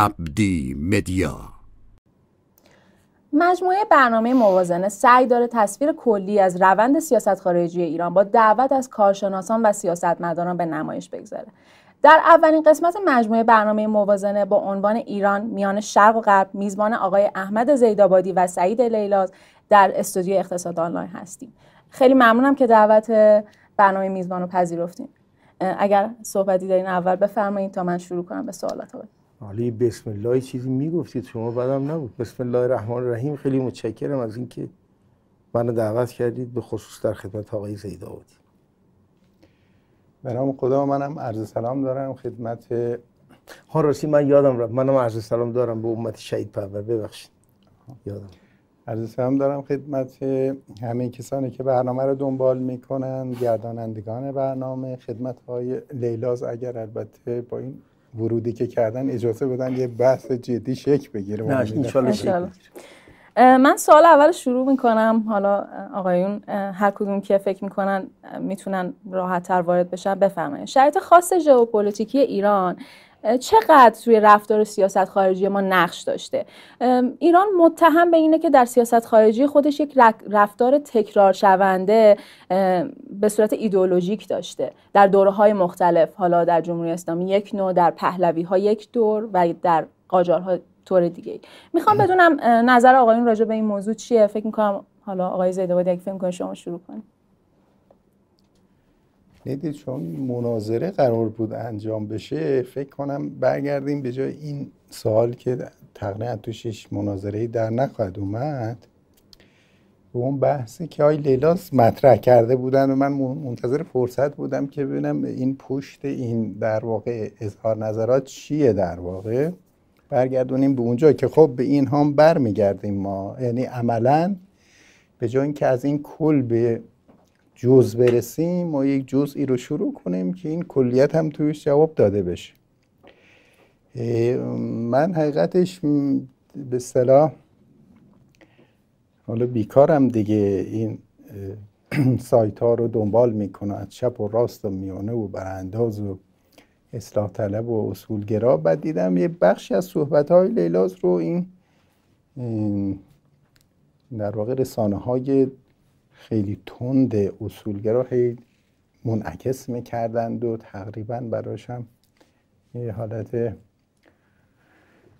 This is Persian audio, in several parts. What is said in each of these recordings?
عبدی مدیا مجموعه برنامه موازنه سعی داره تصویر کلی از روند سیاست خارجی ایران با دعوت از کارشناسان و سیاستمداران به نمایش بگذاره. در اولین قسمت مجموعه برنامه موازنه با عنوان ایران میان شرق و غرب میزبان آقای احمد زیدآبادی و سعید لیلاز در استودیو اقتصاد آنلاین هستیم. خیلی ممنونم که دعوت برنامه میزبان رو پذیرفتیم. اگر صحبتی دارین اول بفرمایید تا من شروع کنم به سوالات علی بسم الله چیزی می‌گفتید شما بدم نبود. بسم الله الرحمن الرحیم. خیلی متشکرم از اینکه منو دعوت کردید به خصوص در خدمت آقای زیداودی به نام خدا منم عرض سلام دارم خدمت ها راستی من یادم رفت. منم عرض سلام دارم به امت شهید پرور. ببخشید. یادم. عرض سلام دارم خدمت همه کسانی که برنامه رو دنبال می‌کنن گردانندگان برنامه خدمت های لیلاز اگر البته با این ورودی که کردن اجازه بدن یه بحث جدی شک بگیره من سوال اول شروع می‌کنم. حالا آقایون هر کدوم که فکر می‌کنن می‌تونن راحت تر وارد بشن بفرمایید. شرایط خاص ژئوپلیتیکی ایران. چقدر توی رفتار سیاست خارجی ما نقش داشته؟ ایران متهم به اینه که در سیاست خارجی خودش یک رفتار تکرار شونده به صورت ایدئولوژیک داشته. در دوره های مختلف حالا در جمهوری اسلامی یک نوع در پهلوی ها یک دور و در قاجارها طور دیگه می‌خوام بدونم نظر آقایون راجع به این موضوع چیه؟ فکر می‌کنم حالا آقای زیدآبادی اگه فکر می‌کنه شما شروع کنید ندید چون مناظره قرار بود انجام بشه فکر کنم برگردیم به جای این سوال که تقریبا توشش مناظره در نخواهد اومد. به اون بحثی که آی لیلاس مطرح کرده بودن و من منتظر فرصت بودم که ببینم این پشت این در واقع اظهار نظرات چیه در واقع. برگردونیم به اونجا که خب به این هم برمیگردیم ما. یعنی عملا به جای اینکه از این کل به جز برسیم ما یک جزئی رو شروع کنیم که این کلیت هم تویش جواب داده بشه. من حقیقتش به صلاح حالا بیکارم دیگه. این سایت ها رو دنبال می‌کنه از چپ و راست و میانه و برانداز و اصلاح طلب و اصولگرا. بعد دیدم یه بخشی از صحبت های لیلاز رو این در واقع رسانه های خیلی تند اصولگرا هی منعکس می‌کردند و تقریبا براشم یه حالت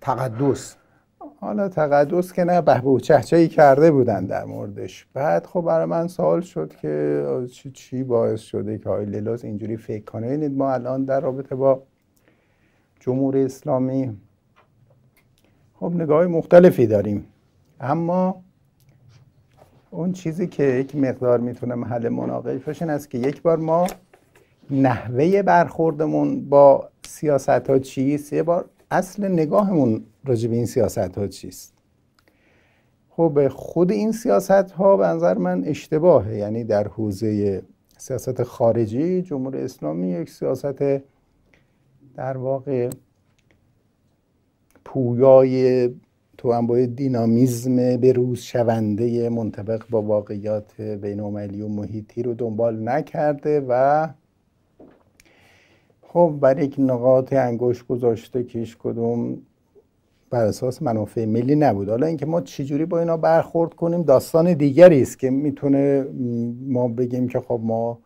تقدس. حالا تقدس که نه به چهچهی کرده بودن در موردش. بعد خب برای من سوال شد که چی, چی باعث شده که های لیلاز اینجوری فکر کنه؟ اینید ما الان در رابطه با جمهوری اسلامی خب نگاه مختلفی داریم. اما اون چیزی که یک مقدار می‌تونه محل مناقشه این است که یک بار ما نحوه برخوردمون با سیاست ها چیست؟ یه بار اصل نگاهمون راجع به این سیاست ها چیست؟ خب خود این سیاست ها به نظر من اشتباهه. یعنی در حوزه سیاست خارجی جمهوری اسلامی یک سیاست در واقع پویای تو دینامیزم به روز شونده منطبق با واقعیات بین و محیطی رو دنبال نکرده و خب بر یک نقاط انگوش گذاشته هیچ کدوم بر اساس منافع ملی نبود. حالا اینکه ما چجوری با اینا برخورد کنیم داستان دیگری است که می‌تونه ما بگیم که خب ما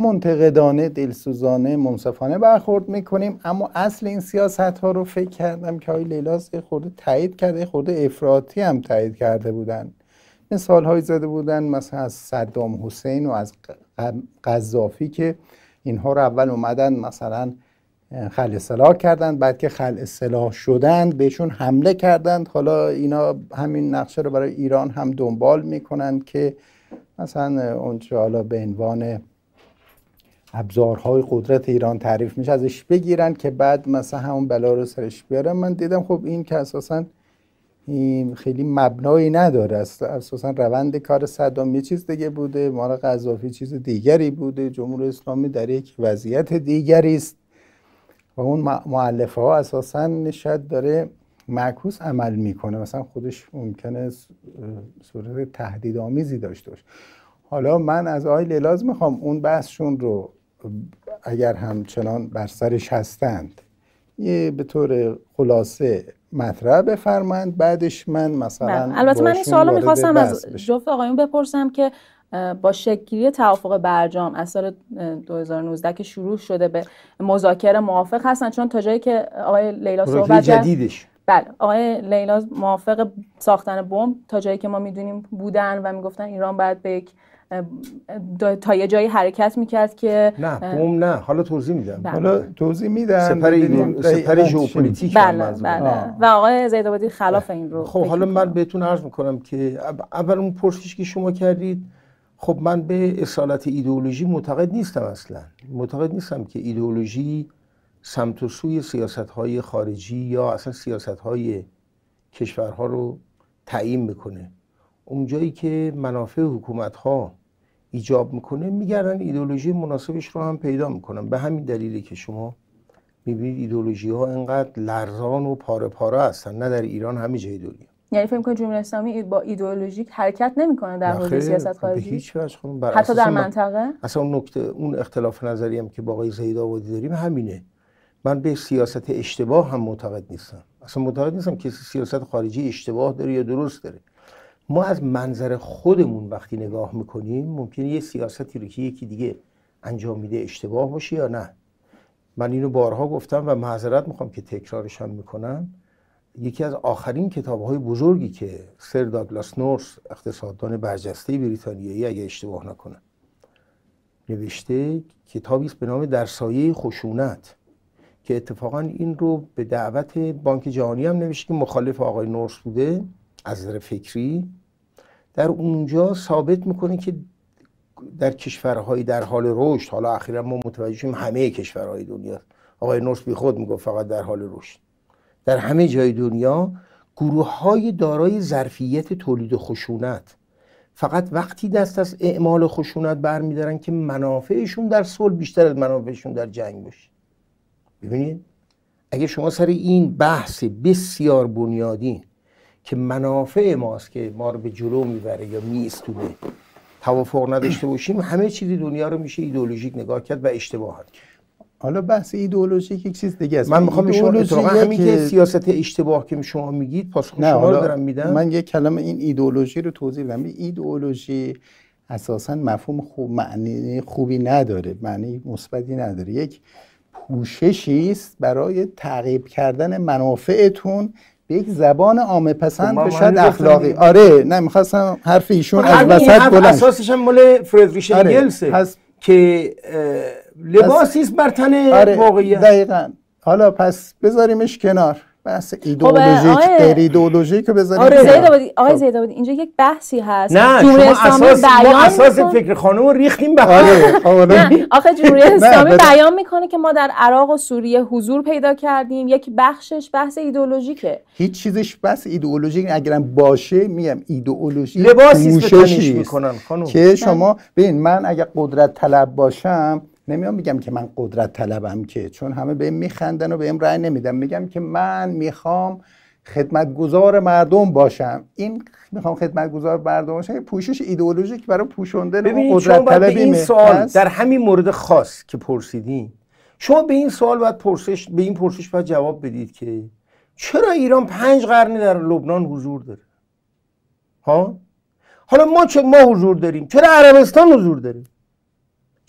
منتقدانه دلسوزانه منصفانه برخورد می‌کنیم. اما اصل این سیاست ها رو فکر کردم که های لیلاس خورده تایید کرده خورده افراطی هم تایید کرده بودن. مثال های زده بودن مثلا از صدام حسین و از قذافی که اینها رو اول اومدن مثلا خل اصلاح کردند بعد که خل اصلاح شدند بهشون حمله کردند. حالا اینا همین نقشه رو برای ایران هم دنبال می‌کنند که مثلا اونچه حالا به عنوان ابزارهای قدرت ایران تعریف میشه ازش بگیرن که بعد مثلا همون بلا رو سرش بیارن من دیدم خب این که اساسا خیلی مبنایی نداره. اساسا روند کار صدام یه چیز دیگه بوده مال قذافی چیز دیگری بوده. جمهوری اسلامی در یک وضعیت دیگری است. و اون معلفه ها اساسا شاید داره معکوس عمل می‌کنه. مثلا خودش ممکنه صورت تهدیدآمیزی داشته باشه. حالا من از آقای لیلاز می‌خوام اون بحثشون رو اگر همچنان بر سرش هستند یه به طور خلاصه مطرح بفرمایند بعدش من مثلا بله. البته من این سوالو می‌خواستم از. جفت آقایون بپرسم که با شکلگیری توافق برجام از سال اه، 2019 که شروع شده به مذاکره موافق هستن چون تا جایی که آقای لیلاز صحبت جدیدش بله آقای لیلاز موافق ساختن بمب تا جایی که ما می‌دونیم بودن و می‌گفتن ایران باید به یک تا یه جایی حرکت می‌کرد که نه بوم نه حالا توضیح میدم بله. حالا توضیح میدم سپر سپر ژئوپلیتیک هم بله. بله. و آقای زیدآبادی خلاف این رو خب حالا من. بهتون عرض می‌کنم که اول- اون پرسشی که شما کردید خب من به اصالت ایدئولوژی معتقد نیستم اصلا معتقد نیستم که ایدئولوژی سمت و سوی سیاست های خارجی یا اصلا سیاست های کشورها رو تعیین می‌کنه اونجایی که منافع حکومت ها ایجاب می‌کنه میگردن ایدئولوژی مناسبش رو هم پیدا می‌کنن. به همین دلیلی که شما می‌بینید ایدئولوژی ها انقدر لرزان و پاره پاره هستن نه در ایران همه جای دنیا. یعنی فکر کنید جمهوری اسلامی با ایدئولوژیک حرکت نمی‌کنه در حوزه سیاست به خارجی؟ هیچ وجه بر حتی در من- منطقه؟ اصلا اون نکته اون اختلاف نظری هم که با آقای زهید آبادی داریم همینه. من به سیاست اشتباه هم معتقد نیستم. اصلا معتقد نیستم که سیاست خارجی اشتباه داره یا درست داره. ما از منظر خودمون وقتی نگاه می‌کنیم ممکنه یه سیاستی رو که یکی دیگه انجام میده اشتباه باشه یا نه. من اینو بارها گفتم و معذرت می‌خوام که تکرارش هم می‌کنم. یکی از آخرین کتاب های بزرگی که سر داگلاس نورس اقتصاددان برجسته بریتانیایی اگه اشتباه نکنم نوشته کتابی است به نام در سایه خشونت که اتفاقا این رو به دعوت بانک جهانی هم نوشته که مخالف آقای نورس بوده از نظر فکری. در اونجا ثابت می‌کنه که در کشورهای در حال رشد حالا اخیرا ما متوجه شدیم همه کشورهای دنیا. آقای نورس بی خود می‌گفت فقط در حال رشد. در همه جای دنیا گروه های دارای ظرفیت تولید خشونت فقط وقتی دست از اعمال خشونت برمیدارن که منافعشون در صلح بیشتر از منافعشون در جنگ باشه. ببینید؟ اگه شما سر این بحث بسیار بنیادین که منافع ماست که ما رو به جلو می‌بره یا میستونه توافق نداشته باشیم همه چیزی دنیا رو میشه ایدئولوژیک نگاه کرد و اشتباهات کرد. حالا بحث ایدئولوژیک یک چیز دیگه است. من می‌خوام به شما اتفاقا همین که سیاست اشتباه که شما میگید پاسخ نه شما رو دارم میدم. من یک کلمه این ایدئولوژی رو توضیح بدم. ایدئولوژی اساسا مفهوم خوب معنی خوبی نداره معنی مثبتی نداره. یک پوششی است برای تعقیب کردن منافعتون به یک زبان عامه خب پسند من- به شاید اخلاقی. آره نه می‌خواستم حرف ایشون از همین وسط بلند. اساسش هم مال فردریش آره، انگلسه پس- که لباسی است بر تن آره واقعیت دقیقا حالا پس بذاریمش کنار بحث ایدئولوژیک آقای- غیر ایدئولوژیک رو بذاریم آره. کنار. زید آبادی آقای خب. زید آبادی اینجا یک بحثی هست نه جمهوری اساس ما بیان اساس می‌کنه- فکر خانم رو ریختیم به. آره خب، نه آخه جمهوری اسلامی. بیان می‌کنه که ما در عراق و سوریه حضور پیدا کردیم یک بخشش بحث ایدئولوژیکه هیچ چیزش بس ایدئولوژیک اگرم باشه میگم ایدئولوژی لباسی می‌کنن خانم که شما ببین من اگر قدرت طلب باشم نمیام میگم که من قدرت طلبم که چون همه بهم میخندن و بهم رأی نمیدم میگم که من می‌خوام خدمتگزار مردم باشم. این می‌خوام خدمتگزار مردم باشم پوشش ایدئولوژیک برای پوشوندن قدرت به طلبی این سوال. در همین مورد خاص که پرسیدین شما به این سوال باید پرسش به این پرسش باید جواب بدید که چرا ایران پنج قرن در لبنان حضور داره؟ ها؟ حالا ما چه ما حضور داریم؟ چرا عربستان حضور داره؟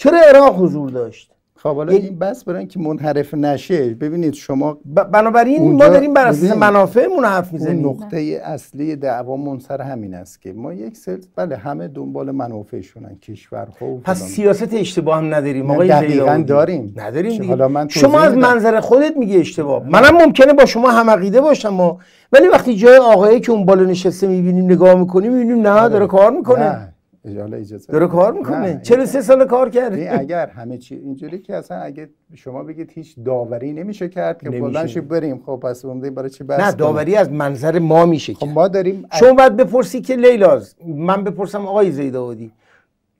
چرا عراق حضور داشت خب حالا این بس برای اینکه منحرف نشه ببینید شما بنابراین ما داریم بر اساس منافعمون حرف می‌زنیم نقطه اصلی دعوامون سر همین است که ما یک سل بله همه دنبال منافعشونن کشورها و پس. سیاست اشتباه هم نداریم آقای دقیقاً. داریم. نداریم دیگه. حالا من شما از. منظر خودت میگی اشتباه منم ممکنه با شما هم عقیده باشم ولی وقتی جای آقایی که اون بالا نشسته می‌بینیم نگاه می‌کنیم می‌بینیم نه داره کار می‌کنه نه اجازه اجازه داره. کار نه، می‌کنه این- 43 سال کار کرده اگر همه چی اینجوری که اصلا اگه شما بگید هیچ داوری نمیشه کرد که نمیشه. بلند شیم بریم خب پس اون برای چی بحث نه؟ داوری از منظر ما میشه خب ما داریم شما باید بپرسی که لیلاز من بپرسم آقای زیدآبادی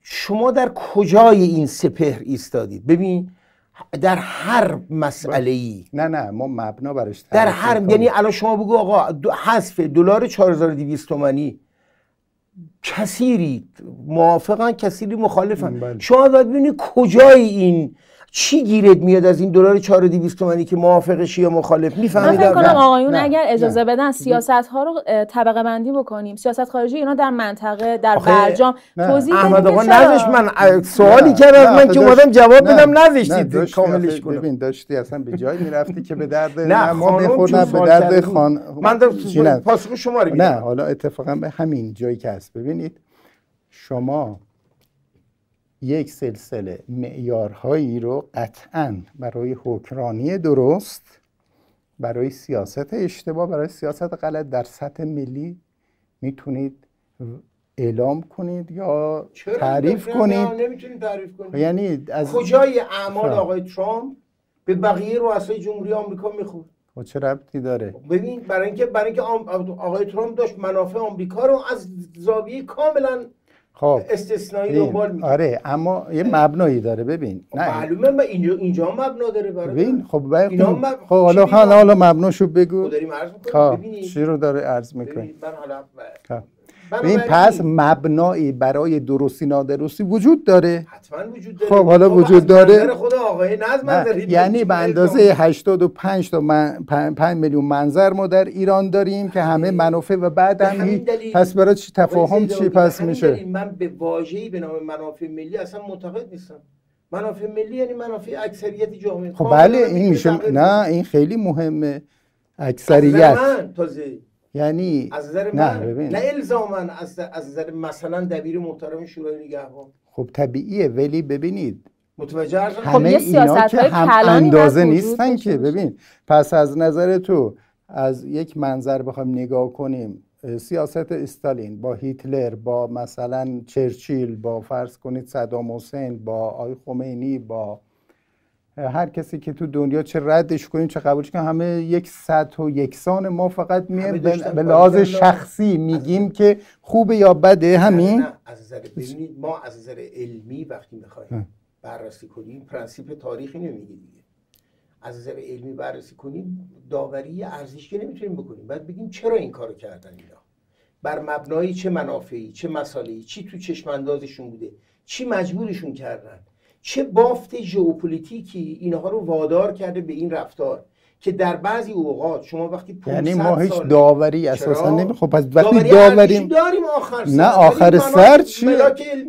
شما در کجای این سپهر ایستادید ببین در هر مسئله ای نه نه ما مبنا برش در هر. یعنی الان شما بگو آقا دو- حذف دلار 4200 تومانی کثیری موافقن کثیری مخالفن بله. شما باید ببینید کجای این چی گیرت میاد از این دلار 4200 تومانی که موافقشی یا مخالف من میفهمیدم فکر کنم آقایون نه، اگر اجازه نه. بدن سیاست ها رو طبقه بندی بکنیم سیاست خارجی اینا در منطقه در برجام. توضیح احمد آقا؟ نذاش من سوالی نه، کرد از نه، من که اومدم جواب بدم نذاشتید داشتی کاملش کنم ببین داشتی اصلا به جایی می‌رفتی که به درد نه ما خانم بخور چون نه به درد. خان من در؟ پاسخ شما رو نه میدم حالا اتفاقا به همین جایی که هست ببینید شما یک سلسله معیارهایی رو قطعا برای حکمرانی درست برای سیاست اشتباه برای سیاست غلط در سطح ملی می‌تونید اعلام کنید یا تعریف کنید؟ نمی‌تونید تعریف کنید. یعنی از کجای اعمال خب. آقای ترامپ؟ به بقیه رؤسای جمهوری آمریکا می‌خورد. خب چه ربطی داره؟ ببین برای اینکه برای اینکه آقای ترامپ داشت منافع آمریکا رو از زاویه کاملا خب. استثنایی دنبال می‌کرد آره اما یه مبنایی داره ببین. خب نه. معلومه من اینجا اینجا مبنا داره برای ببین خب باید اینا خب مب- حالا چی حالا؟ حالا مبناشو بگو. داریم عرض می‌کنیم خب چی رو داره عرض می‌کنی؟ من حالا ببین پس مبنایی برای درستی نادرستی وجود داره. حتما وجود داره. خب، حالا خب، وجود داره؟ خود آقای منظر یعنی به اندازه 85 تا من 5 میلیون منظر ما در ایران داریم که همه منافع و بعد هم پس برای چی تفاهم چی پس میشه؟ من به واژه‌ای به نام منافع ملی اصلا معتقد نیستم. منافع ملی یعنی منافع اکثریت جامعه. خب بله این میشه نه. این خیلی مهمه. اکثریت. من تازه. یعنی از نظر نه من ببین. نه الزاما از از نظر مثلا دبیر محترم شورای نگهبان. خب طبیعیه ولی ببینید متوجه خب، همه یه اینا که سیاست‌های هم اندازه نیستن که. ببین. پس از نظر تو از یک منظر بخوایم نگاه کنیم سیاست استالین با هیتلر با مثلا چرچیل با فرض کنید صدام حسین با آقای خمینی با هر کسی که تو دنیا چه ردش کنیم چه قبولش کنیم همه یک سطح و یکسان ما فقط همه می داشتن به لحاظ. شخصی میگیم که خوبه یا بده همین؟ نه از نظر ببینید ما از نظر علمی وقتی می‌خوایم بررسی کنیم پرنسیپ تاریخی نمیگه دیگه. از نظر علمی بررسی کنیم داوری ارزش که نمی‌تونیم بکنیم. بعد بگیم چرا این کارو کردن اینا؟ بر مبنای چه منافعی چه مسائلی چی تو چشم اندازشون بوده؟ چی مجبورشون کردن؟ چه بافت ژئوپلیتیکی اینها رو وادار کرده به این رفتار که در بعضی اوقات شما وقتی 500 یعنی ما هیچ داوری اساسا؟ نمی خب پس وقتی داوریم داریم آخر سر نه آخر سر چی.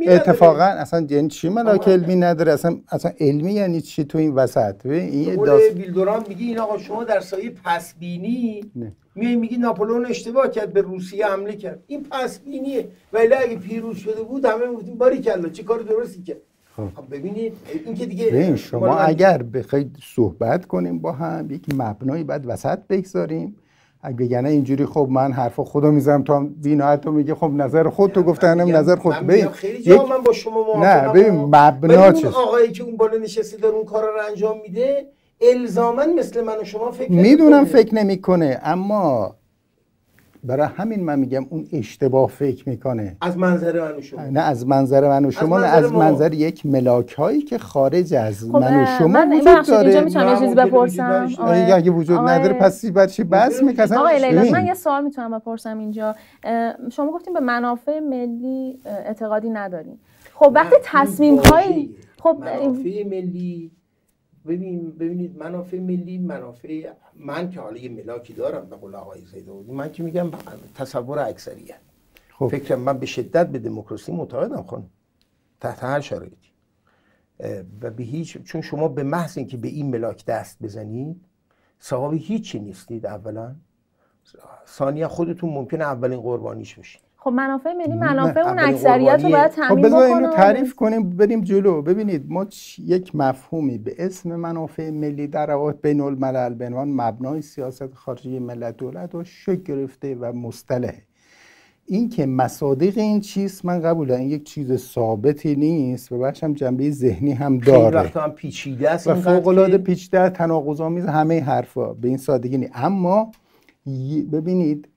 اتفاقا اصلا یعنی چی ملاک. علمی نداره اصلا اصلا علمی یعنی چی تو این وسط این داست... ویلدوران میگی این آقا شما در سایه پسبینی. میای میگی ناپولون اشتباه کرد به روسیه حمله کرد این پسبینیه ولی اگه پیروز شده بود همه می‌گفتیم باری کلا چه کار درستی کرد خب. خب ببینید این که دیگه شما اگر بخواید صحبت کنیم با هم یک مبنایی بعد وسط بگذاریم اگه بگن اینجوری خب من حرف خودو می‌زنم هم بی‌نهایت تو میگه خب نظر خود تو گفتنم نظر خود ببین خیلی جا یک- من با شما نه ببین مبنا اون آقایی که اون بالا نشسته داره اون کار رو انجام میده الزاما مثل من و شما فکر می‌دونم. فکر نمی‌کنه اما برای همین من میگم اون اشتباه فکر می‌کنه. از منظر من و شما. نه از منظر من و شما نه منظر از ما. منظر یک ملاک هایی که خارج از خب من و شما من وجود ببخشید اینجا داره. می‌تونم یه نه، چیزی بپرسم. اگه وجود نداره پس بر چی بس میکسن آقای لیلا. من یه سوال می‌تونم بپرسم اینجا. شما گفتیم به منافع ملی اعتقادی نداریم خب وقتی نه، تصمیم های واژه‌ایه. خب منافع ملی ببین ببینید منافع ملی منافع من که حالا یه ملاکی دارم به قول آقای زیدودی من که میگم تصور اکثریت خب. فکرم من به شدت به دموکراسی معتقدم خانم تحت هر شرایطی. و به هیچ چون شما به محض اینکه به این ملاک دست بزنید صاحب هیچی نیستید اولا. ثانیا خودتون ممکنه اولین قربانیش بشید. خب منافع ملی منافع اون اکثریت رو. باید خب تامین بکنه اینو تعریف کنیم بریم جلو. ببینید ما چ- یک مفهومی به اسم منافع ملی در روابط بین الملل به عنوان مبنای سیاست خارجی ملت دولت و شکل گرفته و مصطلحه این که مصادیق این چیز من قبوله. این یک چیز ثابتی نیست و بخشم جنبه ذهنی هم خیلی داره. وقتا هم پیچیده است و فوق العاده پیچیده تناقض‌آمیز همه حرفا. به این سادگی نیست. اما ببینید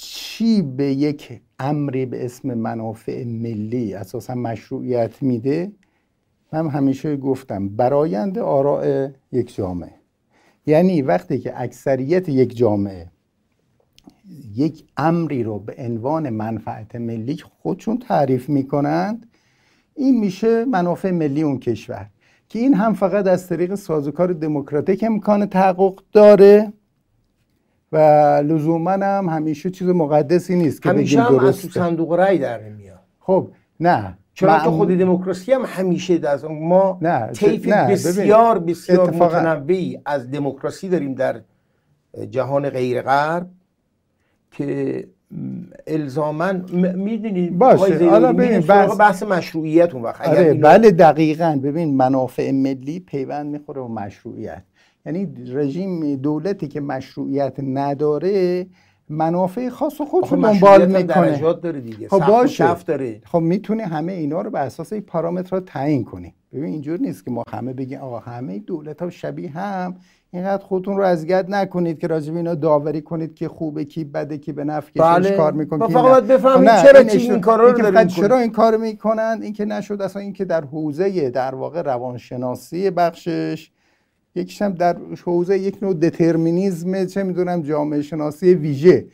چی به یک امری به اسم منافع ملی اساسا مشروعیت میده؟ من همیشه گفتم برایند آراء یک جامعه. یعنی وقتی که اکثریت یک جامعه یک امری رو به عنوان منفعت ملی خودشون تعریف می‌کنند این میشه منافع ملی اون کشور. که این هم فقط از طریق سازوکار دموکراتیک امکان تحقق داره. و لزوما هم همیشه چیز مقدسی نیست که همیشه بگیم هم از تو صندوق رأی در نمیاد. خب نه. چرا که خود دموکراسی هم همیشه از ما نه، طیف نه، بسیار بسیار اتفاقا- متنوعی از دموکراسی داریم در جهان غیر غرب که الزاما می‌دونید باشه، حالا ببین، بحث- بحث مشروعیت اون وقت اگر آره بله دقیقا. ببین منافع ملی پیوند می‌خوره به مشروعیت. یعنی رژیم دولتی که مشروعیت نداره منافع خاص خودش رو دنبال می‌کنه داره دیگه خب باشه. داره خب می‌تونه همه اینا رو بر اساس این پارامترها تعیین کنیم ببین اینجور نیست که ما همه بگیم آقا همه دولت ها شبیه هم اینقدر خودتون رو اذیت نکنید که راجب اینا داوری کنید که خوبه کی بده کی به نفع بله. کار می‌کنه کی فقط. باید بفهمیم خب چرا این این کارا رو می‌کنیم. چرا این کار می‌کنن این که نشد اصلا این که در حوزه در واقع روانشناسی بخشش یکیش هم در حوزه یک نوع دترمینیزم چه می‌دونم جامعه شناسی ویژه.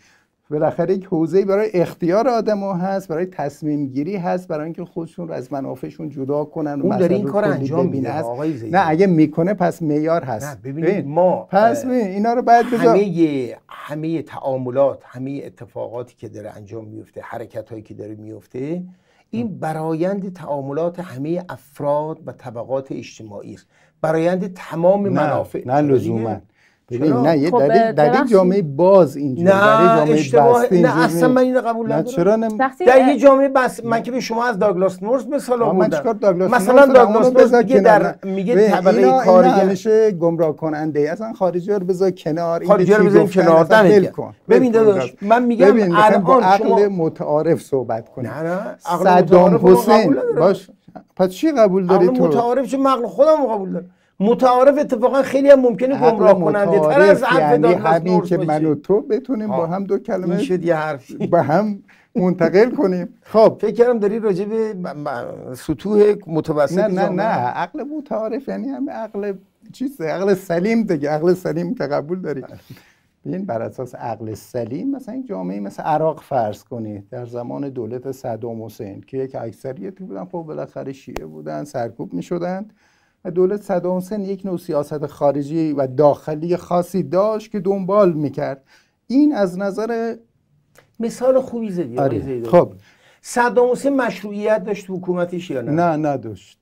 بالاخره یک حوزه برای اختیار آدم ها هست برای تصمیم گیری هست برای اینکه خودشون رو از منافعشون جدا کنن و اون داره این کار انجام. میده. نه اگه می‌کنه پس معیار هست. نه ببینید ما پس ببین اینا رو باید بذار. همه همه تعاملات همه اتفاقاتی که داره انجام میفته حرکت هایی که داره میفته این برایند تعاملات همه افراد و طبقات اجتماعی است. برایند تمام نه منافع نه؟ لزوما ببین؟ نه یه خب، در, یک- در یک. جامعه باز اینجوری در جامعه اشتباه بسته نه اصلا. من اینو قبول ندارم چرا نمی... وقتی در یه جامعه بس من که به شما از داگلاس نورس مثال آوردم چیکار داگلاس مثلا؟ داگلاس نورس بذار میگه. در میگه طبقه کارگر همیشه گمراه کننده اصلا خارجی رو بذار کنار این خارجی رو گفتن کنار، گرم. کن. ببین کن داداش،. من میگم الان عقل متعارف صحبت کنیم نه نه عقل صدام حسین. باش پس چی قبول داری تو؟ متعارف چه مغل خودم قبول دارم. متعارف اتفاقا خیلی هم ممکنه گمراه کننده تر از حرف یعنی همین که. من و تو بتونیم با. هم دو کلمه شد یه حرفی. به هم منتقل کنیم. خب. فکر کردم داری راجع به سطوح متوسط نه نه نه. عقل متعارف یعنی همه عقل چیزه. عقل سلیم دیگه. عقل سلیم که قبول داری. ببین بر اساس عقل سلیم مثلا این جامعه مثل عراق فرض کنید در زمان دولت صدام حسین که یک اکثریتی بودن خب بالاخره شیعه بودن سرکوب می شدند و دولت صدام حسین یک نوع سیاست خارجی و داخلی خاصی داشت که دنبال می‌کرد. این از نظر مثال خوبی زدی آره. خب. صدام حسین مشروعیت داشت تو حکومتش یا نه؟ نه نداشت.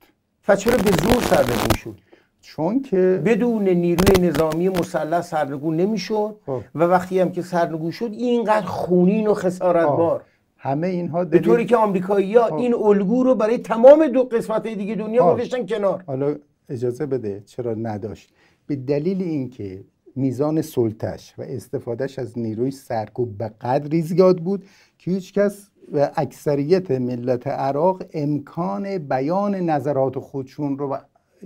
و چرا به زور سرنگون شد؟ چون که بدون نیروی نظامی مسلح سرنگون نمی‌شد خب. و وقتی هم که سرنگون شد اینقدر خونین و خسارتبار. همه اینها به دلیل- طوری که آمریکایی ها این الگو رو برای تمام دو قسمت دیگه دنیا خب. گذاشتن کنار. حالا اجازه بده چرا نداشت؟ به دلیل اینکه میزان سلطش و استفادهش از نیروی سرکوب به قدری زیاد بود که هیچ کس و اکثریت ملت عراق امکان بیان نظرات خودشون رو و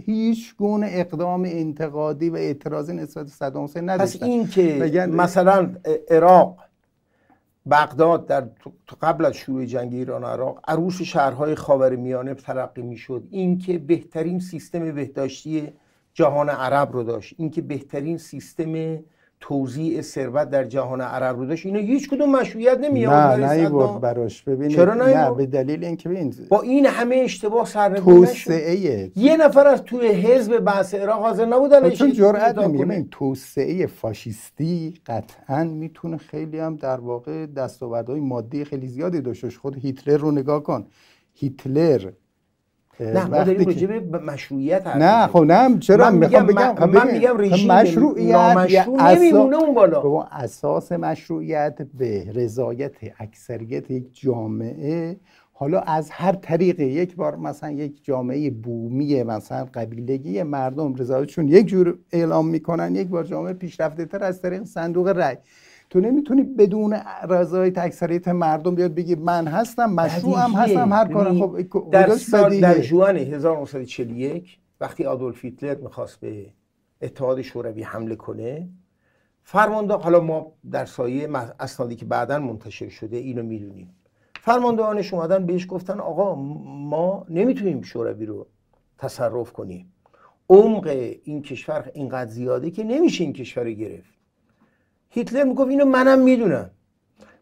هیچ گونه اقدام انتقادی و اعتراضی نسبت به صدام حسین پس نداشتن این که بگن- مثلا عراق بغداد در قبل از شروع جنگ ایران و عراق عروس شهرهای خاورمیانه ترقی می‌شد. این که بهترین سیستم بهداشتی جهان عرب رو داشت. این که بهترین سیستم توزیع ثروت در جهان عرب رو داشت اینا هیچ کدوم مشروعیت نمی نه نیورد صدام. براش ببینید چرا نه؟ به دلیل اینکه ببین با این همه اشتباه سرنگون نشد توسعه یه نفر از توی حزب بحث عراق حاضر نبودن چون جرأت نمیگه. این توسعه فاشیستی قطعا می‌تونه خیلی هم در واقع دستاوردهای مادی خیلی زیادی داشته. خود هیتلر رو نگاه کن هیتلر نه ما داریم راجع به مشروعیت حرف نه. خب نه چرا؟ من می‌خوام میگم بگم من, خب من میگم رژیم مشروعیت نامشروع نمیمونه اون بالا. بابا اساس مشروعیت به رضایت اکثریت یک جامعه حالا از هر طریقی یک بار مثلا یک جامعه بومی مثلا قبیلگی مردم رضایتشون یک جور اعلام می‌کنن یک بار جامعه پیشرفته تر از طریق صندوق رأی. تو نمی‌تونی بدون رضایت اکثریت مردم بیاد بگی من هستم مشروعم. هستم هر کارم ببینید، خب در, سال در؟ جوان 1941 وقتی آدولف هیتلر می‌خواست به اتحاد شوروی حمله کنه فرمانده حالا ما در سایه اسنادی که بعدا منتشر شده اینو می‌دونیم فرماندهانش اومدن بهش گفتن آقا ما نمی‌تونیم شوروی رو تصرف کنیم عمق این کشور اینقدر زیاده که نمیشه این کشور رو گرفت هیتلر می‌گفت اینو منم می‌دونم.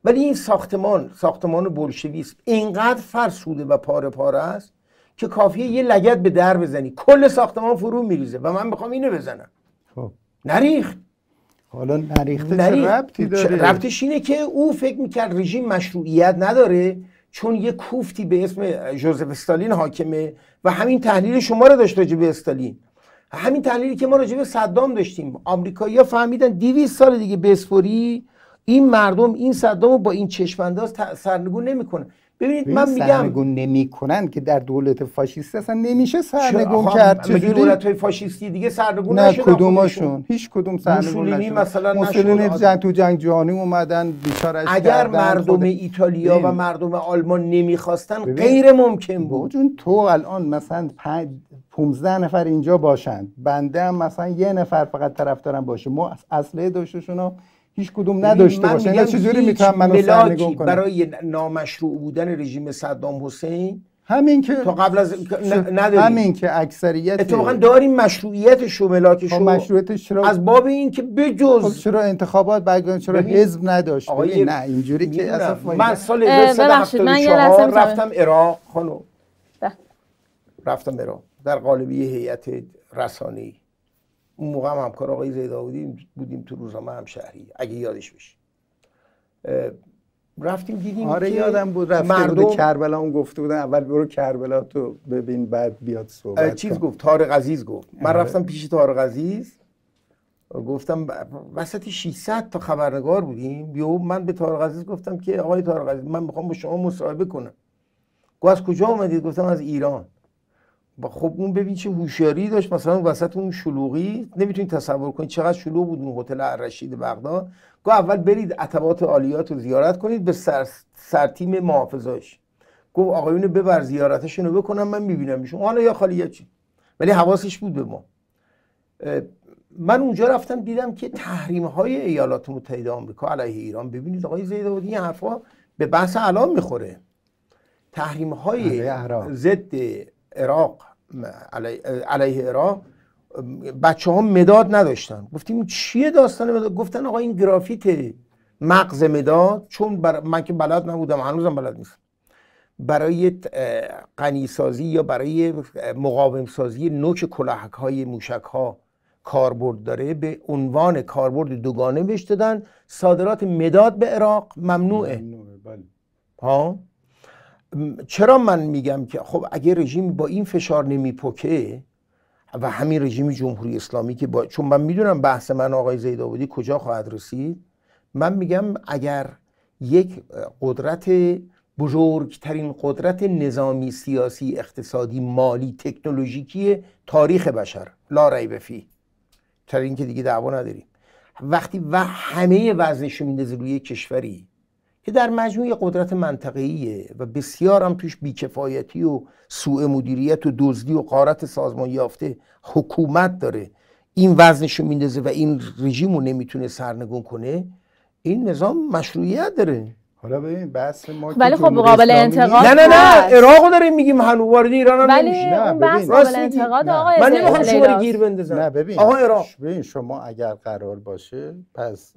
ولی این ساختمان ساختمان بولشویسم اینقدر فرسوده و پاره پاره است که کافیه یه لگت به در بزنی. کل ساختمان فرو میریزه و من می‌خوام اینو بزنم. خب. نریخت. حالا نریخته چه نریخت. ربطی داره؟ ربطش اینه که او فکر می‌کرد رژیم مشروعیت نداره چون یه کوفتی به اسم جوزف استالین حاکمه و همین تحلیل شما رو داشت راجع به استالین. همین تحلیلی که ما راجع به صدام داشتیم. آمریکایی‌ها فهمیدن 200 سال دیگه بسپری این مردم این صدام با این چشمانداز سرنگون نمی‌کنه. ببینید من میگم سرنگون نمی‌کنن که در دولت فاشیست اصلا نمیشه سرنگون؟ کرد مگه چجوری دولت های فاشیستی دیگه سرنگون نه؟ کدوماشون هیچ کدوم سرنگون نشدن. مثلا موسولینی نشد. جنگ تو جنگ جهانی اومدن بیچارش اگر. مردم ایتالیا و. مردم آلمان نمی‌خواستن ببین. غیر ممکن بود جون تو الان مثلا پنج 15 نفر اینجا باشن بنده هم مثلا یه نفر فقط طرفدارم باشه ما اسلحه داشتشون هیچ کدوم نداشته من باشه. اینا چجوری هیچ می‌تونن منو سرنگون کنن؟ برای نامشروع بودن رژیم صدام حسین؟ همین که تا قبل از نداریم. همین که اکثریت اتفاقا داریم مشروعیتش و ملاکش خب رو مشروعیتش چرا از باب این که خب بجز چرا انتخابات برگزار چرا حزب نداشت آقای- نه اینجوری که. اصلا من سال اه، ببخشید، من یه 1374 لحظه می‌تونم- رفتم عراق خانم. ده. رفتم عراق. در قالب یه هیئت رسانه‌ای اون موقع هم همکار آقای زیداودی بودیم تو روزنامه همشهری اگه یادش بشه رفتیم دیدیم آره که یادم بود. رفته مردم بود کربلا اون گفته بودن اول برو کربلا تو ببین بعد بیاد صحبت چیز کن. گفت؟ طارق عزیز گفت. من آره. رفتم پیش طارق عزیز. گفتم ب- وسط 600 تا خبرنگار بودیم. یهو من به طارق عزیز گفتم که آقای طارق عزیز من می‌خوام با شما مصاحبه کنم. گفت از کجا اومدید؟ گفتم از ایران. خب اون ببین چه هوشیاری داشت. مثلا وسط اون شلوغی نمی‌تونید تصور کنید چقدر شلوغ بود اون هتل الرشید بغداد. گفت اول برید عتبات عالیات رو زیارت کنید به سر, سرتیم محافظاش گفت آقایون ببر زیارتشون رو بکنم من می‌بینم ایشون. حالا یا خالی یا چی؟ ولی حواسش بود به ما. من اونجا رفتم دیدم که تحریم های ایالات متحده آمریکا علیه ایران. ببینید آقای زیداودی این حرفا به بحث الان می‌خوره. تحریم های. ضد عراق علی- علیه عراق بچه ها مداد نداشتن. گفتیم چیه داستان مداد؟ گفتن آقا این گرافیت مغز مداد چون بر... من که بلد نبودم هنوزم بلد نیستم. برای اه، غنی سازی یا برای مقاوم سازی نوک کلاهک های موشک ها کاربرد داره به عنوان کاربرد دوگانه بهش دادن. صادرات مداد به عراق ممنوعه. ممنوعه، بله. ها؟ چرا من میگم که خب اگه رژیم با این فشار نمیپکه و همین رژیم جمهوری اسلامی که با چون من می‌دونم بحث من آقای زیدآبادی کجا خواهد رسید من میگم اگر یک قدرت بزرگترین قدرت نظامی سیاسی اقتصادی مالی تکنولوژیکی تاریخ بشر لا ریب فی سر این که دیگه دعوا نداریم. وقتی و همه وزنش میندازه روی کشوری که در مجموع قدرت منطقه‌ایه و بسیار هم توش بیکفایتی و سوء مدیریت و دزدی و قارت سازمان یافته حکومت داره این وزنش رو میندازه و این رژیم رو نمی‌تونه سرنگون کنه این نظام مشروعیت داره حالا ببین بحث ما ولی خب قابل انتقاد نه نه نه هست. عراق رو داریم میگیم هنوز وارد ایران هم ولی نمیشه نه، ببین. قابل. انتقاد نه. آقای من نمی‌خوام شما رو. گیر بندازم نه ببین آقا عراق ببین شما اگر قرار باشه پس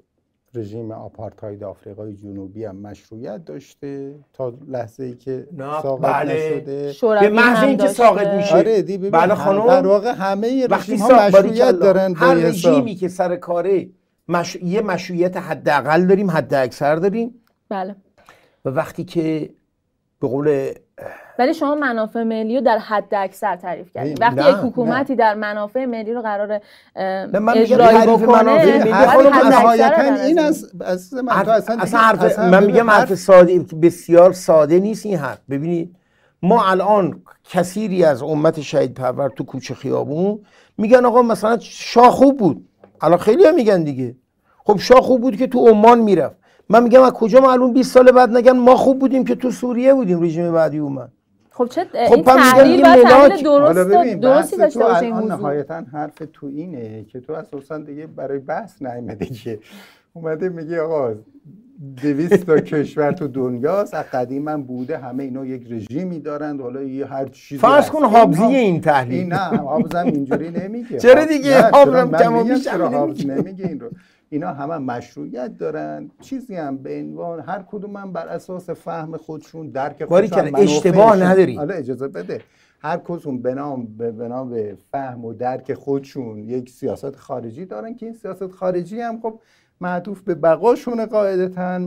رژیم آپارتاید آفریقای جنوبی هم مشروعیت داشته تا لحظه ای که ساقط بله. نشده به محض اینکه. ساقط میشه آره دی ببین بله هم- خانم. در واقع همه وقتی رژیم. ها مشروعیت. دارن هر. رژیمی که سر کاره مش... یه مشروعیت حداقل داریم حد اکثر داریم بله و وقتی که به قول ولی شما منافع ملی رو در حد اکثر تعریف کردید وقتی یک نه. حکومتی در منافع ملی رو قرار نه، من میگم اجرایی بکنه رو نهایتا این از از من حرف- اصلا, اصلا اصلا من میگم حرف ساده بسیار ساده نیست این حرف. ببینید ما الان کثیری از امت شهید پرور تو کوچه خیابون میگن آقا مثلا شاه خوب بود. الان خیلی هم میگن دیگه. خب شاه خوب بود که تو عمان می‌رفت. من میگم از کجا معلوم 20 سال بعد نگن ما خوب بودیم که تو سوریه بودیم رژیم بعدی اومد خب چه خب این تحلیل باید تحلیل درست درستی بحث داشته باشه این موضوع نهایتا حرف تو اینه که تو اساسا دیگه برای بحث نیومده که اومده میگه آقا دویست تا کشور تو دنیاست از قدیم هم بوده همه اینا یک رژیمی دارند حالا یه هر چیزی فرض. کن حابزی این تحلیل این نه حافظم اینجوری نمیگه چرا دیگه؟ نه، حافظم چرا من کم و میگم بیش چرا همین حافظ نمیگه. نمیگه این رو اینا همه مشروعیت دارن چیزی هم به عنوان هر کدوم هم بر اساس فهم خودشون درک خودشون اشتباه. نداریم. حالا اجازه بده هر کدوم به نام بنا به فهم و درک خودشون یک سیاست خارجی دارن که این سیاست خارجی هم خب معطوف به بقاشون قاعدتا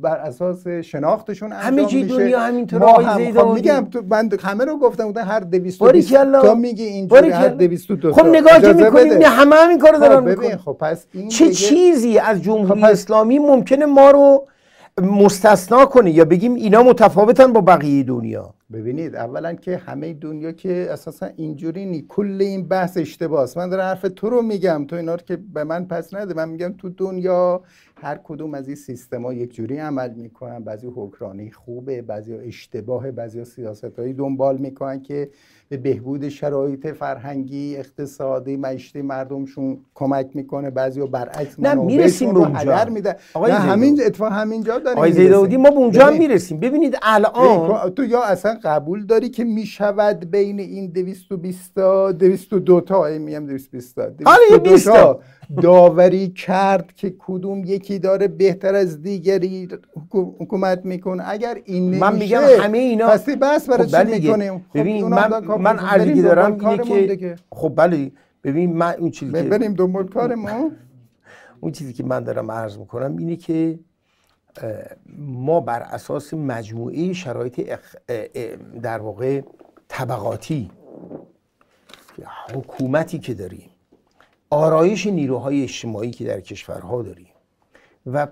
بر اساس شناختشون انجام همه میشه دنیا همینطور آقای هم خب. میگم تو من همه رو گفتم بودن هر 200 باریکلا. تا میگی اینجوری هر باریکلا. 202 خب نگاه که می‌کنیم نه همه همین کارو خب دارن ببین می‌کنن خب پس این چه دیگه- چیزی از جمهوری خب پس- اسلامی ممکنه ما رو مستثنا کنه یا بگیم اینا متفاوتن با بقیه دنیا ببینید اولا که همه دنیا که اساسا اینجوری نی کل این بحث اشتباهه من دارم حرف تو رو میگم. تو اینا رو که به من پس نده. من میگم تو دنیا هر کدوم از این سیستما یک جوری عمل می‌کنن. بعضی حکرانی خوبه بعضی اشتباه بعضی سیاست هایی دنبال می‌کنن که به بهبود شرایط فرهنگی اقتصادی معیشتی مردمشون کمک می‌کنه بعضی برعکس نه، می‌رسیم به اونجا. میده آقای نه. همین اتفاق همینجا داریم آقای. زیداودی ما به اونجا هم می‌رسیم ببینید الان تو یا اصلا قبول داری که می‌شود بین این 220 تا 202 تا میم 220 تا 202 20 تا. داوری کرد که کدوم یکی داره بهتر از دیگری حکو- حکومت می‌کنه اگر این من نمیشه میگم همه اینا پس بس برای خب چی بله. می‌کنیم ببین اونم داره من من بریم دارم اینه که. خب بله ببین من اون چیزی که بریم دنبال کار ما اون چیزی که من دارم عرض می‌کنم اینه که ما بر اساس مجموعه شرایط اخ- در واقع طبقاتی حکومتی که داریم آرایش نیروهای اجتماعی که در کشورها داریم و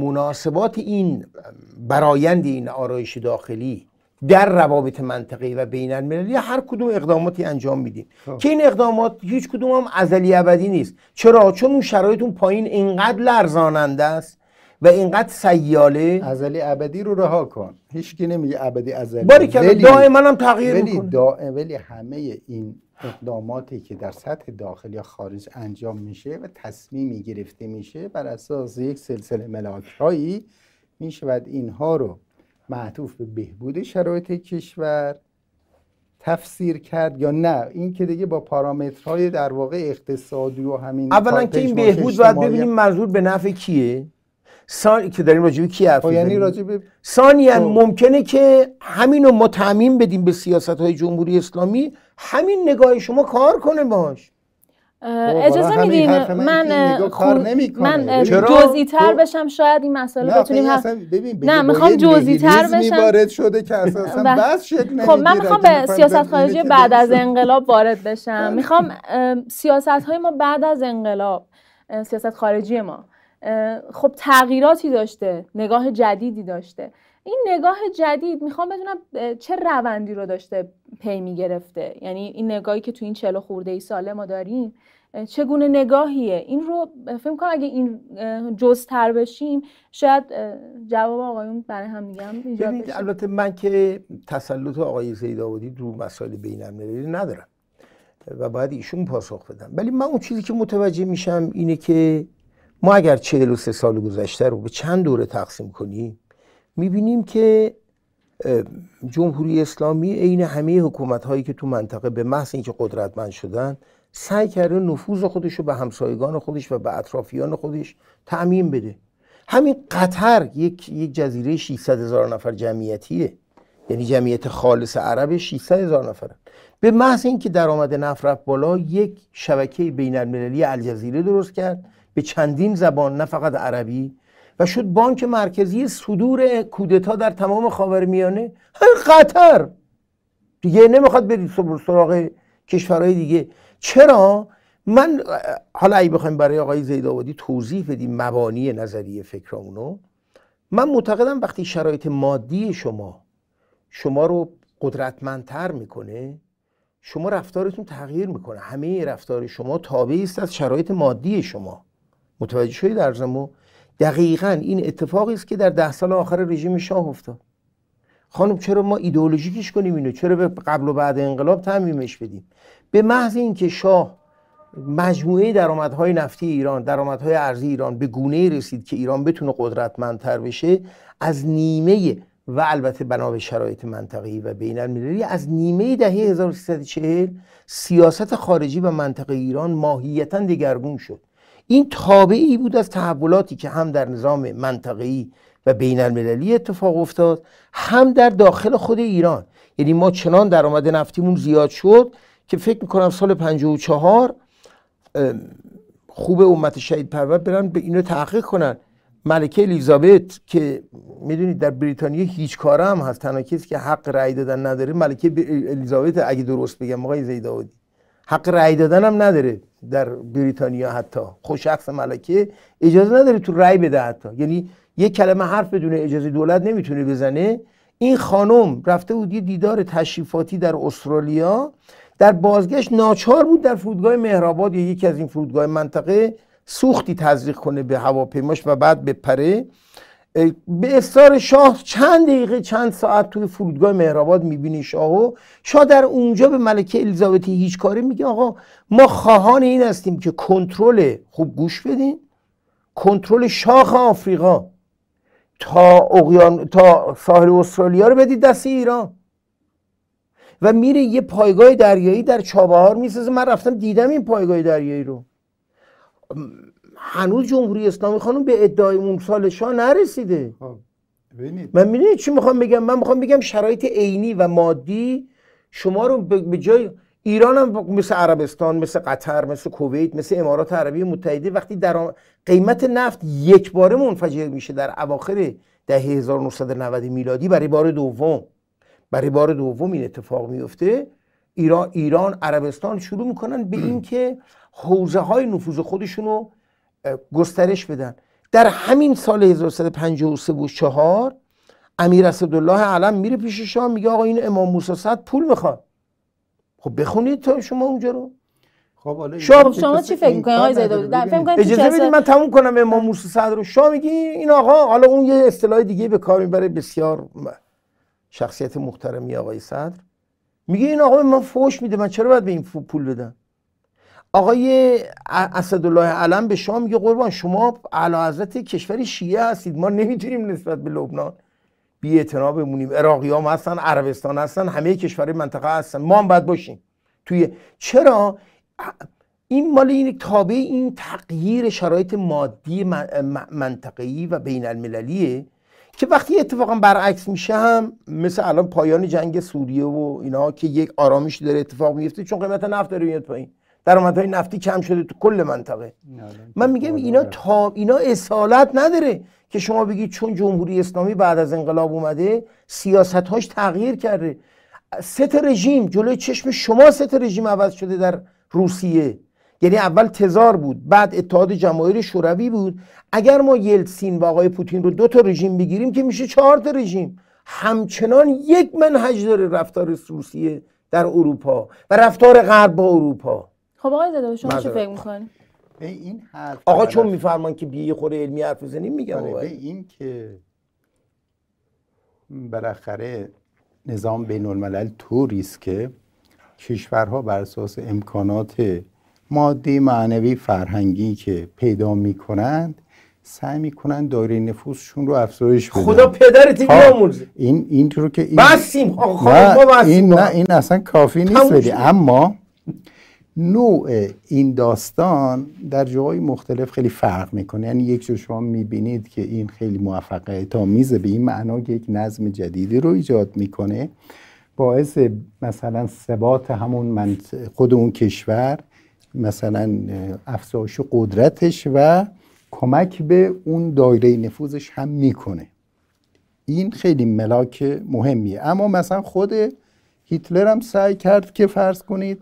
مناسبات این برایند این آرایش داخلی در روابط منطقه‌ای و بین المللی هر کدوم اقداماتی انجام میدیم. که این اقدامات هیچ کدوم هم ازلی ابدی نیست. چرا؟ چون اون شرایط اون پایین اینقدر لرزاننده است و اینقدر سیاله. ازلی ابدی رو رها کن. هیچکی نمیگه ابدی ازلی باری که دائما هم تغییر ولی, می‌کنه. دا... ولی همه این اقداماتی که در سطح داخل یا خارج انجام میشه و تصمیمی گرفته میشه بر اساس یک سلسله ملاک هایی می‌شود اینها رو معطوف به بهبود شرایط کشور تفسیر کرد یا نه. این که دیگه با پارامترهای در واقع اقتصادی و همین اولا که این بهبود باید ببینیم منظور به نفع کیه؟ سان... که داریم راجع به کی حرف خب یعنی می‌زنیم؟ راجع به ثانیا خب. ممکنه که همین رو ما تعمیم بدیم به سیاست های جمهوری اسلامی همین نگاه شما کار کنه باش اجازه میدین حرف من خون-. من؟ جزئی تر تو- بشم شاید این مسئله بتونیم ببین نه، می‌خوام جزئی‌تر نیهیلیسمی بشم. وارد شده که اساسا و- بس شکل خب من می‌خوام به سیاست خارجی بعد از انقلاب وارد بشم می‌خوام سیاست های ما بعد از انقلاب سیاست خارجی ما خب تغییراتی داشته نگاه جدیدی داشته. این نگاه جدید می‌خوام بدونم چه روندی رو داشته پی می‌گرفته؟ یعنی این نگاهی که تو این چلو خورده ای ساله ما داریم چگونه نگاهیه؟ این رو فکر کنم اگه این جزتر بشیم شاید جواب آقایون برای هم ایجاد بشه. البته من که تسلط آقای زیداودی رو مسائل بین المللی ندارم و باید ایشون پاسخ بدم. ولی من اون چیزی که متوجه میشم اینه که ما اگر 43 سال گذشته رو به چند دوره تقسیم کنیم می‌بینیم که جمهوری اسلامی عین همه حکومت هایی که تو منطقه به محض اینکه قدرتمند شدن سعی کرده نفوذ خودش رو به همسایگان خودش و به اطرافیان خودش تعمین بده. همین قطر یک یک جزیره 600 هزار نفر جمعیتیه. یعنی جمعیت خالص عرب 600 هزار نفره. به محض اینکه درآمد نفت بالا یک شبکه بین المللی الجزیره درست کرد. به چندین زبان نه فقط عربی. و شد بانک مرکزی صدور کودتا در تمام خاورمیانه. قطر! دیگه نمی‌خواد برید سر- سراغ کشورهای دیگه. چرا؟ من حالا اگه بخوایم برای آقای زیدآبادی توضیح بدیم مبانی نظریه فکرامونو من معتقدم وقتی شرایط مادی شما شما رو قدرتمندتر می‌کنه شما رفتارتون تغییر می‌کنه. همه رفتار شما تابعی است از شرایط مادی شما. متوجه شدید در زمو دقیقا این اتفاقی است که در ده سال آخر رژیم شاه افتاد. خانم چرا ما ایدئولوژیکش کنیم اینو؟ چرا به قبل و بعد انقلاب تعمیمش بدیم؟ به محض اینکه شاه مجموعه درآمدهای نفتی ایران درآمدهای ارزی ایران به گونه رسید که ایران بتونه قدرتمندتر بشه از نیمه و البته بنا به شرایط منطقه‌ای و بین المللی از نیمه دهه 1340 سیاست خارجی و منطقه ایران ماهیتا دگرگون شد. این تابعی بود از تحولاتی که هم در نظام منطقه‌ای و بین المللی اتفاق افتاد هم در داخل خود ایران. یعنی ما چنان درآمد نفتیمون زیاد شد که فکر می‌کنم سال 54 خوب امت شهید پرور برن به اینو تحقیق کنن. ملکه الیزابت که می‌دونید در بریتانیا هیچ کاره هم هست تنها کسی که حق رأی دادن نداره ملکه الیزابت اگه درست بگم آقای زیداودی حق رأی دادن هم نداره در بریتانیا حتی. خوشخص ملکه اجازه نداره تو رأی بده حتی. یعنی یک کلمه حرف بدون اجازه دولت نمی‌تونه بزنه. این خانم رفته بود یه دیدار تشریفاتی در استرالیا. در بازگشت ناچار بود در فرودگاه مهرآباد یا یکی از این فرودگاه منطقه سوختی تزریق کنه به هواپیماش و بعد بپره. به اصرار شاه چند دقیقه چند ساعت توی فرودگاه مهرآباد می‌بینی شاهو؟ شاه در اونجا به ملکه الیزابتی هیچ کاری میگه؟ آقا ما خواهان این هستیم که کنترل خوب گوش بدین. کنترل شاخ آفریقا. تا اقیان تا ساحل استرالیا رو بدید دست ایران. و میره یه پایگاه دریایی در چابهار می‌سازه. من رفتم دیدم این پایگاه دریایی رو. هنوز جمهوری اسلامی خانم به ادعای اون سال شاه نرسیده. خب، من می‌دونید چی می‌خوام بگم؟ من می‌خوام بگم شرایط عینی و مادی شما رو به جای ایران هم مثل عربستان مثل قطر مثل کویت مثل امارات عربی متحده وقتی در قیمت نفت یک باره منفجر میشه در اواخر دهه 1990 میلادی برای بار دوم. برای بار دوم این اتفاق میفته ایران ایران عربستان شروع می‌کنن به اینکه حوزه های نفوذ خودشونو گسترش بدن. در همین سال 1353 و 4 امیر اسدالله علم میره پیش شاه میگه آقا این امام موسی صد پول می‌خواد. خب بخونید تا شما اونجا رو. خب حالا شما شما چی فکر می‌کنید آقای زیداوی در فکر اجازه بدید من تموم کنم امام موسی صدر رو. شاه میگی این آقا حالا اون یه اصطلاح دیگه به کار می‌بره بسیار شخصیت محترمی آقای صدر. میگه این آقا من فوش میده من چرا باید به این پول بدم؟ آقای اسدالله علم به شما میگه قربان شما اعلی حضرت کشوری شیعه هستید. ما نمی‌تونیم نسبت به لبنان بی بمونیم عراقی هم هستن عربستان هستن همه کشورهای منطقه هستن. ما هم باید باشیم. توی چرا؟ این مال این تابع این تغییر شرایط مادی منطقه‌ای و بین المللیه که وقتی اتفاقا برعکس میشه هم مثل الان پایان جنگ سوریه و اینا که یک آرامش داره اتفاق میفته چون قیمت نفت داره میاد پایین. درآمدهای نفتی کم شده تو کل منطقه. من میگم اینا تا اینا اصالت نداره که شما بگید چون جمهوری اسلامی بعد از انقلاب اومده سیاستهاش تغییر کرده. ست رژیم جلوی چشم شما ست رژیم عوض شده در روسیه. یعنی اول تزار بود بعد اتحاد جماهیر شوروی بود. اگر ما یلتسین و آقای پوتین رو دو تا رژیم بگیریم که میشه چهار تا رژیم. همچنان یک منهج داره رفتار روسیه در اروپا و رفتار غرب با اروپا. خب آقای زاده شما چی فکر می‌کنید این حرف آقا چون میفرمان که بیه خوره علمی حرف بزنیم میگم آره، به این که بالاخره نظام بین الملل طوری است که کشورها بر اساس امکانات مادی معنوی فرهنگی که پیدا می‌کنند سعی می‌کنن دایره نفوذشون رو افزایش بدن. خدا پدرت بیامرزه این این رو که این بسیم این نه این اصلا کافی نیست بدی. اما نوع این داستان در جاهای مختلف خیلی فرق می‌کنه. یعنی یک جو شما می‌بینید که این خیلی موفقیت آمیزه به این معنا که یک نظم جدیدی رو ایجاد می‌کنه. باعث مثلا ثبات همون خود اون کشور مثلا افزایش قدرتش و کمک به اون دایره نفوذش هم می‌کنه. این خیلی ملاک مهمیه. اما مثلا خود هیتلر هم سعی کرد که فرض کنید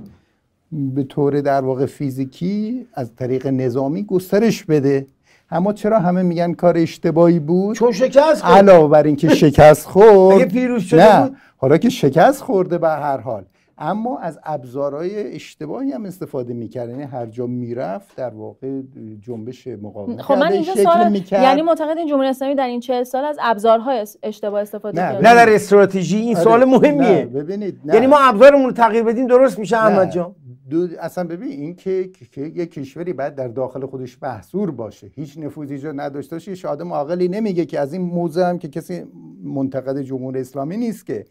به طور در واقع فیزیکی از طریق نظامی گسترش بده. اما چرا همه میگن کار اشتباهی بود؟ چون شکست خورد. علاوه بر اینکه شکست خورد. اگه پیروز شده بود. حالا که شکست خورده به هر حال. اما از ابزارهای اشتباهی هم استفاده می‌کرد. یعنی هر جا می‌رفت در واقع جنبش مقاومت خب من اینجا سوال یعنی معتقد این جمهوری اسلامی در این 40 سال از ابزارهای اشتباه استفاده نه. نه در استراتژی این آره. سوال مهمیه. ببینید یعنی ما ابزارمون رو تغییر بدیم درست میشه احمد جان؟ دو اصلا ببین این که, که یک کشوری باید در داخل خودش محصور باشه. هیچ نفوذی جو نداشته باشه. هیچ آدم نمیگه که از این موضوع هم که کسی منتقد جمهوری اسلامی نیست که.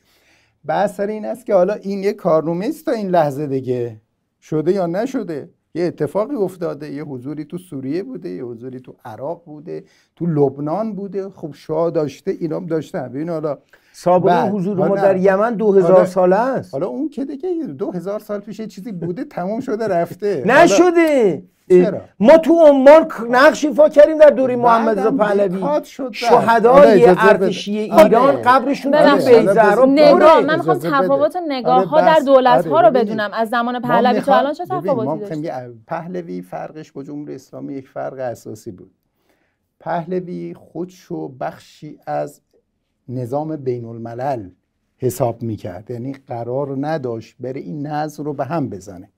بحث سر این است که حالا این یه کارنامه است تا این لحظه دیگه. شده یا نشده؟ یه اتفاقی افتاده. یه حضوری تو سوریه بوده یه حضوری تو عراق بوده تو لبنان بوده. خب شاه داشته اینام داشته. ببین حالا سابقه حضور ما در یمن دو هزار حالا- ساله است حالا اون که دیگه دو هزار سال پیش چیزی بوده تموم شده رفته نشده چرا؟ ما تو عمان نقش ایفا کردیم در دوره محمد رضا پهلوی. شهدای. ارتشی آره. ایران قبرشون تو حالا نگاه پره. من می‌خوام. تفاوت نگاه ها آره، در. دولت ها آره، رو. بدونم از زمان ما پهلوی تا الان چه تفاوتی یه- پهلوی فرقش با جمهوری اسلامی یک فرق اساسی بود پهلوی خودشو بخشی از نظام بین الملل حساب می‌کرد. یعنی قرار نداشت بره این نظم رو به هم بزنه.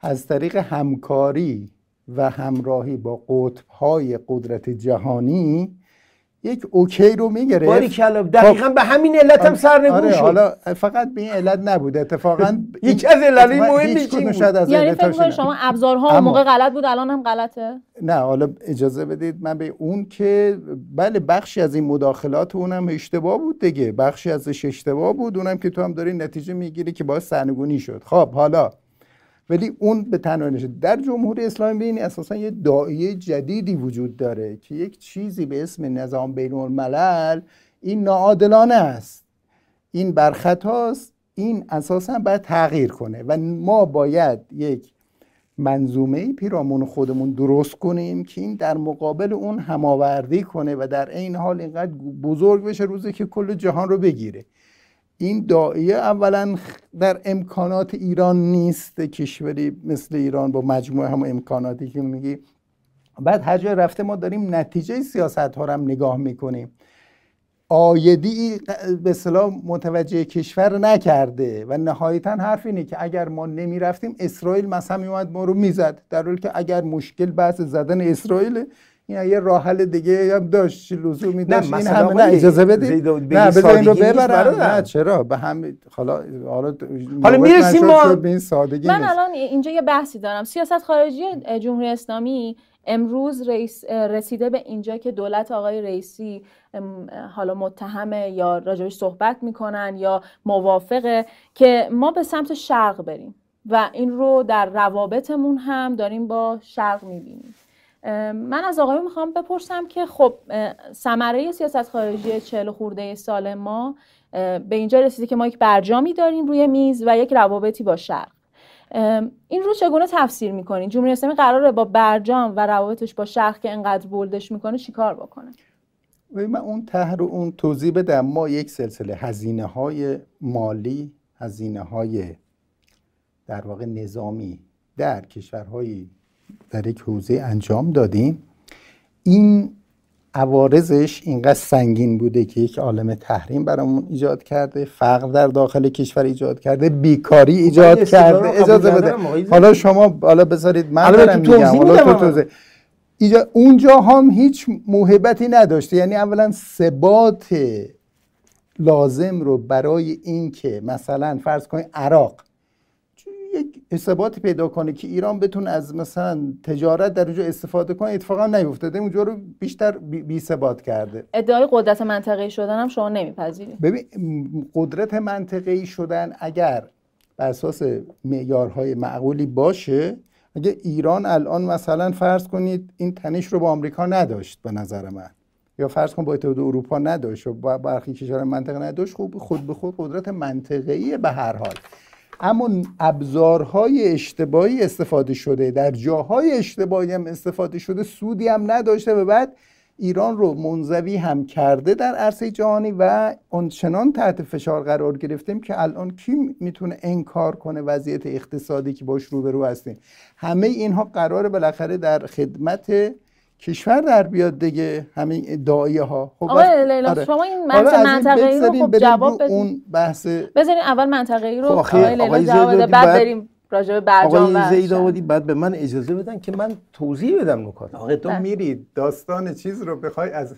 از طریق همکاری و همراهی با قطبهای قدرت جهانی یک اوکی رو می‌گرفت. باریکلا دقیقا به همین علت هم سرنگون آره شد. حالا فقط به این علت نبود. اتفاقا یکی از مهمش هیچ این بود. یعنی فکر کنید. شما ابزارها اون اما- موقع غلط بود الان هم غلطه؟ نه حالا اجازه بدید من به اون که بله بخشی از این مداخلات اونم اشتباه بود دیگه. بخشی ازش اشتباه بود. اونم که تو هم داری نتیجه می‌گیری که باعث سرنگونی شد. خب حالا ولی اون به تنهایی نشد در جمهوری اسلامی ببینی اساسا یه داعیه جدیدی وجود داره که یک چیزی به اسم نظام بین الملل این ناعادلانه است. این برخطاست این اساسا باید تغییر کنه و ما باید یک منظومه پیرامون خودمون درست کنیم که این در مقابل اون هماوردی کنه و در این حال اینقدر بزرگ بشه روزی که کل جهان رو بگیره. این داعیه اولا در امکانات ایران نیست کشوری مثل ایران با مجموعه هم امکاناتی که میگی. بعد هر جای رفته ما داریم نتیجه سیاست ها رو هم نگاه می‌کنیم. آیدی به اصطلاح متوجه کشور نکرده و نهایتا حرف اینه که اگر ما نمی‌رفتیم اسرائیل مثلا میومد ما رو می‌زد. در حالی که اگر مشکل بحث زدن اسرائیل این یه راه حل دیگه هم داشت. لزومی داشت؟ این مثلا همه نه اجازه بدید؟ نه این بذار این رو ببرم. نه چرا؟ به هم حالا حالا حالا می‌رسیم ما- به این سادگی من نیست. الان اینجا یه بحثی دارم. سیاست خارجی جمهوری اسلامی امروز رئیس رسیده به اینجا که دولت آقای رئیسی حالا متهمه یا راجبش صحبت می‌کنن یا موافقه که ما به سمت شرق بریم و این رو در روابطمون هم داریم با شرق می‌بینیم. من از آقایون می‌خوام بپرسم که خب ثمره سیاست خارجی چهل خورده سال ما به اینجا رسیده که ما یک برجامی داریم روی میز و یک روابطی با شرق. این رو چگونه تفسیر می‌کنین جمهوری اسلامی قراره با برجام و روابطش با شرق که انقدر بولدش می‌کنه چیکار بکنه؟ من اون ته رو اون توضیح بدم. ما یک سلسله هزینه های مالی هزینه های در واقع نظامی در کشورهایی در یک حوزه انجام دادیم. این عوارضش اینقدر سنگین بوده که یک عالم تحریم برامون ایجاد کرده فقر در داخل کشور ایجاد کرده بیکاری ایجاد استدلال کرده. اجازه بده. حالا شما حالا بذارید من دارم تو میگم. حالا تو اینجا اونجا هم هیچ موهبتی نداشته. یعنی اولا ثبات لازم رو برای اینکه مثلا فرض کنید عراق یک ثباتی پیدا کنه که ایران بتونه از مثلا تجارت در اونجا استفاده کنه اتفاقا نیفتاده. اونجا رو بیشتر بی, ثبات کرده. ادعای قدرت منطقه‌ای شدن هم شما نمیپذیرید. ببین قدرت منطقه‌ای شدن اگر بر اساس معیارهای معقولی باشه اگه ایران الان مثلا فرض کنید این تنش رو با آمریکا نداشت به نظر من. یا فرض کن با اتحاد اروپا نداشت و برخی کشور منطقه نداشت خب خود به خود قدرت منطقه‌ای به هر حال. اما ابزارهای اشتباهی استفاده شده. در جاهای اشتباهی هم استفاده شده سودی هم نداشته و بعد ایران رو منزوی هم کرده در عرصه جهانی و آنچنان تحت فشار قرار گرفتیم که الان کی می‌تونه انکار کنه وضعیت اقتصادی که باش روبرو هستیم؟ همه اینها قرار بالاخره در خدمت کشور در بیاد دیگه همین داعیه ها خب آقای لیلا آره. شما این این منطقه‌ای رو خب جواب رو بدید اون بحث بذارین اول منطقه‌ای رو خب آقای لیلا آقای جواب بده بعد باید- بریم راجع به برجام آقای زید. آبادی بعد به من اجازه بدن که من توضیح بدم نکات آقا تو بله. میرید داستان چیز رو بخوای از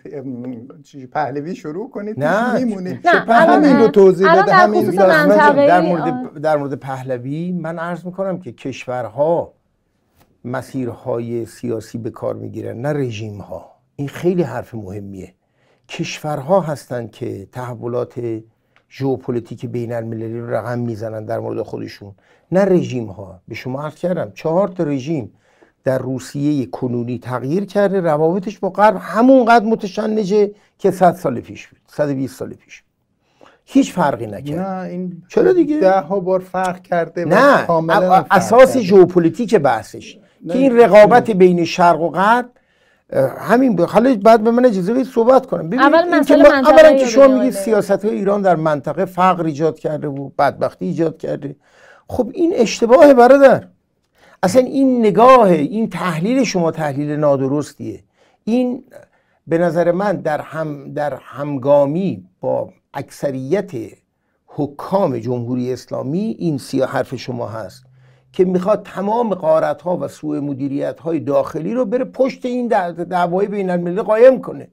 پهلوی شروع کنید نه. میمونی نه، همین رو توضیح بده در همین منطقه- در. مورد در مورد پهلوی من عرض می‌کنم که کشورها مسیرهای سیاسی به کار می‌گیرن نه رژیم ها این خیلی حرف مهمیه کشورها هستند که تحولات ژئوپلیتیک بین المللی رو رقم می‌زنن در مورد خودشون نه رژیم ها به شما عرض کردم چهار تا رژیم در روسیه کنونی تغییر کرده روابطش با غرب همونقدر متشنجه که 100 سال پیش بود 120 سال پیش. هیچ فرقی نکرد نه این چرا دیگه؟ ده ها بار فرق کرده نه اساس. ژئوپلیتیک بحثش که این رقابت بین شرق و غرب همین ب- حالا بعد به من اجازه بدید صحبت کنم. ببینید اول این که مسئله منطقه‌ای اولا که شما میگید سیاست های ایران در منطقه فقر ایجاد کرده و بدبختی ایجاد کرده. خب این اشتباه برادر. اصلا این نگاه این تحلیل شما تحلیل نادرستیه. این به نظر من در هم در همگامی با اکثریت حکام جمهوری اسلامی این سیا حرف شما هست. که می‌خواد تمام قارت ها و سوء مدیریت های داخلی رو بره پشت این دع- دعوای بین المللی قایم کنه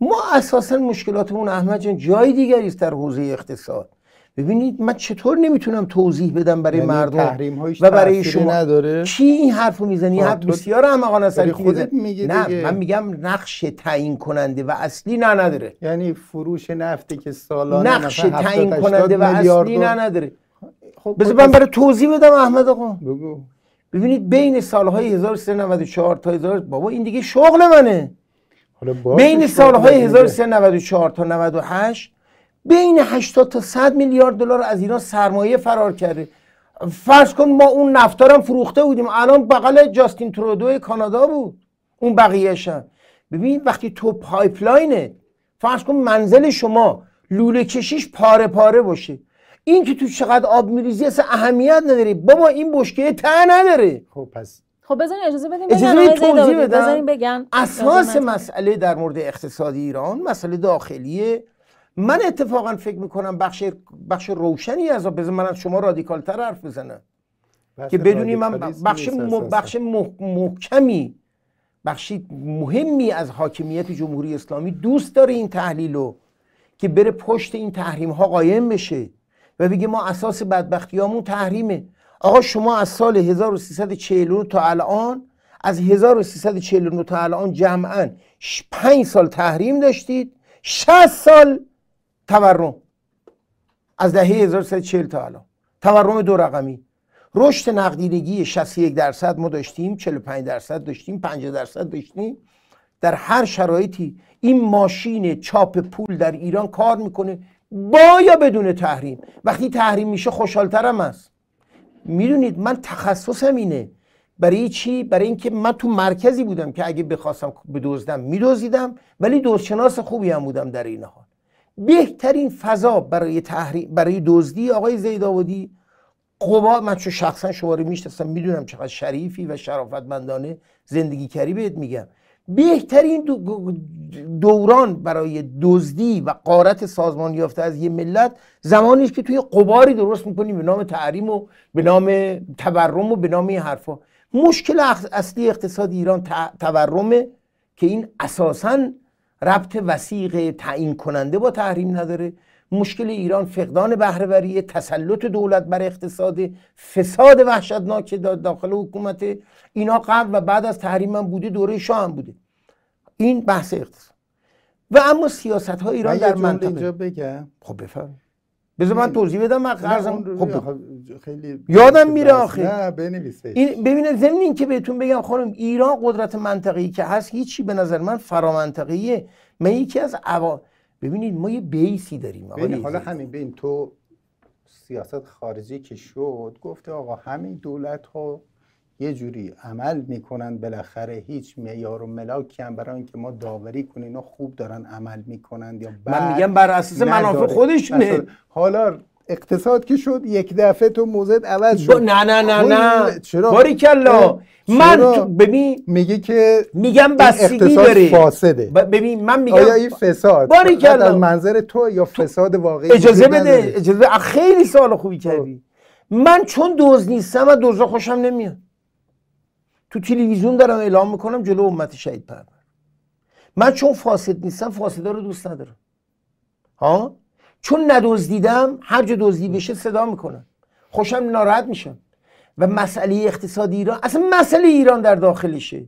ما اساسا مشکلاتمون احمد جان جای دیگری است در حوزه اقتصاد ببینید من چطور نمی‌تونم توضیح بدم برای یعنی مردم و برای شما نداره؟ کی این حرفو می‌زنی خب، حرف تو بسیار احمقانه است خودت. میگی نه دیگه. من میگم نقش تعیین کننده و اصلی نه نداره یعنی فروش نفتی که سالانه نقش مثلا 70 تعیین 80 کننده و اصلی نه نداره خب بذار خب، من برای توضیح بدم احمد آقا. بگو. ببینید بین سالهای 1394 تا 1000 بابا این دیگه شغل منه. حالا بین سالهای دیگه. 1394 تا 98 بین 80 تا 100 میلیارد دلار از ایران سرمایه فرار کرده. فرض کن ما اون نفتارم فروخته بودیم. الان بغل جاستین ترودو کانادا بود. اون بقیهش هم. ببین وقتی تو پایپلاینه فرض کن منزل شما لوله کشیش پاره پاره باشه. این که تو چقدر آب میریزی اصلا اهمیت نداره بابا این بشکه ته نداره خب پس. خب بذارین اجازه بدیم اجازه توضیح. بدم. بذارین بگن. اساس مسئله در مورد اقتصاد ایران مسئله داخلیه. من اتفاقا فکر می‌کنم بخش بخش روشنی از بذار من از شما رادیکال تر حرف بزنم. که بدونی من بخش م-. بخش مح- محکمی بخشی مهمی از حاکمیت جمهوری اسلامی دوست داره این تحلیل رو که بره پشت این تحریم ها قایم بشه. و بگه ما اساس بدبختیامون تحریمه. آقا شما از سال 1349 تا الان از 1349 تا الان جمعا 5 سال تحریم داشتید 60 سال تورم. از دهه 1340 تا الان. تورم دو رقمی. رشد نقدینگی 61 درصد ما داشتیم 45 درصد داشتیم 50 درصد داشتیم. در هر شرایطی این ماشین چاپ پول در ایران کار می‌کنه. با یا بدون تحریم؟ وقتی تحریم میشه خوشحالترم است. می‌دونید من تخصصم اینه. برای چی؟ برای اینکه من تو مرکزی بودم که اگه بخواستم بدزدم میدزدیدم ولی دزدشناس خوبی هم بودم در این حال. بهترین فضا برای تحریم برای دزدی آقای زیدآبادی قوا من چون شخصا شما رو می‌شناسم می‌دونم چقدر شریفی و شرافتمندانه زندگی کردی بهت میگم. بهترین دو- دوران برای دزدی و قارت سازمان یافته از یه ملت زمانی است که توی قباری درست می‌کنی به نام تحریم و به نام تورم و به نام این حرفا. مشکل اصلی اقتصاد ایران تورمه که این اساساً ربط وسیق تعیین کننده با تحریم نداره. مشکل ایران فقدان بهرهوری تسلط دولت بر اقتصاد فساد وحشتناک دا- داخل حکومت. اینا قبل و بعد از تحریم هم بوده دوره شاه هم بوده. این بحث اقتصاد. و اما سیاست های ایران در منطقه. اینجا بگم. خب بفهم بذار من توضیح بدم من قرضم خب. خیلی یادم میره آخه. نه بنویسه این ببینید ضمن این که بهتون بگم خانم ایران قدرت منطقه‌ای که هست هیچی به نظر من فرامنطقیه من یکی از عوا ببینید ما یه بیسی داریم ببین حالا. همین ببین تو سیاست خارجی که شد گفته آقا همین دولت ها یه جوری عمل می‌کنن بالاخره هیچ معیار و ملاکی هم برای اینکه ما داوری کنیم اینا خوب دارن عمل می‌کنن یا من میگم بر اساس منافع. خودشونه حالا اقتصاد که شد یک دفعه تو موزت عوض شد نه نه نه خب نه چرا باریکلا؟ من ببین میگه که میگم بستگی داره فاسده ببین من میگم آیا این فساد باریکلا. از منظر تو یا فساد واقعی اجازه بده؟ اجازه بده. خیلی سوال خوبی کردی من چون دوز نیستم و دوزا خوشم نمیاد تو تلویزیون دارم اعلام می‌کنم جلو امت شهید پرور. من چون فاسد نیستم فاسدا رو دوست ندارم. ها؟ چون ندزدیدم هر جا دزدی بشه صدا می‌کنم. خوشم ناراحت میشم. و مسئله اقتصادی ایران اصلا مسئله ایران در داخلشه.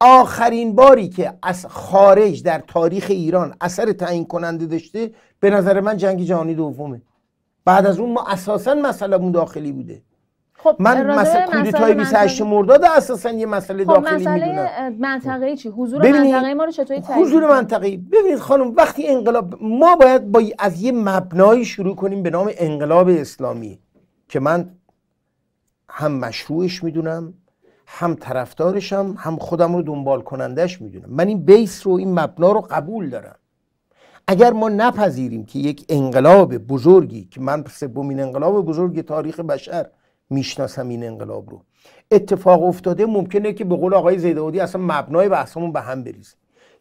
آخرین باری که از خارج در تاریخ ایران اثر تعیین کننده داشته به نظر من جنگ جهانی دومه. بعد از اون ما اساسا مسئلهمون داخلی بوده. خب من مثلا مسائل کودتای 28 منطقه- مرداد اساسا یه مسئله خب داخلی مسئله می‌دونم منطقه چی؟ حضور ببینید، منطقه ما رو چطوری تایید حضور؟ منطقی. ببینید خانم وقتی انقلاب ما باید با از یه مبنایی شروع کنیم به نام انقلاب اسلامی که من هم مشروعش می‌دونم هم طرفدارشم هم خودم رو دنبال کنندش می‌دونم. من این بیس رو این مبنا رو قبول دارم. اگر ما نپذیریم که یک انقلاب بزرگی که من سومین انقلاب بزرگ تاریخ بشر می‌شناسم این انقلاب رو. اتفاق افتاده ممکنه که به قول آقای زیدودی اصلا مبنای بحثمون به هم بریزه.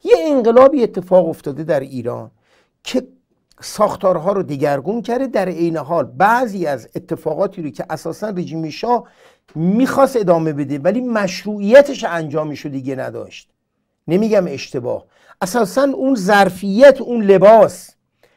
یه انقلابی اتفاق افتاده در ایران که ساختارها رو دگرگون کرده در عین حال. بعضی از اتفاقاتی رو که اساسا رژیم شاه می‌خواست ادامه بده ولی مشروعیتش انجامش رو دیگه نداشت. نمیگم اشتباه. اساسا اون ظرفیت اون لباس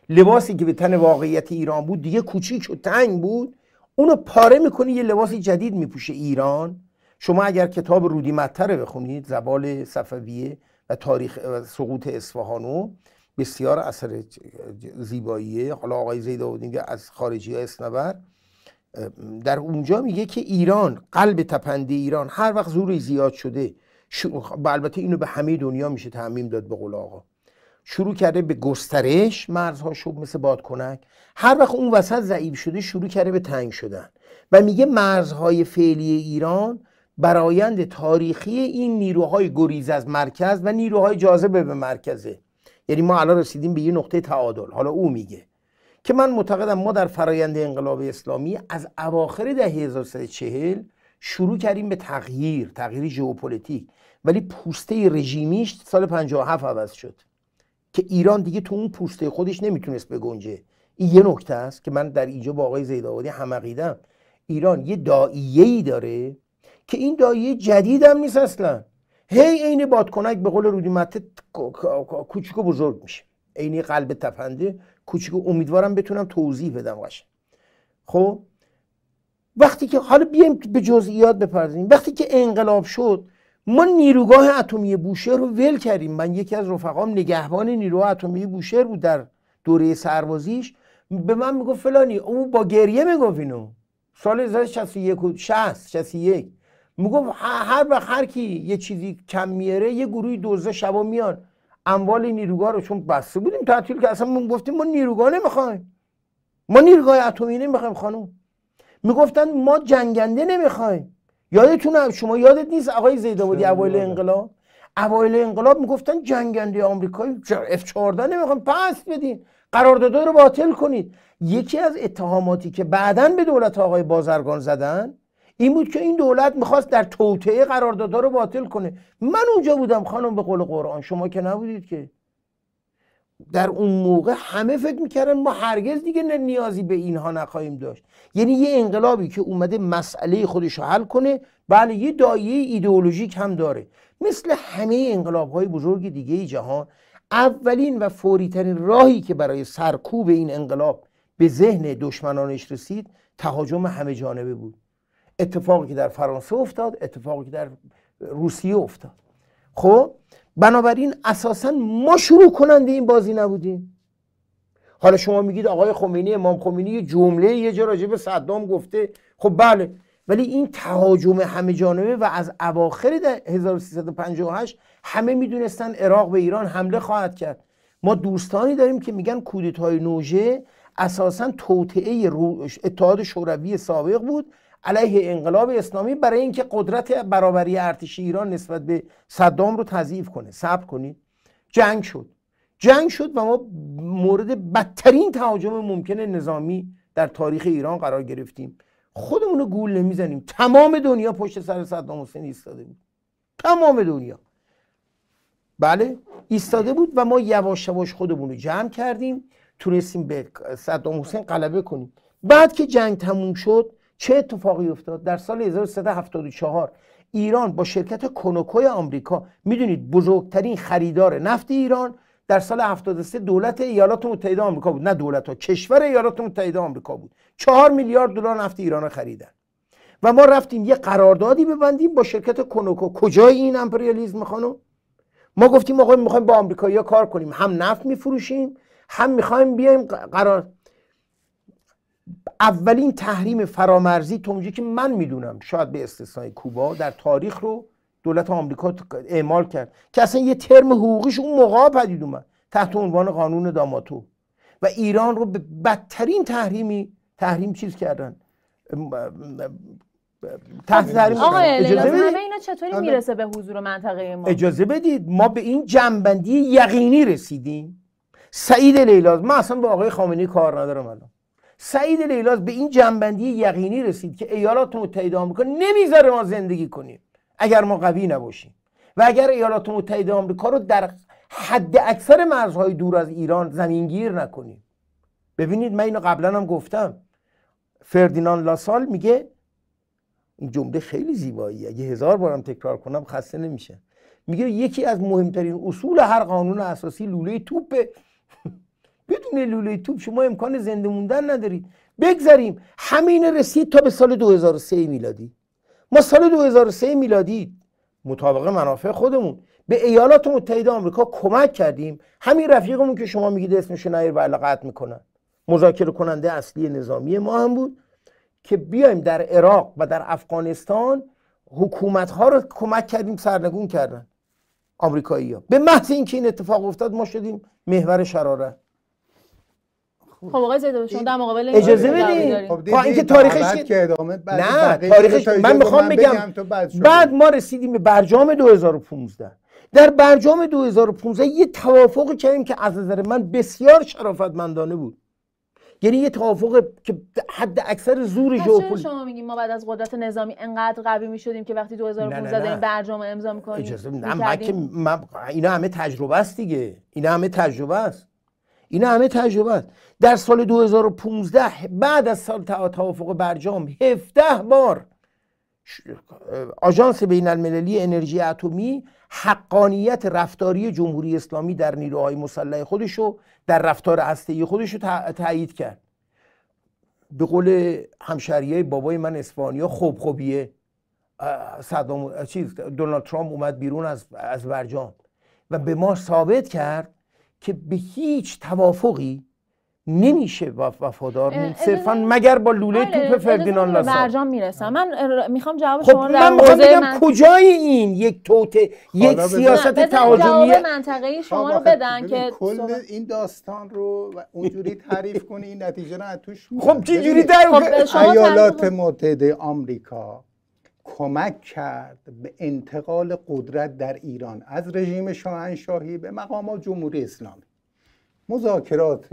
لباسی که به تن واقعیت ایران بود دیگه کوچیک و تنگ بود. اونو پاره می‌کنه یه لباس جدید میپوشه. ایران. شما اگر کتاب رودی متر بخونید زبال صفویه و تاریخ و سقوط اصفهانو بسیار اثر زیباییه. حالا آقای میگه از خارجی ها اسنور در اونجا میگه که ایران قلب تپنده ایران هر وقت زور زیاد شده. خب البته اینو به همه دنیا میشه تعمیم داد به قول آقا. شروع کرده به گسترش مرزها شد مثل بادکنک. هر وقت اون وسط ضعیف شده شروع کرده به تنگ شدن. و میگه مرزهای فعلی ایران برایند تاریخی این نیروهای گریز از مرکز و نیروهای جاذبه به مرکزه. یعنی ما الان رسیدیم به یه نقطه تعادل. حالا او میگه که من معتقدم ما در فرایند انقلاب اسلامی از اواخر دهه 1340 شروع کردیم به تغییر تغییر ژئوپلیتیک. ولی پوسته رژیمیش سال 57 عوض شد. که ایران دیگه تو اون پوسته خودش نمی‌تونست بگنجه. این یه نکته است که من در اینجا با آقای زیدآبادی هم عقیدم. ایران یه داییه‌ای داره که این داییه جدید هم نیست اصلا. هی عین بادکنک به قول رودی مته کوچیک و بزرگ میشه. عین قلب تپنده کوچیک امیدوارم بتونم توضیح بدم قشنگ. خب؟ وقتی که حالا بیایم به جزئیات بپردازیم. وقتی که انقلاب شد ما نیروگاه اتمی بوشهر رو ول کردیم. من یکی از رفقام نگهبان نیروگاه اتمی بوشهر بود در دوره سربازیش. به من می‌گفت فلانی. اون با گریه می‌گفت اینو. سال 1961 و 60 61 می‌گفت هر وقت هر کی یه چیزی کم میاره یه گروهی دوزه شبا میان. اموال نیروگاه رو چون بسته بودیم تعطیل که اصلا ما گفتیم ما نیروگاه نمی‌خوایم. ما نیروگاه اتمی نمی‌خوایم خانم. می‌گفتن ما جنگنده نمی‌خوایم. یادتونه شما یادت نیست آقای زیدآبادی اوایل انقلاب؟ اوایل انقلاب می‌گفتن جنگنده آمریکایی اف 14 نمی‌خوایم پس بدین. قراردادها رو باطل کنید. یکی از اتهاماتی که بعدا به دولت آقای بازرگان زدن این بود که این دولت می‌خواست در توطعه قراردادها رو باطل کنه. من اونجا بودم خانم به قول قرآن. شما که نبودید که. در اون موقع همه فکر می‌کردن ما هرگز دیگه نیازی به اینها نخواهیم داشت. یعنی یه انقلابی که اومده مسئله خودش رو حل کنه بله یه دایه ایدئولوژیک هم داره. مثل همه انقلاب های بزرگ دیگه جهان اولین و فوریترین راهی که برای سرکوب این انقلاب به ذهن دشمنانش رسید تهاجم همه جانبه بود. اتفاقی که در فرانسه افتاد اتفاقی که در روسیه افتاد. خب بنابراین اساسا ما شروع کننده این بازی نبودیم. حالا شما میگید آقای خمینی امام خمینی یه جمله یه جا راجع به صدام گفته. خب بله ولی این تهاجم همه جانبه و از اواخر 1358 همه می‌دونستن عراق به ایران حمله خواهد کرد. ما دوستانی داریم که میگن کودتای نوژه اساسا توطعه اتحاد شوروی سابق بود. علیه انقلاب اسلامی برای اینکه قدرت برابری ارتش ایران نسبت به صدام رو تضعیف کنه. صبر کنید. جنگ شد. جنگ شد و ما مورد بدترین تهاجم ممکن نظامی در تاریخ ایران قرار گرفتیم. خودمون رو گول نمی‌زنیم. تمام دنیا پشت سر صدام حسین ایستاده بود. تمام دنیا. بله ایستاده بود و ما یواش یواش خودمون رو جمع کردیم. تونستیم به صدام حسین غلبه کنیم. بعد که جنگ تموم شد چه اتفاقی افتاد؟ در سال 1374 ایران با شرکت کنوکوی آمریکا می‌دونید بزرگترین خریدار نفت ایران در سال 73 دولت ایالات متحده آمریکا بود. نه دولت ها کشور ایالات متحده آمریکا بود. چهار میلیارد دلار نفت ایران خریدن. و ما رفتیم یه قراردادی ببندیم با شرکت کنوکو. کجای این امپریالیسم خانم؟ ما گفتیم آقا می‌خوایم با آمریکایی‌ها کار کنیم. هم نفت میفروشیم هم می‌خوایم بیایم قرار اولین تحریم فرامرزی تا اونجایی که من می‌دونم شاید به استثنای کوبا در تاریخ رو دولت آمریکا اعمال کرد که اصلا یه ترم حقوقیش اون موقع پدید اومد تحت عنوان قانون داماتو. و ایران رو به بدترین تحریمی تحریم چیز کردن؟ تحت تحریم آقای همه اینا چطوری می‌رسه به حضور منطقه ما؟ اجازه بدید ما به این جنبندی یقینی رسیدیم. سعید لیلاز من اصلا با آقای خامنه‌ای کار ندارم الان. سعید لیلاز به این جنبندی یقینی رسید که ایالات متحده آمریکا نمی‌ذاره ما زندگی کنیم اگر ما قوی نباشیم. و اگر ایالات متحده آمریکا رو در حد اکثر مرزهای دور از ایران زمینگیر نکنیم. ببینید من اینو قبلا هم گفتم. فردینان لاسال میگه این جمله خیلی زیبایی. اگه هزار بارم تکرار کنم خسته نمیشه میگه یکی از مهمترین اصول هر قانون اساسی لوله توپه بدون لوله توپ؟ شما امکان زنده موندن ندارید. بگذاریم همین رسید تا به سال 2003 میلادی. ما سال 2003 میلادی مطابق منافع خودمون به ایالات متحده آمریکا کمک کردیم. همین رفیقمون که شما میگید اسمش نیر و علاقت می‌کنن. مذاکره کننده اصلی نظامی ما هم بود که بیایم در عراق و در افغانستان حکومت ها رو کمک کردیم سرنگون کردن. آمریکایی ها به محض اینکه این اتفاق افتاد ما شدیم محور شراره خب آقای زیدان شما در مقابل اجازه بدید خب با اینکه تاریخش که ادامه نه تاریخش من می‌خوام بگم بعد ما رسیدیم به برجام 2015 در برجام 2015 یه توافق کردیم که از نظر من بسیار شرافتمندانه بود. یعنی یه توافق که حد اکثر زور ژئوپلیتیک شما میگیم ما بعد از قدرت نظامی انقدر قوی می‌شدیم که وقتی 2015 این برجام امضا می‌کنیم؟ اجازه نه من که اینا همه تجربه است دیگه. اینا همه تجربه است. اینا همه تجربه است در سال 2015 بعد از سال توافق برجام 17 بار آژانس بین المللی انرژی اتمی حقانیت رفتاری جمهوری اسلامی در نیروهای مسلح خودش رو در رفتار هسته‌ای خودش رو تایید کرد. به قول همشریای بابای من اسپانیا خوب خوبیه. صدام چیز دونالد ترامپ اومد بیرون از از برجام و به ما ثابت کرد که به هیچ توافقی نمیشه وفادار موند صرفا مگر با لوله آره، توپ فردیناند لاسا برجام می‌رسم من می‌خوام جواب خب شما در من بگم من... کجای این یک توته یک سیاست تهاجمی منطقه شما رو بدن که کل این داستان رو اونجوری تعریف کنی این نتیجه رو توش خب چه جوری تعریف خب ایالات متحده آمریکا کمک کرد به انتقال قدرت در ایران از رژیم شاهنشاهی به مقامات جمهوری اسلامی. مذاکرات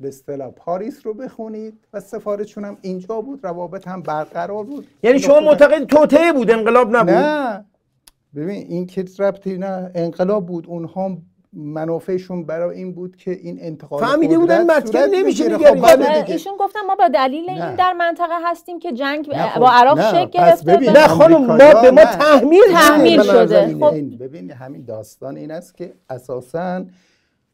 به اصطلاح پاریس رو بخونید و سفارتشون هم اینجا بود روابط هم برقرار بود. یعنی شما معتقد توطعه بود انقلاب نبود؟ نه. ببین این که ربطی نه انقلاب بود اونها منافعشون برای این بود که این انتقال فهمیده بودن مطلب نمیشه خب بله ایشون گفتم ما با دلیل نه. این در منطقه هستیم که جنگ خب. با عراق شکل گرفته نه خانم ما به ما تحمیل تحمیل شده خب ببین همین داستان این است که اساسا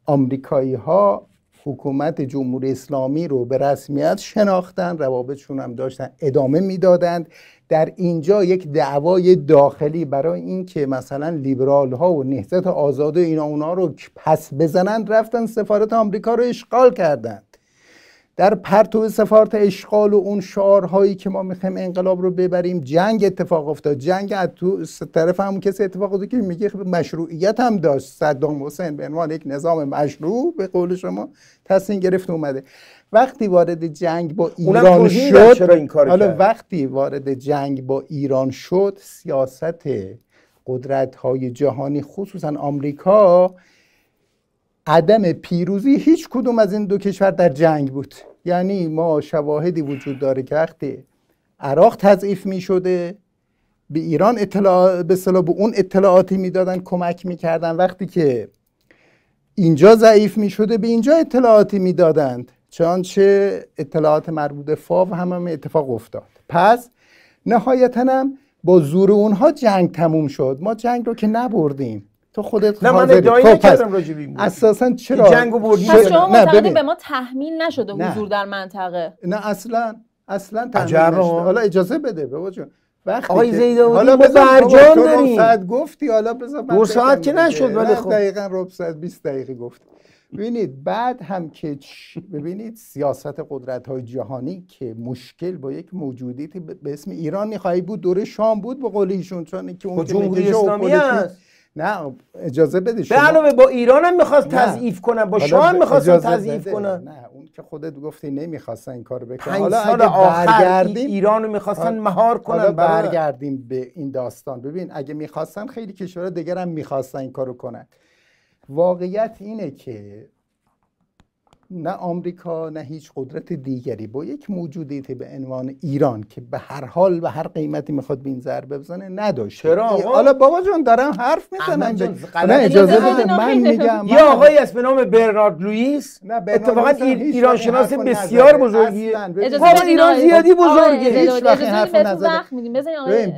آمریکایی ها حکومت جمهوری اسلامی رو به رسمیت شناختن روابطشون هم داشتن ادامه می‌دادند. در اینجا یک دعوای داخلی برای اینکه مثلا لیبرال ها و نهضت آزاد اینا اونا رو پس بزنند رفتن سفارت آمریکا رو اشغال کردند. در پرتو سفارت اشغال و اون شعارهایی که ما می‌خوایم انقلاب رو ببریم جنگ اتفاق افتاد. جنگ از تو طرف همون کسی اتفاق افتاد که میگه مشروعیت هم داشت. صدام حسین به عنوان یک نظام مشروع به قول شما تصمیم گرفت اومده. وقتی وارد جنگ با ایران شد حالا وقتی وارد جنگ با ایران شد سیاست قدرت های جهانی خصوصا آمریکا عدم پیروزی هیچ کدوم از این دو کشور در جنگ بود. یعنی ما شواهدی وجود داره که وقتی عراق تضعیف می شده به ایران اطلاع به به اون اطلاعاتی می‌دادن کمک می‌کردن وقتی که اینجا ضعیف می شده به اینجا اطلاعاتی می‌دادند چنانچه اطلاعات مربوط فاو هم, هم اتفاق افتاد. پس نهایتا هم با زور اونها جنگ تموم شد. ما جنگ رو که نبردیم. تو خودت نه من ادعایی خب نکردم راجبی اساسا چرا؟ جنگو بردیم؟ پس شما به ما تحمیل نشده حضور در منطقه. نه اصلا اصلا تحمیل نشده. حالا اجازه بده بابا جون. وقتی آقای زیداودی حالا ما برجام داریم. ساعت گفتی حالا بذار دو ساعت که نشد ولی خب. دقیقاً ربع ساعت 20 دقیقه گفت ببینید بعد هم که ببینید سیاست قدرت های جهانی که مشکل با یک موجودیتی به اسم ایران می‌خواهی بود دوره شام بود به قول ایشون چون که اون خب جمهوری اسلامی نه اجازه بده شما به علاوه با ایران هم می‌خواست تضعیف کنن با شام می‌خواست تضعیف کنن نه اون که خودت گفتی نمی‌خواستن این کارو بکنن. حالا اگه برگردیم ایرانو می‌خواستن مهار کنن حالا برگردیم به این داستان. ببین اگه می‌خواستن خیلی کشورها دیگر هم می‌خواستن این کارو کنن. واقعیت اینه که نه آمریکا نه هیچ قدرت دیگری. با یک موجودیت به عنوان ایران که به هر حال و هر قیمتی می‌خواد به این ضربه بزنه نداشت چرا حالا بابا جان دارم حرف می‌زنم. نه اجازه بده من میگم یه آقایی است به نام برنارد لوئیس. اتفاقا ایران شناس بسیار بزرگیه بابا ایران زیادی بزرگه. هیچ وقت حرف نزده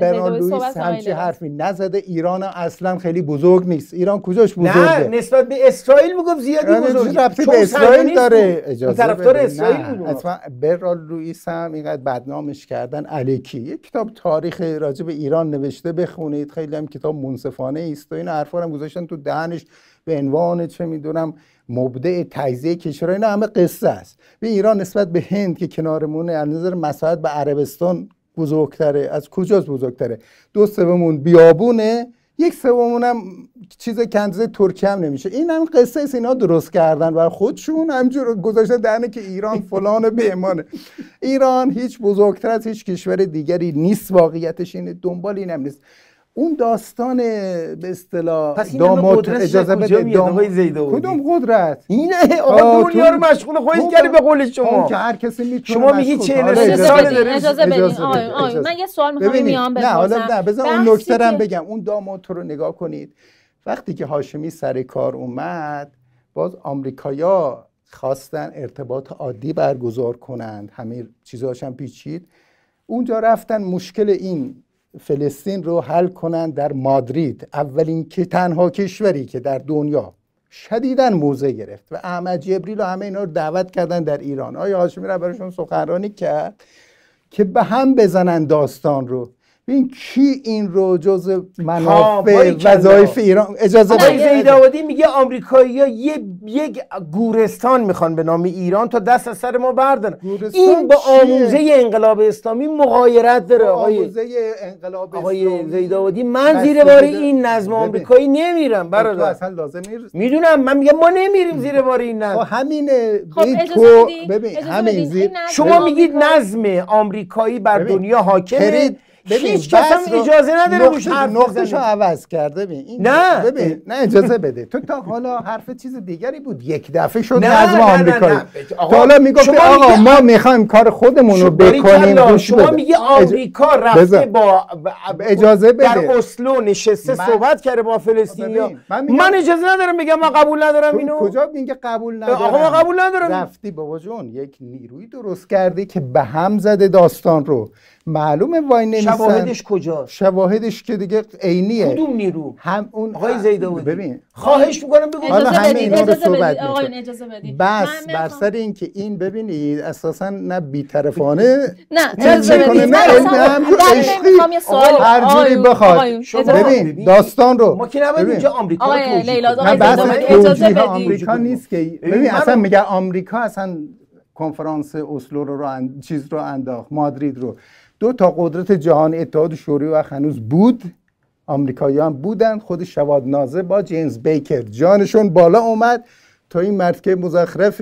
برنارد لوئیس همچی حرفی نزده. ایران اصلا خیلی بزرگ نیست. ایران کجاش بزرگه؟ نه نسبت به اسرائیل می‌گفت زیادی بزرگه. به اسرائیل داره اجازه طرفدار اسرائیل بود. اصلا برال لوئیس هم اینقدر بدنامش کردن. الکی. یک کتاب تاریخ راجع به ایران نوشته بخونید. خیلی هم کتاب منصفانه است و این حرفا هم گذاشتن تو دهنش. به عنوان چه می‌دونم مبدع تجزیه کشور. اینا همه قصه است. به ایران نسبت به هند که کنارمونه از نظر مساحت به عربستان بزرگتره. از کجاست بزرگتره؟ دو سومون بیابونه. یک سومون هم چیز کنزه ترکیه هم نمیشه. این هم قصه است اینا درست کردن و خودشون. همجور گذاشته دهنه که ایران فلان بهمانه. ایران هیچ بزرگتر از هیچ کشور دیگری نیست. واقعیتش اینه. دنبال این هم نیست. اون داستان به اصطلاح داماد اجازه بده دام... کدوم قدرت؟ اینه؟ آقا دنیا رو مشغول خودش کردی به قول شما. که هر کسی می‌تونه شما میگی 40 سال داره اجازه بدین. آقا من یه سوال می‌خوام میام نه حالا نه بذار اون نکته رو بگم. اون داماد رو نگاه کنید. وقتی که هاشمی سر کار اومد باز آمریکایا خواستن ارتباط عادی برگزار کنند. همه چیزهاش هم پیچید. اونجا رفتن مشکل این فلسطین رو حل کنن در مادرید. اولین که تنها کشوری که در دنیا شدیدا موضع گرفت و احمد جبریل و همه اینا رو دعوت کردن در ایران. آیا هاشمی رو براشون سخنرانی کرد؟ که به هم بزنن داستان رو. ببین کی این رو جز منافع وظایف ایران اجازه بده داودی میگه آمریکایی‌ها یه یک گورستان می‌خوان به نام ایران تا دست از سر ما بردارن. این با آموزه انقلاب اسلامی مغایرت داره. آقای آموزه انقلاب آقای زیداودی من زیر بار این نظم آمریکایی نمیرم برادر. اصلا لازم نیست. می‌دونم من میگم ما نمیریم زیر بار این نظم. خب همینه خب تو ببین همین زیر شما میگید نظم آمریکایی بر دنیا حاکمه؟ هیچ کس هم اجازه نداره روش نقطهشو عوض کرده. ببین این نه. ببین نه اجازه بده. تو تا حالا حرف چیز دیگری بود. یک دفعه شد نظم آمریکایی. تا حالا می‌گفت آقا ما می‌خوایم کار خودمون رو بکنیم شما میگی آمریکا رفته با اجازه بده. در اسلو نشسته صحبت کرده با فلسطینیا من اجازه ندارم بگم من قبول ندارم اینو. کجا میگه قبول ندارم آقا من قبول ندارم. رفتی بابا جون یک نیروی درست کردی که به هم زده داستان رو. معلومه وای نمیسن. شواهدش کجاست؟ شواهدش که دیگه عینیه. کدوم نیرو؟ هم اون آقای زیداوودی ببین. خواهش می‌کنم بگو. حالا همه اینا رو صحبت اجازه بدید. بس بر سر اینکه این ببینید اساسا نه بی‌طرفانه نه اجازه بدید. نه همجور عشقی. هر جوری بخواد. ببین داستان رو. ما که نباید اینجا آمریکا آقای لیلا آقای اجازه بدید. آمریکا نیست که ببین اصلا میگه آمریکا اصلا کنفرانس اسلو رو, رو چیز رو انداخت مادرید رو. دو تا قدرت جهانی اتحاد شوروی و هنوز بود. آمریکاییان بودن. خود شواد نازه با جیمز بیکر جانشون بالا اومد. تا این مرد که مزخرف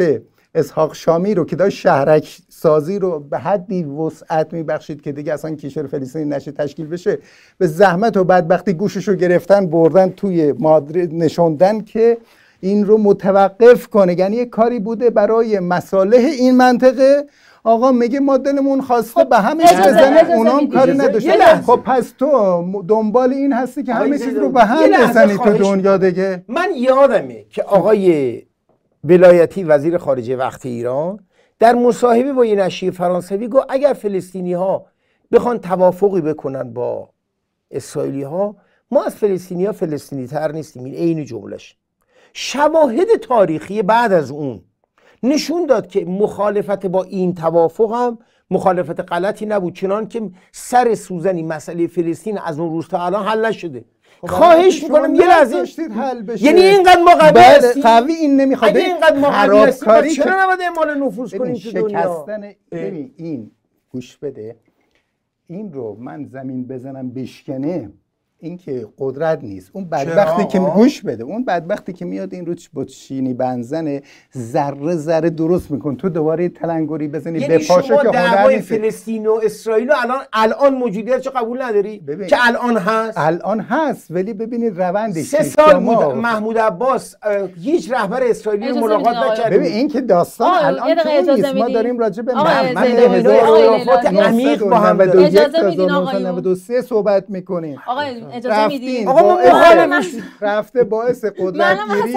اسحاق شامی رو که داشت شهرک سازی رو به حدی وسعت میبخشید که دیگه اصلا کشور فلسطین نشه تشکیل بشه. به زحمت و بدبختی گوشش رو گرفتن بردن توی مادرید نشوندن که این رو متوقف کنه. یعنی یه کاری بوده برای مصالح این منطقه. آقا میگه ما دلمون خواسته خب به همه چیز بزنه اونا هم کاری نداشته خب پس تو دنبال این هستی که همه چیز رو به هم بزنی تو دنیا دیگه. من یادمه که آقای ولایتی وزیر خارجه وقت ایران در مصاحبه با یه نشریه فرانسوی گفت اگر فلسطینی ها بخوان توافقی بکنن با اسرائیلی ها ما از فلسطینی ها فلسطینی تر نیستیم. این عین جملش شواهد تاریخی بعد از اون نشون داد که مخالفت با این توافق هم مخالفت غلطی نبود چنان که سر سوزنی مسئله فلسطین از اون روز تا الان حل نشده. خب خواهش می‌کنم یه لحظه. یعنی اینقدر ما قوی هستیم قوی این نمی‌خواد. اینقدر ما قوی هستیم چرا نباید اعمال نفوذ کنیم تو دنیا؟ ببین این گوش بده. این رو من زمین بزنم بشکنه این که قدرت نیست. اون بدبختی که گوش بده. اون بدبختی که میاد این رو با چینی بنزنه ذره ذره درست میکن تو دوباره تلنگری بزنی یعنی به پاشو که دعوای فلسطین و اسرائیل الان الان موجودیت چه قبول نداری؟ ببین. که الان هست؟ الان هست ولی ببینید روندش سه سال بود محمود عباس هیچ رهبر اسرائیلی رو ملاقات نکرد ببین این که داستان الان که نیست. ما داریم راجع به محمد عمیق با هم سه صحبت می‌کنیم. اجازه میدین آقا رفته باعث قدرتگیری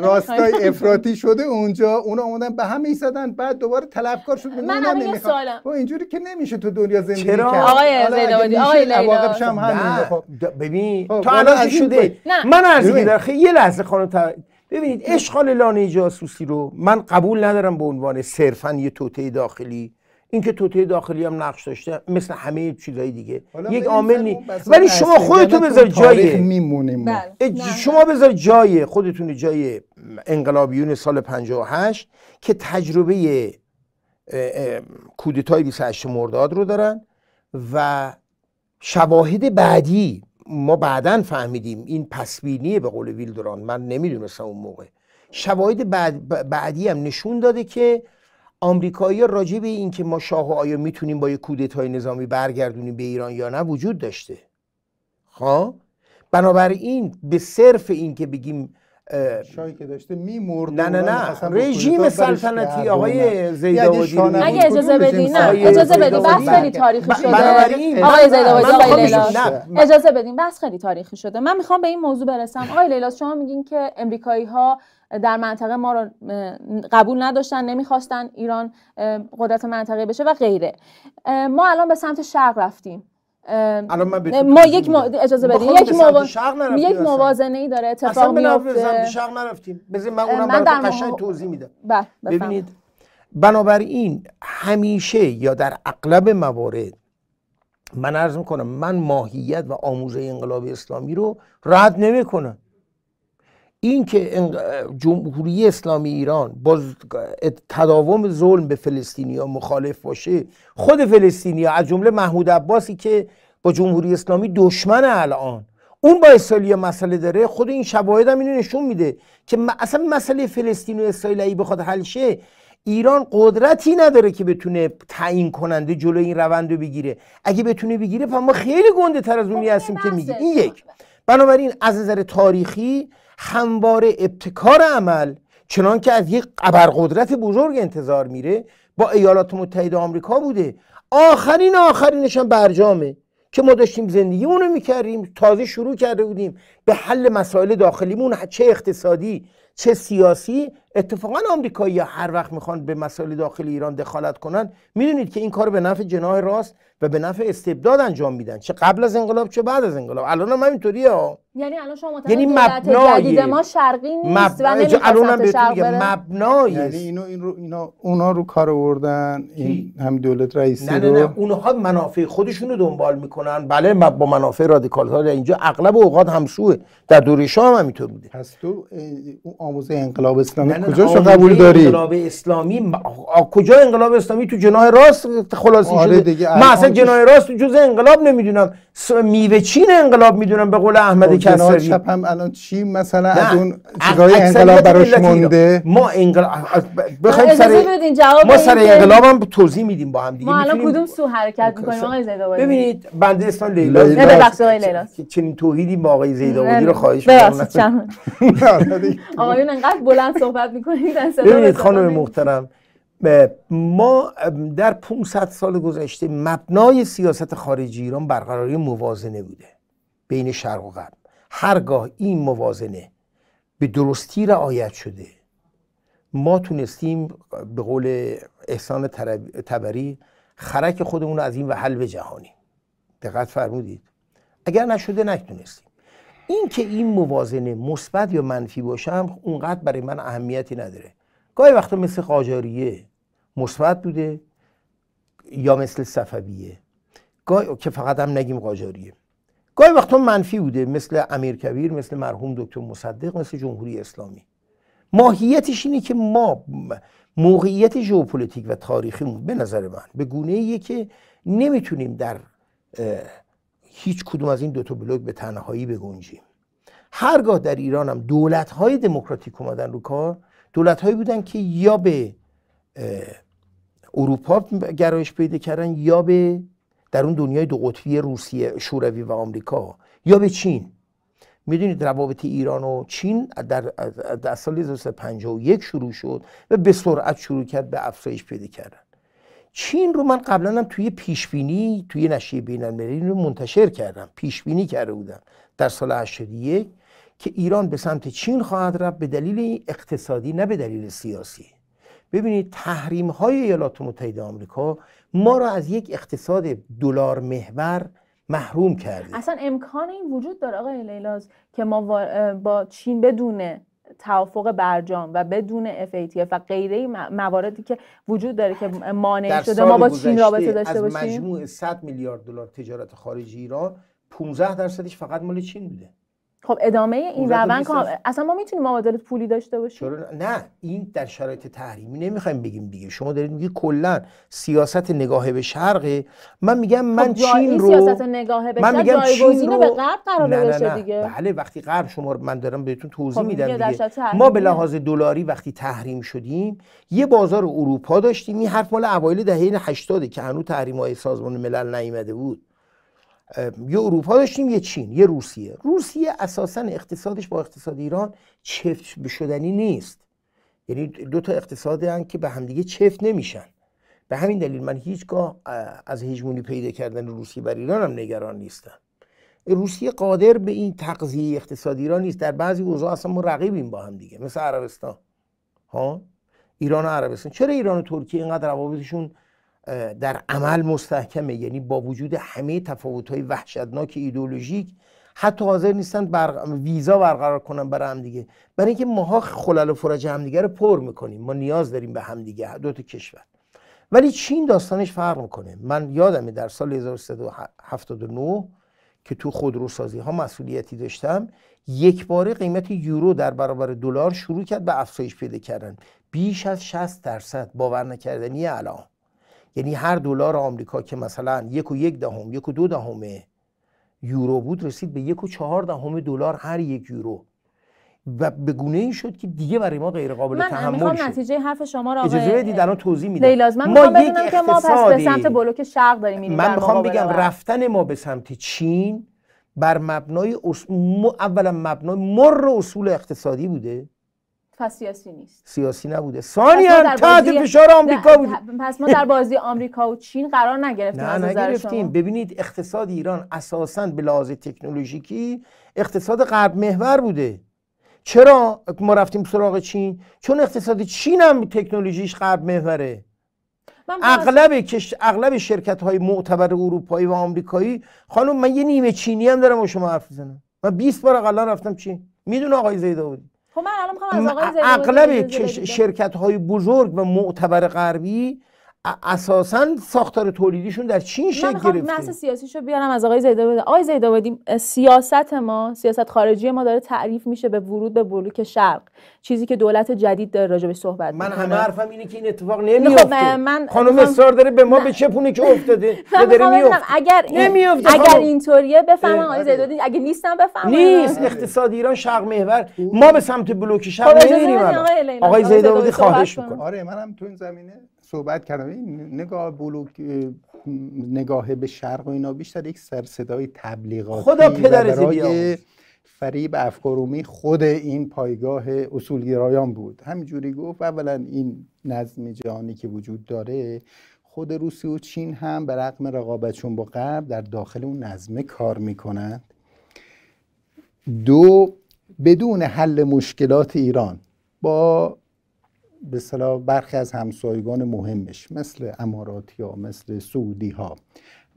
راستای افراطی شده اونجا اونا اومدن به هم ایستادن بعد دوباره طلبکار شد من همین سوالم. خب اینجوری که نمیشه تو دنیا زندگی کرد. آقای زیدابادی آقای لیلا هم همین خب. ببین تو الان شده. من عرض می‌کنم یه لحظه خانم ببینید اشغال لانه جاسوسی رو من قبول ندارم به عنوان صرفا یه توطئه داخلی. اینکه توطئه داخلی هم نقش داشته مثل همه چیزای دیگه. یک عامل نی ولی شما خودتون بذار جای میمونیم. بله. شما بذار جای خودتون جای انقلابیون سال 58 که تجربه کودتای 28 مرداد رو دارن و شواهد بعدی ما بعدا فهمیدیم. این پسبینیه به قول ویلدران. من نمی‌دونستم اون موقع. شواهد بعدی هم نشون داده که آمریکایی راجع به اینکه ما شاه و آیا می‌تونیم با یه کودتای نظامی برگردونیم به ایران یا نه وجود داشته. خب؟ بنابراین به صرف اینکه بگیم شاهی که داشته میمرد نه نه نه. رژیم سلطنتی آقای زیداوادی اگه اجازه بدین نه. اجازه بدین بس خیلی تاریخی شده. آقای زیداوادی آقای لیلاس اجازه بدین. بس خیلی تاریخی شده. من می‌خوام به این موضوع برسم. آقای لیلاس شما میگین که امریکایی ها در منطقه ما رو قبول نداشتن نمی‌خواستن ایران قدرت منطقه بشه و غیره. ما الان به سمت شرق رفتیم. الان من ما یک اجازه بدید یک یک موازنه ای داره اتفاق میفته شرق نرفتیم. بذار من اونم من براتون قشنگ توضیح میدم. بله، ببینید بنابراین همیشه یا در اغلب موارد من عرض می‌کنم من ماهیت و آموزه انقلاب اسلامی رو رد نمی‌کنم. این که جمهوری اسلامی ایران با تداوم ظلم به فلسطینی ها مخالف باشه خود فلسطینی ها از جمله محمود عباسی که با جمهوری اسلامی دشمن الان. اون با اسرائیل مسئله داره خود این شواهد هم اینو نشون میده که اصلا مسئله فلسطین و اسرائیل ای بخواد حل شه ایران قدرتی نداره که بتونه تعیین کننده جلو این روند رو بگیره. اگه بتونه بگیره ما خیلی گنده تر از اونی خب، هستیم که میگه این یک. بنابراین از نظر تاریخی همواره ابتکار عمل چنان که از یک قبرقدرت بزرگ انتظار میره با ایالات متحده آمریکا بوده. آخرین آخرینش هم برجامه که ما داشتیم زندگی اونو می‌کردیم تازه شروع کرده بودیم به حل مسائل داخلیمون چه اقتصادی چه سیاسی. اتفاقا آمریکایی هر وقت می‌خوان به مسائل داخل ایران دخالت کنن می‌دونید که این کار به نفع جناح راست و به نفع استبداد انجام میدن. چه قبل از انقلاب چه بعد از انقلاب. الان هم همینطوریه یعنی الان شما یعنی مبنای جدید ما شرقی نیست مب... و نمی‌خواد شرق مبنای یعنی اینو این رو اینا اونا رو کار آوردن این هم دولت رئیسی نه نه نه اونها منافع خودشون رو دنبال می‌کنن. بله با منافع رادیکال ها اینجا اغلب اوقات همسوه در دوره شاه هم همینطور بوده. پس تو آموزه انقلاب اسلامی کجا شو قبول داری؟ انقلاب اسلامی کجا انقلاب اسلامی؟ تو جناح راست خلاصی آره شده. دیگه من اصلا جناح راست جز انقلاب نمی‌دونم. میوه چین انقلاب می‌دونم به قول احمد کسری چپ هم الان چی؟ مثلا از اون چیزای انقلاب براش مونده. ما انقلاب بخوایم سر ما سر انقلاب هم توضیح میدیم با هم دیگه. ما الان کدوم سو حرکت می‌کنیم؟ آقای زیدآبادی ببینید بنده اسلام لیلا نه ببخشید آقای لیلا. چنین توحیدی با آقای زیدآبادی رو خواهش می‌کنم. آقایون انقدر بلند صحبت می‌کنید ببینید خانم محترم ما در 500 سال گذشته مبنای سیاست خارجی ایران برقراری موازنه بوده بین شرق و غرب. هرگاه این موازنه به درستی رعایت شده ما تونستیم به قول احسان تبری خرک خودمون از این وحل به جهانی دقت فرمودید. اگر نشده نتونستیم. این که این موازنه مثبت یا منفی باشم اونقدر برای من اهمیتی نداره. گاهی وقتا مثل قاجاریه مثبت بوده یا مثل صفویه. گاهی که فقط هم نگیم قاجاریه. گاهی وقتا منفی بوده مثل امیر کبیر مثل مرحوم دکتر مصدق مثل جمهوری اسلامی. ماهیتش اینه که ما موقعیت ژئوپلیتیک و تاریخیمون به نظر من به گونه ایه که نمی‌تونیم در هیچ کدوم از این دو تا بلوک به تنهایی بگنجیم. هرگاه در ایران هم دولت های دموکراتیک اومدن رو کار دولت هایی بودن که یا به اروپا گرایش پیدا کردن یا به در اون دنیای دو قطبی روسیه شوروی و آمریکا. یا به چین. می‌دونید روابط ایران و چین در, در سال 1951 شروع شد و به سرعت شروع کرد به افزایش پیدا کردن. چین رو من قبلا هم توی پیشبینی توی نشریه بین المللی رو منتشر کردم. پیشبینی کرده بودم در سال 81 که ایران به سمت چین خواهد رفت به دلیل اقتصادی نه به دلیل سیاسی. ببینید تحریم های ایالات متحده آمریکا ما را از یک اقتصاد دلار محور محروم کرده. اصلا امکان این وجود داره آقای لیلاز که ما با چین بدون توافق برجام و بدون FATF و غیره مواردی که وجود داره که مانع شده ما با چین رابطه داشته باشیم؟ از مجموع 100 میلیارد دلار تجارت خارجی ایران 15 درصدش فقط مال چین بوده. خب ادامه این روند اصلا ما می‌تونیم مبادلات پولی داشته باشیم؟ نه؟ این در شرایط تحریمی نمی‌خوایم بگیم دیگه. شما دارید میگی کلا سیاست نگاه به شرق من میگم من خب چین رو سیاست نگاه به من میگم چین رو به غرب قرار نه بشه دیگه. بله وقتی غرب شما من دارم بهتون توضیح خب میدم دیگه. ما به لحاظ دلاری وقتی تحریم شدیم یه بازار اروپا داشتیم. این حرف مال اوایل دهه 80 که هنوز تحریم های سازمان ملل نیامده بود. یه اروپا داشتیم یه چین یه روسیه. روسیه اساسا اقتصادش با اقتصاد ایران چفت بشدنی نیست. یعنی دو تا اقتصادی هن که به همدیگه چفت نمیشن. به همین دلیل من هیچگاه از هیجمونی پیدا کردن روسیه بر ایران هم نگران نیستم. روسیه قادر به این تغذیه اقتصادی ایران نیست. در بعضی اوضاع اصلا ما رقیبیم با هم دیگه مثل عربستان. ها؟ ایران و عربستان. چرا ایران و ترکیه اینقدر روابطشون در عمل مستحکمه. یعنی با وجود همه تفاوت‌های وحشتناک ایدولوژیک حتی حاضر نیستن بر... ویزا برقرار کنن برای هم دیگه برای اینکه ماها خلل و فرج همدیگه رو پر می‌کنیم. ما نیاز داریم به همدیگه دو تا کشور. ولی چین داستانش فرق می‌کنه؟ من یادمه در سال 1379 که تو خودروسازی ها مسئولیتی داشتم یک باره قیمت یورو در برابر دلار شروع کرد به افزایش پیدا کردن. بیش از 60 درصد باور نکردنی الان. یعنی هر دلار آمریکا که مثلا یک و یک دهم یک و دو دهم یورو بود رسید به یک و چهار دهم دلار هر یک یورو. و به گونه این شد که دیگه برای ما غیر قابل من تحمل شد. من نتیجه حرف شما را اجازه بدید الان توضیح میدم. لیلاز من ما یک که ما پس به سمت بلوک شرق داریم میریم من می‌خوام بگم رفتن ما به سمت چین بر مبنای اولا مبنای مر اصول اقتصادی بوده. پس سیاسی نیست. سیاسی نبوده. ثانیا تحت فشار آمریکا بود. پس ما در بازی آمریکا و چین قرار نگرفتیم نه نگرفتیم. ببینید اقتصاد ایران اساسا به لحاظ تکنولوژیکی اقتصاد غرب محور بوده. چرا ما رفتیم سراغ چین؟ چون اقتصاد چین هم تکنولوژیش غرب محوره. اغلب کش... اغلب شرکت های معتبر اروپایی و آمریکایی خانم من یه نیمه چینی هم دارم با شما حرف بزنم من 20 بار اقلا رفتم چین. می‌دونه آقای زیداودی خب من الان می‌خوام از آقای اغلب شرکت های بزرگ و معتبر غربی اساسا ساختار تولیدیشون در چین شکل گرفته. من سیاسیشو بیارم از آقای زیدابادی آقای زیدابادی سیاست ما سیاست خارجی ما داره تعریف میشه به ورود به بلوک شرق. چیزی که دولت جدید داره راجع به صحبت من همه حرفم اینه که این اتفاق نمیفته خب من خانم اصرار داره به ما به چه پونه که افتاده. داره میفته اگر نمیفته اگر اینطوریه بفهمم آقای زیدابادی اگه نیستم بفهمم. نیست. اقتصاد ایران شرق محور. ما به سمت بلوک شرق خب نمیریم آقای زیدابادی خواهش می‌کنم آره منم تو این زمینه صحبت کردم. این نگاه بلوک نگاه به شرق و اینا بیشتر یک سر صدای تبلیغاتی خدا برای فریب افکارومی خود این پایگاه اصولگرایان بود. همینجوری گفت اولا این نظم جهانی که وجود داره خود روسیه و چین هم به رغم رقابتشون با غرب در داخل اون نظمه کار می‌کنند. دو بدون حل مشکلات ایران با به صلاح برخی از همسایگان مهمش مثل اماراتی ها مثل سعودی ها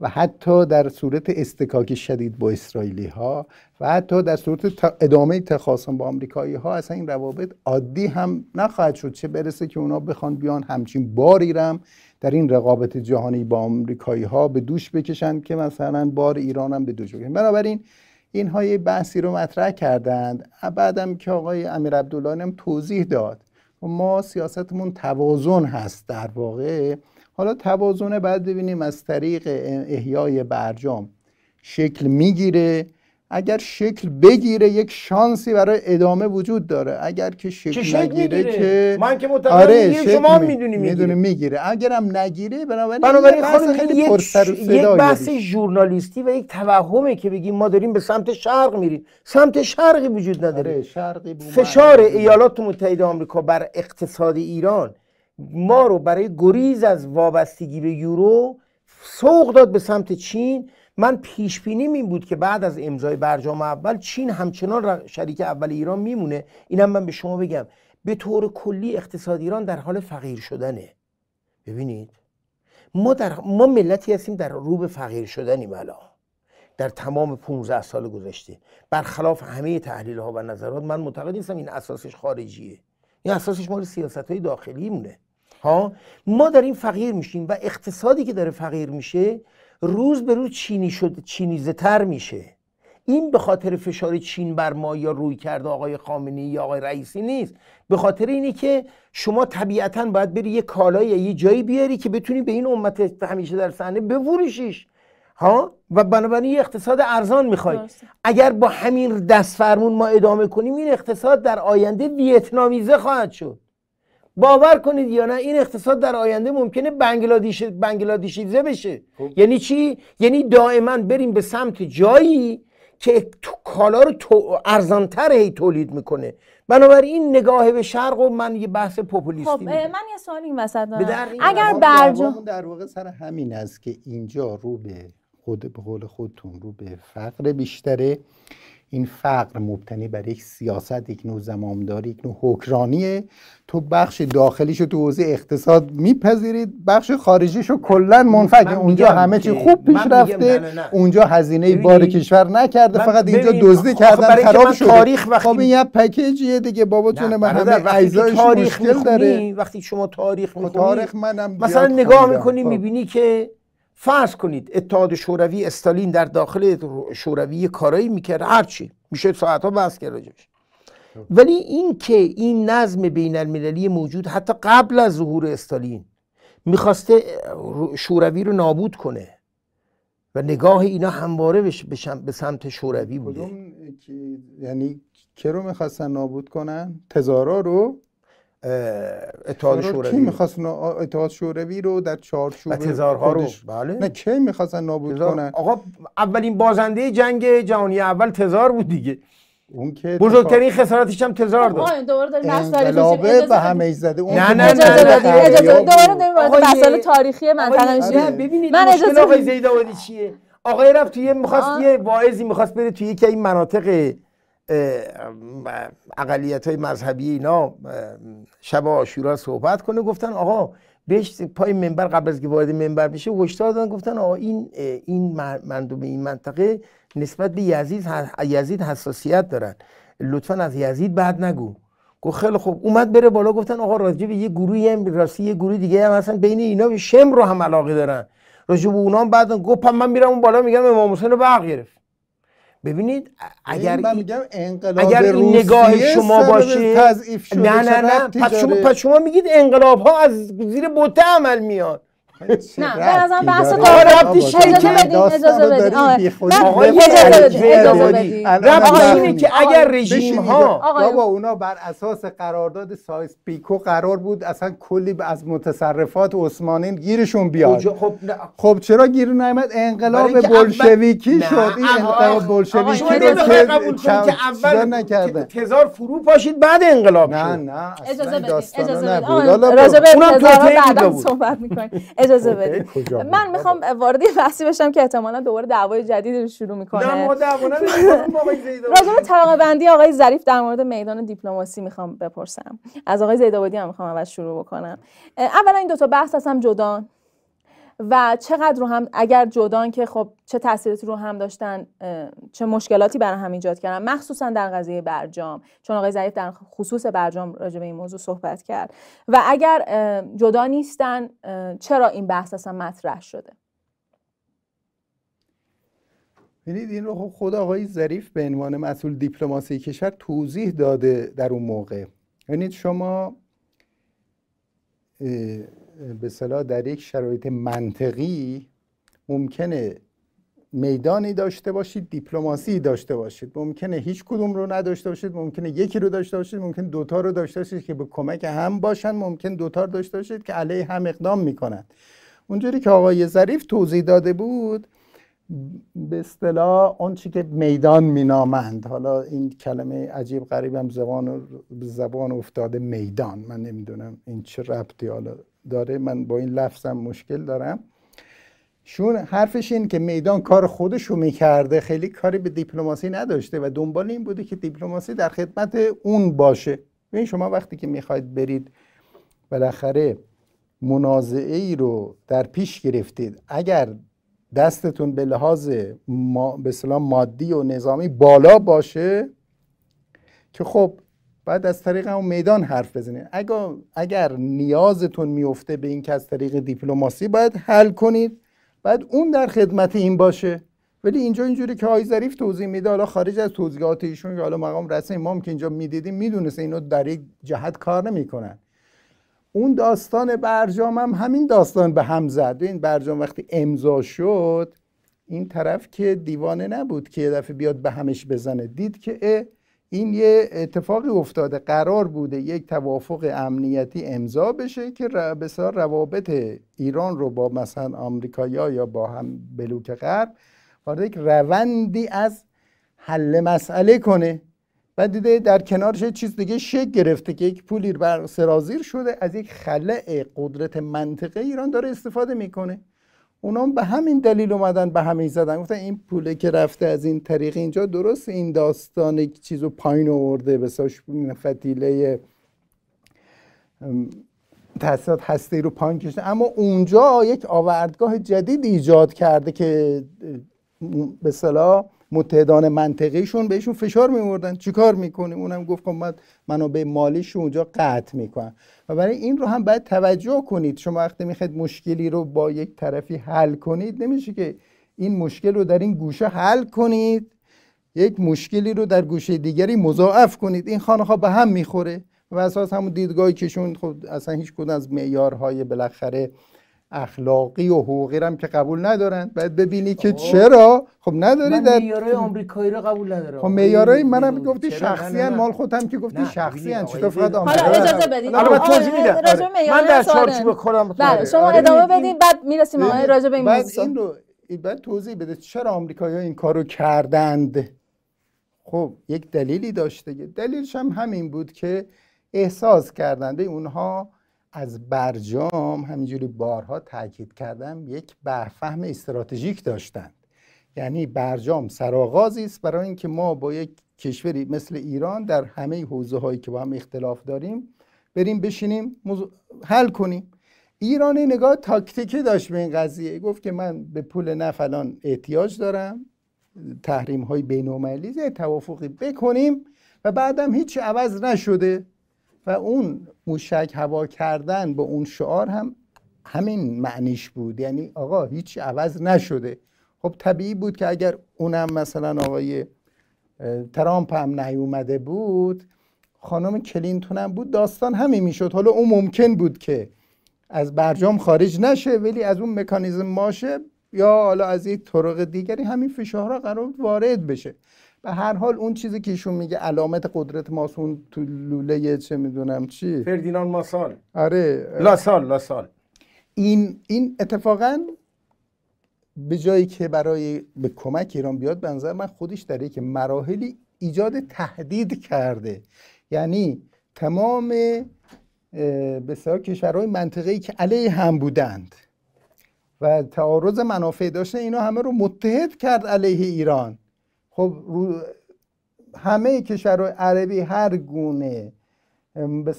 و حتی در صورت استکاک شدید با اسرائیلی ها و حتی در صورت ادامه تخاصم با آمریکایی ها اصلا این روابط عادی هم نخواهد شد چه برسه که اونا بخوان بیان همچین باری رم در این رقابت جهانی با آمریکایی ها به دوش بکشند که مثلا بار ایران هم به دوش بکشند بنابراین اینها یه بحثی رو مطرح کردند. بعدم که آقای امیر عبدالله هم توضیح داد ما سیاستمون توازن هست در واقع. حالا توازن بعد ببینیم از طریق احیای برجام شکل می‌گیره. اگر شکل بگیره یک شانسی برای ادامه وجود داره. اگر که شکل, شکل نگیره می‌گیره؟ که من که متوجه آره شما شکل می- می‌دونی می‌گیره. می‌گیره. اگرم نگیره بنابراین بنابراین خانم خیلی یک, پرسر و یک بحث. ژورنالیستی و یک توهمه که بگیم ما داریم به سمت شرق میریم. سمت شرقی وجود نداره. آره شرقی. فشار ایالات متحده آمریکا بر اقتصاد ایران ما رو برای گریز از وابستگی به یورو سوق داد به سمت چین. من پیش بینیم این بود که بعد از امضای برجام اول چین همچنان شریک اول ایران میمونه. اینم من به شما بگم. به طور کلی اقتصاد ایران در حال فقیر شدنه. ببینید. ما در ما ملتی هستیم در رو به فقیر شدنیم الان. در تمام 15 سال گذشته. برخلاف همه تحلیل ها و نظرات من معتقد نیستم این اساسش خارجیه. این اساسش مال سیاست های داخلی مونه ها؟ ما این فقیر میشیم و اقتصادی که داره فقیر میشه روز به روز چینی شده چینیزه تر میشه. این به خاطر فشار چین بر ما یا روی کرده آقای خامنه‌ای یا آقای رئیسی نیست. به خاطر اینه که شما طبیعتا باید بری یه کالایی یا یه جایی بیاری که بتونی به این امت همیشه در صحنه بفروشیش ها؟ و بنابراین یه اقتصاد ارزان می‌خوای. اگر با همین دست فرمون ما ادامه کنیم این اقتصاد در آینده ویتنامیزه خواهد شد. باور کنید یا نه این اقتصاد در آینده ممکنه بنگلادیش بنگلادیشیزه بشه. یعنی چی؟ یعنی دائما بریم به سمت جایی که تو کالا رو تو ارزانتر هی تولید می‌کنه. بنابراین این نگاه به شرق و من یه بحث پوپولیستی خب من یه سوال این وسط دارم. این اگر برجام دعوامون در واقع سر همین است که اینجا رو به خود به قول خودتون رو به فقر بیشتره. این فقر مبتنی بر یک سیاست یک نوع زمامداری یک نوع حکرانیه تو بخش داخلیشو تو حوزه اقتصاد میپذیرید بخش خارجیشو کلا منفک من اونجا همه چی خوب پیش رفته نه، نه،. اونجا هزینه بار کشور نکرده فقط اینجا دزدی کردن خراب شده تاریخ وقتی- خب این یه پکیجیه دیگه بابا جون من همه اجزایش مشکل داره وقتی شما تاریخ خب می‌خونی تاریخ منم مثلا نگاه. می‌کنی خب. می‌بینی که فرض کنید اتحاد شوروی استالین در داخل شوروی کارایی می‌کرد هرچی. میشه ساعتها بحث کرد راجبش ولی این که این نظم بین المللی موجود حتی قبل از ظهور استالین می‌خواسته شوروی رو نابود کنه و نگاه اینا همواره به سمت شوروی بوده. یعنی که رو می‌خواستن نابود کنن؟ تزارا رو؟ اتحاد کی شوروی. رو. می‌خواست اتحاد شوروی رو در چارچوب تزارها رو. بله. نه کی می‌خواستن نابود تزار- کنن؟ آقا اولین بازنده جنگ جهانی اول تزار بود دیگه. اون که بزرگترین خسارتش هم تزار داد آقای دوباره داریم بحث تاریخی به. همه زده اون نه، که نه، اجازه نه، اجازه دوباره داریم وارد مسائل تاریخی منطقه میشیم. نه، ببینید من اجازه آقای. زیدآبادی چیه؟ آقای رفت توی می‌خواست. یه واعظی می‌خواست بره توی یکی این مناطق اقلیت های مذهبی اینا شب آشورا صحبت کنه گفتن آقا بهش پای منبر قبل از که وارد منبر بشه هشدار دادن گفتن آقا این این م- مردم این منطقه نسبت به یزید یزید حساسیت دارن. لطفا از یزید بعد نگو. گفت خیلی خوب. اومد بره بالا گفتن آقا راجع به یه گروهی هم راستی یه گروه دیگه هم هستن بین اینا به شم رو هم علاقه دارن. راجع به اونا هم بعد گفت من میرم اون بالا میگم امام حسین رو برق گرفت. ببینید اگر من این- میگم انقلاب اگر این نگاه شما باشه نه نه نه پس شما؟ پس شما میگید انقلاب ها از زیر بوته عمل میاد نه، به نظرم بحث اجازه بدین. اجازه بدین، اینه که اگر رژیم. ها بابا اونا بر اساس قرارداد سایس پیکو قرار بود اصلا کلی از متصرفات عثمانی گیرشون بیاد. خب. خب چرا گیر نیامد؟ انقلاب بلشویکی شد. این انقلاب بلشویکی رو که قبول کنید چند که چیزا اول تزار فرو پاشید بعد انقلاب نه شد. نه اجازه بدید اجازه بدید راجع به اونم بوده بعدا. صحبت می‌کنیم. اجازه بدید من می‌خوام وارد یه بحثی بشم که احتمالا دوباره دعوای جدیدی رو شروع نه می‌کنه ما دعوا. راجع به طبقه بندی آقای ظریف در مورد میدان دیپلماسی می‌خوام بپرسم. از آقای زیدآبادی هم می‌خوام اول شروع بکنم. اولا این دوتا بحث هستم جدا و چقدر رو هم اگر جدان که خب چه تاثیراتی رو هم داشتن چه مشکلاتی برای هم ایجاد کردن مخصوصا در قضیه برجام چون آقای ظریف در خصوص برجام راجع به این موضوع صحبت کرد. و اگر جدا نیستن چرا این بحث اصلا مطرح شده؟ ببینید این رو خود آقای ظریف به عنوان مسئول دیپلماسی کشور توضیح داده در اون موقع. ببینید شما به صلاح در یک شرایط منطقی ممکنه میدانی داشته باشید دیپلماسی داشته باشید. ممکنه هیچ کدوم رو نداشته باشید ممکنه یکی رو داشته باشید ممکن دوتا رو داشته باشید که به کمک هم باشن ممکن دوتا رو داشته باشید که علیه هم اقدام می‌کنن. اونجوری که آقای ظریف توضیح داده بود به اصطلاح اون چی که میدان مینامند. حالا این کلمه عجیب غریبم زبان زبان افتاده میدان. من نمی‌دونم این چه ربطی حالا داره من با این لفظم مشکل دارم. شون حرفش این که میدان کار خودش رو می‌کرده خیلی کاری به دیپلماسی نداشته و دنبال این بوده که دیپلماسی در خدمت اون باشه. ببین شما وقتی که می‌خواید برید بالاخره منازعه ای رو در پیش گرفتید اگر دستتون به لحاظ ما به مادی و نظامی بالا باشه که خب بعد از طریق اون میدان حرف بزنید اگر, اگر نیازتون میفته به این که از طریق دیپلماسی باید حل کنید. بعد اون در خدمت این باشه. ولی اینجا اینجوری که آقای ظریف توضیح میده حالا خارج از توضیحات ایشون که حالا مقام رسمی ما که اینجا می‌دیدیم می‌دونست اینو در یک جهت کار نمی‌کنن. اون داستان برجام هم همین داستان به هم زد. این برجام وقتی امضا شد این طرف که دیوانه نبود که یه دفعه بیاد به همش بزنه. دید که این یه اتفاقی افتاده. قرار بوده یک توافق امنیتی امضا بشه که بسیار روابط ایران رو با مثلا آمریکایا یا با هم بلوک غرب وارد یک روندی از حل مسئله کنه. بعد دیده در کنارش چیز دیگه شک گرفته که یک پولی بر سرازیر شده از یک خلع قدرت منطقه ایران داره استفاده می‌کنه. اونا به همین دلیل اومدن به همین زدن. گفتن این پوله که رفته از این طریق اینجا درست این داستان یک چیزو پایین آورده به فتیله تحصیلات هسته رو پایین کشته اما اونجا یک آوردگاه جدید ایجاد کرده که به صلاح متحدان منطقیشون بهشون فشار میوردن چیکار می‌کنیم؟ اونم گفت خب من منابع مالیش اونجا قطع می‌کنم و برای این رو هم باید توجه کنید. شما وقتی می‌خواید مشکلی رو با یک طرفی حل کنید نمیشه که این مشکل رو در این گوشه حل کنید. یک مشکلی رو در گوشه دیگری مضاعف کنید. این خانه به هم می‌خوره. و اساس همون دیدگاهی که شون خب اصلا هیچ کدوم از معیارهای بالاخره اخلاقی و حقوقی هم که قبول ندارن. باید ببینی که چرا؟ خب نداری در معیارهای آمریکایی رو قبول نداره خب معیارهای منم گفتی شخصی ان مال خودم که گفتی شخصی ان چطور فقط آمریکا حالا اجازه بدید حالا من توضیح میدم. من در چارچوب خودم بله شما آره. ادامه بدید بعد می‌رسیم آقای راجع به این بعد این رو بعد توضیح بده. چرا آمریکایی‌ها این کارو کردند؟ خب یک دلیلی داشته دلیلش هم همین بود که احساس کردند اونها از برجام همینجوری بارها تاکید کردم یک فهم استراتژیک داشتند. یعنی برجام سرآغازی است برای اینکه ما با یک کشوری مثل ایران در همه حوزه هایی که با هم اختلاف داریم بریم بشینیم حل کنیم. ایران نگاه تاکتیکی داشت به این قضیه. گفت که من به پول نفلان احتیاج دارم تحریم های بین توافقی بکنیم و بعدم هیچ عوض نشده. و اون موشک هوا کردن با اون شعار هم همین معنیش بود. یعنی آقا هیچ عوض نشده. خب طبیعی بود که اگر اونم مثلا آقای ترامپ هم نیومده بود خانم کلینتون هم بود داستان همین می‌شد. حالا اون ممکن بود که از برجام خارج نشه ولی از اون مکانیزم ماشه یا حالا از یک طرق دیگری همین فشارها قرار وارد بشه. به هر حال اون چیزی که ایشون میگه علامت قدرت ماسون تو لوله چه می‌دونم چی؟ فردینان ماسال. آره. لاسال لاسال. این این اتفاقا به جایی که برای به کمک ایران بیاد به نظر من خودش در یک مراحلی ایجاد تهدید کرده. یعنی تمام بسیار کشورهای منطقه‌ای که علیه هم بودند و تعارض منافع داشته اینا همه رو متحد کرد علیه ایران. خب رو همه کشورهای عربی هر گونه به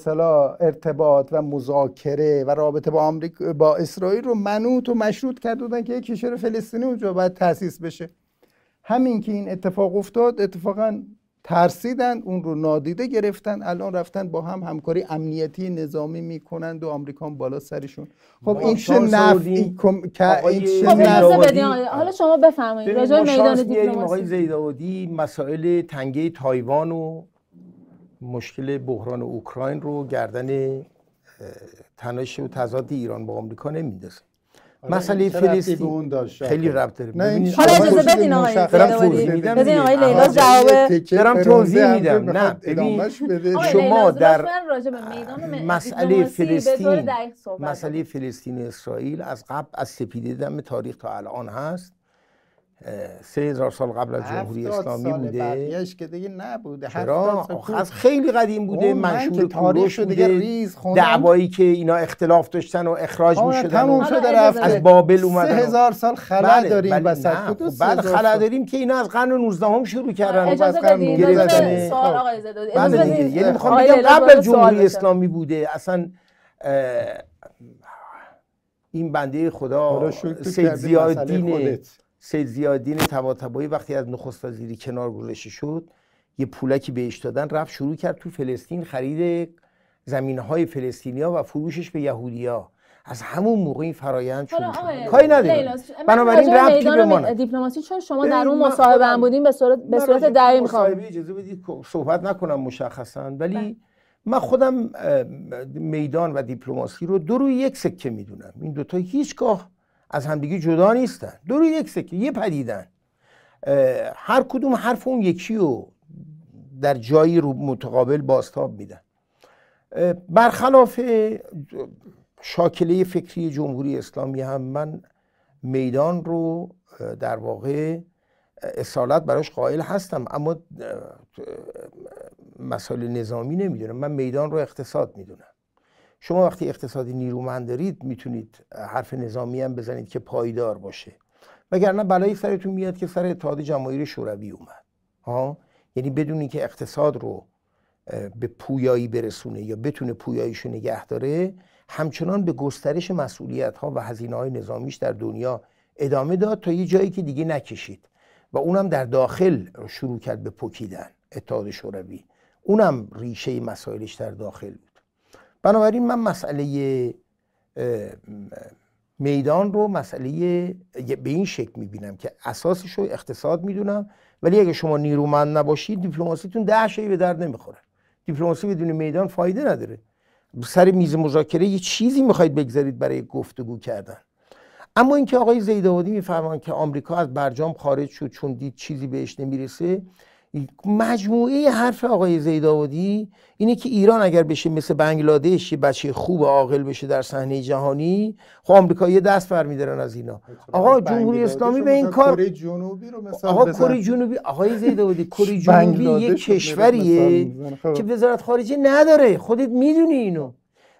ارتباط و مذاکره و رابطه با آمریکا با اسرائیل رو منوط و مشروط کرده بودن که یک کشور فلسطینی اونجا باید تاسیس بشه. همین که این اتفاق افتاد اتفاقا ترسیدن اون رو نادیده گرفتن الان رفتن با هم همکاری امنیتی نظامی می‌کنند و آمریکا بالا سرشون. خب این چه نفعی این چه خب حالا شما بفرمایید. راجع میدان دیپلماسی آقای زیداودی مسائل تنگه تایوان و مشکل بحران اوکراین رو گردن تنش و تضاد ایران با آمریکا نمیندازه. مسئله فلسطین خیلی ربط داره. حالا اجازه بدین آقای بدین آقای لیلا جواب دارم توضیح میدم. نه ببین شما در مسئله فلسطین. مسئله فلسطین اسرائیل از قبل از سپیده دم تاریخ تا الان هست. سه هزار سال قبل از جمهوری اسلامی بوده. که دیگه نبوده. چرا؟ از خیلی قدیم بوده. مشهور تاریخ دیگه ریز دعوایی که اینا اختلاف داشتن و اخراج می‌شدن تموم شده رفت از بابل اومدن سه هزار سال خلا بله، داریم بله وسط. خب بعد خلا داریم که اینا از قرن 19 هم شروع کردن اجازه بدید سوال آقای زدادی بله یعنی می‌خوام بگم قبل از جمهوری اسلامی بوده. اصلا این بنده خدا سید زیادین سید زیادین طباطبایی وقتی از نخست وزیری کنار گذاشته شد یه پولکی بهش دادن رفت شروع کرد تو فلسطین خرید زمین های فلسطینیا و فروشش به یهودیا از همون موقع این فرایند شروع شد. کاری نداره بنابراین ربطی به ما دیپلماسی چون شما در اون مصاحبه هم بودین به صورت به صورت دقیق می‌خوام؟ اجازه بدید صحبت نکنم مشخصا ولی بله. من خودم میدان و دیپلماسی رو دو روی یک سکه می‌دونم. این دوتا هیچگاه از همدیگه جدا نیستن. دو روی یک سکه یه پدیدن. هر کدوم حرف اون یکی رو در جایی رو متقابل باستاب میدن. برخلاف شاکله فکری جمهوری اسلامی هم من میدان رو در واقع اصالت براش قائل هستم اما مسائل نظامی نمی‌دونم. من میدان رو اقتصاد می‌دونم. شما وقتی اقتصادی نیرومند دارید می‌تونید حرف نظامی هم بزنید که پایدار باشه. وگرنه بلایی سرتون میاد که سر اتحاد جماهیر شوروی اومد. ها؟ یعنی بدونی که اقتصاد رو به پویایی برسونه یا بتونه پویاییشو نگه داره همچنان به گسترش مسئولیت ها و هزینه های نظامیش در دنیا ادامه داد تا یه جایی که دیگه نکشید. و اونم در داخل شروع کرد به پکیدن اتحاد شوروی. اونم ریشه مسائلش در داخل بود. بنابراین من مسئله میدان رو مسئله به این شکل می‌بینم که اساسش رو اقتصاد می‌دونم ولی اگه شما نیرومند نباشید دیپلماسیتون ده شایی به درد نمی‌خوره. دیپلماسی بدون میدان فایده نداره. سر میز مذاکره یه چیزی می‌خواید بگذارید برای گفتگو کردن. اما اینکه آقای زیدآبادی میفرمان که آمریکا از برجام خارج شد چون دید چیزی بهش نمی‌رسه مجموعه حرف آقای زیداودی اینه که ایران اگر بشه مثل بنگلادش یه بچه خوب عاقل بشه در صحنه جهانی خب آمریکا یه دست برمیدارن از اینا. آقا جمهوری اسلامی به این کار جنوبی رو آقا کره جنوبی آقای زیداودی کره جنوبی یه کشوریه خب. که وزارت خارجه نداره. خودت می‌دونی اینو.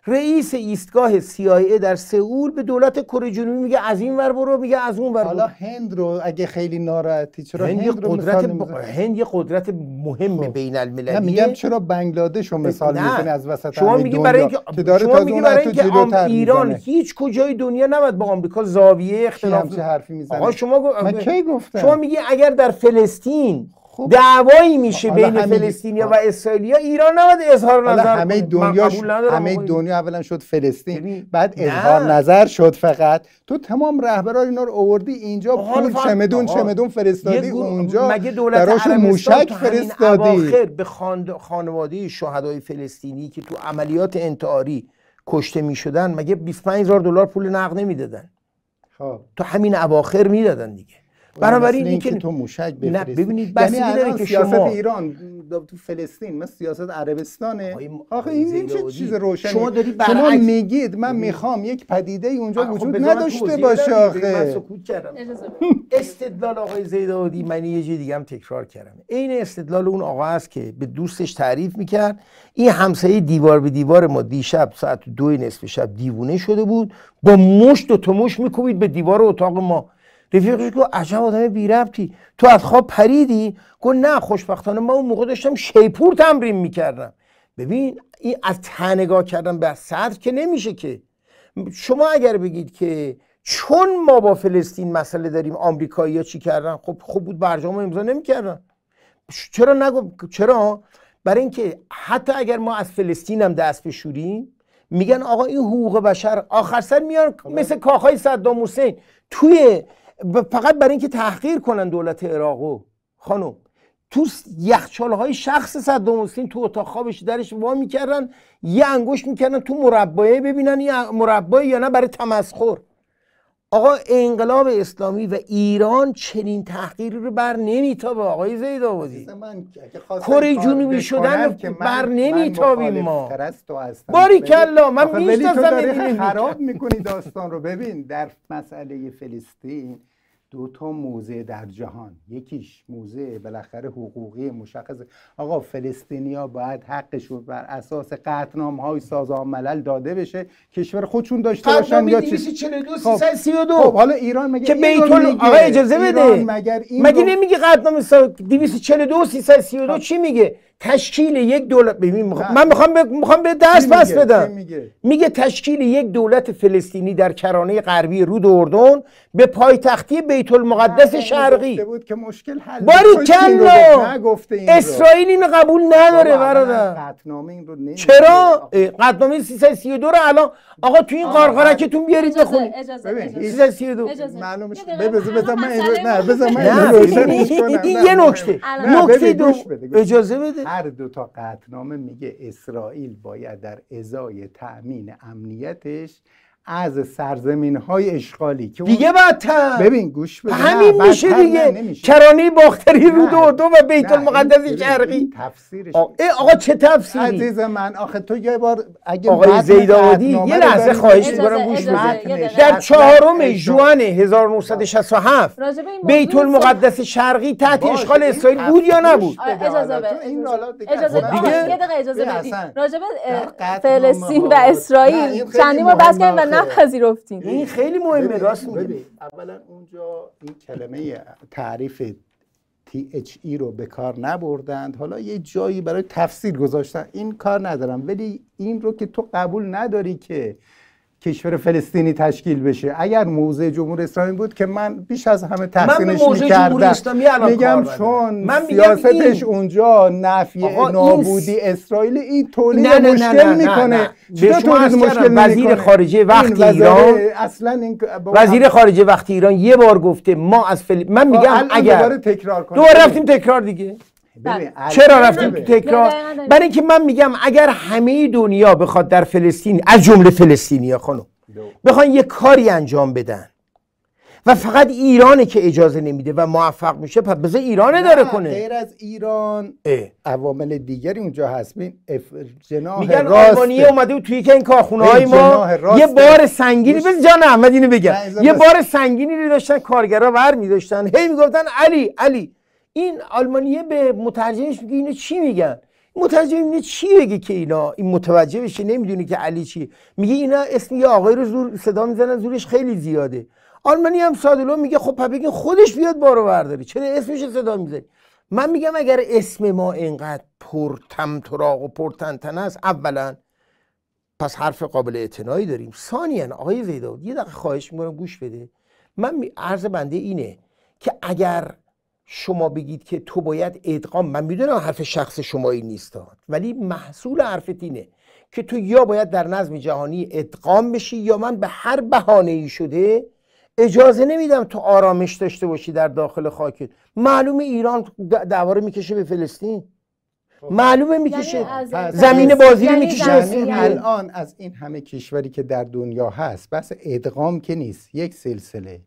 رئیس ایستگاه CIA در سئول به دولت کره جنوبی میگه از این ور برو میگه از اون ور حالا هند رو اگه خیلی ناراحتی چرا هند, هند قدرت ب... هند یه قدرت مهم خب. بین المللی میگم چرا بنگلادش رو مثال می‌زنی از وسط شما میگی برای اینکه که داره شما میگی برای اینکه ایران هیچ کجای دنیا نباید با آمریکا زاویه اختلاف حرفی می‌زنه؟ آقا شما من کی گفتم؟ شما میگی اگر در فلسطین خب. دعوایی میشه بین فلسطینیا و اسرائیلیا ایران نباید اظهار نظر همه دنیا همه دنیا اولا شد فلسطین بعد اظهار نظر شد فقط. تو تمام رهبران اینا رو آوردی اینجا پول چمدون چمدون فرستادی اونجا مگه دولت موشک فرستادی. به خانواده شهدای فلسطینی که تو عملیات انتحاری کشته می‌شدن مگه 25000 دلار پول نقد نمی‌دادن؟ خب. تو همین اواخر می‌دادن دیگه. بنابراین این که تو موشک بفرستی. نه ببینید بس یعنی داره که سیاست شما ایران تو فلسطین مثل سیاست عربستانه. آخه این چه چیز روشنی؟ شما داری شما میگید من می‌خوام یک پدیده اونجا خب وجود نداشته باشه آخه. من سکوت کردم. استدلال آقای زیدادی من یه جای دیگه هم تکرار کردم. این استدلال اون آقا است که به دوستش تعریف می‌کرد. این همسایه دیوار به دیوار ما دیشب ساعت دو نصف شب دیوونه شده بود. با مشت و تموش میکوبید به دیوار اتاق ما. رفیقش گفت عجب آدم بی ربطی تو از خواب پریدی؟ گفت نه خوشبختانه ما اون موقع داشتم شیپور تمرین می‌کردم. ببین این از تنگاه کردن به صدر که نمیشه که. شما اگر بگید که چون ما با فلسطین مسئله داریم آمریکایی ها چی کردن؟ خب خوب بود برجام امضا نمی‌کردن. چرا نگو چرا؟ برای اینکه حتی اگر ما از فلسطین هم دست بشوریم میگن آقا این حقوق بشر آخر سر میان خب. مثل کاخای صدام حسین. توی فقط برای اینکه تحقیر کنن دولت عراقو. خانم تو یخچال های شخص صدام حسین تو اتاق خوابش درش وا می‌کردن یه انگوش می‌کردن تو مربعه ببینن این مربعه یا نه برای تمسخر. آقا انقلاب اسلامی و ایران چنین تحقیری رو بر نمیتابه آقای زید آبادی. کره جنوبی شدن بر نمیتابیم ما. باری کلا من می‌شناسم خراب می‌کنی داستان رو. ببین در مسئله فلسطین دو تا موزه در جهان. یکیش موزه بالاخره حقوقی مشخص. آقا فلسطینیا باید حقشون بر اساس قطنام های سازمان ملل داده بشه. کشور خودشون داشته باشن یا چی 332 خب. حالا ایران مگه که بیت آقا اجازه بده. مگر مگه نمیگه قطنام 242 332 چی میگه؟ تشکیل یک دولت ببین من می‌خوام ب... می‌خوام به درس پس بدم. میگه؟ میگه تشکیل یک دولت فلسطینی در کرانه غربی رود اردن به پایتختی بیت المقدس شرقی. بود که مشکل حل باری کلا! اسرائیل اینو قبول نداره برادر. چرا؟ قطنامه 332 رو الان آقا تو این قارقارکتون بیارید بخونید. 332 معلومه بذار من نه بذار من این یه نکته نکته دو اجازه بده. هر دو تا قطنامه میگه اسرائیل باید در ازای تأمین امنیتش از سرزمین های اشغالی که دیگه بدتر ببین گوش بده. همین میشه دیگه. کرانی باختری رو دو دو و بیت المقدس شرقی. تفسیرش. آقا چه تفسیری؟ عزیز من آخه تو یه بار اگه آقای زیداودی یه لحظه خواهش می‌کنم گوش بده در چهارم ژوئن 1967 بیت المقدس شرقی تحت اشغال اسرائیل بود یا نبود؟ اجازه بده اجازه. دیگه اجازه بدید. راجب فلسطین و اسرائیل. چندی بار بحث کردیم نپذیرفتین این خیلی مهمه راست میگه اولا اونجا این کلمه تعریف THE رو به کار نبردند. حالا یه جایی برای تفسیر گذاشتن. این کار ندارم. ولی این رو که تو قبول نداری که کشور فلسطینی تشکیل بشه. اگر موضع جمهوری اسلامی بود که من بیش از همه تحسینش می‌کردم. میگم چون من سیاستش اونجا نفی نابودی اسرائیل این تولید نه نه مشکل نه می‌کنه. مشکل وزیر خارجه وقتی ایران اصلا این وزیر خارجه وقتی ایران یه بار گفته ما از فل... من میگم اگر دوباره تکرار دوباره رفتیم تکرار دیگه. چرا رفتیم تو تکرار؟ برای اینکه من میگم اگر همه دنیا بخواد در فلسطین از جمله فلسطینیا خانم بخوان یه کاری انجام بدن و فقط ایرانه که اجازه نمیده و موفق میشه پس بذار ایران داره کنه. غیر از ایران عوامل دیگری اونجا هست. ببین جناح میگن آلمانیه اومده توی که این کارخونه های ما. یه بار سنگینی بس جان احمد اینو بگم. یه بار سنگینی رو داشتن کارگرا ور میداشتن هی می‌گفتن علی علی. این آلمانیه به مترجمش میگه اینو چی میگن؟ مترجم اینه چی بگه که اینا؟ این متوجه بشه نمی‌دونی که علی چی. میگه اینا اسم یه آقای رو زور صدا می‌زنن زورش خیلی زیاده. آلمانی هم سادلو میگه خب بگین خودش بیاد بارو برداری چرا اسمش صدا می‌زنی؟ من میگم اگر اسم ما اینقدر پر تمتراغ و پر تنتن است اولا پس حرف قابل اعتنایی داریم. ثانیا آقای زیداد یه دقیقه خواهش می‌کنم گوش بده. من عرض بنده اینه که اگر شما بگید که تو باید ادغام من می‌دونم حرف شخص شما این نیست ولی محصول حرفت اینه که تو یا باید در نظم جهانی ادغام بشی یا من به هر بهانه ای شده اجازه نمیدم تو آرامش داشته باشی در داخل خاکت. معلوم ایران دواره می‌کشه به فلسطین؟ خب. معلومه می‌کشه. یعنی زمین بازی رو یعنی می‌کشه. یعنی الان از این همه کشوری که در دنیا هست بس ادغام که نیست. یک سلسله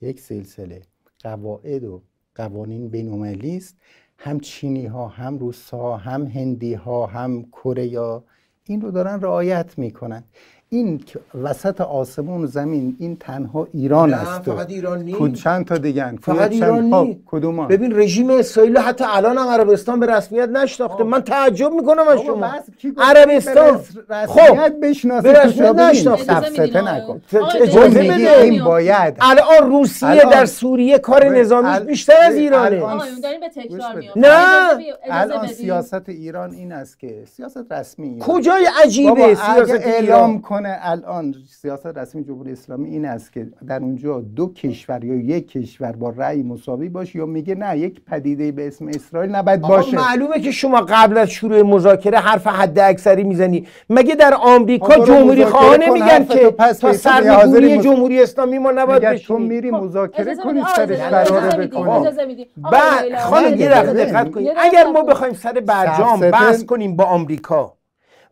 یک سلسله قواعد و قوانین بینالمللی است. هم چینی ها هم روس ها هم هندی ها هم کره این رو دارن رعایت می‌کنن. این وسط آسمون و زمین این تنها ایران است فقط ایران نیست. چند تا دیگه فقط ایران نیست. کدوم ببین رژیم اسرائیل حتی الان هم عربستان به رسمیت نشناخته. من تعجب می‌کنم از شما. عربستان. خب. بشناسه؟ به رسمیت نشناخته. نکن. این باید. الان روسیه در سوریه کار نظامیش بیشتر از ایرانه. نه. الان سیاست ایران این است که سیاست رسمی. کجای عجیبه؟ سیاست اعلام کنه الان سیاست رسمی جمهوری اسلامی این است که در اونجا دو کشور یا یک کشور با رأی مساوی باشه یا میگه نه یک پدیده به اسم اسرائیل نباید باشه. معلومه که شما قبل از شروع مذاکره حرف حد اکثری می‌زنی. مگه در آمریکا جمهوری خواهانه میگن که تا سرنگونی جمهوری اسلامی ما نباید بشینی تو میری خب، مذاکره کنی سرش قرار بکنی. بعد خانم یه دقت کنید. اگر ما بخوایم سر برجام بحث کنیم با آمریکا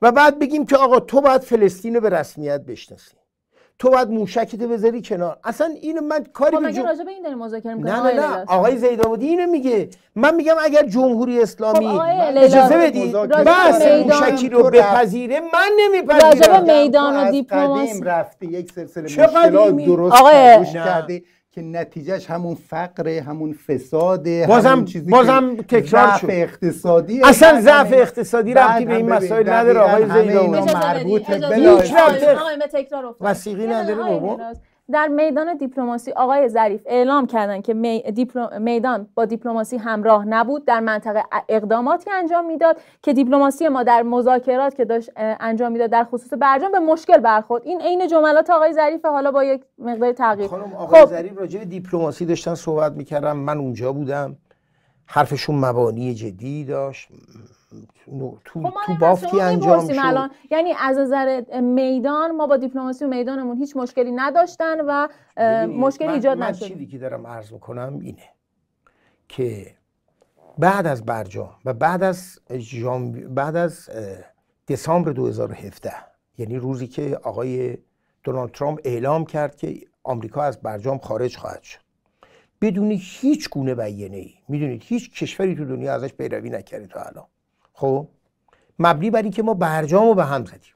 و بعد بگیم که آقا تو باید فلسطین رو به رسمیت بشناسی. تو باید موشکت بذاری کنار. اصلا اینو من کاری خب مگه راجع به این داریم مذاکره می‌کنیم نه نه نه. آقای زیداودی اینو میگه. من میگم اگر جمهوری اسلامی خب اجازه بدید بس موشکی رو بپذیره من نمیپذیرم. راجع به میدان و دیپلماسی رفته یک سلسله مشکلات درست آقای کرده که نتیجهش همون فقر همون فساد بازم همون چیزی بازم تکرار شد. اقتصادی. اصلا ضعف اقتصادی رفتی به این مسائل نداره آقای زیدان مربوط به هیچ تکرار وسیقی نداره بابا. در میدان دیپلماسی آقای ظریف اعلام کردن که میدان با دیپلماسی همراه نبود در منطقه اقداماتی انجام می‌داد که دیپلماسی ما در مذاکرات که داشت انجام می‌داد در خصوص برجام به مشکل برخورد. این عین جملات آقای ظریف حالا با یک مقدار تغییر. خانم آقای خب. ظریف راجع به دیپلماسی داشتن صحبت می‌کردم من اونجا بودم حرفشون مبانی جدی داشت. تو, خب تو بافتی انجام شد. الان. یعنی از نظر میدان ما با دیپلماسی و میدانمون هیچ مشکلی نداشتن و مشکلی ایجاد نشد. من چیزی که دارم عرض می‌کنم اینه که بعد از برجام و بعد از جام... بعد از دسامبر 2017 یعنی روزی که آقای دونالد ترامپ اعلام کرد که آمریکا از برجام خارج خواهد شد. بدون هیچ گونه بیانیه‌ای ای می‌دونید هیچ کشوری تو دنیا ازش پیروی نکرده تا الان. خب مبنی بر اینکه ما برجام رو به هم زدیم.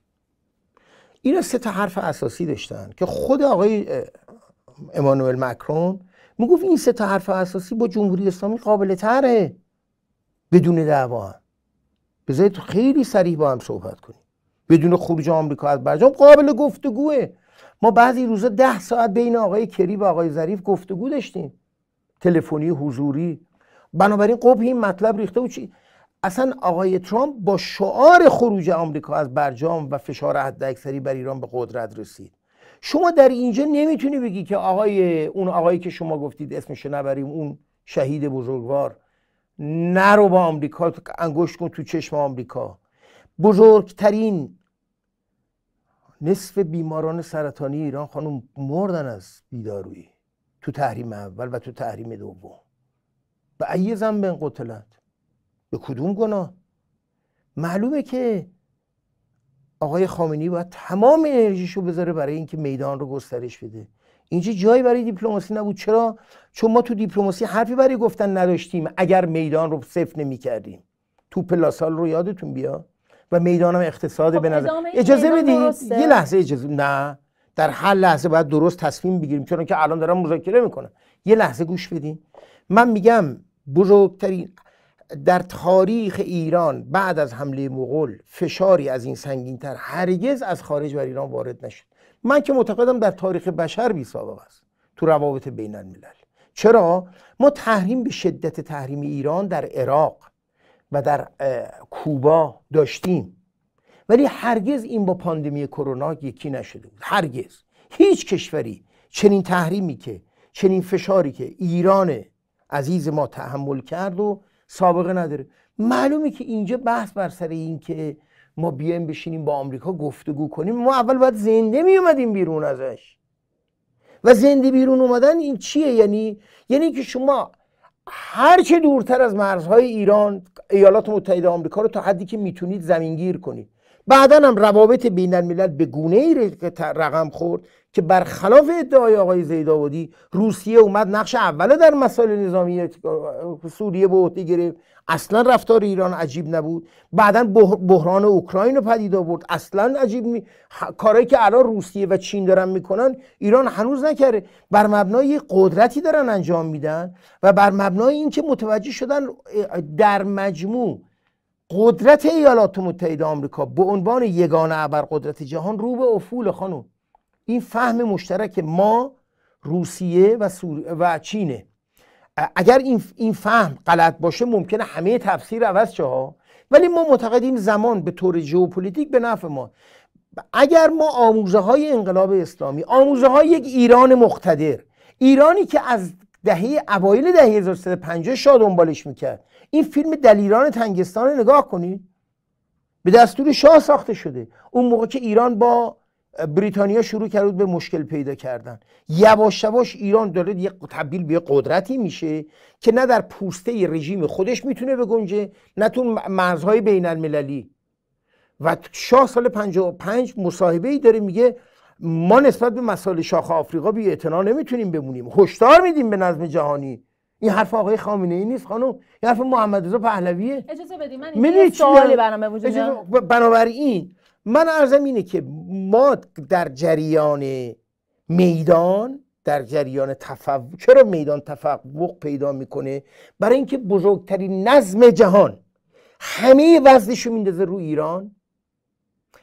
اینا سه تا حرف اساسی داشتن که خود آقای امانوئل مکرون می‌گفت این سه تا حرف اساسی با جمهوری اسلامی قابل تره بدون دعوا. بذارید خیلی سریع با هم صحبت کنیم. بدون خروج آمریکا از برجام قابل گفتگوه ما بعضی روزا ده ساعت بین آقای کری و آقای ظریف گفتگو داشتیم. تلفنی حضوری. بنابراین قبح این مطلب ریخته و چی؟ اصلا آقای ترامپ با شعار خروج آمریکا از برجام و فشار حداکثری بر ایران به قدرت رسید. شما در اینجا نمی‌تونی بگی که آقای اون آقایی که شما گفتید اسمش نبریم اون شهید بزرگوار نرو با آمریکا انگشت کن تو چشم آمریکا. بزرگترین نصف بیماران سرطانی ایران خانم مردن از بیدارویی تو تحریم اول و تو تحریم دوم. به ای زنب قتلت. به کدوم گناه؟ معلومه که آقای خامنی باید تمام انرژیشو بذاره برای اینکه میدان رو گسترش بده. اینجا جایی برای دیپلماسی نبود. چرا؟ چون ما تو دیپلماسی حرفی برای گفتن نداشتیم. اگر میدان رو صفر نمی کردیم تو پلاسال رو یادتون بیا. و می‌دانم اقتصاد خب به نظر اجازه بدید یه لحظه اجازه نه. در هر لحظه باید درست تصمیم بگیریم. چون که الان دارم مذاکره می‌کنم. یه لحظه گوش بدین. من میگم بزرگترین در تاریخ ایران بعد از حمله مغول فشاری از این سنگینتر هرگز از خارج بر ایران وارد نشد. من که معتقدم در تاریخ بشر بی سابق است تو روابط بین الملل. چرا؟ ما تحریم به شدت تحریم ایران در عراق و در کوبا داشتیم. ولی هرگز این با پاندمی کرونا یکی نشده بود. هرگز. هیچ کشوری چنین تحریمی که چنین فشاری که ایران عزیز ما تحمل کرد و سابقه نداره. معلومه که اینجا بحث بر سر این که ما بیایم بشینیم با آمریکا گفتگو کنیم. ما اول باید زنده می اومدیم بیرون ازش. و زنده بیرون اومدن این چیه؟ یعنی یعنی که شما هرچه دورتر از مرزهای ایران ایالات متحده آمریکا رو تا حدی که می‌تونید زمینگیر کنید. بعدا هم روابط بین الملل به گونه ای رقم خورد. که برخلاف ادعای آقای زیدآبادی روسیه اومد نقش اول در مسائل نظامی سوریه به عهده گرفت. اصلا رفتار ایران عجیب نبود. بعدا بحران اوکراین رو پدید آورد. اصلا عجیب می... کارهایی که الان روسیه و چین دارن می‌کنن ایران هنوز نکرده بر مبنای قدرتی دارن انجام میدن و بر مبنای اینکه متوجه شدن در مجموع قدرت ایالات متحده آمریکا به عنوان یگانه ابرقدرت جهان رو به افول خانم. این فهم مشترک ما روسیه و, و چینه. اگر این, این فهم غلط باشه ممکنه همه تفسیر عوض شه ولی ما معتقدیم زمان به طور ژئوپلیتیک به نفع ما. اگر ما آموزه های انقلاب اسلامی آموزه های یک ایران مقتدر ایرانی که از دهه اوایل دهه 1350 شاد دنبالش می‌کرد این فیلم دلیران تنگستان رو نگاه کنید. به دستور شاه ساخته شده. اون موقع که ایران با بریتانیا شروع کرد به مشکل پیدا کردن. یواش یواش ایران داره یه تبدیل به قدرتی میشه که نه در پوسته رژیم خودش می‌تونه بگنجه نه تو مرزهای بین المللی و شاه سال 55 مصاحبه ای داره میگه ما نسبت به مسائل شاخ آفریقا بی نمی‌تونیم بمونیم. هشدار میدیم به نظم جهانی. این حرف آقای خامنه ای نیست خانم. این حرف محمد رضا پهلویه. اجازه بدید من یه سوالی برنامه وجود بنابراین من ارزم اینه که ما در جریان میدان در جریان تفوق چرا میدان تفوق پیدا می‌کنه؟ برای اینکه بزرگترین نظم جهان همه وزنشو میندازه رو ایران.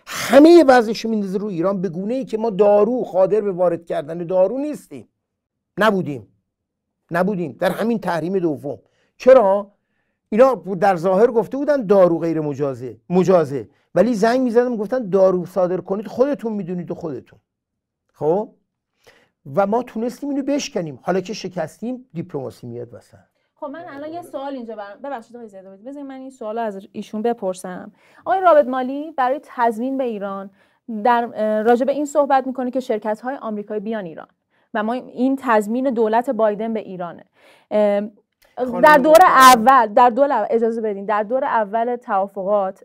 همه وزنشو میندازه رو ایران به گونه ای که ما دارو قادر به وارد کردن دارو نیستیم. نبودیم. نبودیم. در همین تحریم دوم. چرا؟ اینا در ظاهر گفته بودن دارو غیر مجازه. مجازه. ولی زنگ می‌زدم گفتن دارو صادر کنید خودتون می‌دونید و خودتون. خب؟ و ما تونستیم اینو بشکنیم. حالا که شکستیم دیپلماسی میاد وسط خب من الان یه سوال اینجا برام ببخشید آقای زیاده بذارید من این سوال از ایشون بپرسم. آقای رابط مالی برای تضمین به ایران در راجع به این صحبت می‌کنه که شرکت های آمریکایی بیان ایران و ما این تضمین دولت بایدن به ایرانه. در دور اول در دور اجازه بدین. در دور اول توافقات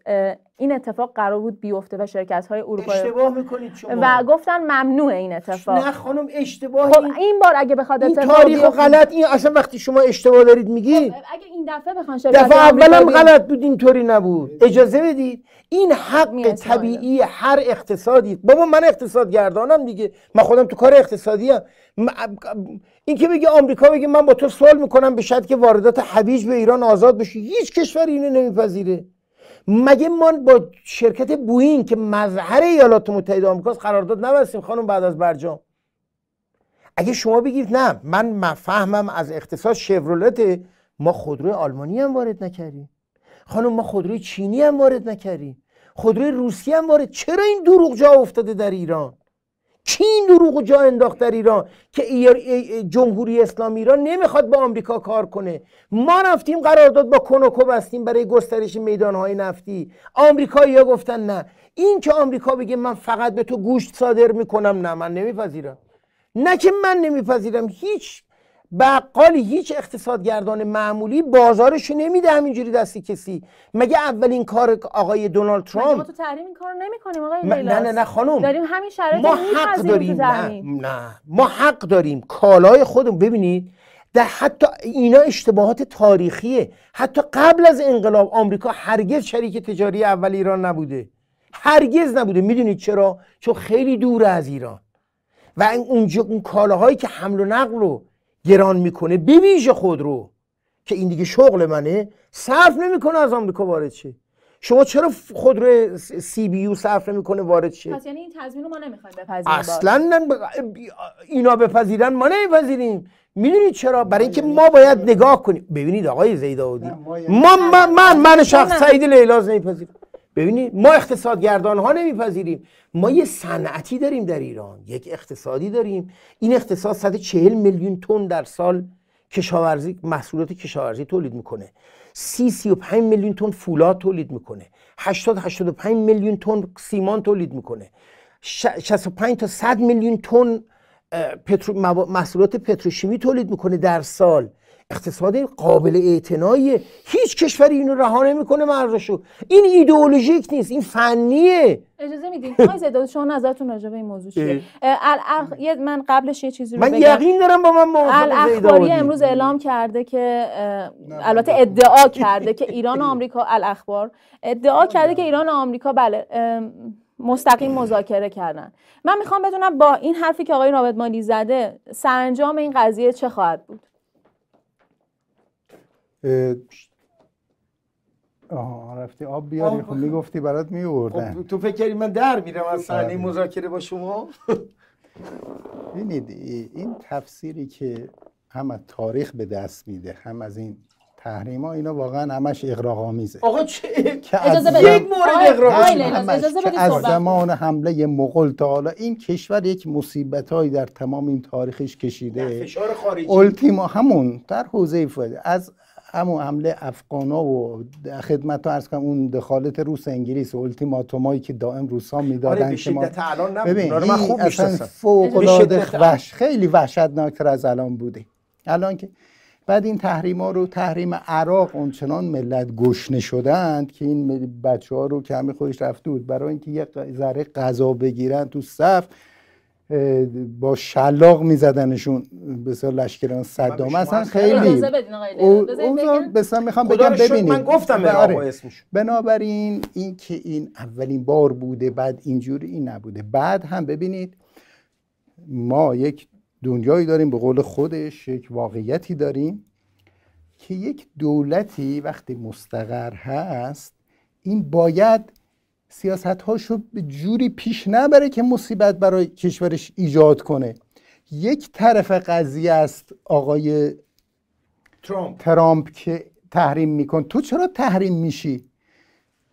این اتفاق قرار بود بیفته و شرکت های اروپایی اشتباه می‌کنید شما. و گفتن ممنوع این اتفاق. نه خانم اشتباه خب این بار اگه بخواد این تاریخ غلط این اصلا وقتی شما اشتباه دارید میگید خب اگه این دفعه بخوان شرکت دفعه اولم غلط بود اینطوری نبود. اجازه بدید این حق طبیعی هر اقتصادی بابا من اقتصاد گردانم دیگه. من خودم تو کار اقتصادی هم. این که بگه آمریکا بگه من با تو سوال می‌کنم به شرط که واردات هویج به ایران آزاد بشه هیچ کشور اینو نمیپذیره. مگه ما با شرکت بوین که مظهر ایالات متحده آمریکاست قرارداد نبستیم خانم بعد از برجام؟ اگه شما بگید نه من مفهمم از اقتصاد شورولت ما خودروی آلمانی هم وارد نکردیم. خانم ما خودروی چینی هم وارد نکردیم. خودروی روسی هم وارد چرا این دروغ جا افتاده در ایران؟ این دروغ جا انداخت در ایران که جمهوری اسلامی ایران نمی‌خواد با آمریکا کار کنه؟ ما رفتیم قرارداد با کنوکو بستیم برای گسترش میدانهای نفتی. آمریکایی‌ها گفتن نه. این که آمریکا بگه من فقط به تو گوشت صادر می‌کنم نه من نمیپذیرم. نه که من نمیپذیرم. هیچ بقالی هیچ اقتصادگردان معمولی بازارشو نمیده همینجوری دستی کسی. مگه اولین کار آقای دونالد ترامپ ما تو تحریم این کارو نمی‌کنیم آقای نه نه نه خانم. داریم همین شرایط ما حق داریم. نه نه. ما حق داریم. کالای خودمون ببینید در حتی اینا اشتباهات تاریخیه. حتی قبل از انقلاب آمریکا هرگز شریک تجاری اول ایران نبوده. هرگز نبوده. می‌دونید چرا؟ چون خیلی دور از ایران. و اونجا اون کالاهایی که حمل و نقل رو گران می‌کنه به ویژه خودرو که این دیگه شغل منه صرف نمی‌کنه از آمریکا وارد شه. شما چرا خودرو سی بی یو صرف نمی‌کنه وارد شه؟ پس یعنی این تضمین رو ما نمی‌خوایم بپذیریم اصلا اینا بپذیرن ما نمیپذیریم. می‌دونید چرا؟ برای اینکه ما باید نگاه کنیم. ببینید آقای زیداودی ما من من, من شخص سعید لیلاز نمیپذیرم. ببینید ما اقتصادگردان ها نمیپذیریم. ما یه صنعتی داریم در ایران. یک اقتصادی داریم. این اقتصاد 140 میلیون تن در سال کشاورزی محصولات کشاورزی تولید می‌کنه. 30 35 میلیون تن فولاد تولید می‌کنه. 80 85 میلیون تن سیمان تولید می‌کنه. 65 تا 100 میلیون تن محصولات پتروشیمی تولید می‌کنه در سال. اقتصاد قابل اعتناییه. هیچ کشوری اینو رها نمی‌کنه مرزشو. این ایدئولوژیک نیست این فنیه. اجازه میدین؟ آقای زیداد شما نظرتون راجع به این موضوع چیه؟ من قبلش یه چیزی رو من بگم. یقین دارم با من الاخباری امروز اعلام کرده که البته ادعا کرده که ایران و آمریکا الاخبار ادعا کرده که ایران و آمریکا بله مستقیم مذاکره کردن. من می‌خوام بدونم با این حرفی که آقای رابط مالی زده سرانجام این قضیه چه خواهد بود؟ آها رفتی آب بیاری خب می‌گفتی برات میوردن خب تو فکر کردی من در میرم از صحنه. مذاکره با شما؟ ببینید این تفسیری که هم از تاریخ به دست میده هم از این تحریم ها اینا واقعا همش اغراق آمیزه آقا چه اجازه بدید. یک مورد اغراق اجازه که بدید از زمان حمله مغول تا حالا این کشور یک مصیبت هایی در تمام این تاریخش کشیده. فشار خارجی. التیما همون در حوزه فایده از همون حمله افغانا و خدمت ارز کنم اون دخالت روس انگلیس و التیماتومایی که دائم روسا آره می‌دادن به که ما شدت الان ببین من خوب اصلا فوق العاده وحش خیلی وحشتناکتر از الان بوده. الان که بعد این تحریم ها رو تحریم عراق اونچنان ملت گشنه شدند که این بچه ها رو که همه خودش رفته بود برای اینکه یه ذره غذا بگیرن تو صف با شلاق میزدنشون. بسیار لشکران صدام. اصلا خیلی اجازه بدین آقای او- لیلاس. بذارید اوضاع بگم. بسیار می‌خوام بگم ببینید من گفتم به اسمش بنابراین این که این اولین بار بوده بعد اینجوری این نبوده. بعد هم ببینید ما یک دنیایی داریم به قول خودش یک واقعیتی داریم که یک دولتی وقتی مستقر هست این باید سیاست هاشو به جوری پیش نبره که مصیبت برای کشورش ایجاد کنه. یک طرف قضیه است آقای ترامپ. ترامپ که تحریم میکن. تو چرا تحریم میشی؟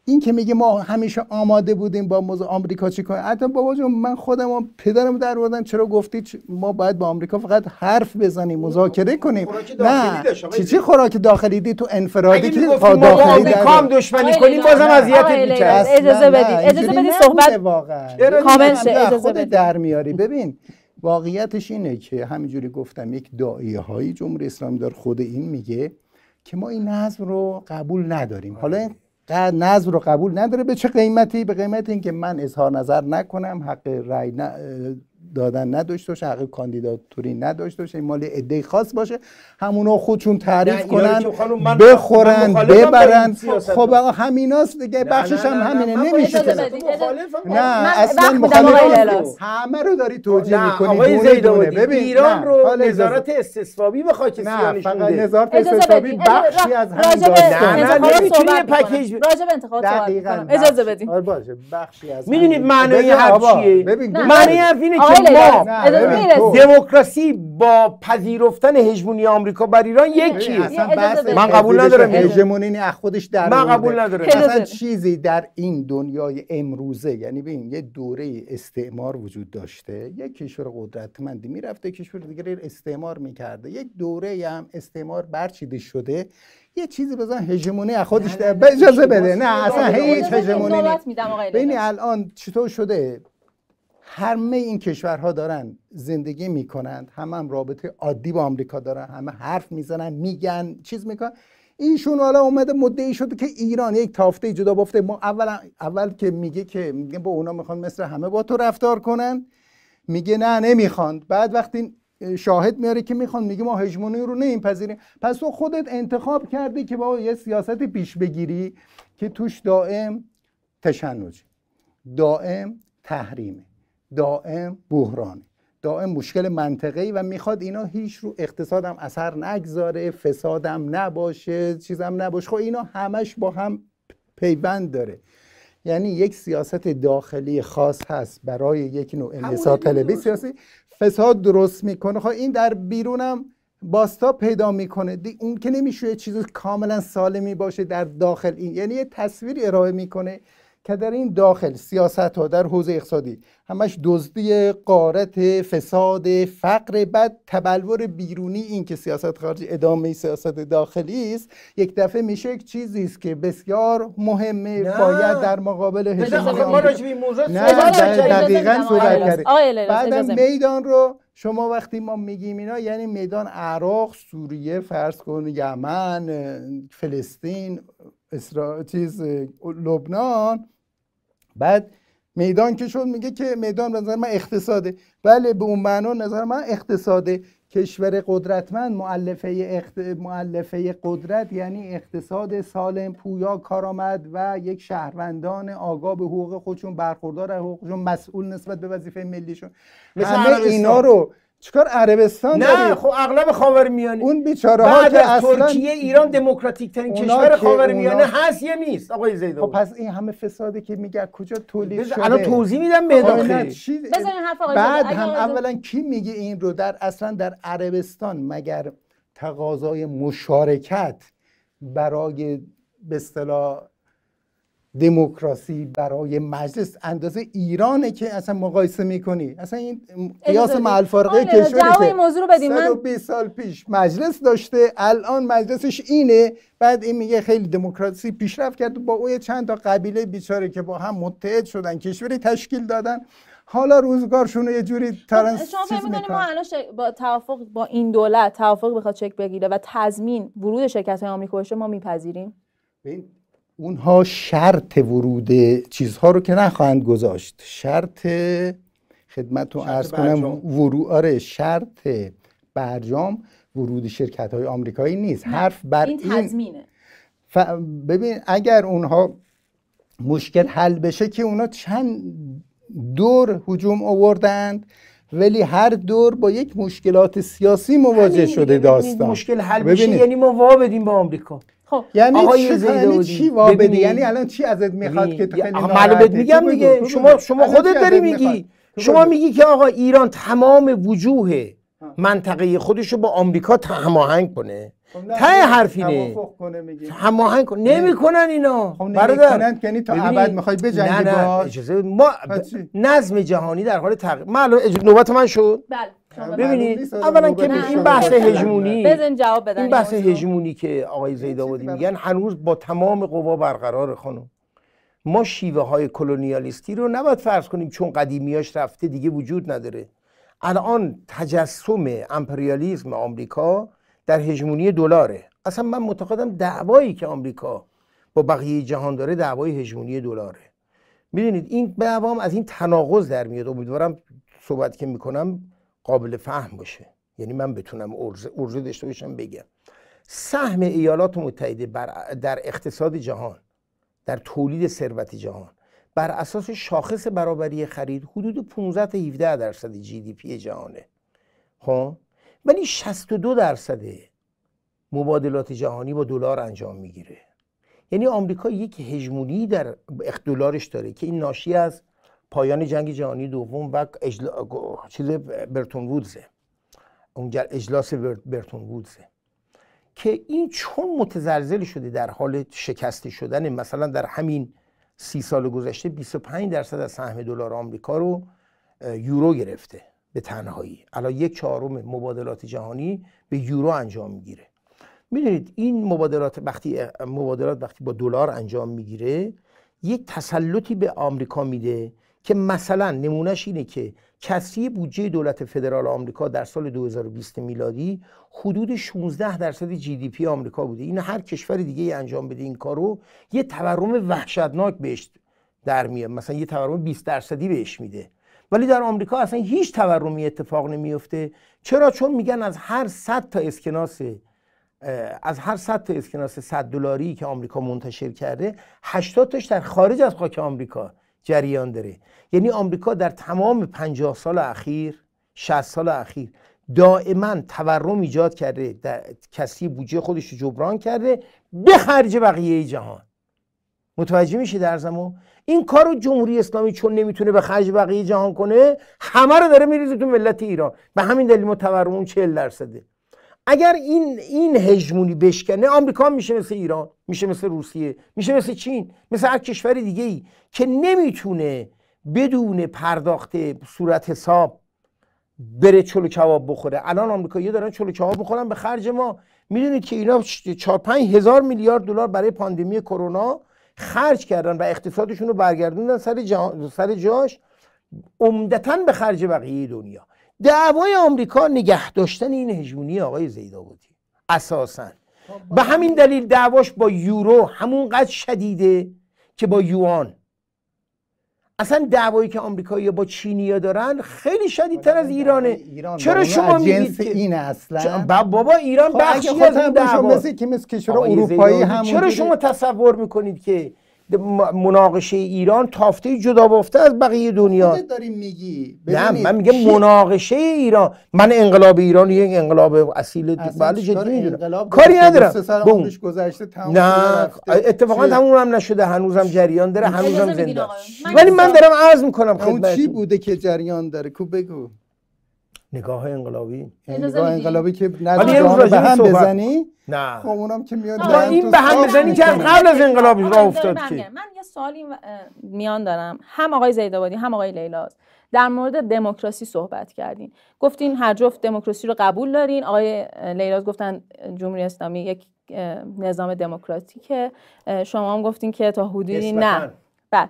این که میگه ما همیشه آماده بودیم با موضوع آمریکا چی کنیم حتی بابا جون من خودم و پدرم در آوردن. چرا گفتی؟ چ- ما باید با آمریکا فقط حرف بزنیم مذاکره کنیم. خوراک داخلی نه. چی چی خوراک داخلی دی تو انفرادی که ما با داخلی آمریکا هم. دشمنی کنیم بازم لیلاس، می‌کرد اجازه بدید. اجازه بدید صحبت- کامل شه، اجازه بدید. در میاری. ببین واقعیتش اینه که همینجوری گفتم یک داعیه هایی جمهوری اسلامی دار خود این میگه که ما این نظم رو قبول نداریم. حالا این ق- نظم رو قبول نداره. به چه قیمتی؟ به قیمت اینکه من اظهار نظر نکنم حق رأی ن- دادن نداشته باشه حق کاندیداتوری نداشته باشه این مال عده خاص باشه. همونا خودشون تعریف کنن بخورن ببرن. خب. آقا همیناست دیگه بخشش هم همینه نمیشه. نه. اصلا مخالف. همه رو داری توجیه نه می‌کنی آقای دونه دونه. زیداودی ببین ایران نه، رو نظارت استصوابی به خاک نه سیاه فقط نظارت بدید. بخشی از همین نه، نمی‌تونی پکیج می‌کنم. ب- راجع به انتخابات صحبت. اجازه آره باشه. بخشی از می‌دونید بذار حرف چیه؟ بده. حرف اینه که ما نه، اجازه ببین، می‌رسید. تو- دموکراسی با پذیرفتن هژمونی آمریکا بر ایران ببین، بدید. من قبول ندارم. هژمونی نه، از خودش در من. قبول ندارم. اصلا. چیزی در این دنیای امروزه یعنی ببین یه دوره استعمار وجود داشته یک کشور قدرتمندی می‌رفته کشور دیگری رو استعمار می‌کرده یک دوره هم استعمار برچیده شده یه چیزی بزن هژمونی از خودش اجازه بده نه اصلا هیچ. هژمونی نیست لیلاس. الان چطور شده همه این کشورها دارن زندگی می‌کنند همه هم رابطه عادی با آمریکا دارن همه حرف می‌زنن میگن چیز می‌کنن. ایشون حالا اومده مدعی شده که ایران یک تافته جدا بافته. ما اول اول که میگه که میگه با اونا می‌خوان مثل همه با تو رفتار کنن. میگه نه نمی‌خوان. بعد وقتی شاهد میاره که می‌خوان میگه ما هژمونی رو نمیپذیریم. پس تو خودت انتخاب کردی که با یه سیاست پیش بگیری که توش دائم تشنج دائم تحریمه. دائم بحرانه دائم مشکل منطقه‌ای و می‌خواد اینا هیچ رو اقتصادم اثر نگذاره فسادم نباشه چیزم نباشه. خب اینا همش با هم پیوند داره. یعنی یک سیاست داخلی خاص هست برای یک نوع انحصار طلبی سیاسی. فساد درست می‌کنه. خب این در بیرونم باستا پیدا می‌کنه. دی- اون که نمیشه چیز کاملا سالمی باشه در داخل این. یعنی یه تصویر ارائه می‌کنه. که در این داخل سیاست ها در حوزه اقتصادی همش دزدی قارت فساد فقر بعد تبلور بیرونی این که سیاست خارجی ادامه سیاست داخلی است یک دفعه میشه یک چیزی است که بسیار مهمه نه. باید در مقابل هژمونی این موضوع نه اجازه دقیقاً صحبت کرده بعدم اجازه میدان رو شما وقتی ما میگیم اینا یعنی میدان عراق سوریه فرض کن یمن فلسطین اسرا... چیز لبنان بعد میدان که شد میگه که میدان به نظر من اقتصاده. بله به اون معنا نظر من اقتصاده. کشور قدرتمند معلفه اقت... معلفه قدرت یعنی اقتصاد سالم پویا کارآمد و یک شهروندان آگاه به حقوق خودشون برخوردار از حقوقشون مسئول نسبت به وظیفه ملیشون. مثل همه عربستان. اینا رو چیکار عربستان نه داری؟ خب اغلب خاورمیانه. اون بیچاره ها بعد که از اصلا ترکیه ایران دموکراتیک ترین کشور خاورمیانه اونا- هست یا نیست؟ آقای خب زیدان پس این همه فسادی که میگه کجا تولید بذار شده؟ الان توضیح میدم خب میدان نه، خیلی چی- بذارین حرف آقای بعد. هم آقای اولا کی میگه این رو در اصلا در عربستان مگر تقاضای مشارکت برای به اصطلاح دموکراسی برای مجلس اندازه ایرانه که اصلا مقایسه می‌کنی اصلا این قیاس بدید. مع الفارقه آقای لیلا، کشوری که موضوع رو بدید. من- 120 سال پیش مجلس داشته الان مجلسش اینه بعد این میگه خیلی دموکراسی پیشرفت کرد با او چند تا قبیله بیچاره که با هم متحد شدن کشوری تشکیل دادن حالا روزگارشون رو یه جوری ترنس شما فکر می‌کنید ما الان ش- با توافق با این دولت توافق بخواد چک بگیره و تضمین ورود شرکت های آمریکا باشه ما میپذیریم اونها شرط ورود چیزها رو که نخواهند گذاشت. شرط خدمتتون شرط ارز کنم برجام. ورو آره شرط برجام ورود شرکت های آمریکایی نیست. حرف بر این این تضمینه. ف... ببین اگر اونها مشکل حل بشه که اونا چند دور هجوم آوردند ولی هر دور با یک مشکلات سیاسی مواجه شده داستان. مشکل حل بشه ببینید. یعنی ما وا بدیم به آمریکا. خب یعنی آقای چی, یعنی چی وابدی. یعنی الان چی ازت می‌خواد که تو ببینید، خیلی؟ معلومت میگم دیگه شما. شما خودت داری؟ میگی شما. میگی که آقا ایران تمام وجوه منطقه خودش رو با آمریکا هماهنگ کنه خب ته نه، حرف اینه کنه هماهنگ کن نمی‌کنن اینا خب برادر یعنی تا ابد می‌خوای بجنگی نه نه؟ اجازه ما؟ نظم جهانی در حال تغییر من نوبت من شد بله. ببینید اولا که نه، این بحث. هژمونی بزن جواب بدن این بحث. هژمونی که آقای زیداودی چیزی میگن هنوز با تمام قوا برقرار خانم. ما شیوه های کلونیالیستی رو نباید فرض کنیم چون قدیمیاش رفته دیگه وجود نداره. الان تجسم امپریالیزم آمریکا در هژمونی دلاره. اصلا من معتقدم دعوایی که آمریکا با بقیه جهان داره دعوای هژمونی دلاره. می‌دونید این دعوام از این تناقض در میاد. امیدوارم صحبت که می‌کنم قابل فهم باشه. یعنی من بتونم ارزه, ارزه داشته باشم بگم. سهم ایالات متحده بر در اقتصاد جهان در تولید ثروت جهان بر اساس شاخص برابری خرید حدود 15 تا 17 درصد جی دی پی جهانه. خب؟ ولی 62 درصد مبادلات جهانی با دلار انجام می‌گیره. یعنی آمریکا یک هژمونی در دلارش داره که این ناشی از پایان جنگ جهانی دوم و اجلا... چیز برتون وودزه. اون جل- اجلاس بر- برتون وودزه. که این چون متزلزل شده در حال شکسته شدن مثلا در همین سی سال گذشته 25 درصد از سهم دلار آمریکا رو یورو گرفته به تنهایی. الان یک چهارم مبادلات جهانی به یورو انجام می‌گیره. می‌دونید این مبادلات وقتی مبادلات وقتی با دلار انجام می‌گیره یک تسلطی به آمریکا میده که مثلا نمونهش اینه که کسری بودجه دولت فدرال آمریکا در سال 2020 میلادی حدود 16 درصد جی دی پی آمریکا بوده. این هر کشور دیگه ای انجام بده این کارو یه تورم وحشتناک بهش در میاد. مثلا یه تورم 20 درصدی بهش میده. ولی در آمریکا اصلا هیچ تورمی اتفاق نمیفته چرا؟ چون میگن از هر 100 تا اسکناس از هر 100 تا اسکناس 100 دلاری که آمریکا منتشر کرده 80 تاش در خارج از خاک آمریکا. جریان داره. یعنی آمریکا در تمام 50 سال اخیر 60 سال اخیر دائما تورم ایجاد کرده در کسی بودجه خودش رو جبران کرده به خرج بقیه جهان. متوجه میشه در زمان؟ این کار رو جمهوری اسلامی چون نمی‌تونه به خرج بقیه جهان کنه همه رو داره میریزه تو ملت ایران. به همین دلیل ما تورمون 40 درصده. اگر این این هژمونی بشکنه آمریکا میشه مثل ایران میشه مثل روسیه میشه مثل چین مثل هر کشور دیگه ای که نمی‌تونه بدون پرداخت صورت حساب بره چلو کباب بخوره. الان آمریکایی‌ها دارن چلو کباب می‌خورن. به خرج ما می‌دونید که اینا 4 5 هزار میلیارد دلار برای پاندمی کرونا خرج کردن و اقتصادشون رو برگردوندن سر, سر جاش. عمدتا به خرج بقیه دنیا. دعوای آمریکا نگه داشتن این هژمونی آقای زیدآبادی. اساسا. به همین دلیل دعواش با یورو همونقدر شدیده که با یوان. اصلا دعوایی که آمریکایی با چینیا دارن خیلی شدیدتر از ایرانه. ایران چرا شما میگید که این اصلا؟ بابا ایران خب بخشی از این دعوا. مثل که مثل کشور اروپایی هم چرا شما تصور می‌کنید که مناقشه ایران تافته جدا بافته از بقیه دنیا. داریم میگی. نه من میگم مناقشه ایران. من انقلاب ایران یک انقلاب اصیل بله جدی می‌دونم. کاری ندارم. بوم گذشته نه اتفاقا تموم هم نشده. هنوزم جریان داره هنوزم زنده. ولی من دارم عرض می‌کنم خدمت چی بوده که جریان داره؟ کو بگو. نگاه انقلابی. نگاه انقلابی که نظر به هم بزنی نه. خب اونم که میاد این به هم بزنی که قبل از انقلاب راه افتاد که من یه سوالی میان دارم. هم آقای زیدآبادی هم آقای لیلاز در مورد دموکراسی صحبت کردین. گفتین هر جفت دموکراسی رو قبول دارین. آقای لیلاز گفتن جمهوری اسلامی یک نظام دموکراتیکه. شما هم گفتین که تا حدودی نه. بله.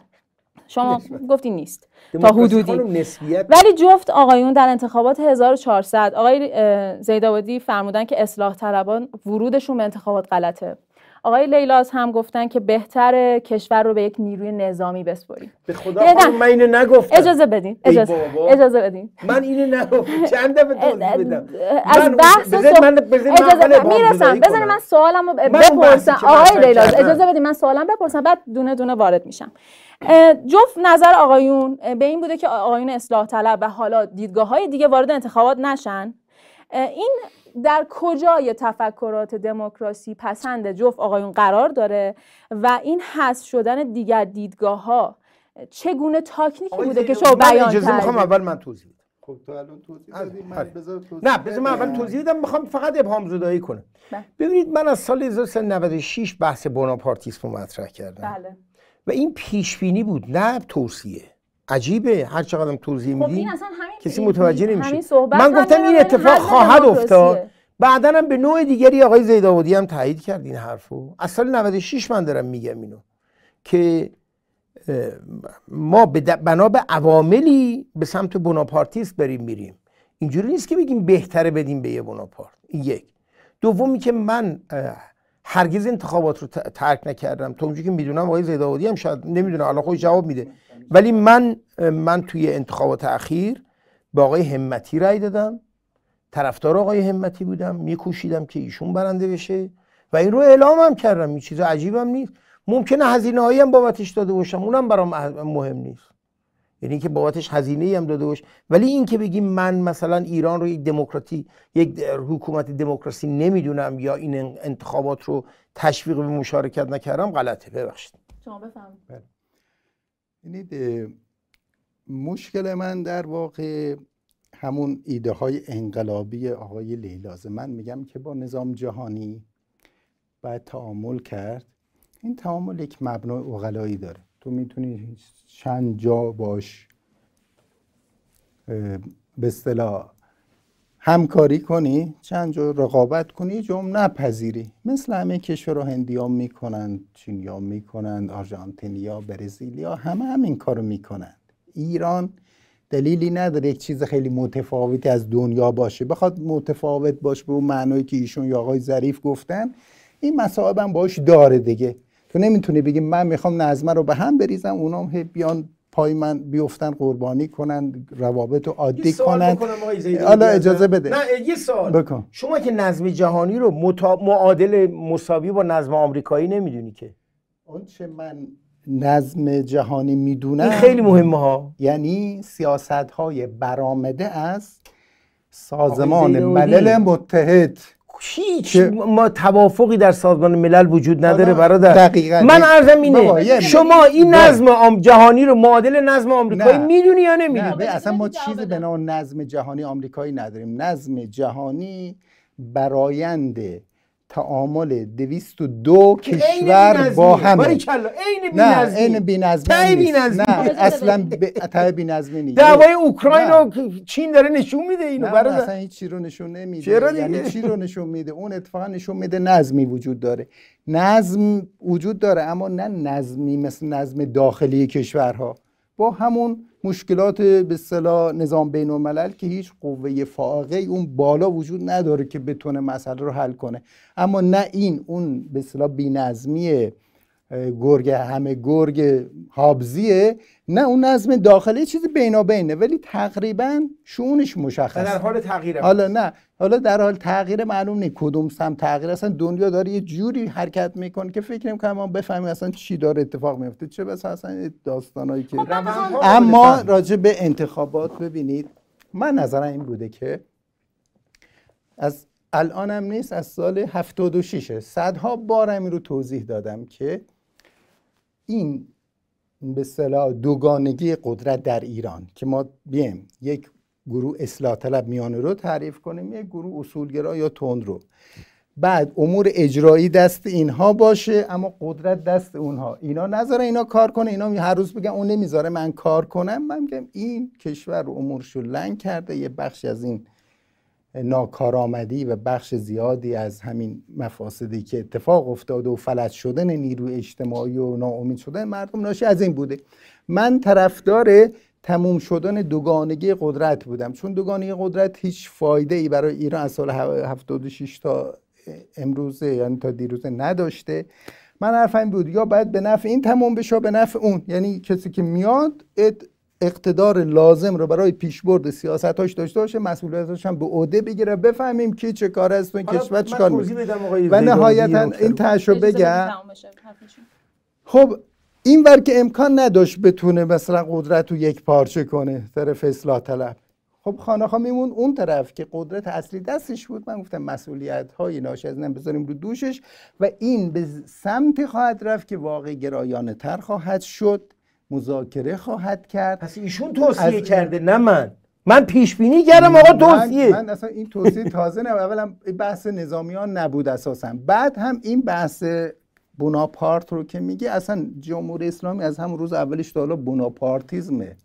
شما گفتین نیست. تا حدودی. ولی جفت آقایون در انتخابات 1400 آقای زیدآبادی فرمودن که اصلاح طلبان ورودشون به انتخابات غلطه. آقای لیلاز هم گفتن که بهتر کشور رو به یک نیروی نظامی بسپریم. به خدا من اینو نگفتم. اجازه بدین اجازه, اجازه بدین. من اینو نگفتم. چند دفعه توضیح بدم؟ از بحث من اجازه می‌رسم. بذارید. من سوالمو بپرسم. آقای لیلاز اجازه بدین من سوالم بپرسم بعد دونه دونه وارد میشم. جفت نظر آقایون به این بوده که آقایون اصلاح طلب و حالا دیدگاه های دیگه وارد انتخابات نشن. این در کجای تفکرات دموکراسی پسند جفت آقایون قرار داره و این حذف شدن دیگر دیدگاه ها چگونه تاکنیکی بوده که شما بیان کردید می‌خوام اول من توضیح بدم. خب تو الان توضیح بدی من بذار توضیح نه بذار من اول توضیح بدم می‌خوام فقط ابهام زدایی کنم. ببینید من از سال 1396 بحث بوناپارتیسم رو مطرح کردم. بله. و این پیش بینی بود نه توصیه. عجیبه هر چقدر توضیح خب میدی کسی متوجه نمیشه. من گفتم این اتفاق خواهد افتاد. بعدا هم به نوع دیگری آقای زیدآبادی هم تایید کرد این حرفو. از سال 96 من دارم میگم اینو که ما بنا به عواملی به سمت بوناپارتیست داریم میریم. اینجوری نیست که بگیم بهتره بدیم به یه بوناپارت این یک. دومی که من هرگز انتخابات رو ترک نکردم. تا اونجایی که می‌دونم آقای زیدآبادی هم شاید نمی‌دونم الان خودش جواب میده. ولی من من توی انتخابات اخیر به آقای همتی رأی دادم. طرفدار آقای همتی بودم. میکوشیدم که ایشون برنده بشه. و این رو اعلام هم کردم. این چیز عجیبم نیست. ممکنه هزینه هم بابتش داده باشم. اونم برام مهم نیست. یعنی که بابتش هزینه هم داده باش. ولی این که بگیم من مثلا ایران رو یک دموکراتی یک حکومت دموکراسی نمی‌دونم یا این انتخابات رو تشویق به مشارکت نکردم غلطه. ببخشید. شما بفرمایید. بله. مشکل من در واقع همون ایده های انقلابی آقای لیلازه من میگم که با نظام جهانی باید تعامل کرد. این تعامل یک مبنای اغلایی داره. تو می‌تونی چند جا باش به اصطلاح همکاری کنی چند جا رقابت کنی جمع نپذیری. مثل همه کشور هندی ها می‌کنند چینی ها می‌کنند آرژانتینیا برزیلیا همه همین کارو می‌کنند ایران دلیلی نداره یک چیز خیلی متفاوتی از دنیا باشه. بخواد متفاوت باشه به اون معنایی که ایشون یا آقای ظریف گفتن این مصائب هم باش داره دیگه. تو نمی‌تونی بگی من می‌خوام نظمه رو به هم بریزم اونا هم بیان پای من بیفتن قربانی کنن روابط رو عادی کنن. حالا اجازه بده. نه یه سوال. بکن. شما که نظم جهانی رو متا... معادل مساوی با نظم آمریکایی نمی‌دونی که؟ اون چه من نظم جهانی می‌دونم این خیلی مهمه ها. یعنی سیاست های برآمده از سازمان ملل متحد. هیچ ما توافقی در سازمان ملل وجود نداره برادر. دقیقا. من عرضم اینه شما این نظم جهانی رو معادل نظم آمریکایی می‌دونی یا نمی‌دونی؟ نه اصلا ما چیزی به نام نظم جهانی آمریکایی نداریم. نظم جهانی برایند تعامل دویست و دو کشور با هم نه عین بی‌نظمی. نه اصلا ته بی‌نظمی نیست. دعوای اوکراین و چین داره نشون میده اینو برای اصلا هیچ چی رو نشون نمیده. یعنی چی رو نشون میده؟ اون اتفاقا نشون میده نظمی وجود داره. نظم وجود داره اما نه نظمی مثل نظم داخلی کشورها. با همون مشکلات به اصطلاح نظام بین الملل که هیچ قوه فائقه اون بالا وجود نداره که بتونه مسئله رو حل کنه. اما نه این اون به اصطلاح بی‌نظمی گرگ همه گرگ هابزیه نه اون نظم داخلی چیزی بینابینه ولی تقریبا شونش مشخصه. در حال تغییره. حالا نه حالا در حال تغییر معلوم نیست کدوم سم تغییر. اصلا دنیا داره یه جوری حرکت می‌کنه که فکر نمی‌کنم ما بفهمیم اصلا چی داره اتفاق میفته چه بس اصلا داستانایی که خب، اما راجع به انتخابات ببینید من نظرم این بوده که از الانم نیست از سال 76 صدها بار این رو توضیح دادم که این به صلاح دوگانگی قدرت در ایران که ما بیم یک گروه اصلاح طلب میانه رو تعریف کنیم یک گروه اصولگرا یا تند رو. بعد امور اجرایی دست اینها باشه اما قدرت دست اونها. اینا نذاره اینا کار کنه اینا هر روز بگن اون نمی‌ذاره من کار کنم. من میگم این کشور امورشو لنگ کرده یه بخش از این ناکارآمدی و بخش زیادی از همین مفاسدی که اتفاق افتاده و فلج شدن نیروی اجتماعی و ناامید شدن مردم ناشی از این بوده. من طرفدار تموم شدن دوگانگی قدرت بودم. چون دوگانگی قدرت هیچ فایده ای برای ایران از سال 76 تا امروزه یعنی تا دیروزه نداشته. من حرفم بود یا باید به نفع این تموم بشه به نفع اون. یعنی کسی که میاد اقتدار لازم رو برای پیشبرد سیاستاش داشته باشه مسئولیتش هم به عهده بگیره. بفهمیم کی چه کار است و این کشور چیکار و نهایتا این تاشو بگم. خب این ور که امکان نداشت بتونه مثلا قدرت رو یک پارچه کنه طرف اصلاح طلب. خب خانه میمون اون طرف که قدرت اصلی دستش بود. من گفتم مسئولیت های ناشی از بذاریم رو دوشش و این به سمت خواهد رفت که واقع گرایانه تر خواهد شد. مذاکره خواهد کرد. پس ایشون توصیه کرده نه من. من پیش بینی کردم آقا توصیه. من, اصلا این توصیه تازه نه اولا بحث نظامیان نبود اساسا. بعد هم این بحث بوناپارت رو که میگه اصلا جمهوری اسلامی از همون روز اولش تا حالا بوناپارتیزمه.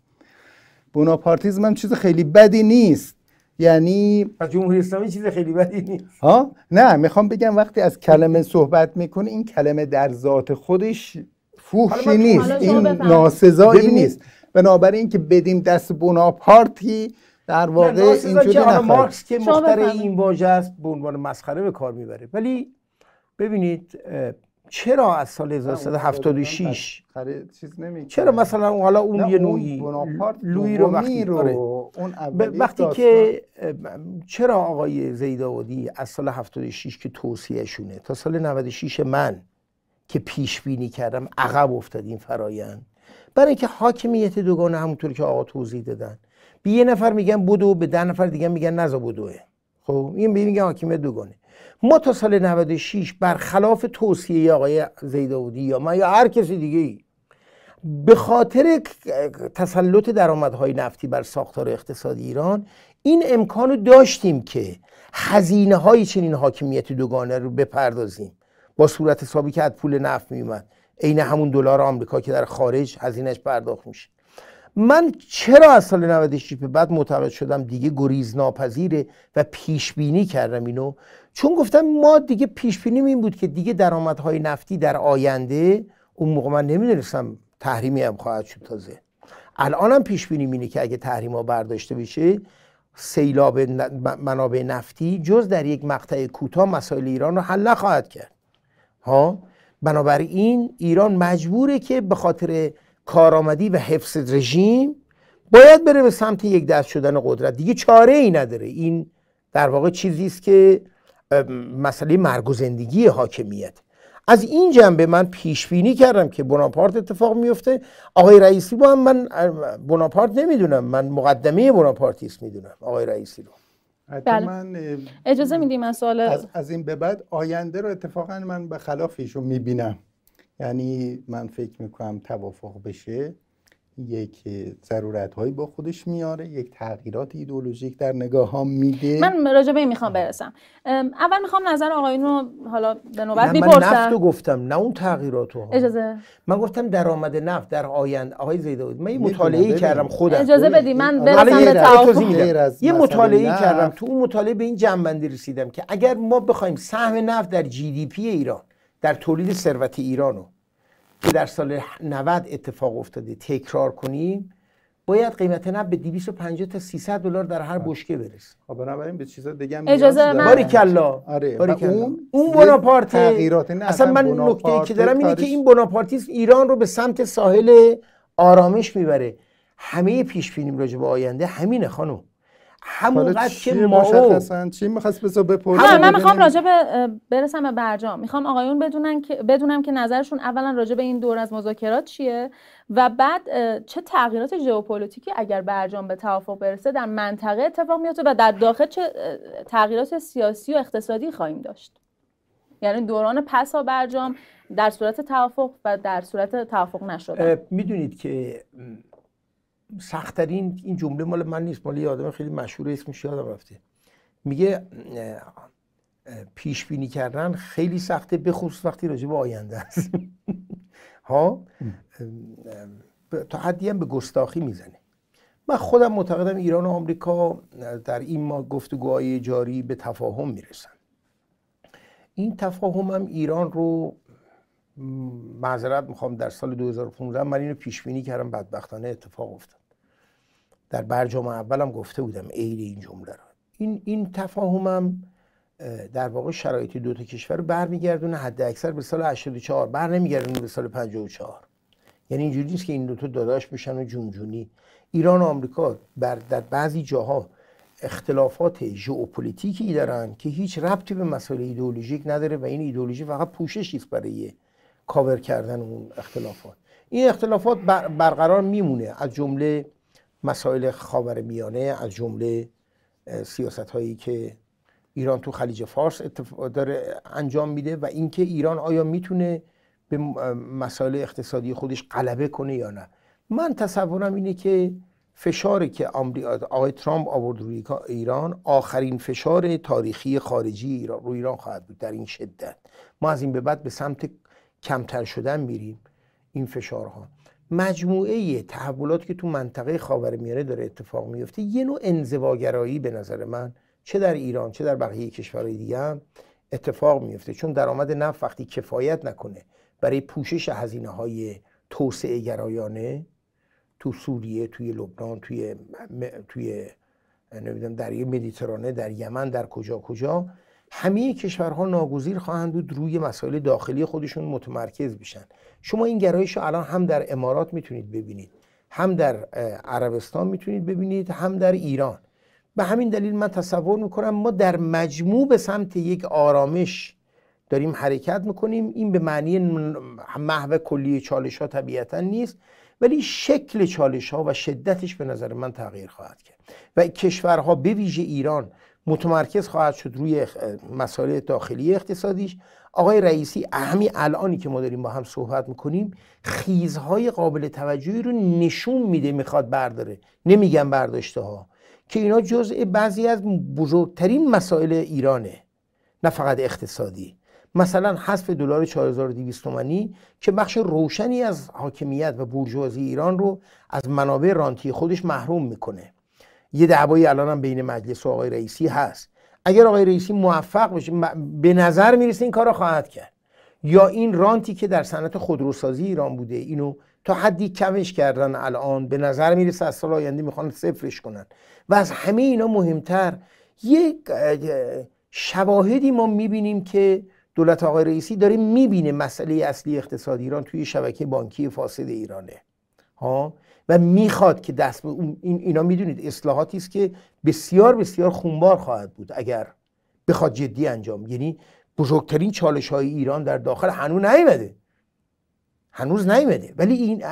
بوناپارتیزم هم چیز خیلی بدی نیست. یعنی جمهوری اسلامی چیز خیلی بدی نیست. ها؟ نه می‌خوام بگم وقتی از کلمه صحبت می‌کنه این کلمه در ذات خودش فوحشی نیست. این ناسزایی نیست. بنابراین که بدیم دست بناپارتی در واقع اینجوری که مارکس که مختر این واژه است به عنوان مسخره به کار می‌بره. ولی ببینید چرا از سال 1376 چرا مثلا حالا اون یه نوعی لوی رو وقتی آره. وقتی که چرا آقای زیداودی از سال 76 که توصیه شونه تا سال 96 من. که پیش بینی کردم عقب افتاد این فرایند. برای اینکه حاکمیت دوگانه همونطور که آقا توضیح دادن. به یه نفر میگن بدو به ده نفر دیگه میگن نزا بدوه. خب این میگن حاکمیت دوگانه. ما تا سال 96 برخلاف توصیه آقای زیداودی یا من یا هر کسی دیگه ای به خاطر تسلط درآمدهای نفتی بر ساختار اقتصادی ایران این امکان داشتیم که هزینه های چنین حاکمیت دوگانه رو بپردازیم. با صورت حسابی که از پول نفت میومد. عین همون دلار آمریکا که در خارج هزینهش پرداخت میشه. من چرا از سال 96 به بعد معتقد شدم؟ دیگه گریز ناپذیره و پیش بینی کردم اینو. چون گفتم ما دیگه پیش بینی این بود که دیگه درآمدهای نفتی در آینده اون موقع من نمی‌دونستم تحریمی هم خواهد شد تازه. الانم پیش بینی اینه که اگه تحریم ها برداشته بشه سیلاب منابع نفتی جز در یک مقطع کوتاه مسائل ایران رو حل نخواهد کرد. ها؟ بنابراین ایران مجبوره که به خاطر کارآمدی و حفظ رژیم باید بره به سمت یک دست شدن قدرت. دیگه چاره ای نداره. این در واقع چیزی است که مسئله مرگ و زندگی حاکمیت. از این جنبه من پیش بینی کردم که بناپارت اتفاق میفته آقای رئیسی با هم من بناپارت نمی‌دونم. من مقدمه بناپارتیست می‌دونم. آقای رئیسی رو. بله. من اجازه میدیم من سوال از, از این به بعد آینده رو اتفاقا من به خلاف ایشون می‌بینم یعنی من فکر می‌کنم توافق بشه یک ضرورت هایی با خودش میاره یک تغییرات ایدولوژیک در نگاه ها میده. من راجع به این می‌خوام برسم. اول می‌خوام نظر آقایون رو حالا به نوبت نه من می‌پرسم. نفت رو گفتم نه اون تغییرات رو اجازه. من گفتم درآمد نفت در آینده آقای زیداوود من یه مطالعه. کردم خودم. اجازه بدی من برسم به توافق. یه مطالعه کردم. تو اون مطالعه به این جنبندی رسیدم که اگر ما بخوایم سهم نفت در جی دی پی ایران در تولید ثروت ایران رو که در سال 90 اتفاق افتاده تکرار کنیم باید قیمت نفت به 250 تا 300 دلار در هر بشکه برسه. خب بنابراین به چیزا دیگه هم اجازه من- داره. باریکلا. آره و باریکلا. اون اون بناپارت تغییرات نه اصلا من نکته ای که دارم اینه که این بناپارتیسم ایران رو به سمت ساحل آرامش می‌بره. همه پیش بینیم راجع به آینده. همینه خانم. همون حالا قد که ما مشخصا؟ چی می‌خواست بسا بپرسه؟ نه من ببینیم. می‌خوام راجع به برسم به برجام. می‌خوام آقایون بدونن که بدونم که نظرشون اولا راجع به این دور از مذاکرات چیه و بعد چه تغییرات ژئوپلیتیکی اگر برجام به توافق برسه در منطقه اتفاق میفته و در داخل چه تغییرات سیاسی و اقتصادی خواهیم داشت. یعنی دوران پسا برجام در صورت توافق و در صورت توافق نشدن. می‌دونید که سختترین این جمله مال من نیست مال یه آدم خیلی مشهور اسمش یادم رفته. میگه پیش بینی کردن خیلی سخته به خصوص وقتی راجع به آینده است. ها؟ تا حدی هم به گستاخی می‌زنه. من خودم معتقدم ایران و آمریکا در این ما گفتگوهای جاری به تفاهم می‌رسن. این تفاهم هم ایران رو معذرت می‌خوام در سال 2015 من اینو پیش بینی کردم بدبختانه اتفاق افتاد. در برجام اولم گفته بودم عین این جمله رو این این تفاهمم اه، در واقع شرایط دو تا کشور رو برمیگردونه حد اکثر به سال 84 بر نمیگردونه به سال 54 یعنی اینجوری نیست که این دو تا داداش بشن و جونجونی. ایران و آمریکا بر در بعضی جاها اختلافات ژئوپلیتیکی دارن که هیچ ربطی به مسائل ایدئولوژیک نداره و این ایدئولوژی فقط پوششی است برای کاور کردن اون اختلافات. این اختلافات بر- برقرار میمونه از جمله مسائل خاورمیانه از جمله سیاست هایی که ایران تو خلیج فارس داره انجام میده و اینکه ایران آیا می‌تونه به مسائل اقتصادی خودش غلبه کنه یا نه. من تصورم اینه که فشاری که آقای ترامپ آورد روی ایران آخرین فشار تاریخی خارجی ایران روی ایران خواهد بود در این شدت. ما از این به بعد به سمت کمتر شدن میریم این فشارها. مجموعه تحولاتی که تو منطقه خاورمیانه داره اتفاق میفته یه نوع انزواگرایی به نظر من چه در ایران چه در بقیه کشورهای دیگه هم اتفاق میفته. چون درآمد نفت وقتی کفایت نکنه برای پوشش هزینه های توسعه گرایانه تو سوریه توی لبنان توی م- توی نمی‌دونم دریای مدیترانه در یمن در کجا کجا همه کشورها ناگزیر خواهند بود روی مسائل داخلی خودشون متمرکز بشن. شما این گرایش رو الان هم در امارات می‌تونید ببینید هم در عربستان می‌تونید ببینید هم در ایران. به همین دلیل من تصور می‌کنم ما در مجموع به سمت یک آرامش داریم حرکت می‌کنیم. این به معنی محو کلی چالش ها طبیعتا نیست ولی شکل چالش ها و شدتش به نظر من تغییر خواهد کرد. و کشورها به ویژه ایران متمرکز خواهد شد روی مسائل داخلی اقتصادیش. آقای رئیسی همین الانی که ما داریم با هم صحبت می‌کنیم خیزهای قابل توجهی رو نشون میده می‌خواد برداره. نمیگم برداشته ها که اینا جزء بعضی از بزرگترین مسائل ایرانه نه فقط اقتصادی. مثلا حذف دلار 4200 تومانی که بخش روشنی از حاکمیت و بورژوازی ایران رو از منابع رانتی خودش محروم می‌کنه. یه دعوایی الان هم بین مجلس و آقای رئیسی هست. اگر آقای رئیسی موفق بشه به نظر می‌رسه این کار رو خواهد کرد. یا این رانتی که در صنعت خودروسازی ایران بوده اینو تا حدی کمش کردن الان به نظر می‌رسه از سال آینده می‌خوان صفرش کنن. و از همه اینا مهمتر یک شواهدی ما می‌بینیم که دولت آقای رئیسی داره می‌بینه مسئله اصلی اقتصاد ایران توی شبکه بانکی فاسد ایرانه. ها؟ و می‌خواد که دست به این اینا می‌دونید اصلاحاتی است که بسیار بسیار خونبار خواهد بود اگر بخواد جدی انجام. یعنی بزرگترین چالش های ایران در داخل هنوز نیومده. هنوز نیومده. ولی این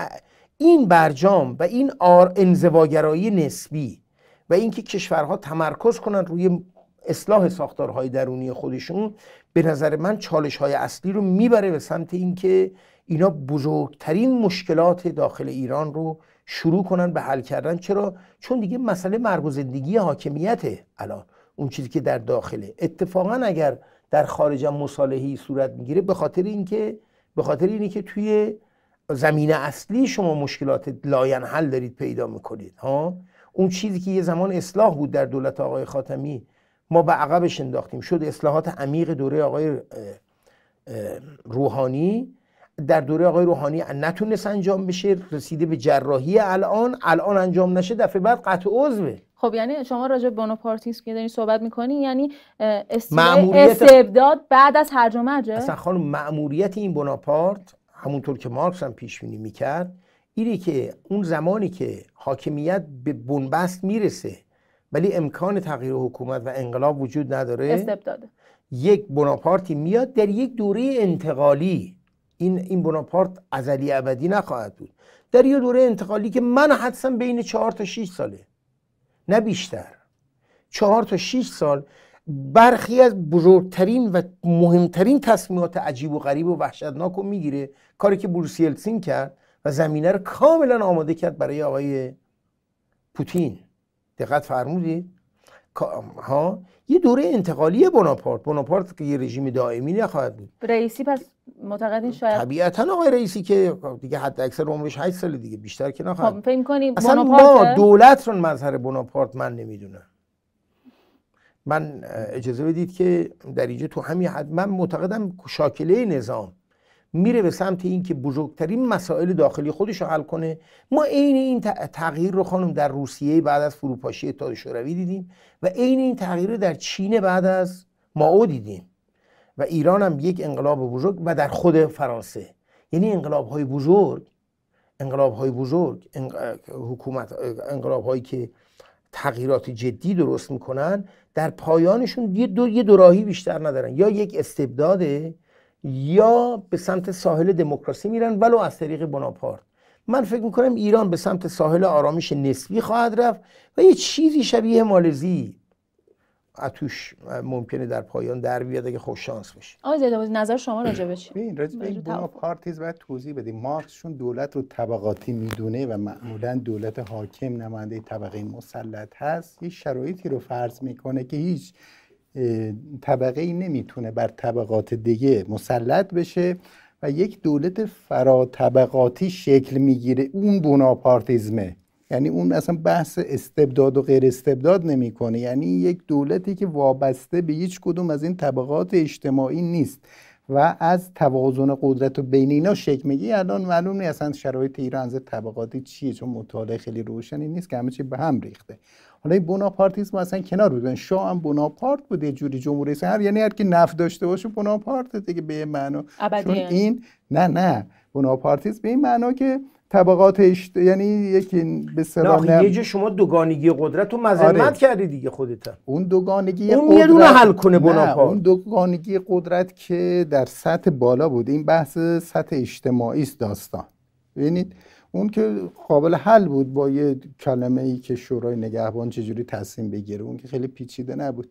این برجام و این آر انزواگرایی نسبی و اینکه کشورها تمرکز کنن روی اصلاح ساختارهای درونی خودشون به نظر من چالش های اصلی رو می‌بره به سمت اینکه اینا بزرگترین مشکلات داخل ایران رو شروع کنن به حل کردن. چرا؟ چون دیگه مسئله مرگ و زندگی حاکمیته. الان اون چیزی که در داخله. اتفاقا اگر در خارج مصالحی صورت می‌گیره به خاطر اینکه به خاطر اینه که توی زمین اصلی شما مشکلات لاین حل دارید پیدا می‌کنید ها؟ اون چیزی که یه زمان اصلاح بود در دولت آقای خاتمی ما به عقبش انداختیم. شد اصلاحات عمیق دوره آقای روحانی. در دوره آقای روحانی نتونست انجام بشه رسیده به جراحی الان الان انجام نشه دفعه بعد قطع عضوه خب یعنی شما راجع بوناپارتیسم که دارین صحبت می‌کنین یعنی استبداد بعد از هرج و مرج اصلا خانم مأموریت این بوناپارت همونطور که مارکس هم پیش بینی می‌کرد اینه که اون زمانی که حاکمیت به بنبست می‌رسه ولی امکان تغییر حکومت و انقلاب وجود نداره استبداده. یک بناپارتی میاد در یک دوره انتقالی. این این بناپارت ازلی ابدی نخواهد بود. در یه دوره انتقالی که من حدسم بین چهار تا 6 ساله. نه بیشتر. چهار تا 6 سال برخی از بزرگترین و مهمترین تصمیمات عجیب و غریب و وحشتناک رو می‌گیره. کاری که بروس یلتسین کرد و زمینه رو کاملا آماده کرد برای آقای پوتین. دقت فرمودید. ها یه دوره انتقالی بناپارت بناپارت که یه رژیم دائمی نخواهد بود. رئیسی پس معتقدین شاید طبیعتا آقای رئیسی که دیگه حد اکثر عمرش 8 سال دیگه بیشتر که نخواهد خب فکر اصلا ما دولت رو مظهر بناپارت من نمی‌دونم. من اجازه بدید که در اینجا تو همین حد من معتقدم شاکله نظام میره به سمت اینکه بزرگترین مسائل داخلی خودش رو حل کنه. ما عین این تغییر رو خانم در روسیه بعد از فروپاشی اتحاد شوروی دیدیم و عین این تغییر رو در چین بعد از ماو دیدیم. و ایران هم یک انقلاب بزرگ و در خود فرانسه. یعنی انقلاب های بزرگ انقلاب های بزرگ حکومت انقلاب هایی که تغییرات جدی درست می‌کنن در پایانشون یه دو یه دوراهی بیشتر ندارن. یا یک استبداده یا به سمت ساحل دموکراسی میرن ولو از طریق بناپارت من فکر می‌کنم ایران به سمت ساحل آرامش نسبی خواهد رفت و یه چیزی شبیه مالزی اتوش ممکنه در پایان در بیاد اگه خوش شانس بشه آقای زیدآبادی نظر شما راجع به چی؟ ببین راجع به بناپارتیز باید توضیح بدیم. مارکسشون دولت رو طبقاتی می‌دونه و معمولا دولت حاکم نماینده طبقه مسلط هست. یه شرایطی رو فرض می‌کنه که هیچ طبقه ای نمی‌تونه بر طبقات دیگه مسلط بشه و یک دولت فرا طبقاتی شکل می‌گیره. اون بوناپارتیزمه. یعنی اون اصلا بحث استبداد و غیر استبداد نمی‌کنه. یعنی یک دولتی که وابسته به هیچ کدوم از این طبقات اجتماعی نیست و از توازن قدرت و بین اینا شکل میگی الان معلوم نیست اصلا شرایط ایران از طبقاتی چیه چون مطالعه خیلی روشنی نیست که همه چی به هم ریخته. حالا این بوناپارتیسم اصلا کنار بودن شاه هم بوناپارت بود یه جوری جمهوری اسلامی. یعنی هر کی نفت داشته باشه بوناپارت دیگه به معنا. چون این نه نه. بوناپارتیسم به این معنا که طبقات اشت... یعنی یکی به سلام یه جا شما دوگانگی قدرت رو مذمت آره. کردی دیگه خودت اون دوگانگی اون قدرت... یه دونه حل کنه بوناپارت اون دوگانگی قدرت که در سطح بالا بود. این بحث سطح اجتماعی است داستان. ببینید اون که قابل حل بود با یه کلمه ای که شورای نگهبان چجوری تصمیم بگیره اون که خیلی پیچیده نبود.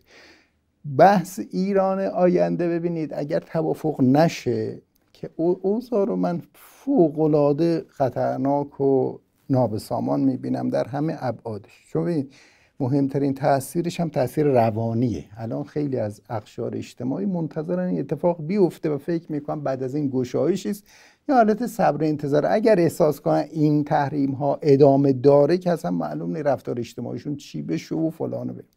بحث ایران آینده ببینید اگر توافق نشه که اوضاع رو من فوقالعاده خطرناک و نابسامان می‌بینم در همه ابعادش. چون ببینید مهمترین تاثیرش هم تاثیر روانیه. الان خیلی از اقشار اجتماعی منتظرن این اتفاق بیفته و فکر می‌کنم بعد از این گشایشی است یا حالت صبر انتظار. اگر احساس کنن این تحریم ها ادامه داره که اصلا معلوم نیست رفتار اجتماعیشون چی بشه و فلانه بشه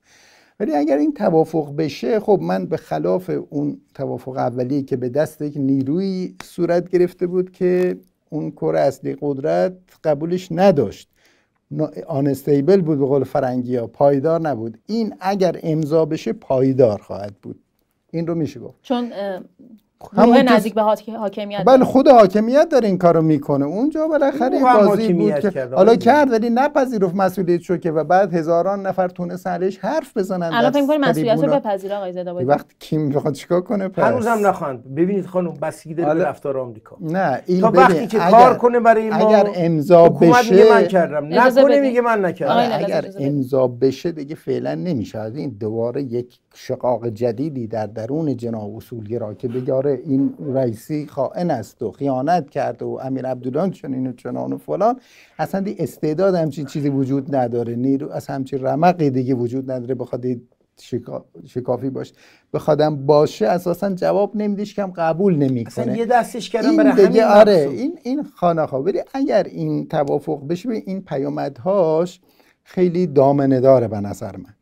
ولی اگر این توافق بشه خب من به خلاف اون توافق اولیه که به دست یک نیروی صورت گرفته بود که اون کور اصلی قدرت قبولش نداشت. آنستیبل بود به قول فرنگی ها پایدار نبود. این اگر امضا بشه پایدار خواهد بود. این رو میشه گفت. چون همون نزدیک به حاکمیت بله خود حاکمیت داره این کارو می‌کنه. اونجا بالاخره بازی بود که حالا کرد ولی نپذیرفت مسئولیت شو که و بعد هزاران نفر تونست علیش حرف بزنن. الان فکر کنید مسئولیت رو بپذیره آقای زدابادی وقت کی می‌خواد چیکار کنه؟ پس. هنوزم نخواند ببینید خانم بسیگی داره به رفتار آمریکا. نه این تا وقتی که کار کنه برای ما اگر امضا بشه من کردم. نکنه میگه من نکردم. اگر امضا بشه دیگه فعلا نمیشه. این دوباره یک شقاق جدیدی در درون جناح اصولگرا که بگاره این رئیسی خائن است و خیانت کرده و امیر عبدالله چنین و چنان و فلان. اصلا دی استعداد همچین چیزی وجود نداره. نیرو از همچین رمقی دیگه وجود نداره. بخواد شکا... شکافی باشه بخوادم باشه اساسا جواب نمیدیش که هم قبول نمی‌کنه. یه دستش کردم برای همین آره این این خانه ولی اگر این توافق بشه به این پیامدهاش خیلی دامنه داره به نظر من.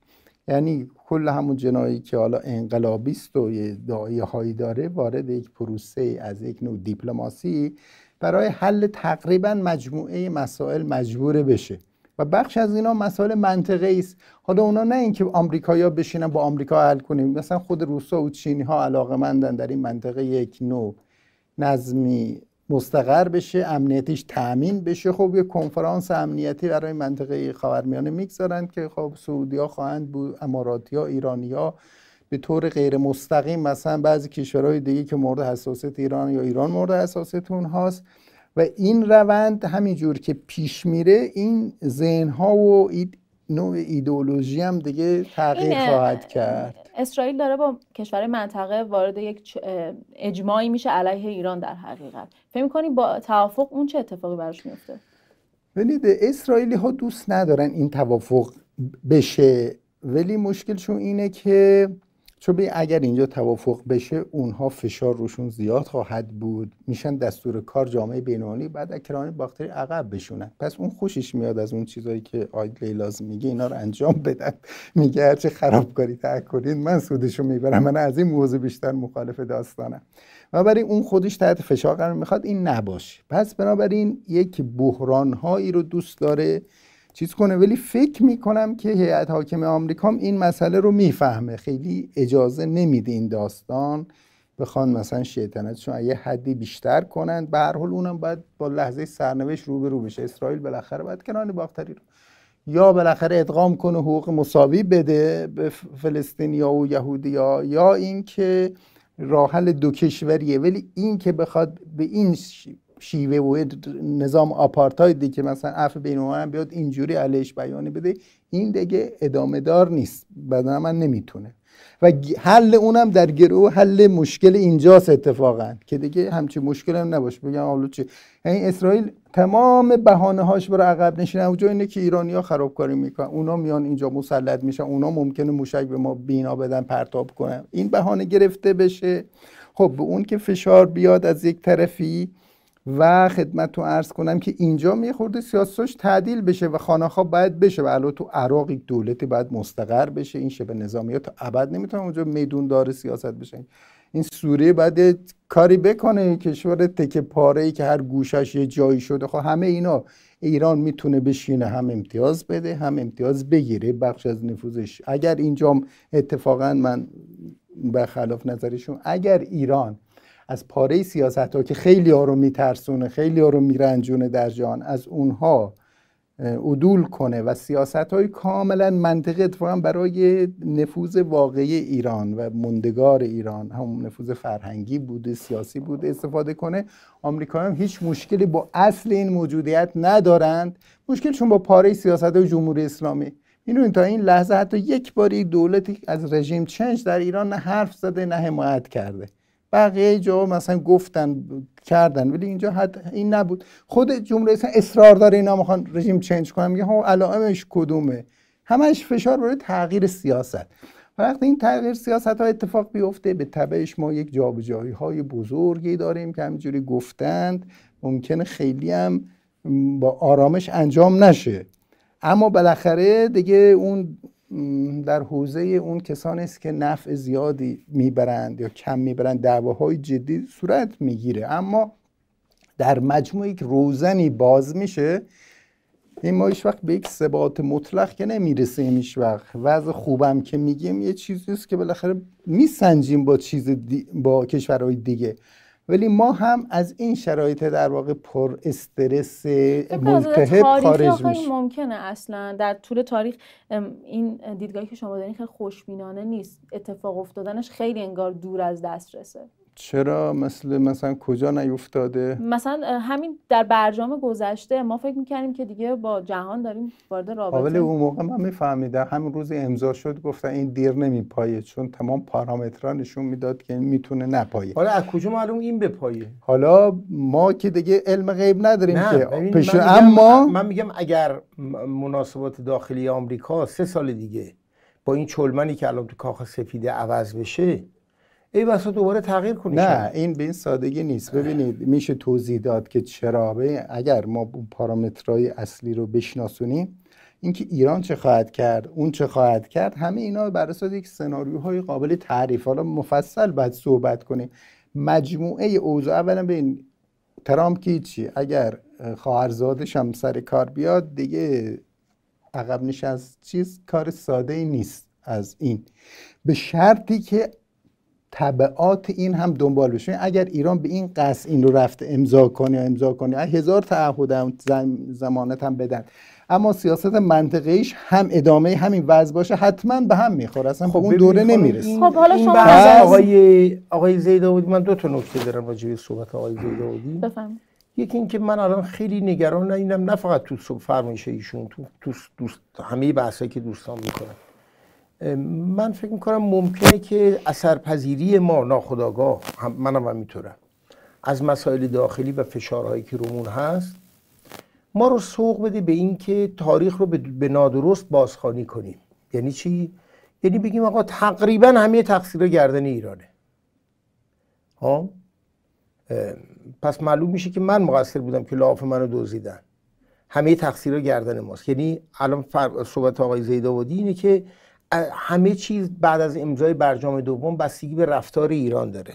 یعنی کل همون جنایی که حالا انقلابیست و یه دعایه هایی داره وارد یک پروسه از یک نوع دیپلماسی برای حل تقریبا مجموعه مسائل مجبوره بشه. و بخش از اینا مسائل منطقه است. حالا اونا نه اینکه آمریکایا بشینن با آمریکا حل کنیم. مثلا خود روسا و چینی ها علاقه مندن در این منطقه یک نوع نظمی مستقر بشه امنیتیش تأمین بشه. خب یه کنفرانس امنیتی برای منطقه خاورمیانه می‌گذارن که خب سعودی ها خواهند بود اماراتی ها ایرانی ها به طور غیر مستقیم مثلا بعضی کشورهای دیگه که مورد حساسیت ایران یا ایران مورد حساسیت اونهاست. و این روند همینجور که پیش میره این ذهن ها و نوع ایدئولوژی هم دیگه تغییر خواهد کرد. اسرائیل داره با کشور منطقه وارد یک اجماعی میشه علیه ایران در حقیقت. فکر می‌کنی با توافق اون چه اتفاقی براش میفته ببینید اسرائیلی ها دوست ندارن این توافق بشه. ولی مشکلشون اینه که چون اگر اینجا توافق بشه اونها فشار روشون زیاد خواهد بود. میشن دستور کار جامعه بینانی بعد اکرانی باختری عقب بشونن. پس اون خوشش میاد از اون چیزایی که آید لیلاز میگه اینا رو انجام بدن. میگه هرچه خرابکاری تک کنید من سودشو می‌برم. من از این موضوع بیشتر مخالف داستانم. و برای اون خودش تحت فشار قرار می‌خواد این نباشه. پس بنابراین یک بحران هایی رو دوست داره چیز کنه. ولی فکر می‌کنم که هیئت حاکم آمریکا این مسئله رو می‌فهمه. خیلی اجازه نمیده این داستان بخوان مثلا شیطنتشون یه حدی بیشتر کنن. به هر حال اونم باید با لحظه سرنوشت رو به رو بشه. اسرائیل بالاخره باید کنان باختری رو یا بالاخره ادغام کنه حقوق مساوی بده به فلسطینیا و یهودیا یا اینکه راه حل دو کشوریه. ولی این که بخواد به این شیوه و نظام آپارتایدی که مثلا عفو بین بیاد اینجوری علیش بیانی بده این دیگه ادامه دار نیست. بدن من نمی‌تونه. و حل اونم در گروه حل مشکل اینجاست اتفاقا که دیگه همچی مشکل هم نباشه. بگم حالا چی؟ یعنی اسرائیل تمام بهانه هاش برای عقب نشینه اونجا اینه که ایرانیا خرابکاری می‌کنن اونا میان اینجا مسلط میشن اونا ممکنه موشک به ما بینا بدن پرتاب کنن. این بهانه گرفته بشه. خب به اون که فشار بیاد از یک طرفی و خدمت تو عرض کنم که اینجا می خورده سیاستش تعدیل بشه و خانه باید بشه و الان تو عراق دولتی باید مستقر بشه. این شبه نظامیات تا ابد نمی‌تونه اونجا میدون داره سیاست بشه این سوریه باید کاری بکنه کشور تک پاره ای که هر گوشش یه جایی شده. خب همه اینا ایران می‌تونه بشینه هم امتیاز بده هم امتیاز بگیره بخش از نفوذش. اگر اینجا اتفاقا من برخلاف نظرشون اگر ایران از پاره سیاست ها که خیلی ها رو میترسونه خیلی ها رو میرنجونه در جان از اونها عدول کنه و سیاست های کاملا منطقی اتفاقا برای نفوذ واقعی ایران و مندگار ایران همون نفوذ فرهنگی بوده سیاسی بوده استفاده کنه. آمریکا هم هیچ مشکلی با اصل این موجودیت ندارند. مشکلشون با پاره سیاست های جمهوری اسلامی. اینو تا این لحظه حتی یک باری دولتی از رژیم چنج در ایران نه حرف زده نه حمایت کرده. بقیه جا مثلا گفتن کردن ولی اینجا حد این نبود. خود جمهوری اسلامی اصرار داره اینا می‌خوان رژیم چنج کنن میگه ها علائمش کدومه؟ همش فشار برای تغییر سیاست. وقتی این تغییر سیاست ها اتفاق بیفته به تبعش ما یک جابجایی های بزرگی داریم که همینجوری گفتند. ممکنه خیلی هم با آرامش انجام نشه. اما بالاخره دیگه اون در حوزه اون کسانی است که نفع زیادی می‌برند یا کم می‌برند دعواهای جدی صورت می‌گیره. اما در مجموع یک روزنی باز میشه این ما هیچ وقت به یک ثبات مطلق که نمی‌رسیم هیچ وقت. وضع خوبم که میگیم یه چیزی است که بالاخره میسنجیم با چیز با کشورهای دیگه. ولی ما هم از این شرایط در واقع پر استرس ملتهب خارج میشه. ممکنه اصلا. در طول تاریخ این دیدگاهی که شما دارین خیلی خوشبینانه نیست. اتفاق افتادنش خیلی انگار دور از دسترسه. چرا مثل مثلا کجا نیفتاده؟ مثلا همین در برجام گذشته ما فکر می‌کنیم که دیگه با جهان داریم وارد رابطه. ولی اون موقع من میفهمیدم. همین روز امضا شد گفتن این دیر نمیپایه چون تمام پارامترها نشون می‌داد که می‌تونه نپایه. حالا از کجا معلوم این بپایه؟ حالا ما که دیگه علم غیب نداریم نه که پیش من میگم- اما من میگم اگر مناسبات داخلی آمریکا سه سال دیگه با این چلمنی که الان تو کاخ سفیده عوض بشه ای بسا دوباره تغییر کنی نه. این به این سادگی نیست. ببینید میشه توضیح داد که چرا؟ اگر ما پارامترهای اصلی رو بشناسونیم اینکه ایران چه خواهد کرد اون چه خواهد کرد همه اینا بر اساس یک سناریوهای قابل تعریف. حالا مفصل باید صحبت کنیم. مجموعه اوضاع اولا ببین ترامپ که چی؟ اگر خواهرزادش هم سر کار بیاد دیگه عقب نشست چیز کار ساده ای نیست از این. به شرطی که تبعات این هم دنبال بشه. اگر ایران به این قصد این رو رفته امضا کنه امضا کنه هزار تعهد هم زم- زمانت هم بدن. اما سیاست منطقیش هم ادامه همین وضع باشه حتما به هم می‌خوره. اصلا به اون دوره خانم، نمی‌رسه. خب حالا این شما آقای آقای زیداودی من دو تا نکته دارم راجع به صحبت آقای زیداودی بفهم یکی اینکه من الان خیلی نگران اینم نه فقط تو فرمایش ایشون تو, تو دوست همه بحثایی که دوستان می‌کنن. من فکر می‌کنم ممکنه که اثرپذیری ما ناخداگاه هم منم هم می‌تونم از مسائل داخلی و فشارهایی که رومون هست ما رو سوق بده به این که تاریخ رو به- نادرست بازخوانی کنیم. یعنی چی؟ یعنی بگیم آقا تقریبا همه تقصیر گردن ایرانه. ها اه، پس معلوم میشه که من مقصر بودم که لاف منو دزدیدن. همه تقصیر گردن ماست. یعنی الان صحبت آقای زیداودی اینه که همه چیز بعد از امضای برجام دوم بستگی به رفتار ایران داره.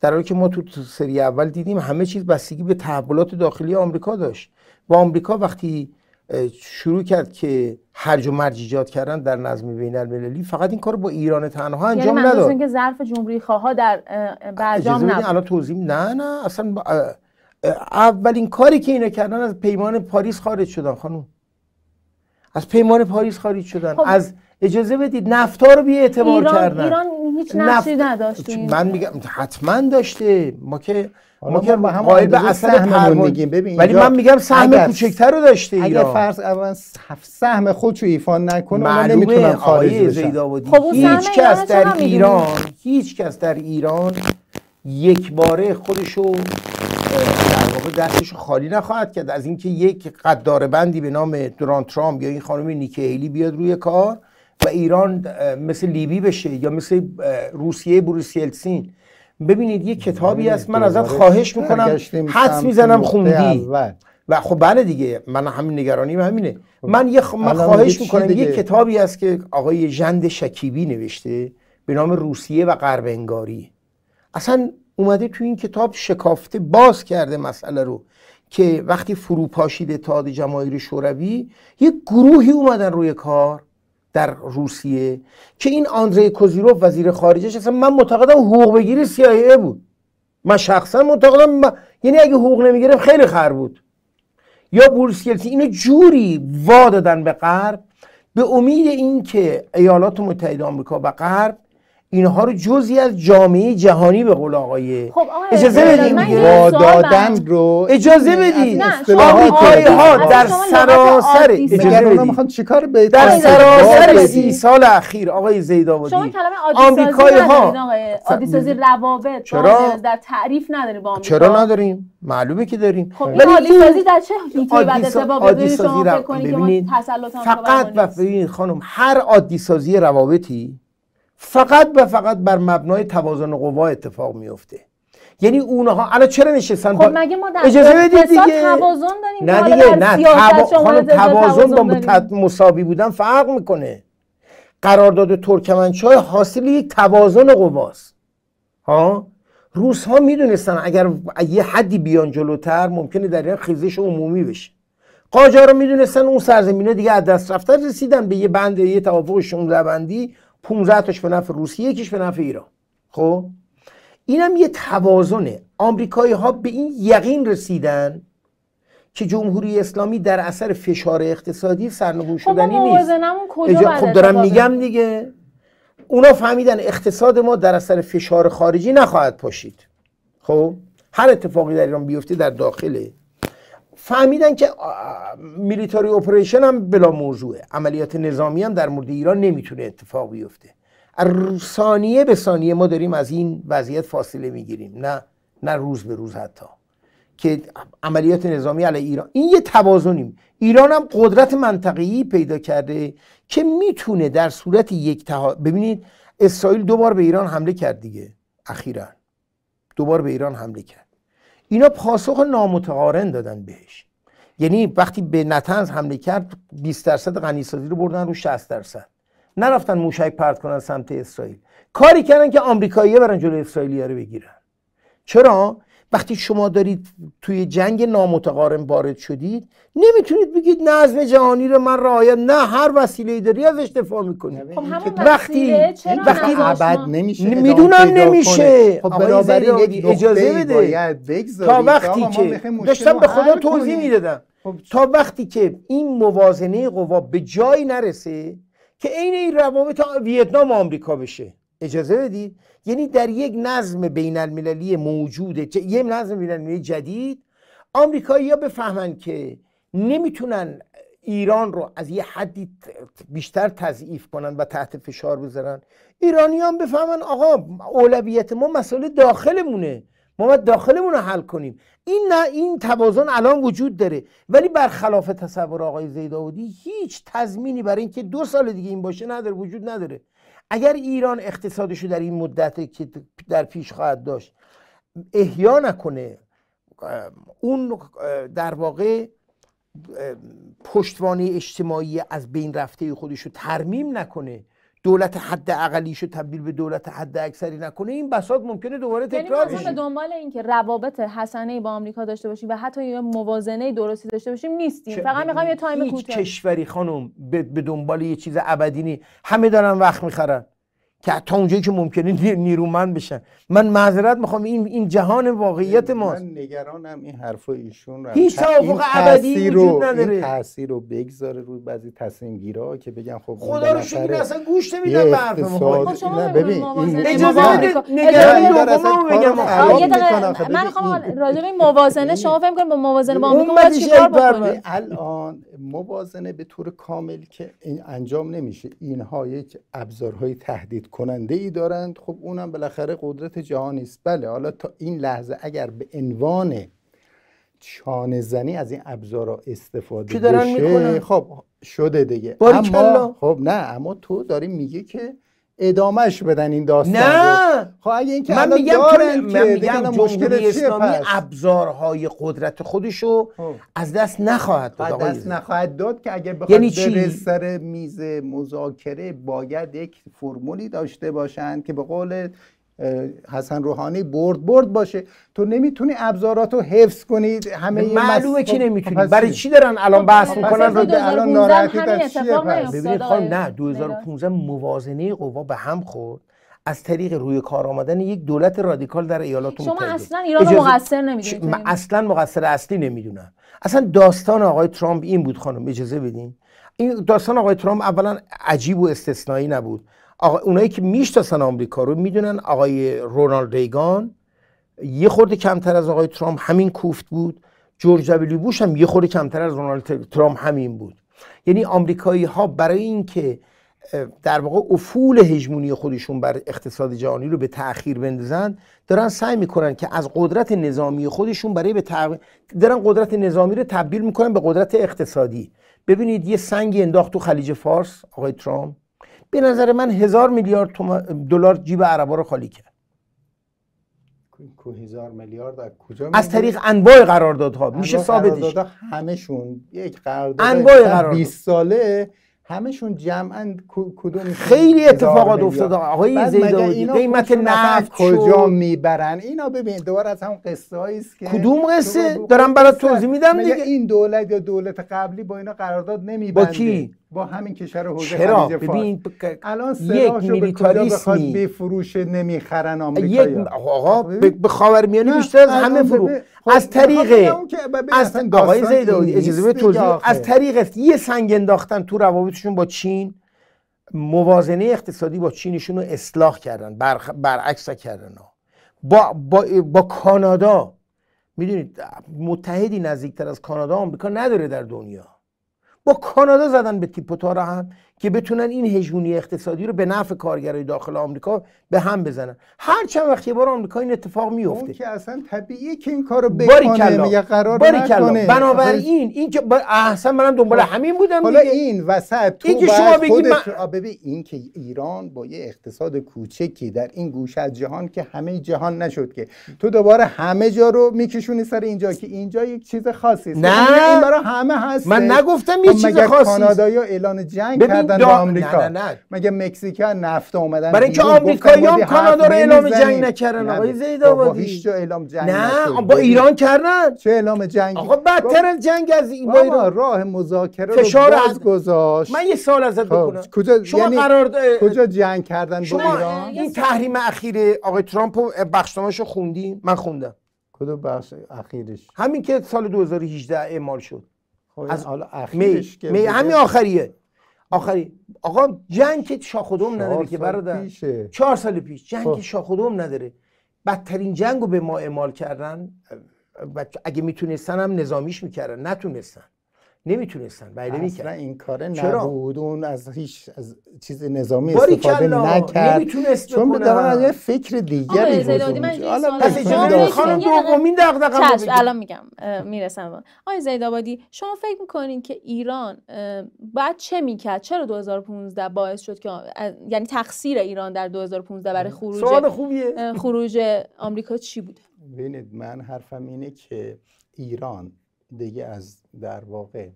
در حالی که ما تو سری اول دیدیم همه چیز بستگی به تحولات داخلی آمریکا داشت. و آمریکا وقتی شروع کرد که هرج و مرج ایجاد کردن در نظم بین المللی فقط این کار با ایران تنها یعنی انجام منظورتون نداد. اینکه ظرف جمهوری خواه در برجام نبود. الان توضیح نه نه اصلا اولین کاری که اینا کردن از پیمان پاریس خارج شدن خانم. از پیمان پاریس خارج شدن. خب. از اجازه بدید نفتا رو بی اعتبار ایران کردن. ایران هیچ نقشی نفت- نداشت من میگم حتما داشته. ما که ما که قائل به پروان- میگیم. ببین ولی من میگم سهم اگر- کوچکتر رو داشته ایران. فرض اول سهم خودشو ایفا نکنه معلومه نمی‌تونن خارج زیداودی خب هیچ ایران کس در؟ ایران هیچ کس در ایران یک باره خودشو در واقع دستشو خالی نخواهد کرد. از اینکه یک قدار بندی به نام دونالد ترامپ یا این خانم نیکی هیلی بیاد روی کار و ایران مثل لیبی بشه یا مثل روسیه بروس یلتسین ببینید یه کتابی هست من ازت خواهش می‌کنم. حدس می‌زنم خوندی. و خب بله دیگه من همین نگرانیم همینه. من یه خ... من خواهش می‌کنم؟ یه کتابی هست که آقای ژند شکیبی نوشته به نام روسیه و غرب انگاری. اصلا اومده تو این کتاب شکافته باز کرده مسئله رو که وقتی فروپاشید اتحاد جماهیر شوروی یه گروهی اومدن روی کار. در روسیه که این آندری کوزیروف وزیر خارجش اصلا من معتقدم حقوق بگیر CIA بود. من شخصا معتقدم من- یعنی اگه حقوق نمی‌گرفت خیلی خر بود. یا بوریس اینو جوری وا دادن به غرب به امید اینکه ایالات متحده آمریکا و غرب اینها رو جزی از جامعه جهانی به قول آقای خب آقای اجازه سوال وادادن برام- رو اجازه از بدید. آمریکایی ها در سراسر اجازه بدید. می‌خوان چیکار به در آقای سراسر. سی سال اخیر آقای زیداودی شما کلمه عادی سازی آمریکایی ها آقای عادی سازی روابط چرا؟ در تعریف ندارید با آمریکا چرا نداریم معلومه که داریم خب این ولی عادی سازی در چه حیطه‌ای بعد اتفاق عادی سازی رو- فکر کنید که ما ببینید، تسلط آمریکا بر فقط؟ ببینید خانم هر عادی سازی روابطی فقط و فقط بر مبنای توازن قوا اتفاق میفته. یعنی اونها الان چرا نشستن؟ خب مگه ما در اجازه بدید دیگه. توازن داریم؟ نه دیگه نه سیاست توا... شما خانم ضد توازن با؟ مت- مساوی بودن فرق می‌کنه. قرارداد ترکمنچای حاصل یک توازن قواست. ها؟ روس ها می‌دونستن اگر یه حدی بیان جلوتر ممکنه در این خیزش عمومی بشه. قاجارا می‌دونستن اون سرزمین دیگه از دست رفته رسیدن به یه بند یه توافق 16 بندی 15 تاش به نفع روسیه یکیش به نفع ایران. خب؟ اینم یه توازنه. آمریکایی ها به این یقین رسیدن که جمهوری اسلامی در اثر فشار اقتصادی سرنگون خب شدنی نیست. کجا خب دارم میگم؟ دیگه. اونا فهمیدن اقتصاد ما در اثر فشار خارجی نخواهد پاشید. خب؟ هر اتفاقی در ایران بیفته در داخله فهمیدن که میلیتاری اپریشن هم بلا موضوعه. عملیات نظامی هم در مورد ایران نمی‌تونه اتفاق بیفته. ثانیه به ثانیه ما داریم از این وضعیت فاصله می‌گیریم. نه نه روز به روز حتی. که عملیات نظامی علیه ایران این یه توازنیم. ایران هم قدرت منطقه‌ای پیدا کرده که می‌تونه در صورت یک تها... ببینید اسرائیل دوبار به ایران حمله کرد دیگه اخیرا. دوبار به ایران حمله کرد. اینا پاسخ نامتقارن دادن بهش. یعنی وقتی به نتنز حمله کرد 20 درصد غنیسازی رو بردن رو 60 درصد. نرفتن موشک پرت کنن سمت اسرائیل. کاری کردن که آمریکایی‌ها برن جلوی اسرائیلی‌ها رو بگیرن. چرا؟ وقتی شما دارید توی جنگ نامتقارن وارد شدید نمی‌تونید بگید نظم جهانی رو من رعایت نه هر وسیله داری ازش دفاع می‌کنید خب همون وقتی وقتی ابد نمیشه می‌دونم نمیشه. خب بنابراین یک اجازه بده. تا وقتی که داشتم به خدا توضیح می‌دادم. خب تا وقتی که این موازنه قوا به جایی نرسه که عین این روابط ویتنام و آمریکا بشه. اجازه بدید یعنی در یک نظم بین المللی موجوده یه نظم بین المللی جدید آمریکایی ها بفهمن که نمی‌تونن ایران رو از یه حدی بیشتر تضعیف کنن و تحت فشار بذارن. ایرانیان بفهمن آقا اولویت ما مسئله داخلمونه. ما باید داخلمون رو حل کنیم. این نه این توازن الان وجود داره. ولی برخلاف تصور آقای زیداودی هیچ تضمینی برای اینکه دو سال دیگه این باشه نداره وجود نداره. اگر ایران اقتصادش رو در این مدت که در پیش خواهد داشت احیا نکنه اون در واقع پشتوانه اجتماعی از بین رفته خودش رو ترمیم نکنه دولت حد اقلیش رو تبدیل به دولت حد اکثری نکنه این بساط ممکنه دوباره یعنی تکرار اصلا به بشه دنبال این که روابط حسنه با آمریکا داشته باشیم و حتی یه موازنه درستی داشته باشیم نیستیم. فقط می‌خوایم یه تایم کوتاه. کشوری خانم به به دنبال یه چیز ابدی نی همه دارن وقت می‌خرن. که تا اونجایی که ممکنه نی- نیرومند بشن من معذرت می‌خوام این این جهان واقعیت ماست من نگرانم این حرفا ایشون رو هیچ توافق ابدی وجود رو- نداره. این تاثیر رو بگذاره روی بعضی تصمیم گیرا که بگن خب خدا رو شکر اصلا گوش نمیدن به حرف ما خب شما نه، ببینید ببین، این- اجازه نگرانی اجازه دومو کارو بگم یه دقیقه. من می‌خوام این- راجع به موازنه. شما فکر کنید با موازنه با آمریکا چیکار. الان موازنه به طور کامل که این انجام نمیشه اینها یک ابزارهای تهدید کننده ای دارند خب اونم بالاخره قدرت جهانی است بله حالا تا این لحظه اگر به عنوان چانه زنی از این ابزارها استفاده بشه. خب شده دیگه. اما خب نه اما تو داری میگی که ادامهش بدن این داستان رو نه خب اگه این که من میگم دارن که من میگم مشکل جمهوری اسلامی ابزارهای قدرت خودشو خب. از دست نخواهد داد آقای دست. نخواهد داد که اگه بخواد یعنی چی؟ بره سر میز مذاکره باید یک فرمولی داشته باشند که به قول حسن روحانی برد برد باشه. تو نمی‌تونی ابزارات رو حفظ کنی همه معلومه مس- که خب، نمی‌تونی؟ پس برای چی؟ دارن الان بحث خب، می‌کنن؟ رو الان 2015 ناراحتیت همین از چیه ببینید خانم نه نگار. 2015 موازنه قوا به هم خورد. از طریق روی کار آمدن یک دولت رادیکال در ایالات شما متحده. اصلا ایران رو اجازه- مقصر نمی‌دونید من اصلا مقصر اصلی نمی‌دونم. اصلا داستان آقای ترامپ این بود خانم اجازه بدین. این داستان آقای ترامپ اولا عجیب و استثنایی نبود. آقا اونایی که می‌شناسن آمریکا رو می‌دونن آقای رونالد ریگان یه خورده کمتر از آقای ترامپ همین کوفت بود. جورج دبلیو بوش هم یه خورده کمتر از رونالد ترامپ همین بود. یعنی آمریکایی ها برای اینکه در واقع افول هژمونی خودشون بر اقتصاد جهانی رو به تأخیر بندازن دارن سعی می‌کنن که از قدرت نظامی خودشون برای به تغ- دارن قدرت نظامی رو تبدیل می‌کنن به قدرت اقتصادی. ببینید یه سنگی انداخت تو خلیج فارس آقای ترامپ. به نظر من هزار میلیارد دلار جیب عربا رو خالی کرد هزار میلیارد از کجا از؟ طریق انواع قراردادها میشه ثابتش همشون یک قرارداد انواع مثلا قرارداد. 20 ساله همشون جمعا کدوم خیلی اتفاقات میلیارد. افتاد آقای اینا قیمت نفت کجا. می‌برن اینا ببین دوباره از همون قصه است که کدوم قصه؟ دارم برات. توضیح میدم دیگه. این دولت یا دولت قبلی با اینا قرارداد نمیبنده با کی؟ با همین کشور حوزه چرا ببین الان یک میلیتاریسمی بفروشه نمی‌خرن یک آمریکایی‌ها آقا خب به خاورمیانه نه، بیشتر از همه فرو از می‌خوام طریق از آقای این اجازه به توضیح. از طریق یه سنگ انداختن تو روابطشون با چین موازنه اقتصادی با چینشون رو اصلاح کردن بر برعکس کردن ها. با, با, با کانادا می‌دونید متحدی نزدیکتر از کانادا آمریکا نداره در دنیا با کانادا زدن به تیپ و هم که بتونن این هژمونی اقتصادی رو به نفع کارگرای داخل آمریکا به هم بزنن. هر چند وقت یه بار آمریکا این اتفاق میفته اون که اصلا طبیعیه که این کارو بکنه میگه قرار باری نکنه. بنابراین این که احسن منم دنبال خب. همین بودم حالا این وسط تو این که شما بگید من... ببین این که ایران با یه اقتصاد کوچکی در این گوشه از جهان که همه جهان نشد که. تو دوباره همه جا رو میکشونی سر اینجا که اینجا یک چیز خاصی است نه این برای همه هست. من نگفتم یه خب چیز خاصی کانادایا اعلان جنگ کردن با آمریکا. نه نه نه. مگه مکزیکا نفت اومدن برای اینکه آمریکایی هم کانادا رو اعلام جنگ نکردن. آقای زید آبادی هیچ جا اعلام جنگ نه با ایران کردن. چه اعلام جنگ آقا بدتر جنگ از این با ایران. راه مذاکره رو باز گذاشت. من یه سوال ازت خب، بکنم. کجا شما یعنی قرار کجا جنگ کردن با ایران؟ این تحریم اخیر آقای ترامپ بخشنامه‌شو خوندی من خوندم. کدوم بخش اخیرش؟ همین که سال 2018 اعمال شد. خب از حالا اخیرش می. می. همین آخریه. آخری آقا جنگ که شاخدوم نداره که برادر. چهار سال پیش. جنگ خب. که شاخدوم نداره. بدترین جنگ رو به ما اعمال کردن اگه می‌تونستن هم نظامیش می‌کردن. نتونستن. نمی‌تونستن. بله اصلا این کار نبود. اون از هیچ از چیز نظامی استفاده نکرد. چون به از یه فکر دیگری بود حالا پس اجازه خانم دومین دغدغه الان میگم می‌رسم آقای زیدآبادی شما فکر می‌کنین که ایران بعد چه می‌کرد؟ چرا 2015 باعث شد که یعنی تقصیر ایران در 2015 برای خروج سوال خوبیه. خروج آمریکا چی بوده ببینید من حرفم اینه که ایران دیگه از در واقع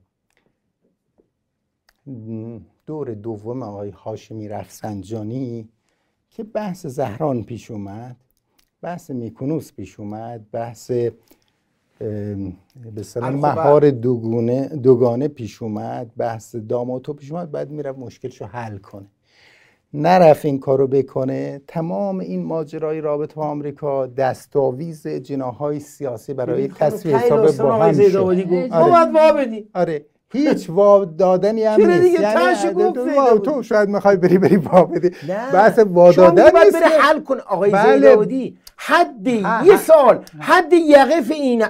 دور دوم آقای هاشمی رفسنجانی که بحث زهران پیش اومد بحث میکنوس پیش اومد بحث به سلام مهار دوگونه دوگانه پیش اومد بحث داماتو پیش اومد بعد می‌رفت مشکلشو حل کنه. نرفت این کارو بکنه. تمام این ماجرای رابطه با آمریکا دستاویز جناهای سیاسی برای تصویر حساب با هم شد. آره. آره. هیچ وا دادنی هم نیست. یعنی تو, تو شاید می‌خوای بری بری وا بدی. بحث وا دادن نیست. بره حل کن آقای بله. زیداودی حد یه سال حد یقف این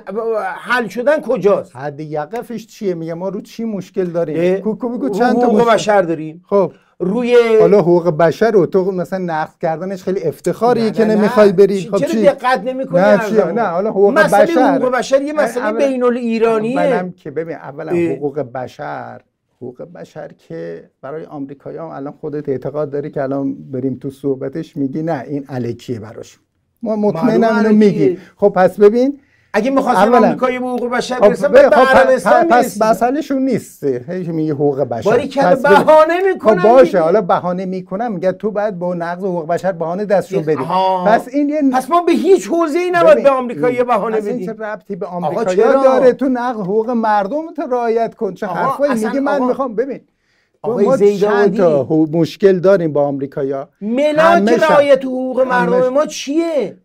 حل شدن کجاست؟ حد یقفش چیه؟ میگه ما رو چی مشکل داریم؟ کوکو بگو چند تا بشر داریم. خب. روی حالا حقوق بشر رو تو مثلا نقض کردنش خیلی افتخاریه که نمی‌خوای بری. خب چرا دقت نمی‌کنی نه نه حالا حقوق بشر. حقوق بشر یه مسئله بین ایرانیه اولم که ببین اولا حقوق بشر حقوق بشر که برای آمریکایی‌ها الان خودت اعتقاد داری که الان بریم تو صحبتش میگی نه این الکیه براش. ما مطمئنم اینو میگی. خب پس ببین اگه می‌خواستن آمریکایی به حقوق بشر خب، برسن به خب، عربستان پس مسئلهشون نیست هیچ میگه حقوق بشر. باری که بهانه می‌کنن خب باشه حالا بهانه می‌کنم میگه تو باید با نقض حقوق بشر بهانه دستشون بدی. پس این یه پس ما به هیچ حوزه‌ای نباید به آمریکایی بهانه بدیم این چه ربطی به آمریکایی؟ داره تو نقض حقوق مردم تو رعایت کن. چه حرفایی میگه من می‌خوام ببین ما چند تا مشکل داریم با آمریکایا. ملاک رعایت حقوق مردم ما چیه؟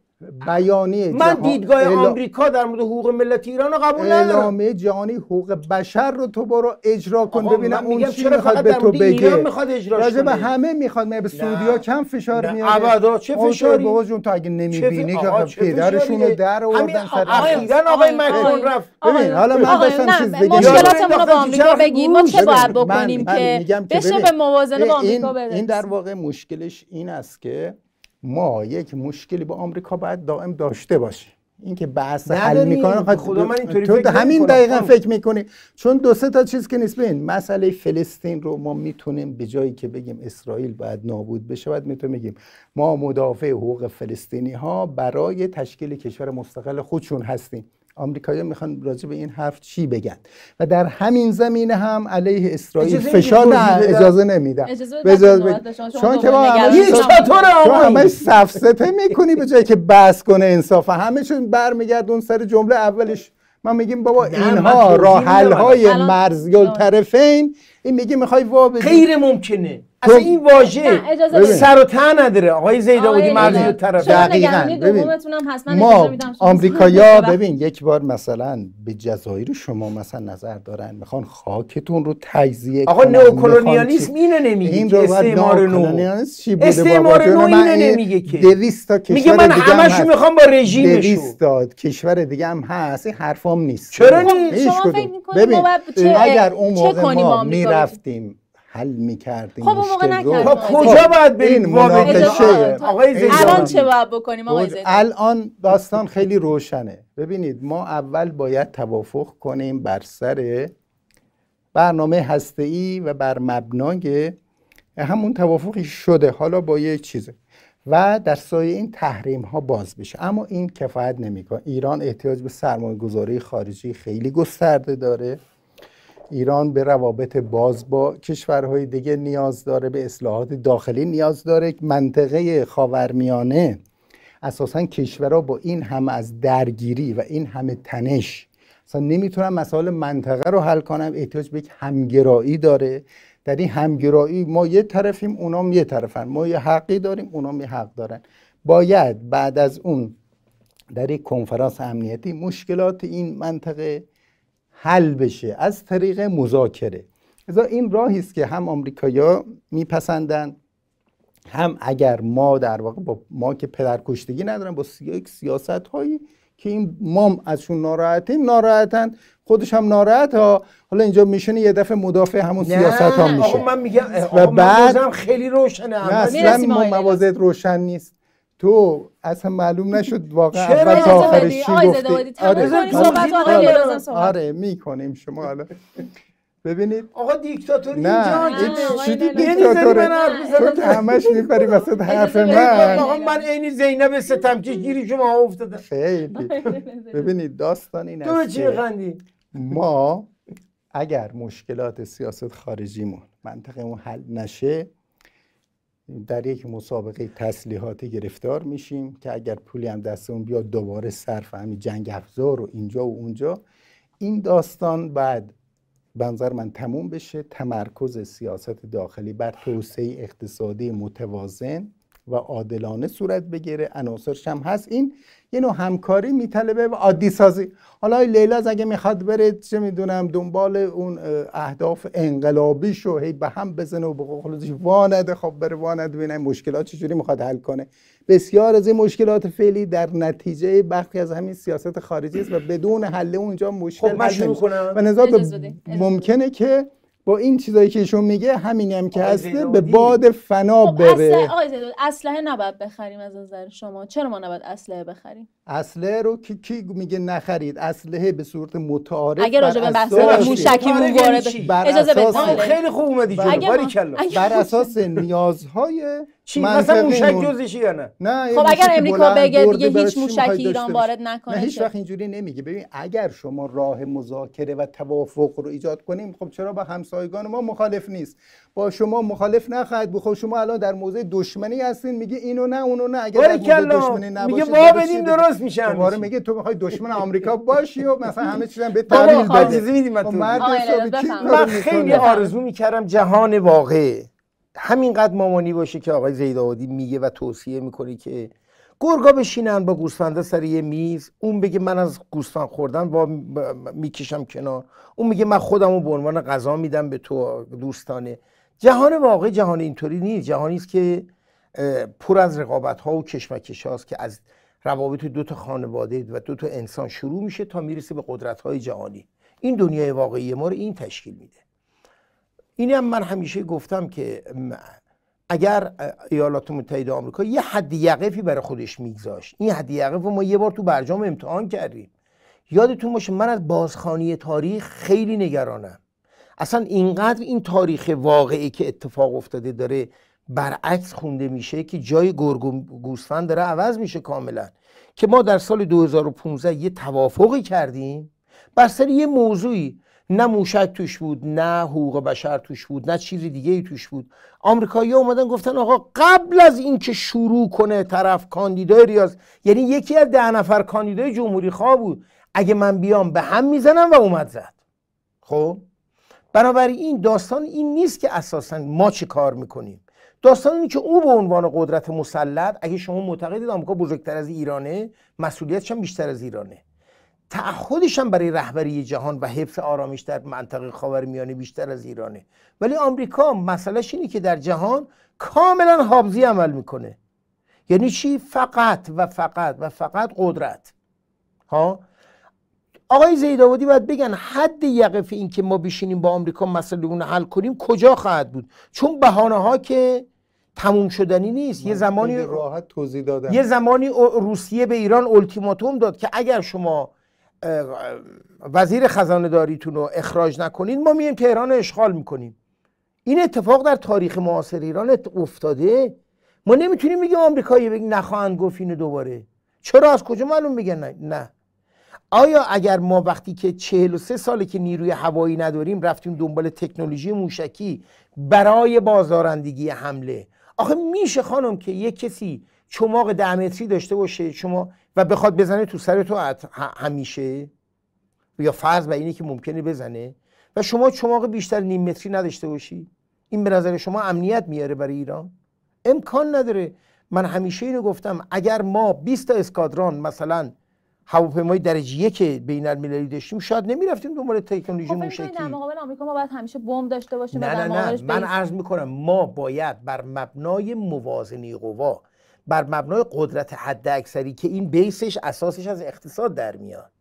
بیانیه من دیدگاه آمریکا در مورد حقوق ملت ایران رو قبول ندارم. اعلامیه جهانی حقوق بشر رو تو برو اجرا کن. ببینم اون چی می‌خواد به تو بگه. می‌خواد اجرا به همه می‌خواد به سعودیا کم فشار میاد ابدا چه فشاری؟ بابا جون تو اگه نمی‌بینی که پدرشون رو در آوردن سر اخیرا آقای مکرون رفت. ببین حالا من داشتم چیز بگم. مشکلاتمون رو با آمریکا بگیم ما چه باید بکنیم که بشه به موازنه با آمریکا برسیم این در واقع مشکلش این است که ما یک مشکلی با آمریکا باید دائم داشته باشیم. اینکه بحث حل می‌کنه خدا من اینطوری تو همین دقیقا فکر می‌کنی. چون دو سه تا چیز که نیست. ببین مسئله فلسطین رو ما می‌تونیم به جایی که بگیم اسرائیل باید نابود بشه باید می‌تونیم بگیم. ما مدافع حقوق فلسطینی ها برای تشکیل کشور مستقل خودشون هستیم. آمریکایی‌ها می‌خوان راجع به این حرف چی بگن؟ و در همین زمینه هم علیه اسرائیل فشار نه اجازه نمیدن اجازه چون که ما همه سفسته می‌کنی به جایی که بحث کنه انصاف. همه چون برمیگردون سر جمله اولش. ما میگیم بابا اینها راه های مرزی طرفین این میگه می‌خوای وا غیر ممکنه. اصلا این واژه. سر و ته نداره. آقای زیداودی آقای مرزی لیلا، طرف دقیقاً. ببین، ما آمریکایا ببین یک بار مثلا به جزایر شما مثلا نظر دارن. می‌خوان خاکتون رو تجزیه آقا کنن، نئوکلونیالیسم اینو نمیگه این که رو استعمار نو. چی بوده استعمار نو اینو این نمیگه که. 200 تا کشور میگه من دیگه هم همشو هست. می‌خوام با رژیمشو 200 تا کشور دیگه هم هست. این حرفام نیست. چرا نیست؟ شما. فکر می‌کنید ببین اگر اون موقع ما می‌رفتیم حل می‌کردیم خب اون موقع نکردیم. تا کجا باید بریم؟ این؟ مناقشه. آقای این زیداودی. الان چه باید بکنیم آقای. زیدان؟ الان داستان خیلی روشنه. ببینید ما اول باید توافق کنیم بر سر برنامه هسته‌ای و بر مبنای همون توافقی شده حالا با یک چیزه. و در سایه این تحریم ها باز بشه. اما این کفایت نمی‌کنه. ایران احتیاج به سرمایه گذاری خارجی خیلی گسترده داره. ایران به روابط باز با کشورهای دیگه نیاز داره به اصلاحات داخلی نیاز داره. منطقه خاورمیانه اساسا کشورها با این همه از درگیری و این همه تنش. اصلا نمی‌تونن مسائل منطقه رو حل کنن احتیاج به یک همگرایی داره. در این همگرایی ما یه طرفیم اونام یه طرفن. ما یه حقی داریم اونام یه حق دارن. باید بعد از اون در یک کنفرانس امنیتی مشکلات این منطقه حل بشه از طریق مذاکره. لذا این راهی است که هم آمریکایا میپسندن هم اگر ما در واقع با ما که پدرکشتگی ندارن با یک سیاست هایی که این ما ازشون ناراحتیم ناراحتن خودش هم ناراحت ها. حالا اینجا میشونه یه دفعه مدافع همون سیاست ها میشه. آقا من میگم و آقا من بعد- بازم خیلی روشنه. نه. اصلا. موازد روشن نیست. تو اصلا معلوم نشد واقعا؟ اول تا آخرش. چی گفتی آره. صحبت آقای آره. آره می‌کنیم شما حالا ببینید آقا دیکتاتوری نه اینجا چی بزنم. تو که همش میپری وسط حرف. من آقا من عین زینب ستمچه گیری شما افتادم خیلی ببینید داستان این تو است چی که میخندی ما اگر مشکلات سیاست خارجیمون منطقمون حل نشه در یک مسابقه تسلیحاتی گرفتار میشیم که اگر پولی هم دستمون بیاد دوباره صرف همین جنگ افزار و اینجا و اونجا. این داستان بعد به نظر من تموم بشه. تمرکز سیاست داخلی بر توسعه اقتصادی متوازن و عادلانه صورت بگیره. عناصرش هم هست. این یه نوع همکاری میطلبه و عادی سازی حالا لیلا اگه می‌خواد بره چه می‌دونم دنبال اون اه، اهداف انقلابیش رو هی به هم بزنه و به قول خودش وانده خب بره وانده ببینه مشکلات چجوری می‌خواد حل کنه. بسیار از این مشکلات فعلی در نتیجه بخشی از همین سیاست خارجی است و بدون حل اونجا مشکل خب من حل شروع. کنم. و ممکنه که با این چیزایی که ایشون میگه همینی هم که هسته به. باد فنا خب بره اسلحه نباید بخریم از نظر شما چرا ما نباید اسلحه بخریم اسلحه رو کی, کی میگه نخرید اسلحه به صورت متعارف اگه راجع به بحث موشکیمون آره، یعنی وارد؟ بر اجازه بدید. خیلی خوب اومدی جلو بر اساس نیازهای چی مثلا موشک. جزشی یا نه نه خب اگر امریکا بگه دیگه هیچ موشکی ایران داشته وارد؟ نکنه نه هیچ. وقت اینجوری نمیگه ببین اگر شما راه مذاکره و توافق رو ایجاد کنیم خب چرا با همسایگان ما مخالف نیست با شما مخالف نخواهد بود خب شما الان در موضع دشمنی هستین میگه اینو نه اونو نه اگر در موضع. دشمنی میگه نباشید وا چی بدیم؟ درست همه دوباره. میگه تو می‌خوای دشمن آمریکا باشی و مثلا همه چیزا به خب، اجازه میدیم من خب من خیلی؟ آرزو می‌کردم جهان واقع همینقدر مامانی باشه که آقای زیدآبادی میگه و توصیه می‌کنه که گرگا بشینن با گوسفندا سر یه میز اون بگه من از گوسفند خوردن با می‌کشم کنار. اون میگه من خودمو به عنوان غذا میدم به تو دوستانه. جهان واقع جهان اینطوری نیست. جهانی است که پر از رقابت ها و کشمکش هاست که از روابط دو تا خانواده و دو تا انسان شروع میشه تا می‌رسه به قدرت های جهانی. این دنیای واقعی ما رو این تشکیل میده. اینی هم من همیشه گفتم که اگر ایالات متحده آمریکا یه حد یقفی برای خودش میگذاشت. این حد یقف رو ما یه بار تو برجام امتحان کردیم. یادتون باشه من از بازخانی تاریخ خیلی نگرانم. اصلا اینقدر این تاریخ واقعی که اتفاق افتاده داره برعکس خونده میشه که جای گرگ گوسفند داره عوض میشه کاملا. که ما در سال 2015 یه توافقی کردیم. بر سر یه موضوعی نه موشک توش بود نه حقوق بشر توش بود نه چیز دیگه ای توش بود. آمریکایی‌ها اومدن گفتن آقا قبل از اینکه شروع کنه طرف کاندیدای ریاض یعنی یکی از ده نفر کاندیدای جمهوری خواه بود. اگه من بیام به هم می‌زنم و اومد زد. خب؟ بنابراین این داستان این نیست که اساسا ما چه کار می‌کنیم. داستان اینه که او به عنوان قدرت مسلط اگه شما معتقدید آمریکا بزرگتر از ایرانه مسئولیتش هم بیشتر از ایرانه. تعهدش هم برای رهبری جهان و حفظ آرامش در منطقه خاورمیانه بیشتر از ایرانه. ولی آمریکا مسئلهش اینه که در جهان کاملا حابزی عمل می‌کنه. یعنی چی؟ فقط و فقط و فقط قدرت. ها؟ آقای زیدآبادی باید بگن حد یقف این که ما بشینیم با آمریکا مسئله اون حل کنیم کجا خواهد بود؟ چون بهانه ها که تموم شدنی نیست. یه زمانی راحت توضیح دادم. یه زمانی روسیه به ایران التیماتوم داد که اگر شما وزیر خزانه داریتون رو اخراج نکنید ما میایم تهران رو اشغال می‌کنیم. این اتفاق در تاریخ معاصر ایران افتاده؟ ما نمی‌تونیم بگیم آمریکایی بگیم نخواهند گفت اینو دوباره. چرا؟ از کجا معلوم بگن نه, نه. آیا اگر ما وقتی که 43 ساله که نیروی هوایی نداریم رفتیم دنبال تکنولوژی موشکی برای بازدارندگی حمله؟ آخه میشه خانم که یک کسی چماق ده متری داشته باشه شما و بخواد بزنه تو سر تو همیشه یا فرض به اینه که ممکنه بزنه. و شما چماق بیشتر نیم متری نداشته باشی. این به نظر شما امنیت میاره برای ایران؟ امکان نداره. من همیشه اینو گفتم اگر ما 20 تا اسکادران مثلا هواپیمای درجه یک بین المللی داشتیم شاید نمی‌رفتیم دنبال تکنولوژی خب موشکی. در مقابل آمریکا ما باید همیشه بمب داشته باشیم نه نه نه. من عرض می‌کنم ما باید بر مبنای موازنه قوا بر مبنای قدرت حد اکثری که این بیسش اساسش از اقتصاد در میاد.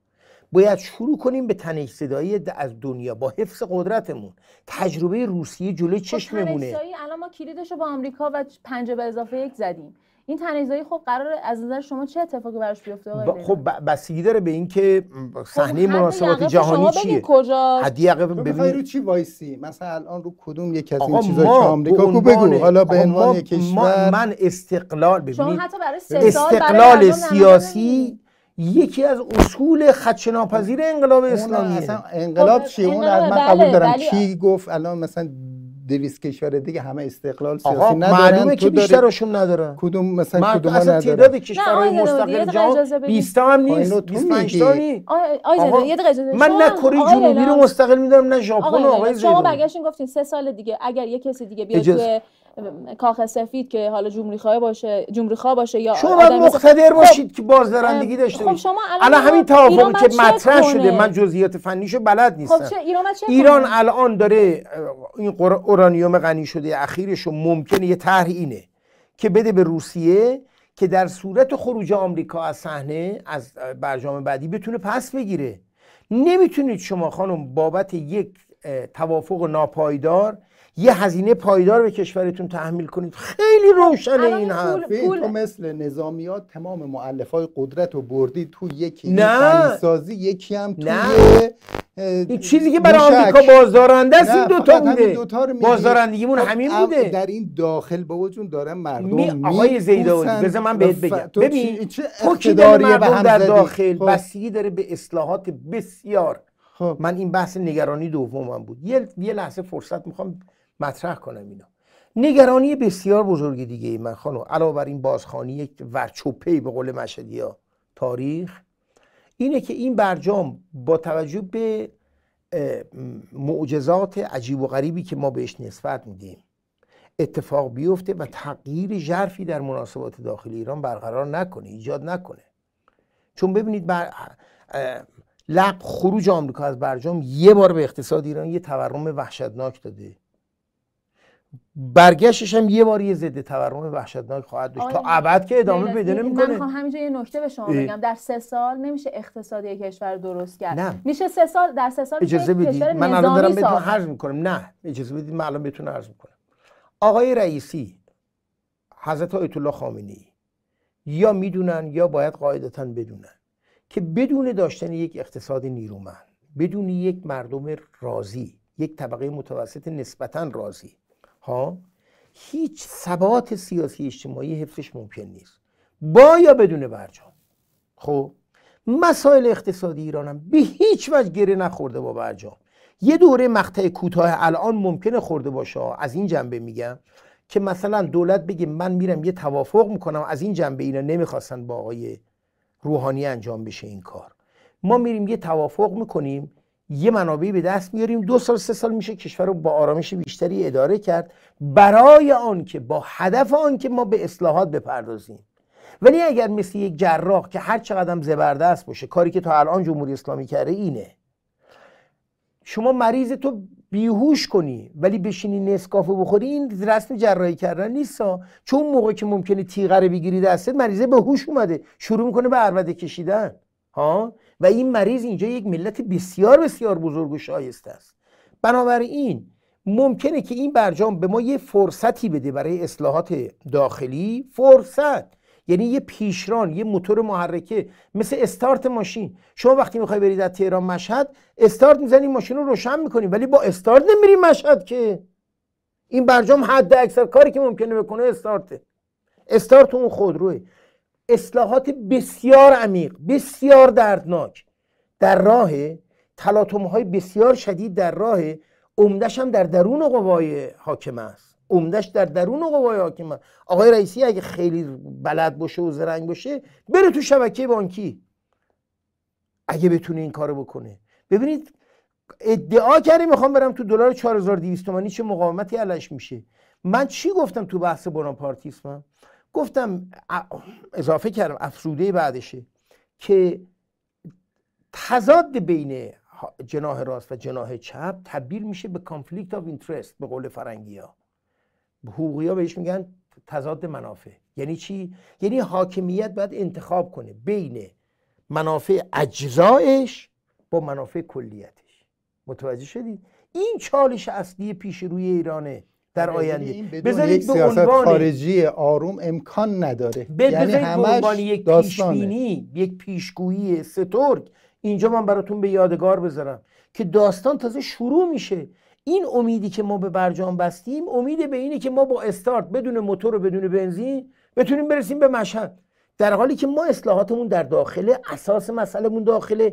باید شروع کنیم به تنش صدایی از دنیا با حفظ قدرتمون. تجربه روسیه جلوی چشممونه. خب الان ما کلیدش رو با آمریکا و پنجه به اضافه یک زدیم. این تنیزایی خب قرار از نظر شما چه اتفاقی براش بیفته آقای خب بستگی داره به اینکه صحنه خب مناسبات جهانی چیه؟ کجا حدی عقب ببینید رو چی وایسی؟ مثلا الان رو کدوم یک از این چیزا که آمریکا؟ کو بگو. حالا به عنوان کشور من استقلال ببینید شما حتی برای سه سال استقلال سیاسی یکی از اصول خدشه‌ناپذیر انقلاب اسلامی اصلا انقلاب چیه؟ اون من قبول بله، دارم. کی گفت الان مثلا دویست کشور دیگه همه استقلال سیاسی ندارن معلومه که بیشترشون ندارن کدوم مثلا کدوم ندارن تعداد کشورهای مستقل جهان 20 هم نیست 25 تا نیست یه دقیقه من نه کره جنوبی رو مستقل میدارم نه ژاپن آقای شما برگشتین گفتین سه سال دیگه اگر یه کسی دیگه بیاد توی کاخ سفید که حالا جمهوری خواه باشه جمهوری خواه باشه یا شما باید مقتدر خب، باشید که بازدارندگی داشته خب شما الان همین توافقی که مطرح شده من جزئیات فنیشو بلد نیستم. خب چه ایران, چه ایران الان داره این اورانیوم غنی شده اخیرش ممکنه یه طرح اینه که بده به روسیه که در صورت خروج آمریکا از صحنه از برجام بعدی بتونه پس بگیره. نمی‌تونید شما خانم بابت یک توافق ناپایدار یه هزینه پایدار به کشورتون تحمیل کنید. خیلی روشنه این حرف تو مثل نظامیات تمام معلف های قدرت و بردی تو یکی نه. سازی یکی هم توی نه. این چیزی که برای آمریکا بازدارنده است این دوتا بوده. بازدارندگیمون همین بوده. در این داخل با وجود دارن مردم می... آقای زیداوی بذار من بهت بگم. ببین تو کی مردم در داخل خب. بستگی داره به اصلاحات بسیار. خب. من این بحث نگرانی دومم بود. یه یه لحظه فرصت می‌خوام مطرح کنم اینا. نگرانی بسیار بزرگ دیگه ای من خانم. علاوه بر این بازخانی یک ورچوپی به قول مشهدی ها تاریخ. اینه که این برجام با توجه به معجزات عجیب و غریبی که ما بهش نسبت میدیم اتفاق بیفته و تغییر ژرفی در مناسبات داخلی ایران برقرار نکنه ایجاد نکنه. چون ببینید بر لق خروج آمریکا از برجام یه بار به اقتصاد ایران یه تورم وحشتناک داده. برگشتش هم یه بار یه ضد تورم وحشتناک خواهد داشت. تا ابد که ادامه پیدا نمی‌کنه. من می‌خوام همینجا یه نکته به شما بگم. در سه سال نمیشه اقتصادی کشور درست کرد. نه. میشه سه سال در سه سال اجازه بدید. من الان دارم بهتون عرض می‌کنم. نه. اجازه بدید من الان بهتون عرض می‌کنم. آقای رئیسی حضرت آیت الله خامنه‌ای یا می‌دونن یا باید قاعدتا بدونن که بدون داشتن یک اقتصاد نیرومند بدون یک مردم راضی یک طبقه متوسط نسبتا راضی ها هیچ ثبات سیاسی اجتماعی حفظش ممکن نیست. با یا بدون برجام. خب مسائل اقتصادی ایرانم به هیچ وجه گره نخورده با برجام. یه دوره مقطع کوتاه الان ممکنه خورده باشه از این جنبه میگم که مثلا دولت بگه من میرم یه توافق می‌کنم از این جنبه اینا نمی‌خواستن با آقای روحانی انجام بشه این کار. ما میریم یه توافق می‌کنیم یه منابعی به دست میاریم. دو سال سه سال میشه کشور رو با آرامش بیشتری اداره کرد برای آن که با هدف آن که ما به اصلاحات بپردازیم. ولی اگر مثل یک جراح که هر چقدر زبردست باشه کاری که تا الان جمهوری اسلامی کرده اینه شما مریض تو بیهوش کنی ولی بشینی نسکافه بخوری این رسم جراحی کردن نیست چون موقع که ممکنه تیغه بگیری دستت مریضه به هوش اومده شروع می‌کنه به عربده کشیدن. ها؟ و این مریض اینجا یک ملت بسیار بسیار بزرگ و شایسته است. بنابراین ممکنه که این برجام به ما یه فرصتی بده برای اصلاحات داخلی. فرصت یعنی یه پیشران یه موتور محرکه مثل استارت ماشین. شما وقتی می‌خوای برید از تهران مشهد استارت می‌زنی ماشین رو روشن می‌کنی ولی با استارت نمیری مشهد که. این برجام حد اکثر کاری که ممکنه بکنه استارته. استارت اون خودروه. اصلاحات بسیار عمیق بسیار دردناک. در راه تلاطم های بسیار شدید در راه عمدش هم در درون قوای حاکمه است. عمدش در درون قوای حاکمه آقای رئیسی اگه خیلی بلد باشه و زرنگ باشه بره تو شبکه بانکی. اگه بتونه این کارو بکنه. ببینید ادعا کردی می‌خوام برم تو دلار 4200 تومانی چه مقاومتی علش میشه. من چی گفتم تو بحث بناپارتیسمم؟ گفتم اضافه کردم افزوده بعدشه که تضاد بین جناح راست و جناح چپ تبدیل میشه به conflict of interest به قول فرنگی ها حقوقی ها بهش میگن تضاد منافع یعنی چی؟ یعنی حاکمیت باید انتخاب کنه بین منافع اجزایش با منافع کلیتش متوجه شدید؟ این چالش اصلی پیش روی ایرانه در آینده. بذارید به عنوان خارجی آروم امکان نداره. یعنی همش یک پیشبینی یک پیشگویی سترگ. اینجا من براتون به یادگار بذارم که داستان تازه شروع میشه. این امیدی که ما به برجام بستیم امید به اینه که ما با استارت بدون موتور و بدون بنزین بتونیم برسیم به مشهد. در حالی که ما اصلاحاتمون در داخل اساس مسئلهمون داخل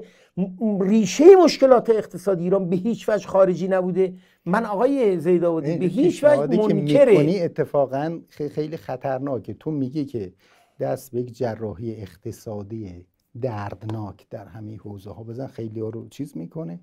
ریشه مشکلات اقتصادی ایران به هیچ وجه خارجی نبوده. من آقای زیداودی به هیچ وجه منکره. اتفاقا خیلی خطرناکه. تو میگی که دست به یک جراحی اقتصادی دردناک در همه حوزه ها بزن خیلی ها رو چیز می‌کنه.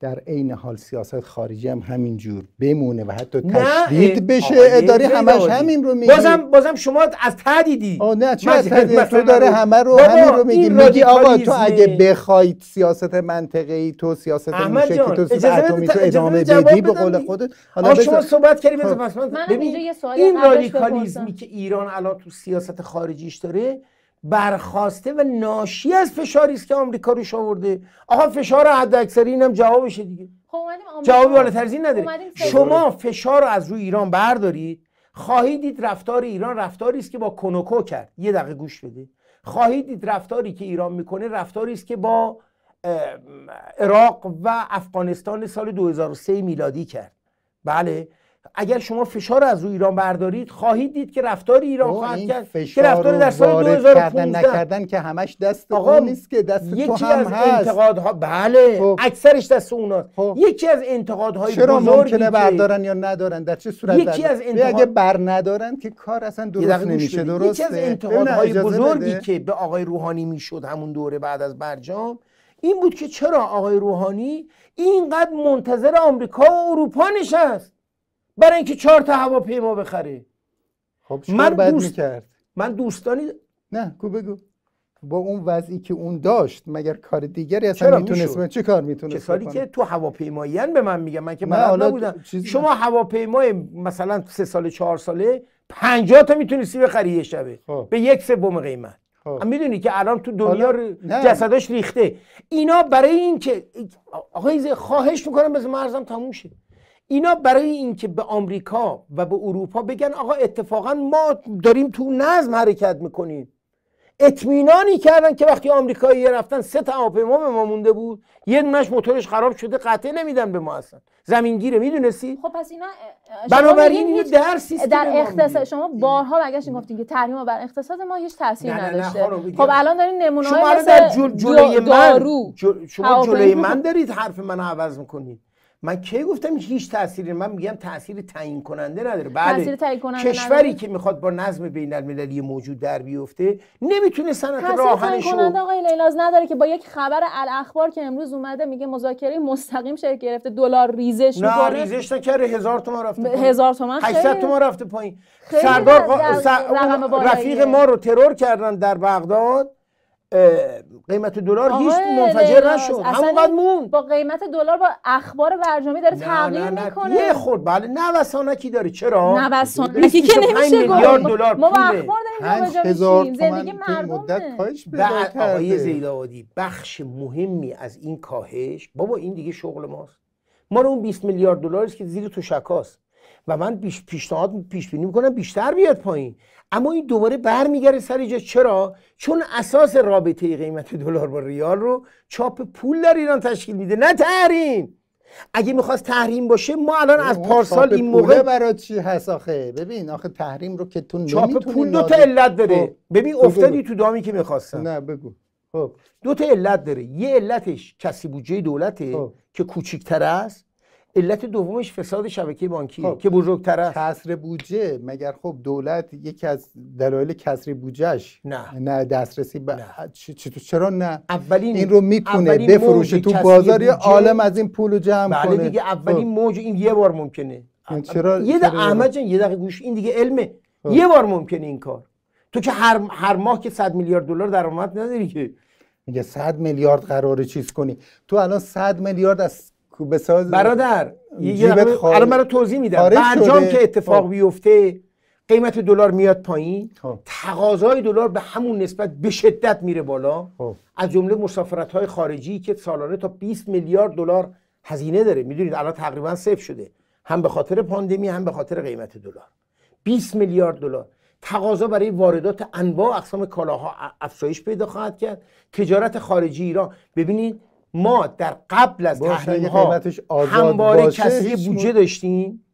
در عین حال سیاست خارجی هم همین جور بمونه و حتی تشدید بشه. اداره همش همین رو میگه. بازم بازم شما از تدیدی آه نه چه تو داره همه رو همین رو میگی میگی آقا تو اگه بخوای سیاست منطقه ای تو سیاست موشکی تو اتمی تو ادامه بدی به قول خودت. حالا شما صحبت کردیم خب. ببین این رادیکالیزمی که ایران الان تو سیاست خارجیش داره برخواسته و ناشی از فشاری است که آمریکا روش آورده. آقا فشار حد اکثری اینم جوابشه دیگه. خب جوابی بالاتر از این نداره شما فشار رو از روی ایران بردارید. خواهید دید رفتار ایران رفتاری است که با کنوکو کرد. یه دقیقه گوش بده. خواهید دید رفتاری که ایران می‌کنه رفتاری است که با عراق و افغانستان سال 2003 میلادی کرد. بله. اگر شما فشار از روی ایران بردارید خواهید دید که رفتار ایران خواهد کرد. که رفتار در سال 2015 نکردن که همش دست آقا نیست که دست یکی تو هم از انتقادها بله خب. اکثرش دست اوناست. خب. یکی از انتقادهای چرا ممکنه بردارن یا ندارن؟ در چه صورت یکی از انتقاد... اگه بر ندارن که کار اصلا درست نمیشه درسته؟ یکی از انتقادهای بزرگی. که به آقای روحانی می‌شد همون دوره بعد از برجام این بود که چرا آقای روحانی اینقدر منتظر آمریکا و اروپا نشست؟ برای اینکه چهار تا هواپیما بخره خب من دوست... می‌کرد؟ من دوستانی نه کو بگو. با اون وضعی که اون داشت مگر کار دیگری اصلا می‌تونست چه کار می‌تونست کسانی که تو هواپیمایی به من میگم من که بلد نبودم. شما هواپیمای مثلا سه سال چهار ساله 50 تا می‌تونستی بخری یه شبه. خب. به یک سوم قیمت. خب. می‌دونی که الان تو دنیا جسداش ریخته. اینا برای این که آقای خواهش می‌کنم بذار مرزم تموم شه. اینا برای اینکه به آمریکا و به اروپا بگن آقا اتفاقا ما داریم تو نظم حرکت می‌کنیم. اطمینانی کردن که وقتی آمریکایی رفتن سه تا هواپیما به ما مونده بود. یه دونش موتورش خراب شده قطعه نمیدن به ما اصلا. زمینگیره می‌دونستی؟ خب پس اینا بنابراین اینو درسی در اقتصاد شما بارها برگشتین گفتین که تحریم بر اقتصاد ما هیچ تاثیر نداشته. خب الان دارین نمونه های مثل جل... جلوی من شما جلوی من دارید حرف من عوض می‌کنید. من کی گفتم هیچ تأثیری من میگم تأثیر تعیین کننده نداره بله تعیین کننده کشوری نداره؟ که می‌خواد با نظم بین المللی موجود در بیفته نمی‌تونه صنعت راهنشو کننده آقای لیلاز نداره که با یک خبر الاخبار که امروز اومده میگه مذاکره مستقیم شکل گرفته دلار ریزش نه می‌کنه ریزش نکرده هزار تومن رفته پایین. هزار تومن 800 خیلی تومن رفته پایین سردار. رفیق ما رو ترور کردن در بغداد قیمت دلار هیچ منفجر نشد. همونقدر مون با قیمت دلار با اخبار برجامی داره تغییر نه نه. می‌کنه. یه خورد بله. نوسانکی داره؟ چرا؟ نوسانکی که 25 نمیشه میلیارد گفت. دلار ما با. اخبار داریم هزار زندگی این مدت مردمه کاهش پیدا بعد آقای زیدآبادی بخش مهمی از این کاهش بابا این دیگه شغل ماست. ما رو اون 20 میلیارد دلار است که زیر تشکاست و من پیش پیشنهاد پیش بینی می‌کنم بیشتر بیاد پایین. اما این دوباره برمیگره سر جا چرا؟ چون اساس رابطه قیمت دلار با ریال رو چاپ پول در ایران تشکیل میده نه تحریم. اگه می‌خواست تحریم باشه ما الان از پارسال این موقع برای چی هست آخه؟ ببین آخه تحریم رو که تو چاپ پول دو تا علت داره. خب، ببین. افتادی تو دامی که می‌خواستم. نه بگو. خب. دو تا علت داره. یه علتش کسی بودجه دولته خب. که کوچیکتر است. علت دومش فساد شبکه بانکی خب. که بزرگتر است کسر بودجه مگر خب دولت یکی از دلایل کسری بودجهش نه. نه دسترسی به نه. چ- چ- چرا نه اولین این رو اولین بفروشه تو بازار یه عالم از این پول رو جمع بله کنه دیگه اولین خب. موج این یه بار ممکنه این چرا- یه دقیقه احمد جان یه دقیقه گوش این دیگه علمه خب. یه بار ممکنه این کار تو که هر هر ماه که 100 میلیارد دلار درآمد نداری که میگه 100 میلیارد قراره چیز کنی تو الان 100 میلیارد از به ساز برادر یه- الان برای توضیح میدم. برجام. که اتفاق خب. بیفته قیمت دلار میاد پایین. خب. تقاضای دلار به همون نسبت به شدت میره بالا. خب. از جمله مسافرت های خارجی که سالانه تا 20 میلیارد دلار هزینه داره. می‌دونید الان تقریبا صفر شده. هم به خاطر پاندمی هم به خاطر قیمت دلار. 20 میلیارد دلار. تقاضا برای واردات انواع اقسام کالاها افزایش پیدا خواهد کرد. تجارت خارجی ایران. ببینید ما در قبل از تحریم ها قیمتش آزاد همواره کسری هیچ بودجه داشتیم؟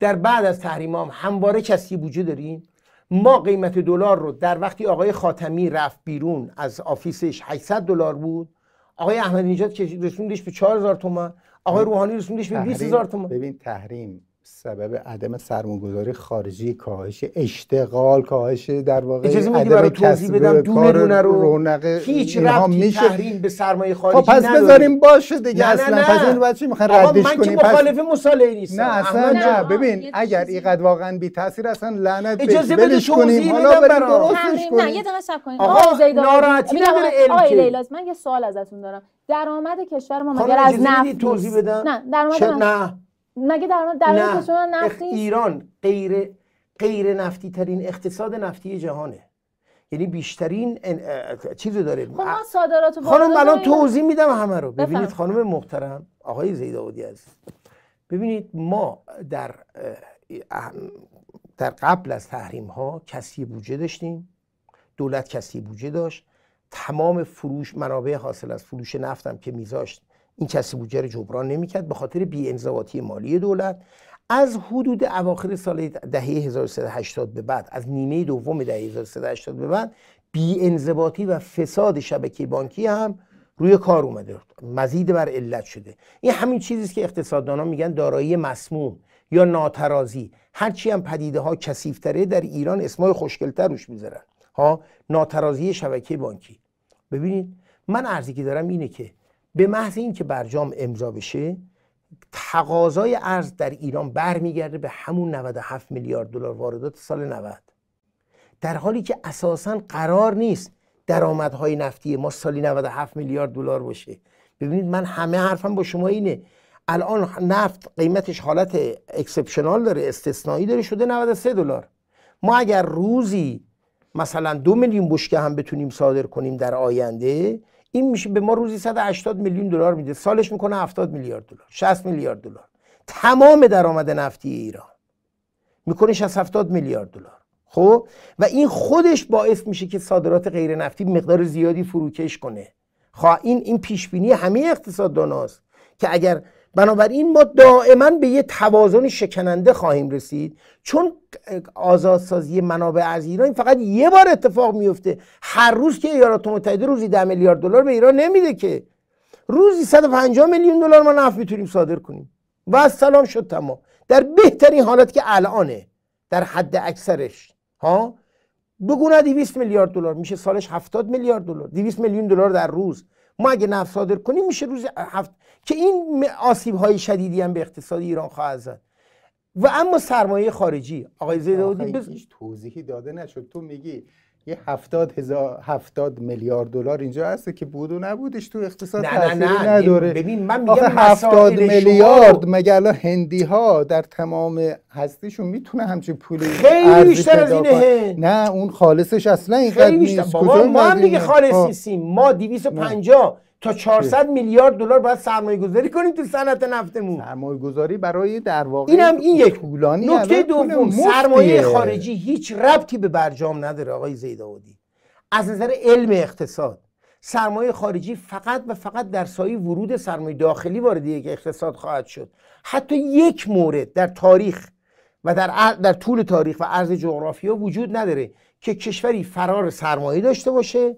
در بعد از تحریم هم همواره کسری بودجه داریم؟ ما قیمت دلار رو در وقتی آقای خاتمی رفت بیرون از آفیسش 800 دلار بود آقای احمدی نژاد که رسوندش به 4000 تومان آقای روحانی رسوندش به 20000 تومان. ببین تحریم سبب عدم سرمایه‌گذاری خارجی کاهش اشتغال کاهش در واقع اجازه میدی عدم برای توضیح بدم؟ دونه کار، دونه رو رونق هیچ ربطی میشه؟ تحریم به سرمایه خارجی خب پس نداره. بذاریم باشه دیگه نه اصلا. نه. پس نه این بچه می‌خوان ردش من که کنیم. پس مخالف مصالحه نیستم. نه اصلا نه. آقا، ببین اگر اینقدر واقعا بی تاثیر اصلا لعنت بهش اجازه بده توضیح کنیم. بدم حالا بریم برام. درستش تحریم نه یه کنیم. دقیقه صبر کنید. آقا،. ناراحتی نداره آقای- که. من یه سوال ازتون دارم. درآمد کشور ما مگر از نفت توضیح؟ بدم؟ نه درآمد من- نه. مگه درآمد درآمد کشور ما اخ- نفت نیست ایران غیر غیر نفتی ترین اقتصاد نفتی جهانه. یعنی بیشترین چیزو داره. خب ما صادرات خانم الان توضیح میدم همه رو. ببینید. خانم محترم آقای زیدآبادی عزیز. ببینید ما در در قبل از تحریم ها کسی بودجه داشتیم. دولت کسی بودجه داشت. تمام فروش منابع حاصل از فروش نفتم که میذاشت این کسی بودجه رو جبران نمی‌کرد به خاطر بی‌انضباطی مالی دولت. از حدود اواخر سال دهه 1380 به بعد از نیمه دوم دهه 1380 به بعد بی‌انضباطی و فساد شبکه بانکی هم روی کار اومده. مزید بر علت شده. این همین چیزی که اقتصاددانان میگن دارایی مسموم یا ناترازی. هرچی هم پدیده ها کثیفتره در ایران اسمای خوشگلتر روش می‌ذارن. ها؟ ناترازی شبکه بانکی. ببینید من ارزی که دارم اینه که به محض اینکه برجام امضا بشه تقاضای ارز در ایران برمیگرده به همون 97 میلیارد دلار واردات سال 90 در حالی که اساسا قرار نیست درآمدهای نفتی ما سالی 97 میلیارد دلار باشه. ببینید من همه حرفم با شما اینه. الان نفت قیمتش حالت اکسپشنال داره استثنایی داره شده 93 دلار. ما اگر روزی مثلا دو میلیون بشکه هم بتونیم صادر کنیم در آینده این میشه به ما روزی 180 میلیون دلار میده. سالش می‌کنه 70 میلیارد دلار 60 میلیارد دلار. تمام درآمد نفتی ایران می‌کنه 60 70 میلیارد دلار. خب؟ و این خودش باعث میشه که صادرات غیر نفتی مقدار زیادی فروکش کنه. خواه این این پیش بینی همه اقتصادداناست که اگر بنابراین ما دائما به یه توازن شکننده خواهیم رسید. چون آزادسازی منابع از ایران فقط یه بار اتفاق میفته. هر روز که ایالات متحده روزی ده میلیارد دلار به ایران نمیده که. روزی 150 میلیون دلار ما نفت می‌تونیم صادر کنیم. و از سلام شد تمام. در بهترین حالت که الانه. در حد اکثرش. ها؟ بگو نه 200 میلیارد دلار. میشه سالش 70 میلیارد دلار. 200 میلیون دلار در روز. ما اگه نفت صادر کنیم میشه روز هفت که این آسیب های شدیدی هم به اقتصاد ایران خواهد زد. و اما سرمایه خارجی. آقای زیداودی بز... توضیحی داده نشد. تو میگی یه هفتاد هزار هفتاد میلیارد دلار اینجا هست که بود و نبودش تو اقتصاد نه نه نه. نداره. ببین من میگم هفتاد میلیارد مگه الان هندی ها در تمام هستیشون می‌تونه همچین پولی خیلی بیشتر از اینه نه اون خالصش اصلا اینقدر نیست. بابا ما هم دیگه خالص نیستیم. ما 250 تا 400 میلیارد دلار باید سرمایه گذاری کنیم تو صنعت نفتمون. سرمایه گذاری برای در واقع اینم این یک طولانی نکته دوم سرمایه خارجی هیچ ربطی به برجام نداره آقای زیداودی از نظر علم اقتصاد سرمایه خارجی فقط و فقط در سایه ورود سرمایه داخلی وارد یک اقتصاد خواهد شد. حتی یک مورد در تاریخ و در, در طول تاریخ و عرض جغرافیا وجود نداره که کشوری فرار سرمایه داشته باشه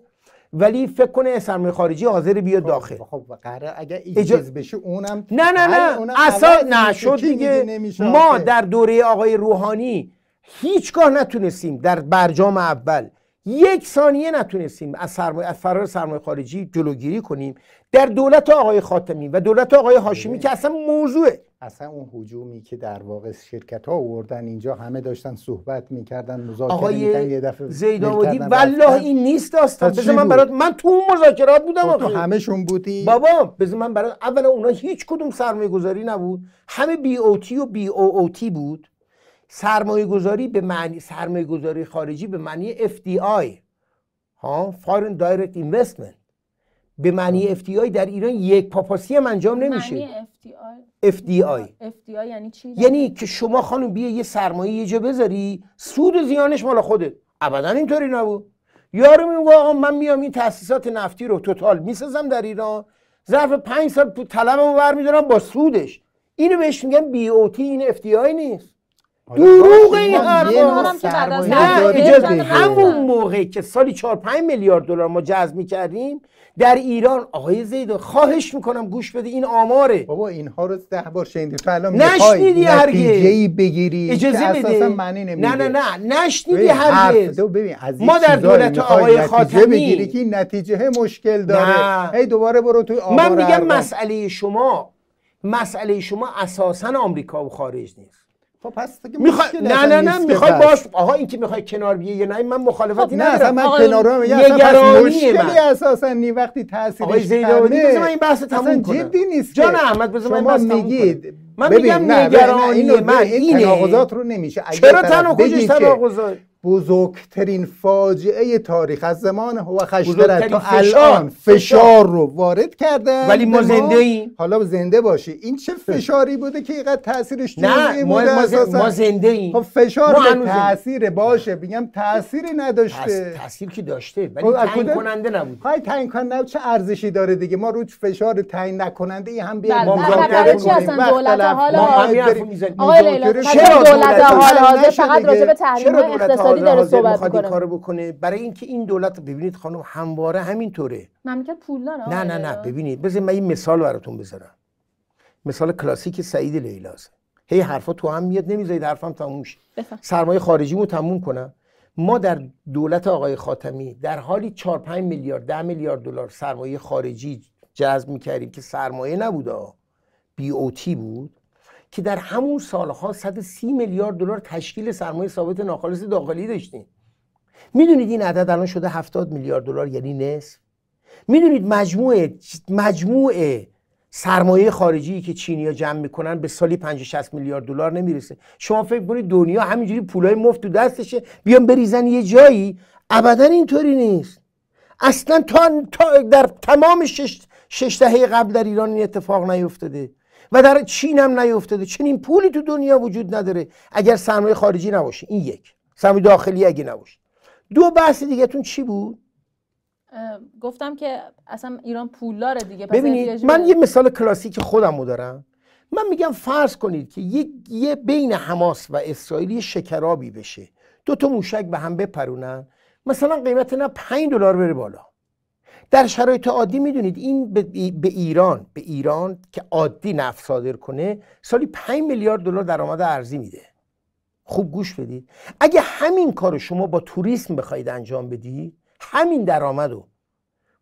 ولی فکر کنه سرمایه خارجی حاضر بیاد خب، داخل. خب قرار اگر ایجاز بشه اونم نه نه نه اصلا نه شد دیگه. ما در دوره آقای روحانی هیچگاه نتونستیم در برجام اول یک ثانیه نتونستیم از سرمایه از فرار سرمایه خارجی جلوگیری کنیم. در دولت آقای خاتمی و دولت آقای هاشمی که اصلا موضوعه اصلا اون حجومی که در واقع شرکت ها آوردن اینجا همه داشتن صحبت می‌کردن مذاکره می‌کردن یه دفعه زیداودی والله این نیست داستان. بذار من برات من تو اون مذاکرات بودم تو همشون بودی؟ بابا بذار من برات اولا اونا هیچ کدوم سرمایه گذاری نبود. همه بی او تی و بی او او تی بود. سرمایه گذاری به معنی سرمایه گذاری خارجی به معنی FDI ها Foreign Direct Investment. به معنی FDI در ایران یک پاپاسی هم انجام نمیشه. معنی FDI FDI FDI یعنی چی؟ یعنی که شما خانم بیا یه سرمایه یه جا بذاری سود و زیانش مال خودت. ابدا اینطوری نبود. یارو میگه آقا من میام این تاسیسات نفتی رو توتال می‌سازم در ایران. ظرف پنج سال طلبمو برمیدارم با سودش. اینو بهش میگن بی او تی این اف نیست. دروغ این نه همون موقع که سالی 4 5 میلیارد دلار ما جذب می‌کردیم در ایران آقای زید خواهش می‌کنم گوش بده این آماره. بابا اینها رو ده بار شنیدی. تو الان نشنیدی هرگز. بگیری اجازه بده معنی نه نه نه. نشنیدی هرگز. ببین از ما در دولت آقای خاتمی بگیری که نتیجه مشکل داره. هی دوباره برو توی من میگم مسئله شما مسئله شما اساسا آمریکا و خارج نیست. خب پس می‌خوای نه نه نه می‌خوای باش آقا این که می‌خوای کنار بیه یا نه من مخالفتی خب نه اصلا من کنار میگم اصلا مشکلی اساسا نی وقتی تاثیرش آقای زیدانی بذار من این بحث تموم کنم. جدی نیست جان احمد بذار من بحث میگید من میگم نگرانی من اینه. تناقضات رو نمیشه. چرا تناقضش تناقضات بزرگترین فاجعه تاریخ از زمان هو خشترت تا الان فشار رو وارد کردن ولی ما زنده ایم حالا زنده باشی. این چه فشاری بوده که اینقدر تاثیرش نه ما, ما زنده ایم خب فشار به تاثیر باشه. بگم تاثیری نداشته. تاثیر که داشته. ولی خب، تعیین کننده نبود. های تعیین کننده چه ارزشی داره دیگه؟ ما روش فشار تعیین نکننده ای هم بیاریم. بله، ما چی اصلا دولت حالا آقای لیلا دولت حال حاضر فقط راجع به تحریم اقتصادی اقتصادی داره صحبت می‌کنه. کارو بکنه. برای اینکه این دولت ببینید خانم همواره همینطوره. مملکت پولدار نه نه نه ببینید. بذارید من این مثال براتون بذارم. مثال کلاسیک سعید لیلاست هی حرفا تو هم میاد نمی‌ذارید حرفم تموم شه. سرمایه خارجیمو تموم کنم. ما در دولت آقای خاتمی در حالی 4 5 میلیارد 10 میلیارد دلار سرمایه خارجی جذب می‌کردیم که سرمایه نبود بی او تی بود. که در همون سالها 130 میلیارد دلار تشکیل سرمایه ثابت ناخالص داخلی داشتیم. می‌دونید این عدد الان شده 70 میلیارد دلار یعنی نصف؟ می‌دونید مجموعه مجموعه سرمایه خارجی که چینیا جمع می‌کنن به سالی 50 60 میلیارد دلار نمی‌رسه. شما فکر کنید دنیا همینجوری پولای مفت تو دستشه بیان بریزن یه جایی؟ ابدا اینطوری نیست. اصلا تا, در تمام شش, شش دهه قبل در ایران این اتفاق نیفتاده. و در چین هم نیفتاده. چنین پولی تو دنیا وجود نداره. اگر سرمایه خارجی نباشه. این یک. سرمایه داخلی اگه نباشه. دو بحث دیگهتون چی بود؟ گفتم که اصلا ایران پولداره دیگه. ببینید من یه مثال کلاسیک خودم دارم. من میگم فرض کنید که یه, یه بین حماس و اسرائیل یه شکرابی بشه. دو تا موشک به هم بپرونن. مثلا قیمت نه 5 دلار بره بالا. در شرایط عادی می‌دونید این به ایران به ایران که عادی نفت صادر کنه سالی 5 میلیارد دلار درآمد ارزی میده. خوب گوش بدید. اگه همین کار شما با توریسم بخواید انجام بدید همین درآمد رو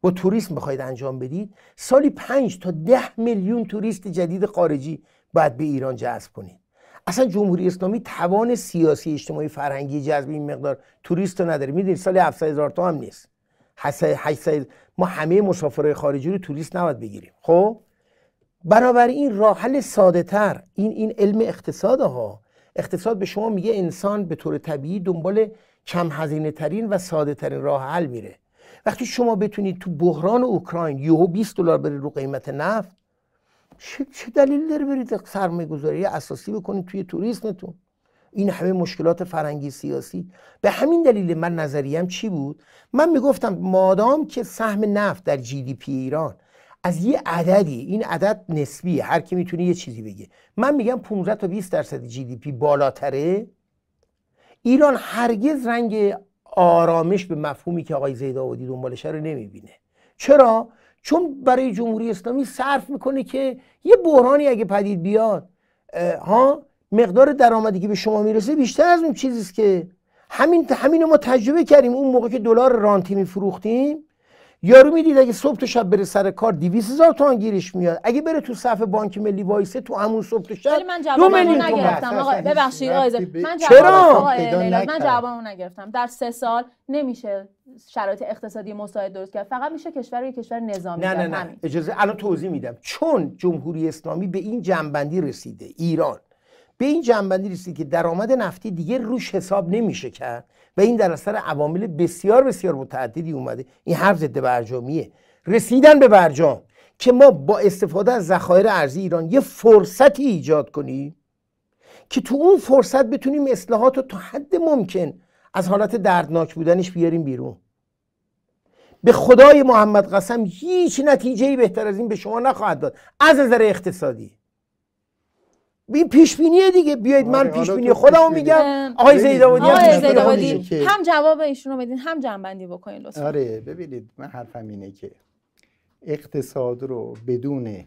با توریسم بخواید انجام بدید سالی 5 تا 10 میلیون توریست جدید خارجی باید به ایران جذب کنید. اصلا جمهوری اسلامی توان سیاسی اجتماعی فرهنگی جذب این مقدار توریست رو نداره. می‌دونید سال 700 هزار تا هم نیست. 800 ما همه مسافرهای خارجی رو توریست نباید بگیریم. خب؟ این راه حل ساده تر. این این علم اقتصاد ها. اقتصاد به شما میگه انسان به طور طبیعی دنبال کم هزینه ترین و ساده ترین راه حل میره. وقتی شما بتونید تو بحران اوکراین یهو 20 دلار بره رو قیمت نفت چه, چه دلیل داره برید سرمایه گذاری اساسی بکنید توی توریسمتون. این همه مشکلات فرنگی سیاسی. به همین دلیل من نظریم چی بود؟ من می‌گفتم مادام که سهم نفت در جی دی پی ایران از یه عددی این عدد نسبیه هر کی می‌تونه یه چیزی بگه. من میگم 15 تا 20 درصد جی دی پی بالاتره. ایران هرگز رنگ آرامش به مفهومی که آقای زید آبادی دنبالش رو نمی‌بینه. چرا؟ چون برای جمهوری اسلامی صرف می‌کنه که یه بحرانی اگه پدید بیاد ها؟ مقدار درآمدی که به شما می‌رسه بیشتر از اون چیزیست که همین همین ما تجربه کردیم. اون موقع که دلار رانتی میفروختیم یارو می‌دید اگه صبح تا شب بره سر کار 200 هزار تومان گیرش میاد اگه بره تو صف بانک ملی وایسه تو همون صبح تا شب من جوابمو نگرفتم. آقا ببخشید آقا من چرا؟ من جوابمو نگرفتم. در سه سال نمیشه شرایط اقتصادی مساعد درست کرد. فقط میشه کشور یک کشور نظامی نه نه نه. اجازه الان توضیح میدم. چون جمهوری اسلامی به این جنبندی رسیده ایران. به این جنبندی رسید که درآمد نفتی دیگه روش حساب نمیشه کرد و این در اثر عوامل بسیار بسیار متعددی اومده. این حرف ضد برجامیه. رسیدن به برجام که ما با استفاده از ذخایر ارزی ایران یه فرصتی ایجاد کنیم که تو اون فرصت بتونیم اصلاحات رو تا حد ممکن از حالت دردناک بودنش بیاریم بیرون. به خدای محمد قسم هیچ نتیجه بهتر از این به شما نخواهد داد. از نظر اقتصادی. این پیش بینیه دیگه. بیاید من آره، پیش بینی خودمو میگم. آقای زیداودی هم هم جواب ایشون رو بدین هم جنبندی بکنین لطفا. آره ببینید من حرفم اینه که اقتصاد رو بدون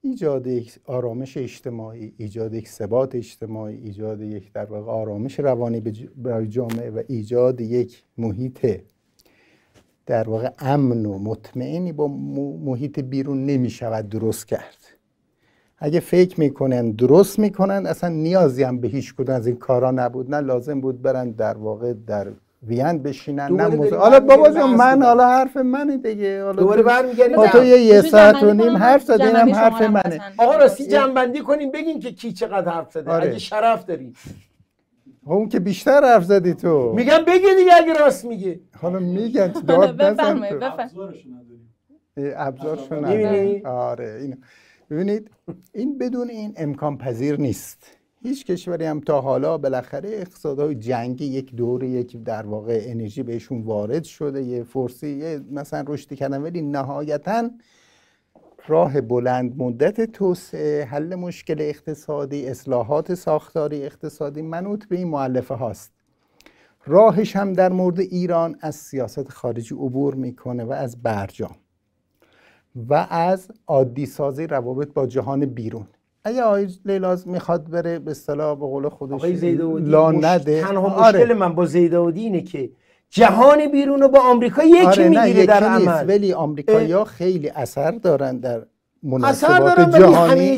ایجاد یک آرامش اجتماعی ایجاد یک ثبات اجتماعی ایجاد یک در واقع آرامش روانی برای جامعه و ایجاد یک محیط در واقع امن و مطمئنی با محیط بیرون نمی شود درست کرد. اگه فکر می‌کنن درست می‌کنن اصلا نیازی هم به هیچ کدوم از این کارا نبود. نه لازم بود برن در واقع در وین بشینن نه موزه حالا بابا جان من حالا حرف منه دیگه. حالا دوباره برمیگردیم تو یه یه ساعت و نیم حرف زدین هم حرف منه. آقا راستی جنبندی کنیم بگین که کی چقدر حرف زده. آره. اگه شرف داری. اون که بیشتر حرف زدی تو. میگم بگی دیگه اگه راست میگه. حالا میگن داد نزن تو. ابزارشون آره اینو. ببینید این بدون این امکان پذیر نیست. هیچ کشوری هم تا حالا بالاخره اقتصادهای جنگی یک دور یک در واقع انرژی بهشون وارد شده یه فرسی یه مثلا رشدی کردن ولی نهایتا راه بلند مدت توسعه حل مشکل اقتصادی اصلاحات ساختاری اقتصادی منوط به این معلفه هاست. راهش هم در مورد ایران از سیاست خارجی عبور می‌کنه و از برجام. و از عادی سازی روابط با جهان بیرون. اگه آقای لیلاز می‌خواد بره به اصطلاح به قول خودش لا نده. تنها آره. مشکل من با زیدودی اینه که جهان بیرون رو با آمریکا یکی آره می‌گیره در عمل. ولی آمریکایی‌ها خیلی اثر دارن در مناسبات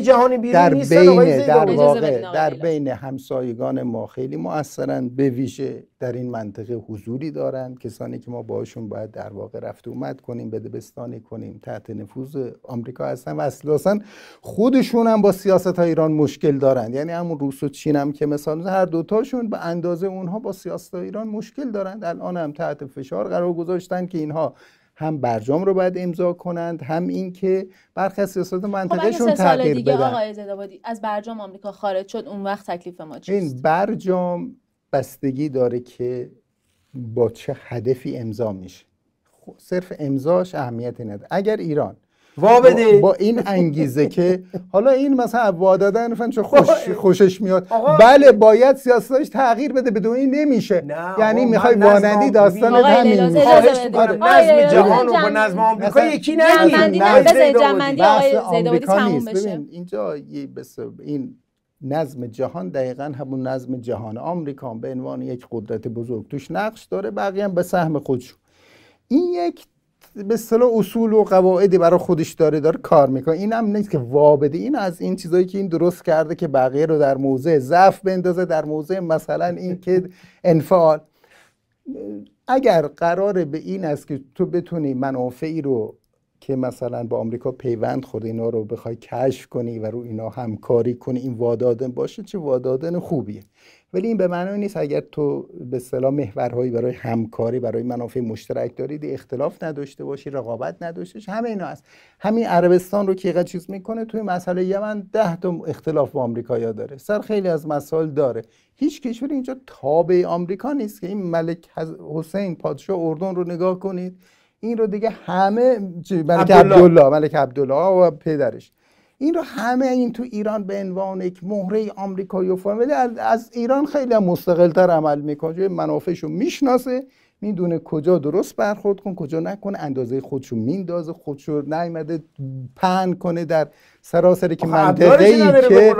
جهانی در بین در واقع در بین همسایگان ما خیلی مؤثرند به ویژه در این منطقه حضوری دارند کسانی که ما باشون باید در واقع رفت اومد کنیم بدبستانی کنیم تحت نفوذ آمریکا هستن و اصلا خودشون هم با سیاست های ایران مشکل دارند یعنی همون روس و چین هم که مثلا هر دوتاشون به اندازه اونها با سیاست ایران مشکل دارند الان هم تحت فشار قرار گذاشتن که اینها هم برجام رو باید امضا کنند هم اینکه برخی از سیاست منطقهشون خب تغییر دیگه بدن. آقای از برجام آمریکا خارج شد اون وقت تکلیف ما چیست این برجام بستگی داره که با چه هدفی امضا میشه. خب، صرف امضاش اهمیتی نداره. اگر ایران وا بده. با این انگیزه که حالا این مثلا وا دادن فن چه خوش خوشش میاد. بله باید سیاستش تغییر بده بدون این نمیشه. نه، یعنی می‌خوای نظم وانندی آمریکا- داستان همین خواهش آقای نظم جهان رو با نظم آمریکا مثلا- یکی نگیر زیداودی. جمع‌بندی بحث آقای آمریکا تموم نیست. بشه. ببین اینجا یه بس این نظم جهان دقیقا همون نظم جهان آمریکا به عنوان یک قدرت بزرگ. توش نقش داره بقیه هم به سهم خودشون. این یک به اصطلاح اصول و قواعدی برای خودش داره داره کار می‌کنه. این هم نیست که وابده. این از این چیزایی که این درست کرده که بقیه رو در موضع ضعف بندازه در موضع مثلا این که انفعال. اگر قراره به این است که تو بتونی منافعی رو که مثلا با آمریکا پیوند خورده اینا رو بخوای کشف کنی و رو اینا همکاری کنی این وادادن باشه چه وادادن خوبیه. ولی این به معنی نیست اگر تو به اصطلاح محورهایی برای همکاری برای منافع مشترک دارید اختلاف نداشته باشی رقابت نداشته باشی همه اینا هست. همین عربستان رو که چیز می‌کنه توی مسئله یمن ده تا اختلاف با آمریکا داره. سر خیلی از مسائل داره. هیچ کشوری اینجا تابع آمریکا نیست که این ملک حسین پادشاه اردن رو نگاه کنید. این رو دیگه همه ملک عبدالله. ملک عبدالله و پدرش این رو همه این تو ایران به عنوان یک مهره آمریکایی و ولی از, ایران خیلی هم مستقلتر عمل می‌کنه چون منافعش رو می‌شناسه می‌دونه کجا درست برخورد کن کجا نکنه اندازه خودشو میندازه خودشو نیومده پن کنه در سراسری که منطقه ای که.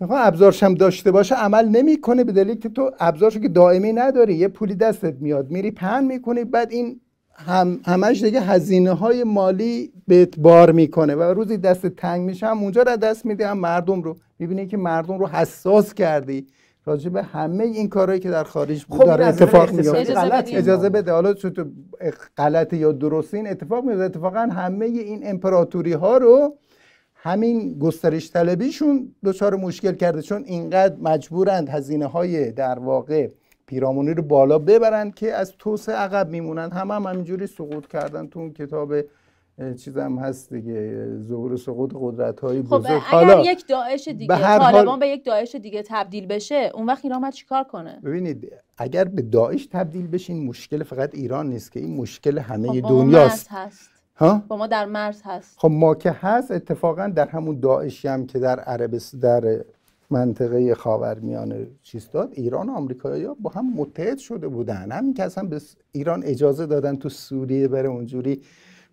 می‌خوام ابزارش هم داشته باشه عمل نمی‌کنه به دلیل که تو ابزارشو که دائمی نداری یه پولی دستت میاد میری پهن می‌کنی بعد این هم همش دیگه هزینه های مالی بهت بار می‌کنه و روزی دست تنگ میشه هم اونجا رو دست میده هم مردم رو. می‌بینی که مردم رو حساس کردی. راجع به همه این کارهایی که در خارج خب، داره اتفاق میفته اجازه بده. حالا چون تو غلط یا درست این اتفاق میفته اتفاقا همه این امپراتوری ها رو همین گسترش طلبیشون دچار مشکل کرده چون اینقدر مجبورند هزینه های در واقع پیرامونی رو بالا ببرند که از توسعه عقب میمونند همه هم همینجوری سقوط کردن تو اون کتاب چیزم هست دیگه ظهور سقوط قدرت های خب بزرگ. اگر یک داعش دیگه به هر حال- طالبان به یک داعش دیگه تبدیل بشه اون وقت ایران باید چیکار کنه؟ ببینید اگر به داعش تبدیل بشین مشکل فقط ایران نیست که این مشکل همه خب دنیاست. هست. ها؟ با ما در مرز هست. خب ما که هست اتفاقا در همون داعشی هم که در عربس در منطقه خاورمیانه چیز داد ایران و آمریکایی با هم متحد شده بودن. همین که اصلا به ایران اجازه دادن تو سوریه بره اونجوری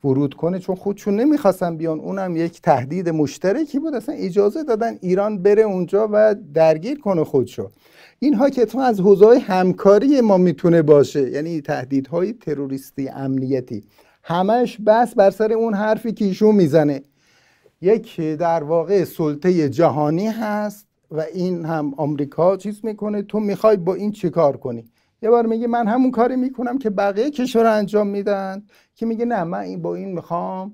ورود کنه چون خودشون نمی‌خواستن بیان. اونم یک تهدید مشترکی بود. اصلا اجازه دادن ایران بره اونجا و درگیر کنه خودشو. اینها که تو از حوزه همکاری ما می‌تونه باشه یعنی تهدیدهای تروریستی امنیتی. همش بس بر سر اون حرفی که ایشون می‌زنه. یک در واقع سلطه جهانی هست. و این هم آمریکا چیز می‌کنه تو می‌خوای با این چیکار کنی؟ یه بار میگه من همون کاری می‌کنم که بقیه کشور انجام میدن که میگه نه من این با این می‌خوام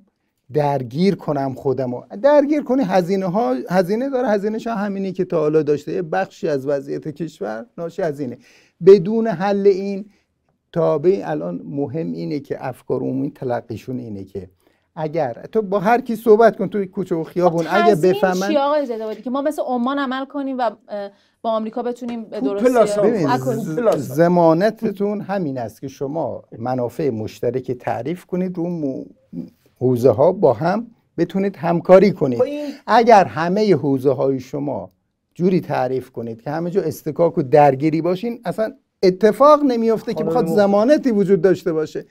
درگیر کنم خودمو درگیر کنی هزینه ها هزینه داره هزینهش هم همینی که تا حالا داشته. یه بخشی از وضعیت کشور ناشی از اینه. بدون حل این تا به الان مهم اینه که افکار عمومی تلقیشون اینه که اگر. تو با هر کی صحبت کن توی کوچه و خیابون اگه تضمین بفهمن چی آقای زیدآبادی که ما مثل عمان عمل کنیم و با آمریکا بتونیم به درستی. زمانتتون همین است که شما منافع مشترک تعریف کنید رو حوزه ها با هم بتونید همکاری کنید. خب اگر همه حوزه های شما جوری تعریف کنید که همه جا استکاک و درگیری باشین اصلا اتفاق نمیفته که بخواد. زمانتی وجود داشته باشه.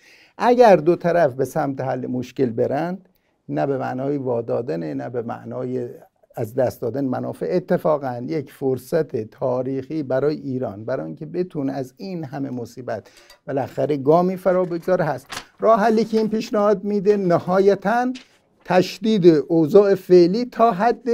اگر دو طرف به سمت حل مشکل برند نه به معنای وادادنه نه به معنای از دست دادن منافع. اتفاقا یک فرصت تاریخی برای ایران برای اینکه بتونه از این همه مصیبت بالاخره گامی فرا بگذاره هست. راه حلی که این پیشنهاد میده نهایتا تشدید اوضاع فعلی تا حد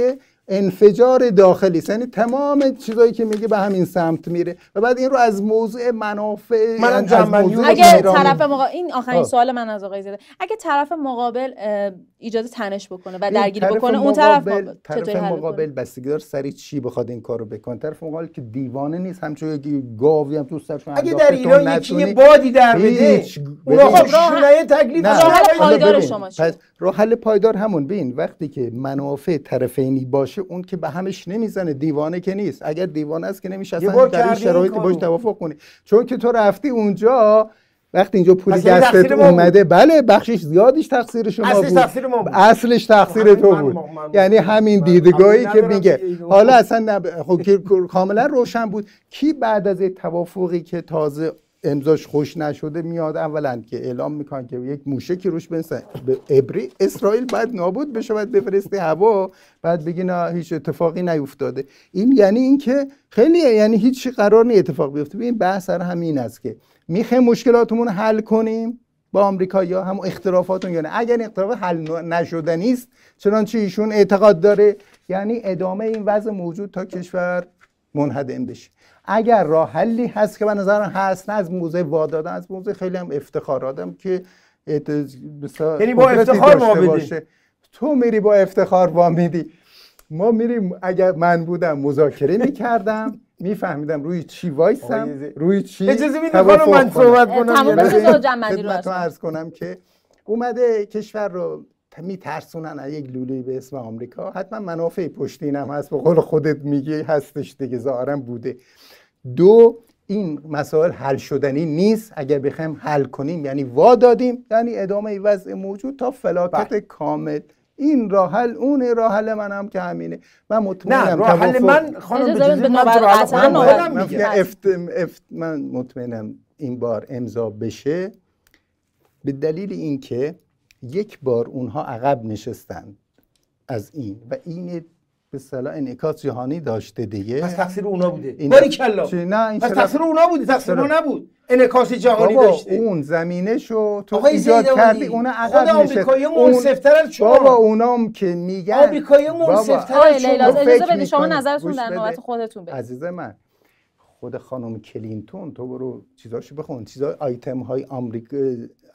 انفجار داخلی است. یعنی تمام چیزایی که میگه به همین سمت میره و بعد این رو از موضوع منافع منم از جنبندی موضوع اگه طرف مقابل این آخرین آه. سوال من از آقای زیده اگه طرف مقابل اه، ایجاد تنش بکنه و درگیری بکنه اون طرف مقابل طرف مقابل؟ بستگی داره سری چی بخواد این کارو بکنه طرف مقابل که دیوانه نیست همچون یک گاوی هم تو سرشون اگه انداخته، در ایران یکی یه بادی در بده ببین. خب شونه تکلیف. راه حل پایدار شما؟ پس راه حل پایدار همون ببین وقتی که منافع طرفینی باشه اون که به همش نمی‌زنه دیوانه که نیست اگر دیوانه است که نمیشه یه اصلا بار در این کردی این شرایط کارو. باش توافق کنی چون که تو رفتی اونجا وقتی اینجا پولی دستت. اومده بله بخشش زیادیش تقصیر شما اصلش بود. تقصیر ما بود. اصلش تقصیر تو بود. من- من- یعنی همین دیدگاهی که میگه. حالا اصلا نب... خب کاملا روشن بود. کی بعد از توافقی که تازه امضاش خوش نشده میاد اولا که اعلام می‌کنن که یک موشکی روش بنسن به ابری اسرائیل باید نابود بشه باید بفرسته هوا بعد بگی نه هیچ اتفاقی نیفتاده. این یعنی اینکه خیلی یعنی هیچ قرار نی اتفاق بیفته. ببین بحث سر همین است که می‌خوایم مشکلاتمون حل کنیم با آمریکا یا هم اختلافاتون یا نه. اگر اختلاف حل نشدنی است چنانچه ایشون اعتقاد داره. یعنی ادامه این وضع موجود تا کشور منهدم بشه. اگر راه حلی هست که به نظر من هست نه از موضع وادادن از موضع خیلی هم افتخار آدم که یعنی با افتخار ما. تو میری با افتخار وا میدی ما میریم اگر من بودم مذاکره می‌کردم میفهمیدم روی چی وایسم روی چی اجازه میدی توافق خانم من کنم. صحبت کنم تمام جنبندی رو. عرض کنم که اومده کشور رو میترسونن از یک لوله به اسم آمریکا حتما منافع پشتین هم هست به قول خودت میگی هستش دیگه ظاهرا بوده دو این مسائل حل شدنی نیست. اگر بخوایم حل کنیم یعنی وا دادیم یعنی ادامه وضع موجود تا فلاکت کامل. این راه حل اون راه حل من هم که همینه. من مطمئنم نه راه حل من خانم اجازه من من میگم. فکر افت... افت... من مطمئنم این بار امضا بشه. به دلیل اینکه یک بار اونها عقب نشستن از این و این به صلاح انعکاس جهانی داشته دیگه پس تقصیر اونا بوده این- باری کلا؟ نه این پس تقصیر اونا بوده تقصیر؟ ما نبود انعکاس جهانی بابا داشته اون زمینه شو تو آقای ایجاد کردی اون عقب خود نشست. آمریکایی منصفتر از شما. بابا اونام که میگن آمریکایی منصفتر آقای از شما. اجازه بدید شما. نظرتون در بده. نوبت خودتون بگید عزیز من خود خانم کلینتون تو برو چیزاشو بخون چیزای آیتم های آمریکا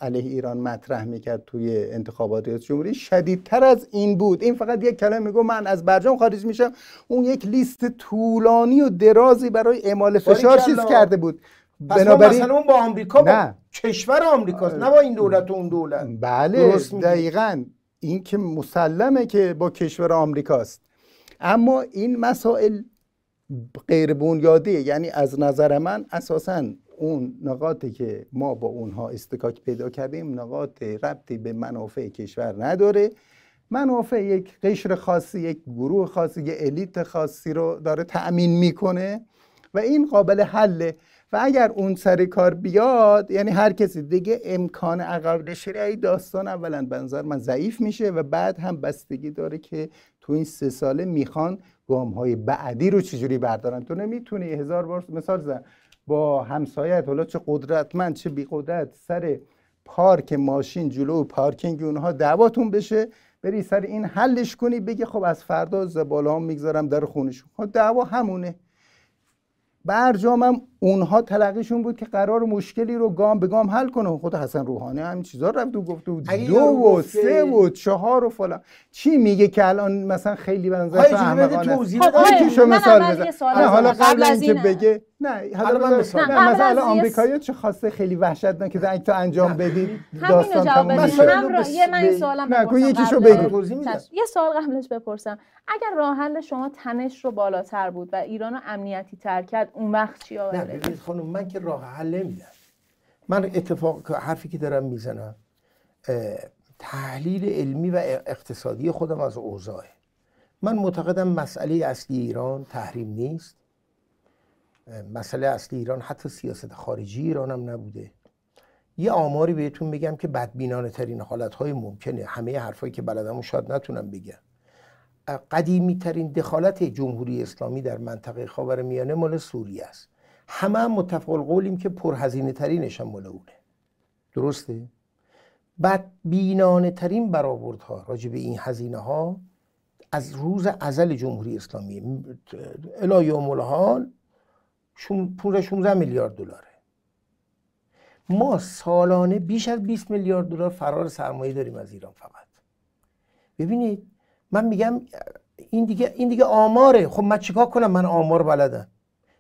علیه ایران مطرح می‌کرد توی انتخابات ریاست جمهوری. شدیدتر از این بود. این فقط یک کلمه میگو من از برجام خارج میشم. اون یک لیست طولانی و درازی برای اعمال فشار چیز. کرده بود. بنابراین مثلا اون با آمریکا با نه. کشور آمریکاست نه با این دولت و اون دولت. بله. دقیقا. این که مسلمه که با کشور آمریکاست. اما این مسائل غیر بنیادی یعنی از نظر من اساسا اون نقاطی که ما با اونها استکاک پیدا کردیم نقاط ربطی به منافع کشور نداره. منافع یک قشر خاصی یک گروه خاصی یک الیت خاصی رو داره تأمین می‌کنه و این قابل حله. و اگر اون سر کار بیاد یعنی هر کسی دیگه امکان عقب نشینی داستان اولا به نظر من ضعیف میشه و بعد هم بستگی داره که تو این سه ساله می‌خوان گام های بعدی رو چجوری بردارن. تو نمی‌تونی هزار بار مثال زن با همسایت حالا چه قدرتمند چه بی قدرت سر پارک ماشین جلو پارکینگ اونها دعواتون بشه بری سر این حلش کنی بگی خب از فردا زباله هم می‌گذارم در خونشون. خب دعوا همونه. برجامم اونها تلقیشون بود که قرار مشکلی رو گام به گام حل کنه. خود حسن روحانی همین چیزا رفت و گفته بود دو و سه و چهار و فلان. چی میگه که الان مثلا خیلی به نظر های تو اجازه بده احمقانه. توضیح خب، مثال بزن. نه حالا. قبل از اینکه این- بگه نه حالا من نه، مثلا آمریکایی‌ها چه خواسته خیلی وحشتناک که تو انجام داستان تموم بدید میشه مسائل همراه بس- یه من این سوالم نه، یکیشو بگو. چشم. یه سوال قبلش بپرسم اگر راه حل شما تنش رو بالاتر بود و ایران رو امنیتی تر کرد اون وقت چی آقای نه؟ ببینید خانم من که راه حل نمیدم من اتفاق حرفی که دارم می‌زنم تحلیل علمی و اقتصادی خودم از اوضاعه من معتقدم مسئله اصلی ایران تحریم نیست مسئله اصلی ایران حتی سیاست خارجی ایران هم نبوده. یه آماری بهتون میگم که بدبینانه ترین حالتهای ممکنه. همه حرفایی که بلدم شاید نتونم بگم. قدیمی ترین دخالت جمهوری اسلامی در منطقه خاورمیانه مال سوریه است. همه هم متفق القولیم که پرهزینه ترینش هم مال اونه. درسته؟ بدبینانه ترین برآوردها راجع به این هزینه ها از روز ازل جمهوری اسلامی الی یوم الحال 15 16 میلیارد دلاره. ما سالانه بیش از 20 میلیارد دلار فرار سرمایه داریم از ایران فقط. ببینید من میگم این دیگه این دیگه آماره. خب من چیکار کنم؟ من آمار بلدم.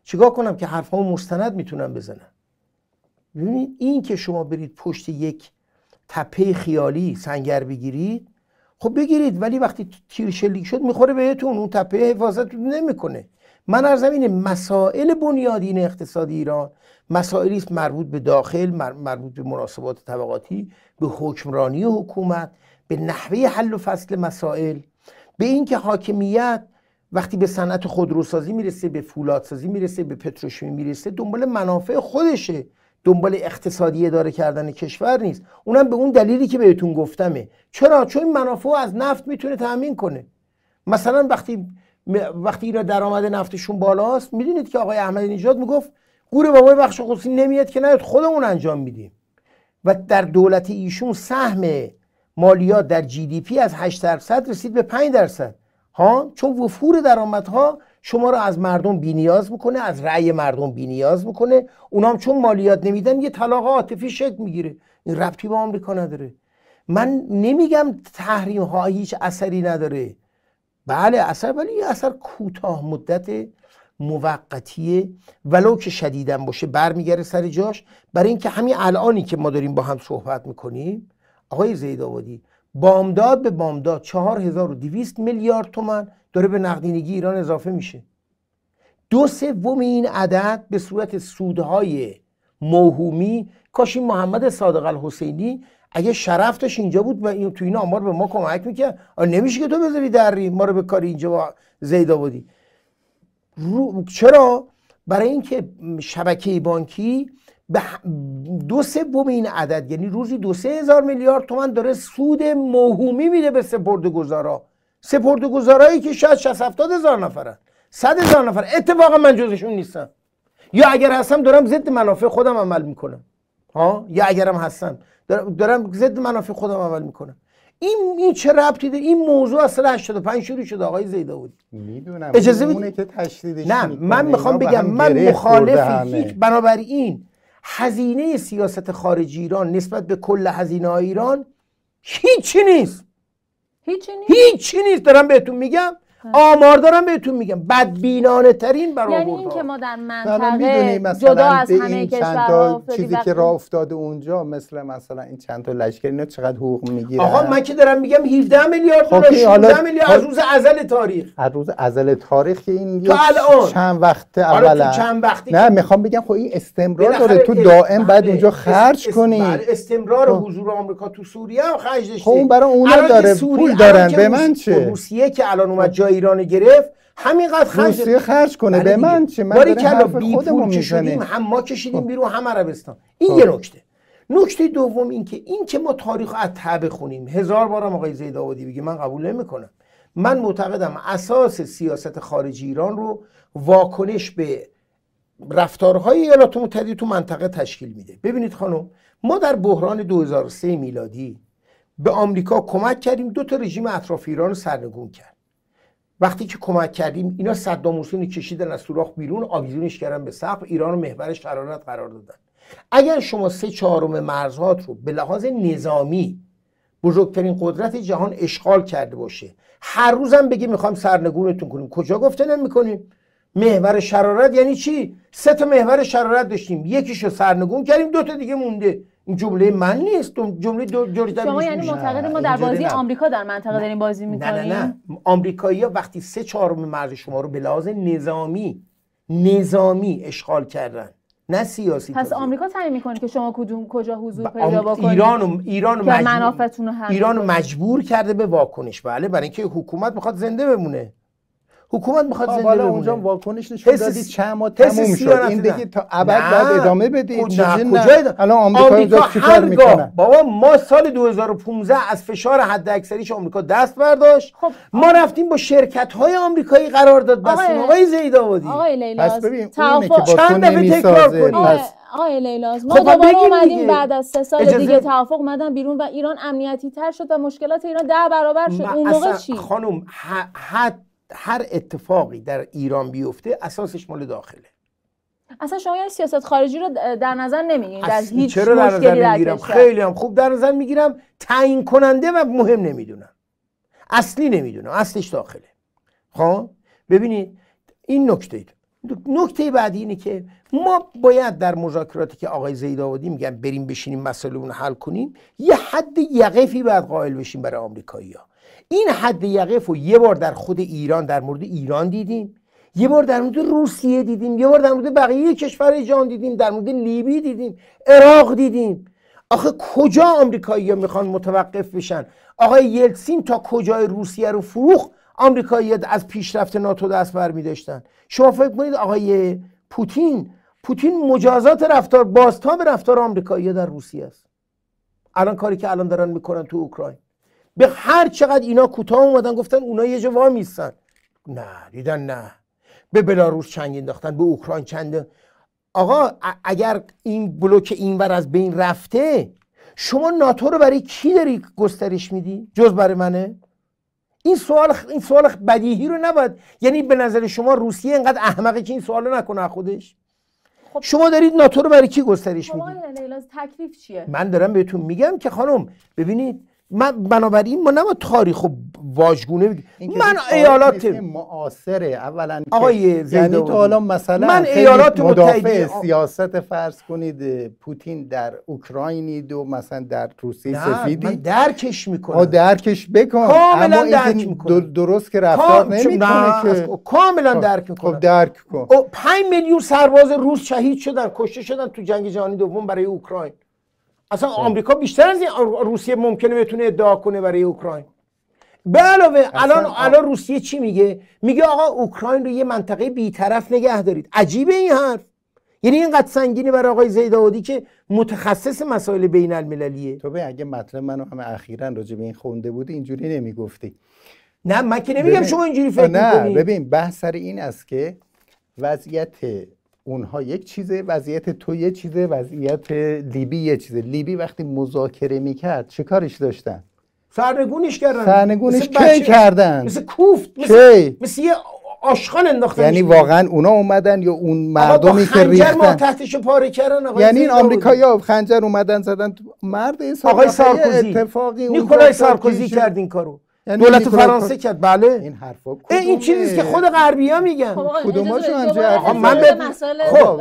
چیکار کنم که حرفامو مستند می‌تونم بزنم؟ ببینید این که شما برید پشت یک تپه خیالی سنگر بگیرید خب بگیرید ولی وقتی تیر شلیک شد می‌خوره بهتون. اون تپه حفاظتتون نمی‌کنه. من از زمین مسائل بنیادین اقتصادی ایران مسائلی است مربوط به داخل مربوط به مناسبات طبقاتی به حکمرانی حکومت به نحوه حل و فصل مسائل به اینکه حاکمیت وقتی به صنعت خودروسازی می‌رسه به فولادسازی می‌رسه به پتروشیمی می‌رسه دنبال منافع خودشه. دنبال اقتصادی اداره کردن کشور نیست. اونم به اون دلیلی که بهتون گفتمه. چرا؟ چون منافع از نفت می‌تونه تامین کنه. مثلا وقتی وقتی اینا درآمد نفتشون بالاست می‌دونید که آقای احمدی نژاد می‌گفت گور بابای بخش خصوصی نمیاد که نیاد خودمون انجام میدیم. و در دولت ایشون سهم مالیات در جی دی پی از 8 درصد رسید به 5 درصد. ها؟ چون وفور درآمدها شما رو از مردم بینیاز می‌کنه از رأی مردم بینیاز می‌کنه. اونام چون مالیات نمیدن یه طلاق عاطفی شکل می‌گیره. این ربطی با آمریکا نداره. من نمیگم تحریم ها هیچ اثری نداره. بله اثر ولی یه اثر کوتاه مدت موقتیه ولو که شدیدن باشه برمیگره سر جاش. برای اینکه همین الانی که ما داریم با هم صحبت می‌کنیم آقای زید آبادی بامداد به بامداد 4200 میلیارد تومن داره به نقدینگی ایران اضافه میشه. دو سوم این عدد به صورت سودهای موهومی کاش این محمد صادق الحسینی اگه شرف اینجا بود و تو این آمار به ما کمک می‌کرد. نمیشه که تو بذاری دری ما رو به کار اینجا زید آبادی چرا؟ برای اینکه شبکه بانکی به دو سوم این عدد یعنی روزی دو سه هزار میلیارد تومن داره سود موهومی میده به سپرده گذارا سپرده گذارایی که شاید 60 70 هزار نفرن 100 هزار نفر اتفاقا من جزشون نیستم. یا اگر هستم دارم ضد منافع خودم عمل می‌کنم. ها؟ یا اگرم هستم. دارم ضد منافع خودم عمل می‌کنم. این این چه ربطی داره؟ این موضوع از سال 85 شروع شده آقای زیداوودی می‌دونم. اجازه بدید که تشدیدش نه من می‌خوام بگم من مخالف هیچ بنابراین هزینه سیاست خارجی ایران نسبت به کل هزینه های ایران هیچی نیست. هیچی نیست. هیچی نیست. دارم بهتون میگم. آمار دارم بهتون میگم. بدبینانه ترین برآورد یعنی اینکه ما در منطقه جدا از همه کشورها چیزی که راه افتاده اونجا مثل مثلا این چند تا لشکر اینا چقدر حقوق می‌گیره آقا من که دارم میگم 17 میلیارد دلار 16 میلیارد از روز ازل تاریخ. از روز ازل تاریخ که این تا الان. چند وقت اولا چند وقتی نه می‌خوام بگم خب این استمرار داره. تو دائم بعد اونجا خرج کنی. بله استمرار حضور آمریکا تو سوریه هم خرج خب اون برای اونا داره. پول دارن. به من چه؟ روسیه که الان اومد جای ایران گرفت همینقدر خرج روسیه خرج کنه. به من چه؟ من باری کلا بی پول کشیدیم هم ما کشیدیم خب. بیرون هم عربستان. این خب. یه نکته. نکته دوم این که این که ما تاریخ از تبه خونیم هزار بارم آقای زید آبادی بگه من قبول نمی‌کنم. من معتقدم اساس سیاست خارجی ایران رو واکنش به رفتارهای ایالات متحده تو منطقه تشکیل میده. ببینید خانم ما در بحران 2003 میلادی به آمریکا کمک کردیم دو تا رژیم اطراف ایران رو سرنگون کرد. وقتی که کمک کردیم اینا صدام حسین کشیدن از سوراخ بیرون آویزونش کردن به سقف ایران رو محور شرارت قرار دادن. اگر شما سه چهارم مرزهات رو به لحاظ نظامی بزرگترین قدرت جهان اشغال کرده باشه هر روزم بگی می‌خوایم سرنگونتون کنیم. کجا گفته نمی‌کنیم محور شرارت یعنی چی؟ سه تا محور شرارت داشتیم. یکیشو سرنگون کردیم دو تا دیگه مونده. این جمله من نیست. جمله دو جوری شما یعنی معتقد ما در بازی آمریکا در منطقه داریم بازی می‌کنیم نه نه. نه آمریکایی‌ها وقتی سه چهارم مرز شما رو به لحاظ نظامی نظامی اشغال کردن نه سیاسی پس آمریکا تعیین می‌کنه که شما کدوم کجا حضور پیدا بکنید ایران و ایران مجبور, ایران مجبور کرده به واکنش. بله برای اینکه حکومت می‌خواد زنده بمونه. حکومت می‌خواد زنده بمونه. اونجا واکنش نشون دادید چند ماه تموم شد. این دیگه تا ابد بعد ادامه بدید نه. کجا الان آمریکا, آمریکا چیکار می‌کنه؟ بابا ما سال 2015 از فشار حد اکثریش آمریکا دست برداشت. خب. ما رفتیم با شرکت های آمریکایی قرارداد بستیم آقای زید آبادی. آقای لیلاز پس ببین اونه که با تکرار کنید آقای لیلاز ما خب دوباره اومدیم بعد از سه سال دیگه توافق اومدن بیرون و ایران امنیتی تر شد و مشکلات ایران ده برابر شد. اون موقع چی؟ خانم حد هر اتفاقی در ایران بیفته اساسش مال داخله. اصلا شما یعنی سیاست خارجی رو در نظر نمی‌گیرید در هیچ چرا در نظر می‌گیرم؟ خیلی هم خوب در نظر می‌گیرم. تعیین کننده و مهم نمی‌دونم. اصلی نمی‌دونم. اصلش داخله. خب؟ ببینید این نکته. نکته بعدی اینه که ما باید در مذاکراتی که آقای زیداودی میگن بریم بشینیم مسئله اون حل کنیم یه حد یقفی باید قائل بشیم برای آمریکایی‌ها. این حد یقف رو یه بار در خود ایران در مورد ایران دیدیم. یه بار در مورد روسیه دیدیم. یه بار در مورد بقیه کشور جهان دیدیم. در مورد لیبی دیدیم. عراق دیدیم. آخه کجا آمریکایی ها می‌خوان متوقف بشن؟ آقای یلتسین تا کجای روسیه رو فروخ آمریکایی از پیشرفت ناتو دست بر میداشتن شما فکر کنید آقای پوتین پوتین مجازات رفتار بازتاب رفتار آمریکایی در روسیه است. الان کاری که الان دارن می‌کنن تو اوکراین. به هر چقدر اینا کوتاه اومدن گفتن اونا یه جا میستن. نه دیدن نه. به بلاروس چنگ انداختن به اوکراین چند. آقا اگر این بلوک اینور از بین رفته شما ناتو رو برای کی داری گسترش میدی؟ جز برای منه؟ این سوال این سوال بدیهی رو نباید. یعنی به نظر شما روسیه اینقدر احمقه که این سوال نکنه خودش؟ خب شما دارید ناتو رو برای کی گسترش می‌دید؟ تکلیف چیه؟ من دارم بهتون میگم که خانم ببینید من بنابراین ما نباید تاریخ و واژگونه من ایالات معاصره. اولا آقای یعنی تو حالا مثلا من ایالات مدافع سیاست فرض کنید پوتین در اوکراینید و مثلا در روسیه سفیدی. من درکش می‌کنم. درکش بکن. کاملا درک می‌کنم. درست که رفتار نمی‌کنه که کاملا درک می‌کنم. خب درک کن. 5 میلیون سرباز روس شهید شدن کشته شدن تو جنگ جهانی دوم برای اوکراین. اصلا خب. آمریکا بیشتر از این روسیه ممکنه بتونه ادعا کنه برای اوکراین. به علاوه الان الان روسیه چی میگه؟ میگه آقا اوکراین رو یه منطقه بیطرف نگه دارید. عجیبه این حرف. یعنی اینقدر سنگینی برای آقای زیداودی که متخصص مسائل بین المللیه تو به اگه مطلب منو همه اخیرا راجع به این خونده بودی اینجوری نمی‌گفتی. نه من که نمیگم شما اینجوری فکر نه ببین بحث سر این است که وضعیت اونها یک چیزه وضعیت تو یه چیزه وضعیت لیبی یه چیزه. لیبی وقتی مذاکره می‌کرد چه کارش داشتن؟ سرنگونش کردن. سرنگونش کی کردن؟ مثل کوفت مثل, مثل یه آشخان انداختن یعنی واقعا اونا اومدن یا اون مردمی که ریختن ما تحتشو پاره کردن یعنی این آمریکایی‌ها خنجر اومدن زدن مرد آقای سارکوزی. اتفاقی نیکولای سارکوزی کرد این کارو. یعنی دولت فرانسه کرد. بله. این حرفا این چیزی که خود غربیا میگن. خب کدوماشون من به خب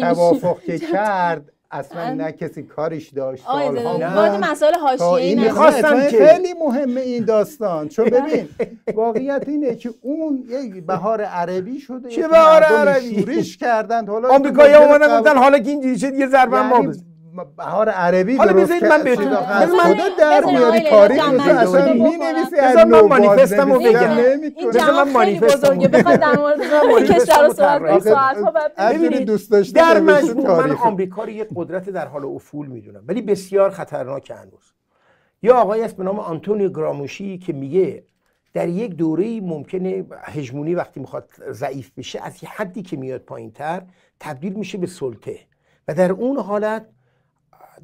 توافق که کرد اصلا نه کسی کارش داشت. سالها نه. مسائل حاشیه‌ای می‌خواستم که خیلی مهمه این داستان. چون ببین واقعیت اینه که اون یک بهار عربی شده چه بهار عربی؟ شورش کردن حالا آمریکایی‌ها اومدن گفتن حالا که اینجوری شد یه ضربه ما یعنی بهار عربی حالا بذارید من بهتون خودت در میاری تاریخ اصلا می‌نویسی از من مانیفستمو بگم. جمع خیلی بزرگه. بخواد در مورد کشور صحبت کنیم دوست داشته در مجموع من آمریکا رو یک قدرت در حال افول می‌دونم. ولی بسیار خطرناک هنوز. یا آقای است به نام آنتونیو گراموشی که میگه در یک دوره ممکنه هژمونی وقتی می‌خواد ضعیف بشه از یه حدی که میاد پایینتر تبدیل میشه به سلطه. و در اون حالت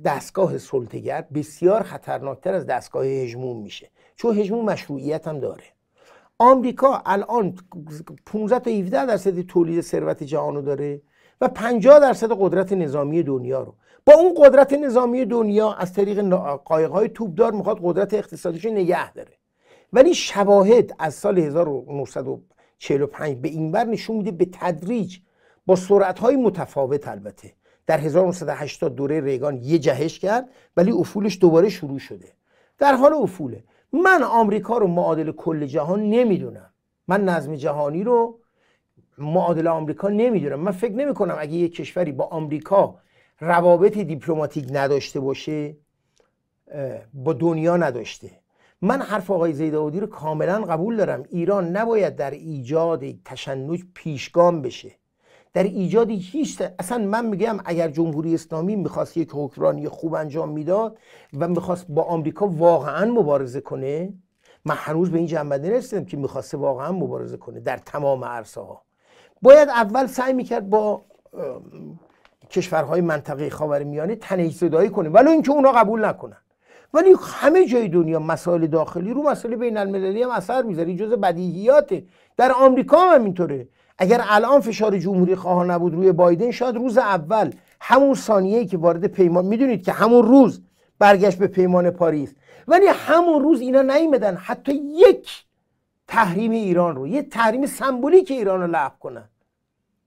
دستگاه سلطگر بسیار خطرناکتر از دستگاه هژمون میشه. چون هژمون مشروعیت هم داره. آمریکا الان 15 تا 17 درصد تولید ثروت جهان رو داره و 50 درصد قدرت نظامی دنیا رو. با اون قدرت نظامی دنیا از طریق قایق‌های توپدار می‌خواد قدرت اقتصادیش نگه داره. ولی شواهد از سال 1945 به این بر نشون میده به تدریج با سرعت‌های متفاوت البته. در 1980 دوره ریگان یه جهش کرد ولی افولش دوباره شروع شده. در حال افوله. من آمریکا رو معادل کل جهان نمی‌دونم. من نظم جهانی رو معادل آمریکا نمی‌دونم. من فکر نمی کنم اگه یه کشوری با آمریکا روابط دیپلماتیک نداشته باشه با دنیا نداشته. من حرف آقای زیداودی رو کاملا قبول دارم. ایران نباید در ایجاد تشنج پیشگام بشه. در ایجاد هیچ اصلا من میگم اگر جمهوری اسلامی می‌خواست یک حکمرانی خوب انجام می‌داد و می‌خواست با آمریکا واقعا مبارزه کنه من هنوز به این جنبه نرسیدم که می‌خواسته واقعا مبارزه کنه در تمام عرصه ها باید اول سعی می‌کرد با کشورهای منطقه خاورمیانه تنش زدایی کنه ولی اینکه اونا قبول نکنن. ولی همه جای دنیا مسائل داخلی رو مسائل بین المللی هم اثر می‌ذاره جز بدیهیاته. در آمریکا هم اینطوره اگر الان فشار جمهوری خواه نبود روی بایدن شاید روز اول همون ثانیه که وارد پیمان می‌دونید که همون روز برگشت به پیمان پاریس. ولی همون روز اینا نیمدن حتی یک تحریم ایران رو یه تحریم سمبولیک ایران رو لغو کنن.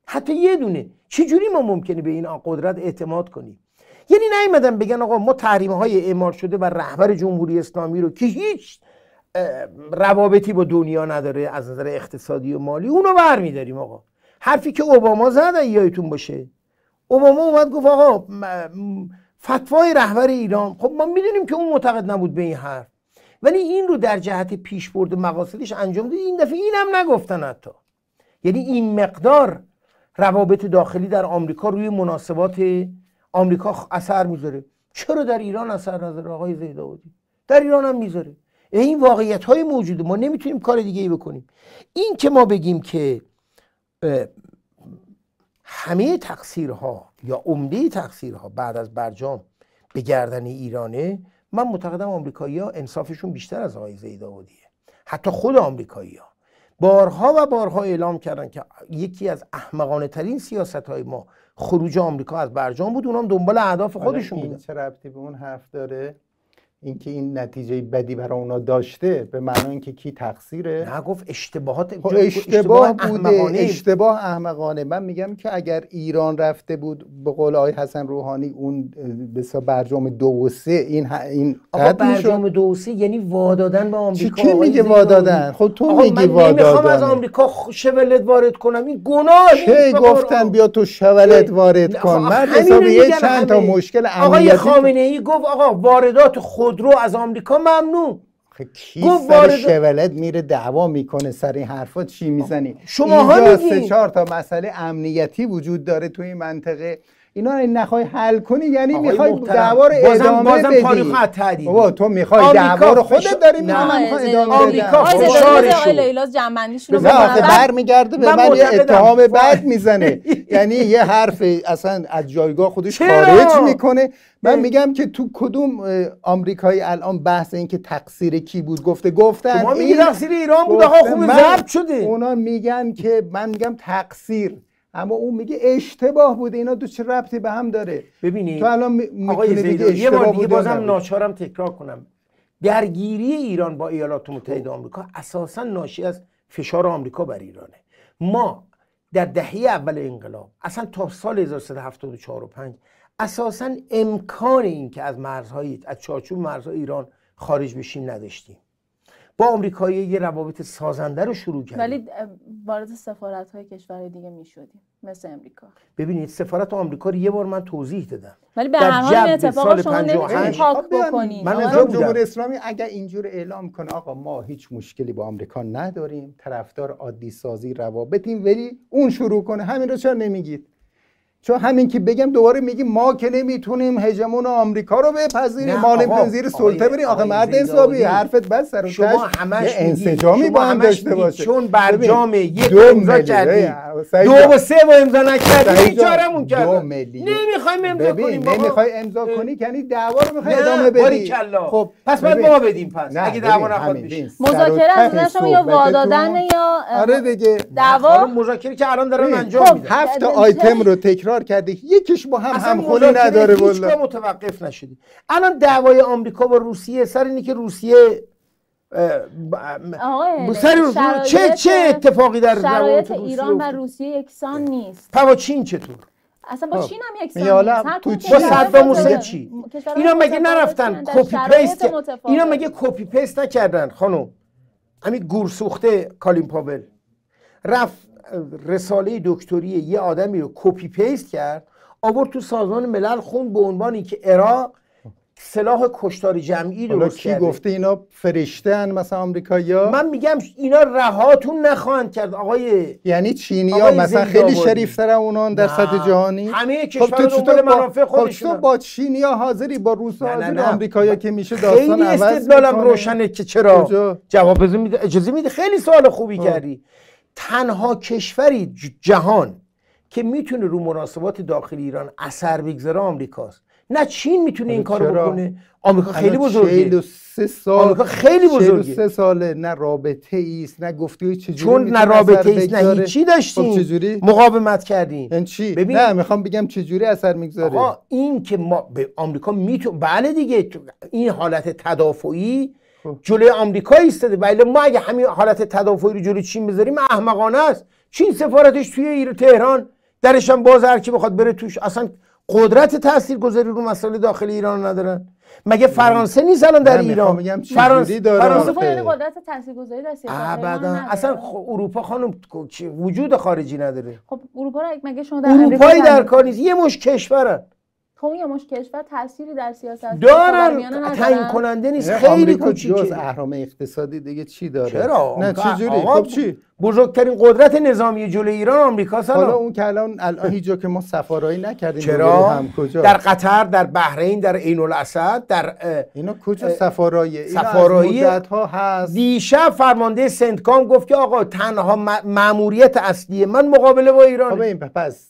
حتی یه دونه. چجوری ما ممکنه به این قدرت اعتماد کنیم؟ یعنی نیومدن بگن آقا ما تحریم های اعمال شده و رهبر جمهوری اسلامی رو که هیچ روابطی با دنیا نداره از نظر اقتصادی و مالی. اونو برمیداریم آقا. حرفی که اوباما زد یادتون باشه. اوباما اومد گفت آقا فتوای رهبر ایران. خب ما می‌دونیم که اون معتقد نبود به این حرف. ولی این رو در جهت پیشبرد مقاصدش انجام دید این دفعه اینم نگفتن حتی. یعنی این مقدار روابط داخلی در آمریکا روی مناسبات آمریکا اثر می‌ذاره. چرا در ایران اثر نداره آقای زیداودی در ایران هم می‌ذاره. این واقعیت های موجوده. ما نمی‌تونیم کار دیگه ای بکنیم. این که ما بگیم که همه تقصیرها یا عمده تقصیرها بعد از برجام به گردن ایرانه من معتقدم آمریکایی ها انصافشون بیشتر از آقای زیداودیه حتی خود آمریکایی ها بارها و بارها اعلام کردن که یکی از احمقانه ترین سیاست های ما خروج آمریکا از برجام بود. اونام دنبال اهداف خودشون بودن. چه ربطی به اون حرف داره؟ اینکه این نتیجه بدی برای اونا داشته به معنی اینکه کی تقصیره؟ نه گفت اشتباهات خب اشتباه, بوده اشتباه احمقانه. من میگم که اگر ایران رفته بود به قول آقای حسن روحانی اون بسا برجام دو و سه این این آقا برجام دو و سه یعنی وادادن به آمریکا. کی میگه وادادن؟ خب تو میگی وادادن من از آمریکا شولت وارد کنم. این گناه چه گفتن؟ بیا تو شولت وارد کن. من حساب یه چند تا مشکل آقای خامنه ای گفت آقا واردات خودرو از آمریکا ممنوع. کی سر شولت میره دعوا می‌کنه سر این حرفا؟ چی می‌زنی؟ شما ها سه چهار تا مسئله امنیتی وجود داره توی این منطقه. اینا رو نخوای حل کنی یعنی می‌خوای دعوا رو ادامه بازم بدی. بابا تو می‌خوای دعوا رو خودت داری می‌خوای ادامه آمریکا فشارش لیلاز جنبندیشون رو برمیگرده به من یه اتهام بد می‌زنه. یعنی یه حرف اصلا از جایگاه خودش خارج می‌کنه. من میگم که تو کدوم آمریکایی الان بحث این که تقصیر کی بود گفته گفتن شما میگی تقصیر ایران بود آقا خوب ضبط شده. اونا میگن که من میگم تقصیر. اما اون میگه اشتباه بوده اینا دو چه ربطی به هم داره؟ ببینید تو الان آقای بگی یه بار دیگه بازم ناچارم تکرار کنم. درگیری ایران با ایالات متحده آمریکا اساسا ناشی از فشار آمریکا بر ایرانه. ما در دهه اول انقلاب اصلا تا سال 1374 و 5 اساسا امکان این که از مرزهای از چارچوب مرزهای ایران خارج بشیم نداشتیم. با آمریکایی یه روابط سازنده رو شروع کردیم. ولی وارد سفارت های کشورهای دیگه می شدیم مثل امریکا ببینید سفارت آمریکا رو یه بار من توضیح دادم. ولی به هر حال اتفاق شما نمی‌تونید پاک بکنید من جمهوری اسلامی اگر اینجور اعلام کنه آقا ما هیچ مشکلی با آمریکا نداریم. طرفدار عادی سازی روابطیم ولی اون شروع کنه. همین رو چرا نمیگید؟ چون همین که بگم دوباره میگی ما که نمی‌تونیم هژمون آمریکا رو بپذیریم ما نمی‌تونیم زیر سلطه بریم. آقا مرد حسابی حرفت بس سر شما همش انسجامی با هم داشته باشه. چون برجام یک امضا کردیم دو و سه و امضا نکردیم بیچارمون کرد نمی‌خوایم امضا کنیم نمی‌خوای امضا کنی یعنی دعوا رو می‌خوای ادامه بدی. خب پس بعد ما بدیم پس. اگه دعوا نخواد بشه مذاکره از شما یا وادادن یا آره دیگه. دعوا؟ مذاکره که الان دارن انجام میدن. هفت آیتم رو تکرار کرده یکیش با هم همخونی نداره والا متوقف نشدی. الان دعوای آمریکا با روسیه سر اینه که روسیه سر چه چه اتفاقی در شرایط ایران و روسیه یکسان نیست. با چین چطور؟ اصلا با چین هم یکسان نیست. با صدام حسین چی؟ اینا مگه نرفتن copy paste اینا مگه copy paste نکردن خانم؟ همین گورسوخته کالین پاول. رفت رساله دکتری یه آدمی رو copy paste کرد آورد تو سازمان ملل خوند به عنوان که عراق سلاح کشتار جمعی درست کی گفته اینا فرشته ان مثلا آمریکایی‌ها؟ من میگم اینا رهاتون نخواهند کرد آقای یعنی چینی‌ها مثلا خیلی شریفتر اونان در سطح جهانی؟ همه خب تو منافع خودشون خب با چینی‌ها حاضری؟ با روس‌ها حاضری؟ آمریکایی‌ها که میشه داستان عوض خیلی استدلالم روشنه که چرا؟ جواب میده اجازه میده. خیلی سوال خوبی خب. کردی. تنها کشوری جهان که می‌تونه رو مناسبات داخلی ایران اثر بگذاره آمریکاست. نه چین می‌تونه این کارو بکنه. آمریکا خیلی بزرگه. سه سال آمریکا خیلی بزرگه. سه ساله نه رابطه ایست نه گفتی چجوری چون نه رابطه ایست نه هیچی داشتیم. خب چجوری؟ مقاومت کردیم. این یعنی چی؟ ببین نه می‌خوام بگم چجوری اثر می‌گذاره. آقا این که ما به آمریکا می‌تونه بله دیگه این حالت تدافعی. جلوی آمریکا ایستاده. ولی ما اگه همین حالت تدافعی رو جلوی چین بذاریم احمقانه است. چین سفارتش توی ایران تهران درش هم باز هر کی بخواد بره توش. اصلا قدرت تاثیرگذاری رو مسائل داخل ایران ندارن. مگه فرانسه نیست الان در ایران؟ فرانسه داره فرانسه اروپا یعنی. قدرت تاثیرگذاری در سیاست ایران ابدا. اصلا خ- اروپا خانم چی- وجود خارجی نداره. خب اروپا رو مگه شما در اروپایی در کار نیست. یه مش کشورن. خب یه مش کشور تأثیری در سیاست دارن؟ تعیین کننده نیست. نه، خیلی جز کوچیکه. اهرام اقتصادی دیگه چی داره؟ چرا؟ نه چه جوری؟ آقا، خب چی؟ بزرگترین قدرت نظامی جلوی ایران آمریکا حالا سلام اون که الان الان هیچ جا که ما سفارایی نکردیم چرا؟ هم کجا؟ در قطر در بحرین در عین الاسد در اینا کجا سفارایی؟ اینا سفارایی ها هست. دیشب فرمانده سنتکام گفت که آقا تنها م- مأموریت اصلی من مقابله با خب ایران این پس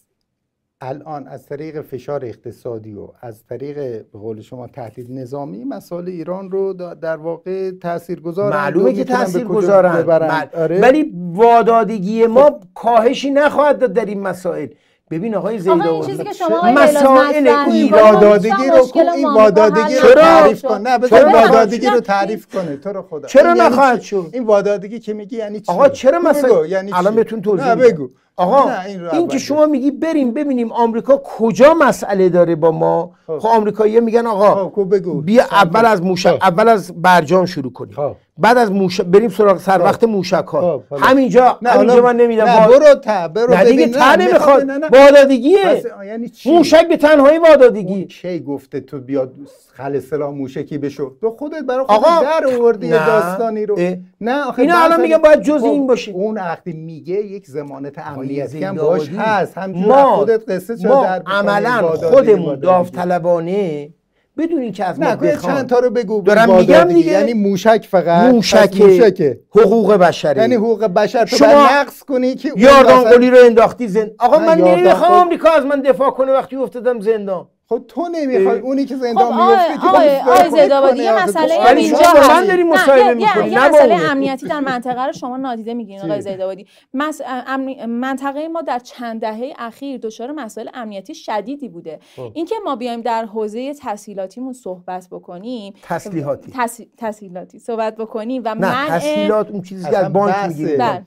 الان از طریق فشار اقتصادی و از طریق به قول شما تهدید نظامی مسائل ایران رو در واقع تاثیرگذار معلومه که تاثیر گذارن آره. ولی وادادگی ما کاهشی نخواهد داد در این مسائل ببین آقای آقا این زیداوی چیزی که شما آقای لیلاز مسائل وادادگی رو کو این وادادگی رو؟ تعریف. کن نه بذار وادادگی رو؟ تعریف کنه تو رو خدا چرا یعنی نخواهد؟ شد؟ این وادادگی که میگی یعنی چی آقا چرا مثلا یعنی الان؟ بهتون توضیح نه. بگو آقا نه، این رو این که شما میگی بریم ببینیم آمریکا کجا مسئله داره با ما خب. خب آمریکایی‌ها میگن آقا خب بگو بیا اول تا. از موشک خب. اول از برجام شروع کنیم خب. بعد از موشک بریم سراغ سر وقت موشک ها خب،. همینجا نه همینجا من نمیدم نه برو تا برو نه دیگه نه، نمی‌خواد. وادادگیه یعنی چی موشک به تنهایی وادادگی کی گفته تو بیاد خل سلاح موشکی بشو تو خودت برای خودت آقا، در آوردی. داستانی رو. نه آخه اینا الان میگن باید جز خب، این باشه. اون وقتی میگه یک ضمانت امنیتی هم. باش هست ما خودت قصه ما؟ عملا خودمون. داوطلبانه بدون اینکه از ما بخوان چند تا رو بگو دارم. میگم دیگه. یعنی موشک فقط موشک موشکه حقوق بشری یعنی حقوق بشر تو شما نقض کنی که یاردان قلی رو انداختی زند آقا من نمی‌خوام آمریکا از من دفاع کنه وقتی افتادم زندان خب تو نمی‌خوای. اونی که خب زندان آقای میفته که آقای آقای کنه. یه مسئله اینجا شما با من هست. داری نه، مصاحبه یه- می‌کنی، مسئله. امنیتی در منطقه رو شما نادیده می‌گیرین آقای؟ زیدآبادی مس... امنی- منطقه ما در چند دهه اخیر دچار مسائل امنیتی شدیدی بوده خب. اینکه ما بیایم در حوزه تحصیلاتیمون صحبت بکنیم تسلیحاتی تس... تسهیلاتی صحبت بکنیم و نه منع تسهیلات اون چیزی که از بانک می‌گیره بله.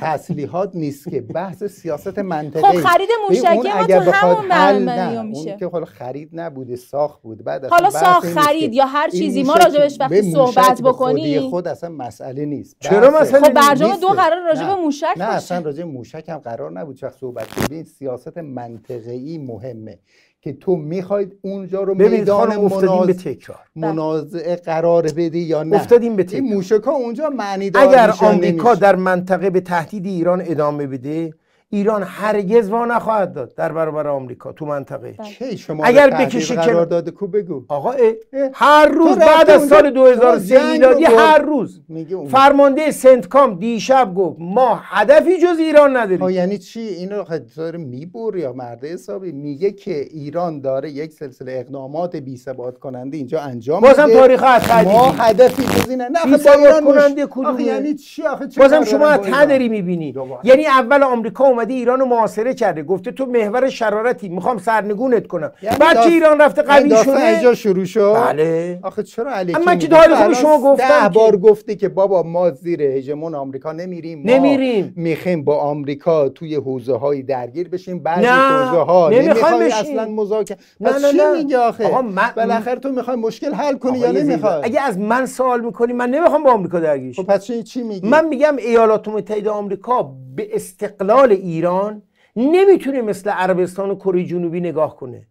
تسلیحات نیست که بحث سیاست منطقه خب خرید موشکی ما تو همون برنامه میشه. اون که حالا خرید نبوده ساخت بود بعد حالا ساخت خرید یا هر چیزی ما راجبش وقتی صحبت بکنیم خود اصلا مسئله نیست چرا مسئله خب برجام. دو قرار راجع. به موشک نه. اصلا راجع به موشک هم قرار نبود وقت صحبت کردین سیاست منطقه‌ای مهمه که تو می‌خواید اونجا رو میدان مناز- به تکرار منازعه قرار بدی یا نه افتادیم به تکرار. این موشک ها اونجا معنی اگر آمریکا نمیشه. در منطقه به تهدید ایران ادامه بده ایران هرگز وا نخواهد داد در برابر آمریکا تو منطقه کی شما اگر بکشه قرار داده کو بگو آقا اه، اه. هر روز بعد از سال 2003 تو جنگ میلادی. هر روز فرمانده سنتکام دیشب گفت ما هدفی جز ایران ها نداریم یعنی چی اینو داره میبور یا مرده حسابی میگه که ایران داره یک سلسله اقدامات بی ثبات کننده اینجا انجام بازم میده. تاریخ عطا ما. هدفی جز اینه نه. کننده کدومه؟ آخه یعنی چی آخه چه بازم شما از می‌بینی. یعنی اول آمریکا اومده ایران رو محاصره کرده گفته تو محور شرارتی. می‌خوام سرنگونت کنم. یعنی بعد که ایران رفته این قوی شده؟ اینجا شروع شد؟ بله. آخه چرا علیکی اما که میگی؟ الان شما گفتم ده که- بار گفتی که بابا ما زیر هژمون آمریکا نمیریم. ما نمیریم. می‌خوایم با آمریکا توی حوزه های درگیر بشیم. بعضی حوزه ها نمی‌خوایم. اصلا مذاکره نه، پس چی نه. میگه آخه؟ من- بالاخره تو می‌خوای مشکل حل کنی یا نمی‌خوای؟ اگه از من سوال می‌کنی من نمی‌خوام با آمریکا درگیر خب. پس چی میگی؟ من میگم ایالات متحده آمریکا به استقلال ایران نمی‌تونه مثل عربستان و کره جنوبی نگاه کنه.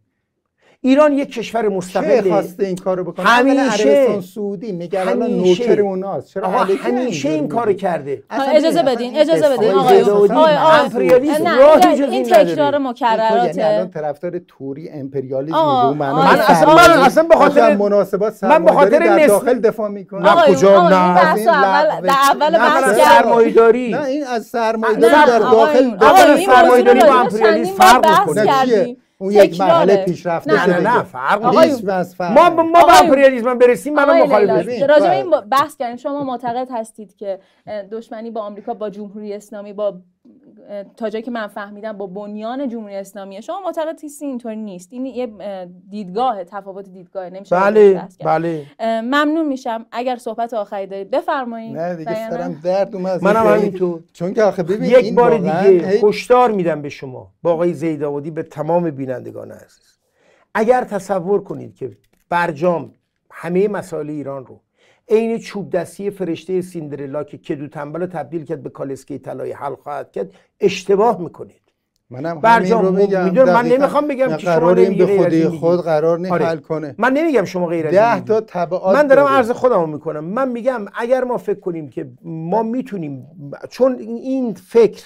ایران یک کشور چه مستقله خواسته این کارو بکنه همیشه. عربستان سعودی همیشه. نوکر اوناست چرا همیشه این؟ کارو کرده اجازه بدین اجازه بدین آقای امپریالیسم نه، راهی این-. تکرار تو یعنی مکرراته الان طرفدار توری امپریالیسم من اصلا من اصلا به خاطر مناسبات من به خاطر سرمایه‌داری داخل دفاع آقای کجا؟ نه. این اول اول بحث. سرمایه‌داری نه این از سرمایه نه در داخل داخل سرمایه‌داری با امپریالیسم فرق می‌کنه. اون یک مرحله. پیشرفته نه نه دیگه. نه فرق هیچ وضع فرق ما. ما با. امپریالیسم برسیم منم آقای مخالف لیلا، نیستم. ببین، راجع به بله. این بحث کردیم شما معتقد هستید که دشمنی با آمریکا با جمهوری اسلامی با تا جایی که من فهمیدم با بنیان جمهوری اسلامی شما معتقد هستی اینطوری نیست. این یه دیدگاه تفاوت دیدگاه نمیشه بله بله. ممنون میشم. اگر صحبت آخری دارید بفرمایید. نه دیگه سرم درد اومد. منم همینطور. چون که آخه ببین یک بار دیگه هشدار میدم به شما. با آقای زیداودی به تمام بینندگان عزیز. اگر تصور کنید که برجام همه مسائل ایران رو عین چوب دستی فرشته سیندرلا که کدو تنبل تبدیل کرد به کالسکه طلایی حل خواهد کرد اشتباه می‌کنید. منم برجام رو میگم. من نمی‌خوام بگم که شما به خودی خود قرار نیست. آره. حل کنه. من نمیگم شما غیر ده تا تبعات من دارم عرض خودمو می‌کنم. من میگم اگر ما فکر کنیم که ما می‌تونیم چون این فکر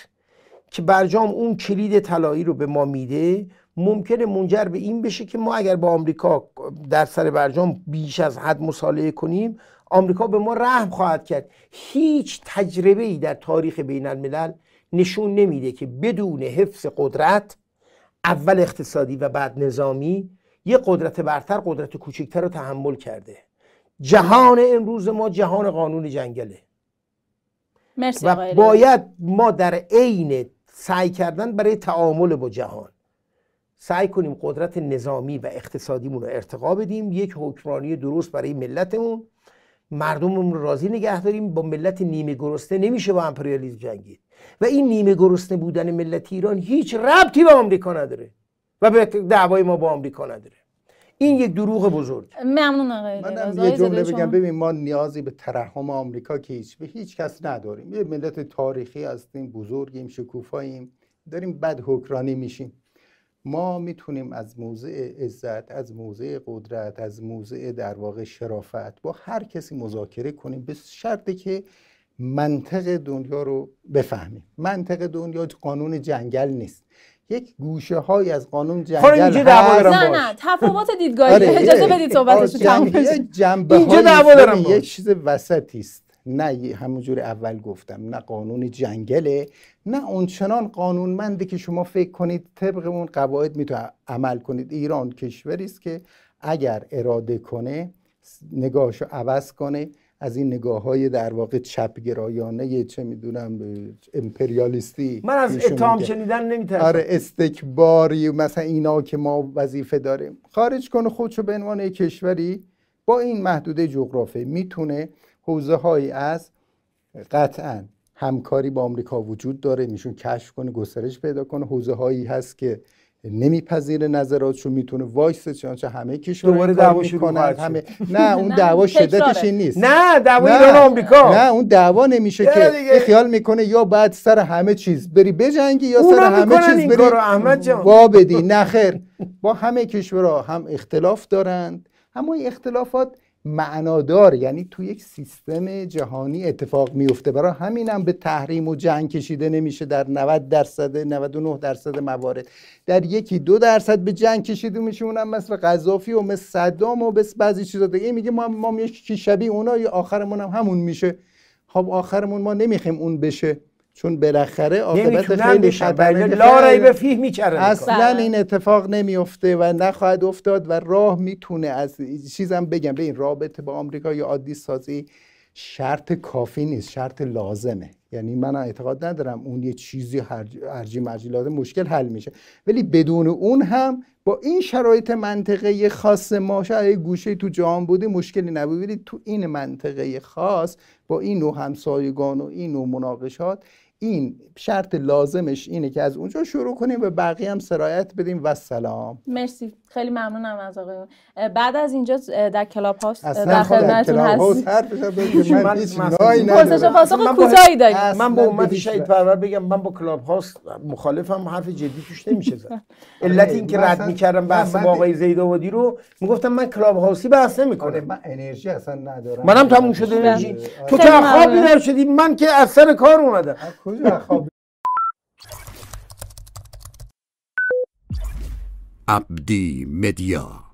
که برجام اون کلید طلایی رو به ما میده ممکنه منجر به این بشه که ما اگر با آمریکا در سر برجام بیش از حد مصالحه کنیم آمریکا به ما رحم خواهد کرد. هیچ تجربه ای در تاریخ بین الملل نشون نمیده که بدون حفظ قدرت اول اقتصادی و بعد نظامی یه قدرت برتر قدرت کوچکتر رو تحمل کرده. جهان امروز ما جهان قانون جنگله. مرسی و باید ما در عین سعی کردن برای تعامل با جهان سعی کنیم قدرت نظامی و اقتصادیمون رو ارتقا بدیم. یک حکمرانی درست برای ملتمون. مردممون رو راضی نگه داریم با ملت نیمه گرسنه نمیشه با امپریالیسم جنگید. و این نیمه گرسنه بودن ملت ایران هیچ ربطی به آمریکا نداره و به دعوای ما با آمریکا نداره. این یک دروغ بزرگ. ممنون آقای من یه جمله بگم. ببین ما نیازی به ترحم آمریکا که هیچ به هیچ کس نداریم. یه ملت تاریخی هستیم بزرگیم شکوفاییم. داریم بد حکرانی میشیم. ما می‌تونیم از موضع عزت از موضع قدرت از موضع در واقع شرافت با هر کسی مذاکره کنیم به شرطی که منطق دنیا رو بفهمیم. منطق دنیا قانون جنگل نیست. یک گوشه های از قانون جنگل هست. نه نه تفاوت دیدگاهی. آره اجازه بدید صحبتشو تموم اینجا دعوا دارم یک چیز وسطی است. نه همونجور اول گفتم نه قانون جنگله نه اونچنان قانونمنده که شما فکر کنید طبق اون قواعد می‌تونه عمل کنید. ایران کشوری است که اگر اراده کنه نگاهشو عوض کنه. از این نگاه های در واقع چپگرایانه چه می‌دونم امپریالیستی من از اتهام شنیدن نمیترسم. آره استکباری مثلا اینا که ما وظیفه داریم. خارج کنه خودشو به عنوان کشوری با این محدوده جغرافی می‌تونه حوزه هایی از قطعا همکاری با آمریکا وجود داره. میشون کشف کنه گسترش پیدا کنه. حوزه هایی هست که نمیپذیر نظراتشو می‌تونه وایس چنانچه همه کشورها دوباره دعوا شروع همه نه اون دعوا شدتش این نیست. نه دعوا ایران آمریکا. نه اون دعوا نمیشه که خیال می‌کنه یا بعد سر همه چیز بری بجنگی یا سر همه چیز بری احمد جان. وا بدی. نه خیر. با همه کشورها هم اختلاف دارند. اما این اختلافات معنادار یعنی تو یک سیستم جهانی اتفاق میفته برای همینم به تحریم و جنگ کشیده نمیشه در 90 درصد 99 درصد موارد. در یکی دو درصد به جنگ کشیده میشه اونم مثل قذافی و مثل صدام و مثل بعضی چیزا. دیگه میگه ما ما یکی شبیه اونا یا آخرمون هم همون میشه. خب آخرمون ما نمیخیم اون بشه. چون بالاخره عاقبت خیلی خطرناک لا ریب فیه می‌کرد اصلا این اتفاق نمیفته و نخواهد افتاد و راه می‌تونه از چیزم بگم. به این رابطه با آمریکا یا عادی سازی شرط کافی نیست شرط لازمه. یعنی من اعتقاد ندارم اون یه چیزی هرجی مرجی لازم مشکل حل میشه. ولی بدون اون هم با این شرایط منطقه خاص ما شاید گوشه تو جهان بوده مشکلی نبود. ولی تو این منطقه خاص با این نوع همسایگان و این نوع مناقشات این شرط لازمش اینه که از اونجا شروع کنیم و بقیه هم سرایت بدیم. و سلام. مرسی. خیلی ممنونم از آقایون بعد از اینجا در Clubhouse در خدمتتون هستیم پرسش پاسخ کوتاهی داریم. من با امت شهید پرور بگم من با Clubhouse مخالفم حرف جدی توش نمیشه زد. علت این که رد می‌کردم بحث با آقای زیدآبادی رو می‌گفتم من Clubhouse ی بحث نمی‌کنم. من انرژی اصلا ندارم. منم تموم شده. انرژی تو که خواب بیدار شدی من که از سر کار اومدم. کجا خواب عبدی مدیا